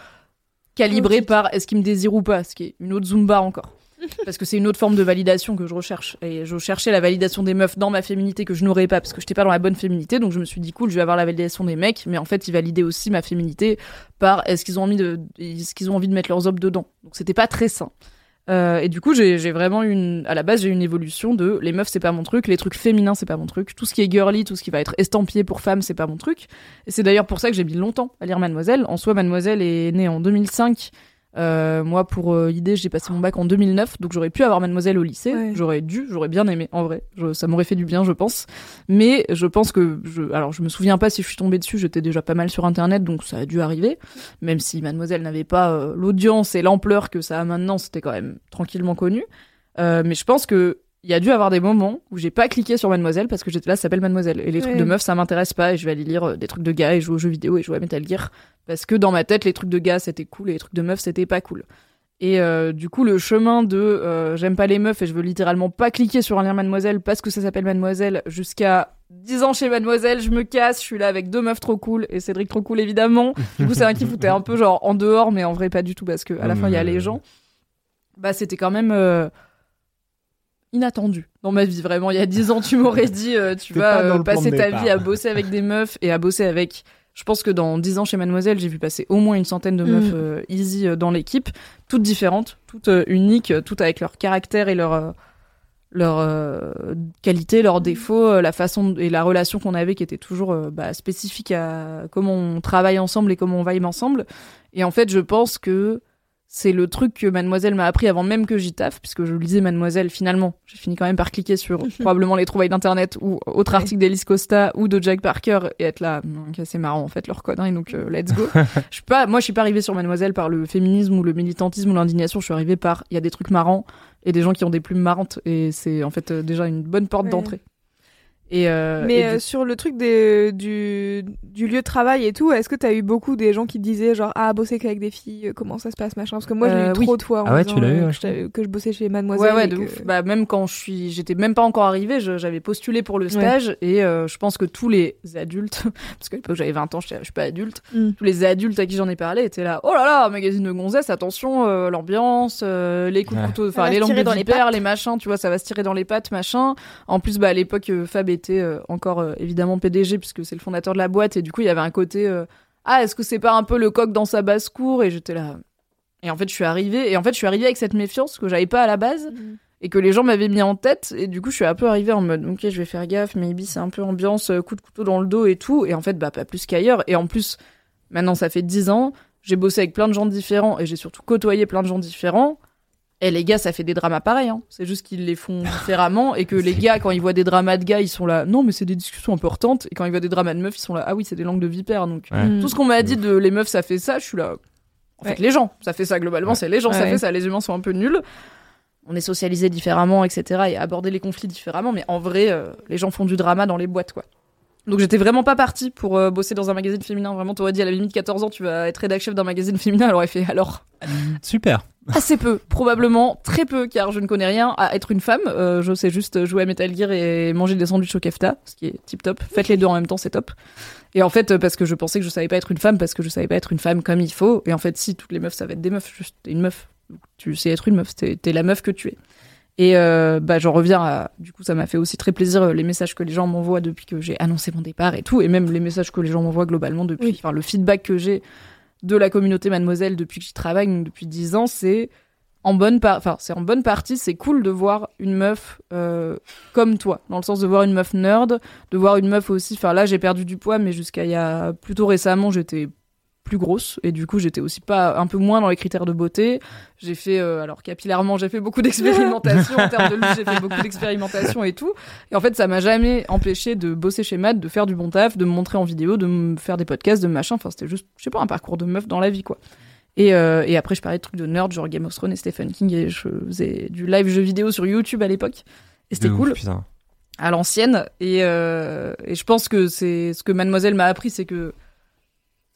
calibrées par est-ce qu'ils me désirent ou pas, ce qui est une autre zumba encore. Parce que c'est une autre forme de validation que je recherche. Et je cherchais la validation des meufs dans ma féminité que je n'aurais pas parce que j'étais pas dans la bonne féminité. Donc je me suis dit, cool, je vais avoir la validation des mecs. Mais en fait, ils validaient aussi ma féminité par est-ce qu'ils ont envie de, est-ce qu'ils ont envie de mettre leurs obs dedans. Donc c'était pas très sain. Euh, et du coup, j'ai vraiment une, à la base, j'ai une évolution de les meufs, c'est pas mon truc, les trucs féminins, c'est pas mon truc, tout ce qui est girly, tout ce qui va être estampillé pour femmes, c'est pas mon truc. Et c'est d'ailleurs pour ça que j'ai mis longtemps à lire Mademoiselle. En soi, Mademoiselle est née en 2005. Euh, moi, pour euh, idée, j'ai passé mon bac en 2009, donc j'aurais pu avoir Mademoiselle au lycée. Ouais. J'aurais dû, j'aurais bien aimé, en vrai. Je- ça m'aurait fait du bien, je pense. Mais je pense que, je, alors je me souviens pas si je suis tombée dessus, j'étais déjà pas mal sur Internet, donc ça a dû arriver. Même si Mademoiselle n'avait pas euh, l'audience et l'ampleur que ça a maintenant, c'était quand même tranquillement connu. Euh, mais je pense que il y a dû avoir des moments où j'ai pas cliqué sur Mademoiselle parce que j'étais là, ça s'appelle Mademoiselle. Et les trucs de meufs, ça m'intéresse pas et je vais aller lire euh, des trucs de gars et jouer aux jeux vidéo et jouer à Metal Gear. Parce que dans ma tête, les trucs de gars, c'était cool et les trucs de meufs, c'était pas cool. Et euh, du coup, le chemin de euh, j'aime pas les meufs et je veux littéralement pas cliquer sur un lien Mademoiselle parce que ça s'appelle Mademoiselle jusqu'à 10 ans chez Mademoiselle, je me casse, je suis là avec deux meufs trop cool et Cédric trop cool évidemment. Du coup, c'est un kiff où t'es un peu genre en dehors, mais en vrai pas du tout parce que à la fin il y a les gens. Bah, c'était quand même euh, inattendu dans ma vie vraiment. Il y a 10 ans, tu m'aurais dit euh, tu vas pas euh, passer ta vie à bosser avec des meufs et à bosser avec je pense que dans 10 ans chez Mademoiselle, j'ai vu passer au moins une centaine de meufs Mm. euh, easy euh, dans l'équipe, toutes différentes, toutes euh, uniques, toutes avec leur caractère et leur leur euh, qualité, leurs défauts, euh, la façon et la relation qu'on avait qui était toujours euh, bah, spécifique à comment on travaille ensemble et comment on vibe ensemble. Et en fait, je pense que c'est le truc que Mademoiselle m'a appris avant même que j'y taffe, puisque je lisais Mademoiselle finalement. J'ai fini quand même par cliquer sur probablement les trouvailles d'internet ou autre Ouais. article d'Alice Costa ou de Jack Parker et être là, c'est marrant en fait leur connerie, donc euh, let's go. je suis pas, moi je suis pas arrivée sur Mademoiselle par le féminisme ou le militantisme ou l'indignation, je suis arrivée par il y a des trucs marrants et des gens qui ont des plumes marrantes et c'est en fait euh, déjà une bonne porte Ouais. d'entrée. Et, euh, Mais et euh, du- sur le truc des, du, du lieu de travail et tout, est-ce que t'as eu beaucoup des gens qui te disaient genre ah bosser qu'avec des filles, euh, comment ça se passe machin? Parce que moi je l'ai Euh, eu oui. trop de fois en Ah ouais, disant, tu l'as eu, ouais, que, je bossais chez Mademoiselle. Ouais, ouais, et de que- ouf. Bah, même quand je suis, j'étais même pas encore arrivée, j'avais postulé pour le stage et euh, je pense que tous les adultes, parce qu'à l'époque j'avais 20 ans, je suis pas adulte, Mm. tous les adultes à qui j'en ai parlé étaient là, oh là là, magazine de gonzesse, attention, euh, l'ambiance, euh, les coups de couteau, enfin les langues de dans les les machins, tu vois, ça va se tirer dans les pattes, machin. En plus, bah à l'époque, Fab était euh, encore euh, évidemment PDG puisque c'est le fondateur de la boîte et du coup il y avait un côté, euh, ah est-ce que c'est pas un peu le coq dans sa basse cour et j'étais là. Et en fait, je suis arrivée et en fait, je suis arrivée avec cette méfiance que j'avais pas à la base Mhm. et que les gens m'avaient mis en tête et du coup je suis un peu arrivée en mode ok je vais faire gaffe maybe c'est un peu ambiance coup de couteau dans le dos et tout et en fait bah pas plus qu'ailleurs et en plus maintenant ça fait 10 ans j'ai bossé avec plein de gens différents et j'ai surtout côtoyé plein de gens différents et les gars ça fait des dramas pareils hein. c'est juste qu'ils les font différemment et que les gars quand ils voient des dramas de gars ils sont là non mais c'est des discussions importantes et quand ils voient des dramas de meufs ils sont là ah oui c'est des langues de vipère donc Ouais. Tout ce qu'on m'a dit de les meufs ça fait ça je suis là en fait les gens ça fait ça globalement c'est les gens ça fait ça les humains sont un peu nuls on est socialisé différemment, etc. et aborder les conflits différemment, mais en vrai, euh, les gens font du drama dans les boîtes, quoi. Donc j'étais vraiment pas partie pour euh, bosser dans un magazine féminin. Vraiment, t'aurais dit à la limite 14 ans, tu vas être rédac chef d'un magazine féminin. Elle aurait fait alors? Super. assez peu, probablement très peu, car je ne connais rien à être une femme. Euh, je sais juste jouer à Metal Gear et manger des sandwichs au kefta, ce qui est tip top. Faites les deux en même temps, c'est top. Et en fait, euh, parce que je pensais que je savais pas être une femme, parce que je savais pas être une femme comme il faut. Et en fait, si toutes les meufs savent être des meufs, juste une meuf. Tu sais être une meuf, t'es la meuf que tu es. Et euh, bah j'en reviens à du coup ça m'a fait aussi très plaisir euh, les messages que les gens m'envoient depuis que j'ai annoncé mon départ et tout et même les messages que les gens m'envoient globalement depuis Oui. enfin le feedback que j'ai de la communauté mademoiselle depuis que j'y travaille donc depuis 10 ans c'est en bonne par enfin c'est en bonne partie c'est cool de voir une meuf euh, comme toi dans le sens de voir une meuf nerd de voir une meuf aussi enfin là j'ai perdu du poids mais jusqu'à il y a plutôt récemment j'étais plus grosse et du coup j'étais aussi pas un peu moins dans les critères de beauté. J'ai fait euh, alors capillairement j'ai fait beaucoup d'expérimentation en termes de look j'ai fait beaucoup d'expérimentation et tout. Et en fait ça m'a jamais empêché de bosser chez Matt de faire du bon taf de me montrer en vidéo de me faire des podcasts de machin. Enfin c'était juste je sais pas un parcours de meuf dans la vie quoi. Et, euh, et après je parlais de trucs de nerd genre Game of Thrones et Stephen King et je faisais du live jeu vidéo sur YouTube à l'époque. Et c'était ouf, cool. putain. à l'ancienne. Et, euh, et je pense que c'est ce que mademoiselle m'a appris c'est que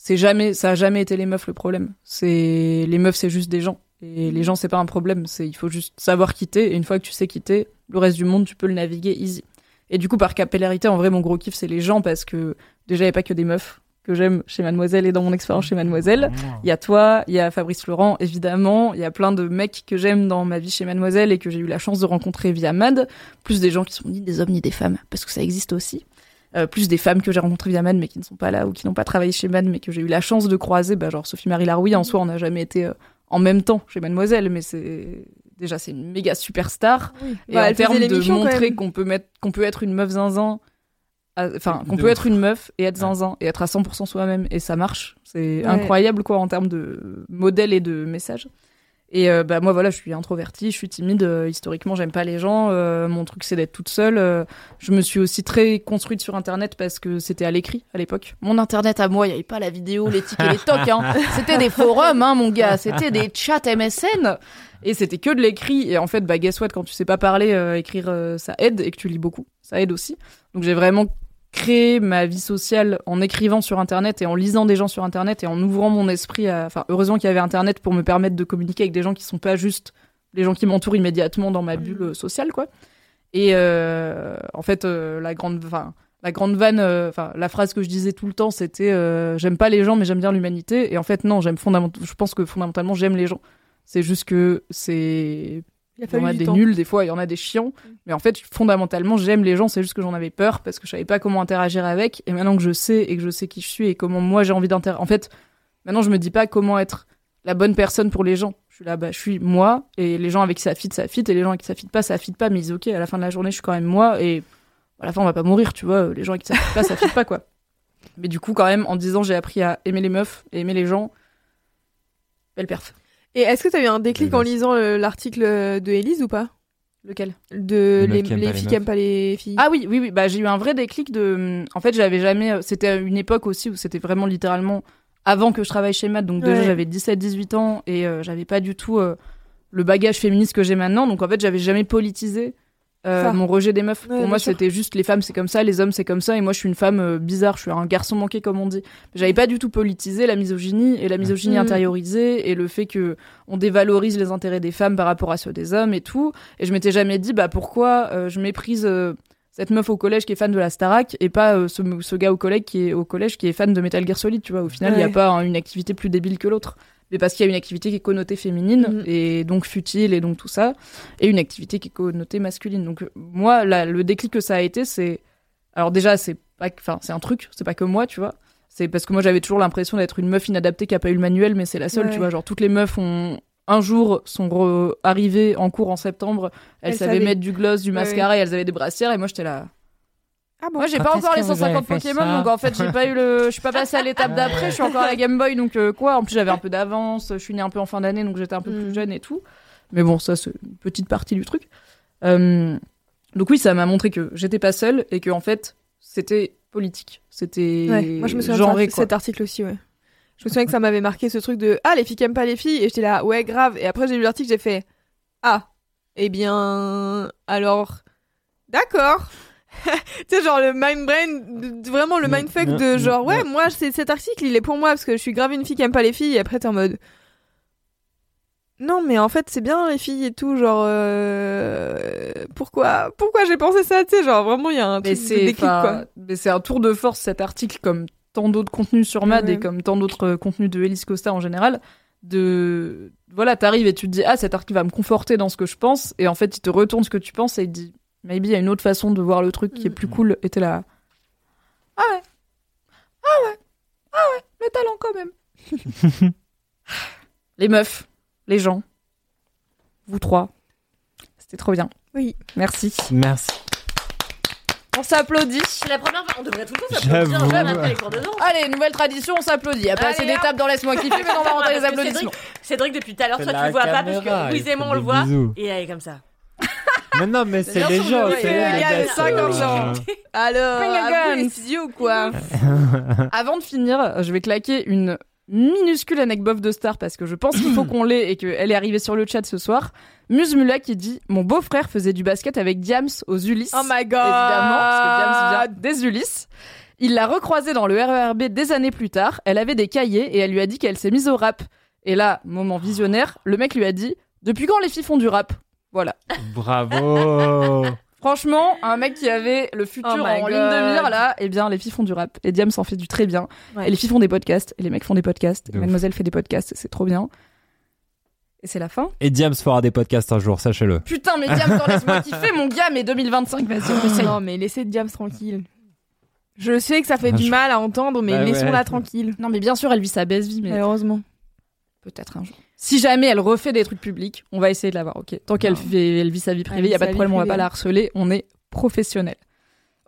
c'est jamais ça a jamais été les meufs le problème. C'est les meufs c'est juste des gens. Et les gens c'est pas un problème. C'est il faut juste savoir quitter. Et une fois que tu sais quitter le reste du monde tu peux le naviguer easy. Et du coup par capillarité en vrai mon gros kiff c'est les gens parce que déjà il y a pas que des meufs que j'aime chez mademoiselle et dans mon expérience chez mademoiselle. Il y a toi, il y a Fabrice Laurent, évidemment. Il y a plein de mecs que j'aime dans ma vie chez Mademoiselle et que j'ai eu la chance de rencontrer via Mad. Plus des gens qui sont ni des hommes ni des femmes, parce que ça existe aussi. Euh, plus des femmes que j'ai rencontrées via Mad mais qui ne sont pas là ou qui n'ont pas travaillé chez Mad mais que j'ai eu la chance de croiser. Bah, genre Sophie-Marie Laroui, en soi, on n'a jamais été euh, en même temps chez Mademoiselle, mais c'est déjà c'est une méga superstar. Et Bah, en termes de montrer qu'on peut mettre, qu'on peut être une meuf zinzin, à- enfin qu'on peut ouf. être une meuf et être zinzin et être à 100% soi-même et ça marche. C'est Ouais. incroyable quoi en termes de modèle et de message. Et euh, bah moi voilà, je suis introvertie, je suis timide. euh, historiquement, j'aime pas les gens. euh, mon truc c'est d'être toute seule. euh, je me suis aussi très construite sur Internet parce que c'était à l'écrit à l'époque. Mon Internet à moi, il y avait pas la vidéo, les tics et les tocs. Hein. C'était des forums, hein, mon gars. C'était des chats MSN. Et c'était que de l'écrit. Et en fait, bah, guess what, quand tu sais pas parler, euh, écrire, euh, ça aide et que tu lis beaucoup. Ça aide aussi. Donc j'ai vraiment créé ma vie sociale en écrivant sur Internet et en lisant des gens sur Internet et en ouvrant mon esprit à... Enfin, heureusement qu'il y avait Internet pour me permettre de communiquer avec des gens qui sont pas juste les gens qui m'entourent immédiatement dans ma bulle euh, sociale, quoi. Et euh, en fait, euh, la grande... Enfin, la grande vanne, euh, enfin la phrase que je disais tout le temps, c'était j'aime pas les gens mais j'aime bien l'humanité. Et en fait non, j'aime fondamentalement. Je pense que fondamentalement j'aime les gens. C'est juste que c'est Il a y en a des temps. nuls, des fois, il y en a des chiants. Mais en fait, fondamentalement, j'aime les gens. C'est juste que j'en avais peur parce que je savais pas comment interagir avec. Et maintenant que je sais et que je sais qui je suis et comment moi j'ai envie d'interagir. En fait, maintenant, je me dis pas comment être la bonne personne pour les gens. Je suis là, bah, je suis moi. Et les gens avec qui ça fit, ça fit. Et les gens avec qui ça fit pas, ça fit pas. Mais ils disent, ok, à la fin de la journée, je suis quand même moi. Et à la fin, on va pas mourir, tu vois. Les gens avec qui ça fit pas, ça fit pas, quoi. Mais du coup, quand même, en 10 ans, j'ai appris à aimer les meufs et aimer les gens. Belle perf. Et est-ce que t'as eu un déclic en lisant euh, l'article de Élise ou pas? Lequel? De Les filles qui aiment pas les filles. Ah oui, oui, oui. Bah, j'ai eu un vrai déclic de. En fait, j'avais jamais. C'était une époque aussi où c'était vraiment littéralement avant que je travaille chez Matt. Donc, déjà, j'avais 17-18 ans et euh, j'avais pas du tout euh, le bagage féministe que j'ai maintenant. Donc, en fait, j'avais jamais politisé euh, mon rejet des meufs. Ouais, Pour moi, c'était juste les femmes, c'est comme ça, les hommes, c'est comme ça, et moi, je suis une femme euh, bizarre, je suis un garçon manqué, comme on dit. J'avais pas du tout politisé la misogynie et la misogynie Mhm. intériorisée et le fait que on dévalorise les intérêts des femmes par rapport à ceux des hommes et tout. Et je m'étais jamais dit, bah pourquoi euh, je méprise cette meuf au collège qui est fan de la Starac et pas euh, ce, ce gars au collège qui est au collège qui est fan de Metal Gear Solid, tu vois. Au final, il y a pas hein, une activité plus débile que l'autre. Mais parce qu'il y a une activité qui est connotée féminine Mhm. et donc futile et donc tout ça, et une activité qui est connotée masculine. Donc euh, moi, là, le déclic que ça a été, c'est alors déjà c'est pas, enfin c'est un truc, c'est pas que moi, tu vois. C'est parce que moi j'avais toujours l'impression d'être une meuf inadaptée qui a pas eu le manuel, mais c'est la seule, Ouais. tu vois. Genre toutes les meufs ont un jour sont arrivées en cours en septembre, elles, Elles savaient savaient. mettre du gloss, du Ouais, mascara et elles avaient des brassières et moi j'étais là. Ah bon Moi j'ai Quand pas est-ce encore que les vous avez 150 fait Pokémon ça donc en fait j'ai pas eu le je suis pas passée à l'étape d'après, je suis encore à la Game Boy donc euh, quoi En plus j'avais un peu d'avance, je suis née un peu en fin d'année donc j'étais un peu Mm. plus jeune et tout. Mais bon, ça c'est une petite partie du truc. Euh, donc oui, ça m'a montré que j'étais pas seule et que en fait c'était politique. C'était Ouais, moi je me souviens genré de quoi. cet article aussi, ouais. Je me souviens que ça m'avait marqué ce truc de Ah, les filles qui aiment pas les filles. Et j'étais là, ouais, grave. Et après, j'ai lu l'article, j'ai fait Ah, eh bien, alors, d'accord. Tu sais, genre le mind brain, vraiment le mindfuck de genre, ouais, moi, c'est cet article, il est pour moi parce que je suis grave une fille qui aime pas les filles. Et après, t'es en mode Non, mais en fait, c'est bien les filles et tout. Genre, euh, pourquoi, pourquoi j'ai pensé ça, tu sais, genre, vraiment, il y a un truc de c'est déclic, quoi. mais c'est un tour de force cet article comme tant d'autres contenus sur Mad et comme tant d'autres euh, contenus de Elise Costa en général de voilà t'arrives et tu te dis ah cet article va me conforter dans ce que je pense et en fait il te retourne ce que tu penses et il te dit maybe il y a une autre façon de voir le truc qui est Mm. plus cool et t'es là ah ouais ah ouais ah ouais le talent quand même les meufs les gens vous trois c'était trop bien Oui. merci Merci. on s'applaudit C'est la première fois, on devrait tout le temps J'avoue. s'applaudir même après les cours de danse. Allez, nouvelle tradition, on s'applaudit. Il y a pas Allez, assez hop. d'étapes dans Laisse-moi kiffer, mais on va rentrer les applaudissements. Cédric, Cédric, depuis tout à l'heure, C'est toi la tu le vois pas parce caméra, que il Louise et moi on des le voit bisous. et elle est comme ça. Mais non, mais c'est les gens. c'est le les fais, il y a gars, 50 c'est- ans. Alors, à vous quoi. Avant de finir, je vais claquer une minuscule anecdote de star parce que je pense qu'il faut qu'on l'ait et qu'elle est arrivée sur le chat ce soir. Muse Mula qui dit Mon beau-frère faisait du basket avec Diams aux Ulysses. Oh my god. Évidemment, parce que Diams vient des Ulysses. Il l'a recroisée dans le RERB des années plus tard. Elle avait des cahiers et elle lui a dit qu'elle s'est mise au rap. Et là, moment visionnaire, le mec lui a dit Depuis quand les filles font du rap? Voilà. Bravo. Franchement, un mec qui avait le futur Oh en ligne de mire là, eh bien les filles font du rap. Et Diams en fait du très bien. Ouais. Et les filles font des podcasts, et les mecs font des podcasts. De Et ouf. Mademoiselle fait des podcasts, c'est trop bien. Et c'est la fin. Et Diams fera des podcasts un jour, sachez-le. Putain, mais Diams, laisse-moi kiffer, mon gars, mais 2025, vas-y, on essaye. Non, mais laissez Diams tranquille. Je sais que ça fait Ah, du je- mal à entendre, mais Bah ouais. laissons-la tranquille. Non, mais bien sûr, elle vit sa baisse vie, mais Malheureusement. peut-être un jour. Si jamais elle refait des trucs publics, on va essayer de la voir, ok. Tant qu'elle elle vit sa vie privée, Elle y a pas de problème, on va pas la harceler, on est professionnel.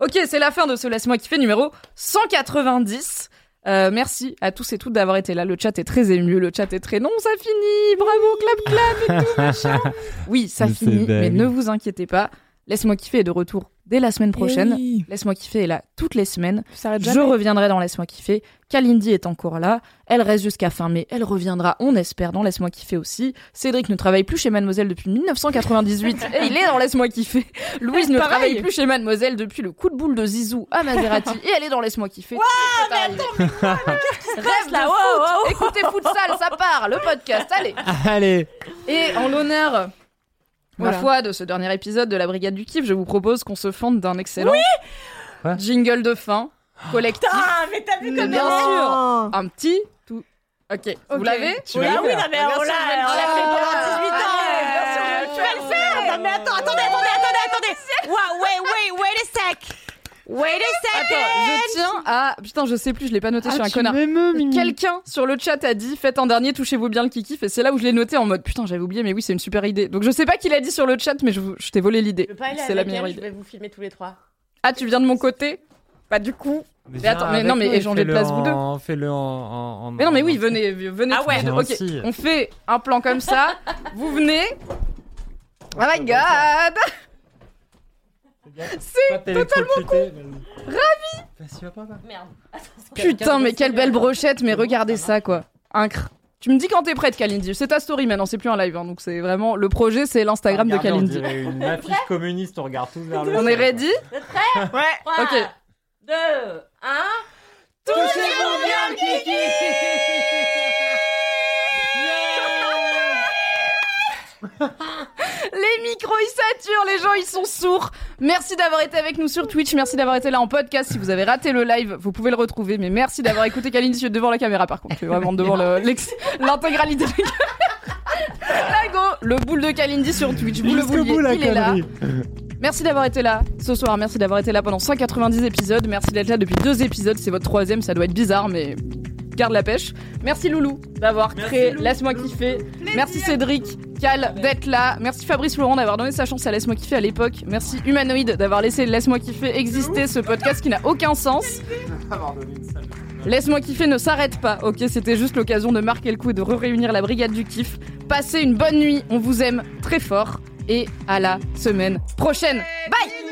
Ok, c'est la fin de ce Laisse-moi kiffer numéro 190. Euh, merci à tous et toutes d'avoir été là. Le chat est très ému, le chat est très non, ça finit, bravo, clap clap et tout machin. Oui, ça finit, mais ne vous inquiétez pas. Laisse-moi kiffer est de retour dès la semaine prochaine. Eh oui. Laisse-moi kiffer est là toutes les semaines. Je reviendrai dans Laisse-moi kiffer. Kalindi est encore là. Elle reste jusqu'à fin mai. Elle reviendra, on espère, dans Laisse-moi kiffer aussi. Cédric ne travaille plus chez Mademoiselle depuis 1998 et il est dans Laisse-moi kiffer. Louise ne Pareil. travaille plus chez Mademoiselle depuis le coup de boule de Zizou à Maserati et elle est dans Laisse-moi kiffer. C'est arrivé. Reste là, wow, wow. Écoutez Futsal, ça part, le podcast, allez. Allez. Et en l'honneur, ma Voilà. foi, de ce dernier épisode de la Brigade du Kiff, je vous propose qu'on se fende d'un excellent Quoi jingle de fin collectif. Ah, mais t'as vu comme bien sûr, un petit tout. Ok, vous l'avez Tu Oui, vas ah le oui, faire. non, mais on l'a on fait pendant 18 ans. Bien sûr, je vais Tu vas le faire. Non, mais attends, attendez, attendez, attendez, attendez. Wow, wait, wait, wait a sec. Wait a Attends, je tiens à. Putain, je sais plus, je l'ai pas noté, je suis un connard. Quelqu'un sur le chat a dit faites un dernier, touchez-vous bien le kiki, et c'est là où je l'ai noté en mode putain, j'avais oublié, mais oui, c'est une super idée. Donc je sais pas qui l'a dit sur le chat, mais je, t'ai volé l'idée. C'est la meilleure elle, je idée. vais vous filmer tous les trois. Ah, tu viens de mon côté? Pas du coup. Mais attends, mais non, mais échangez de place, vous deux. Fais-le en, en, en- Mais non, mais oui, en- venez, venez. Ah ouais. Ok, on fait un plan comme ça. vous venez. Oh my god C'est totalement con. Ravi. Merde. Putain, mais quelle belle brochette, mais regardez ça, quoi. Incre. Tu me dis quand t'es prête, Kalindi. C'est ta story maintenant, c'est plus un live. hein, donc c'est vraiment le projet, c'est l'Instagram de on Kalindi. dirait une affiche communiste, on regarde tous vers le On est ready? Ouais. Ok. 2, 1. Touchez-vous bien kiki Les micros ils saturent, les gens ils sont sourds. Merci d'avoir été avec nous sur Twitch, merci d'avoir été là en podcast. Si vous avez raté le live, vous pouvez le retrouver. Mais merci d'avoir écouté Kalindi devant la caméra par contre, vraiment devant l'intégralité. de la caméra. Go, le boule de Kalindi sur Twitch, vous le Jusqu'au vouliez, bout, il est là. Merci d'avoir été là ce soir, merci d'avoir été là pendant 190 épisodes, merci d'être là depuis deux épisodes, c'est votre troisième, ça doit être bizarre mais garde la pêche. Merci Loulou d'avoir créé Laisse-moi kiffer. Merci Cédric, Cal d'être là. Merci Fabrice Laurent d'avoir donné sa chance à Laisse-moi kiffer à l'époque. Merci Humanoïde d'avoir laissé Laisse-moi kiffer exister, ce podcast qui n'a aucun sens. Laisse-moi kiffer ne s'arrête pas, ok C'était juste l'occasion de marquer le coup et de réunir la brigade du kiff. Passez une bonne nuit, on vous aime très fort et à la semaine prochaine. Bye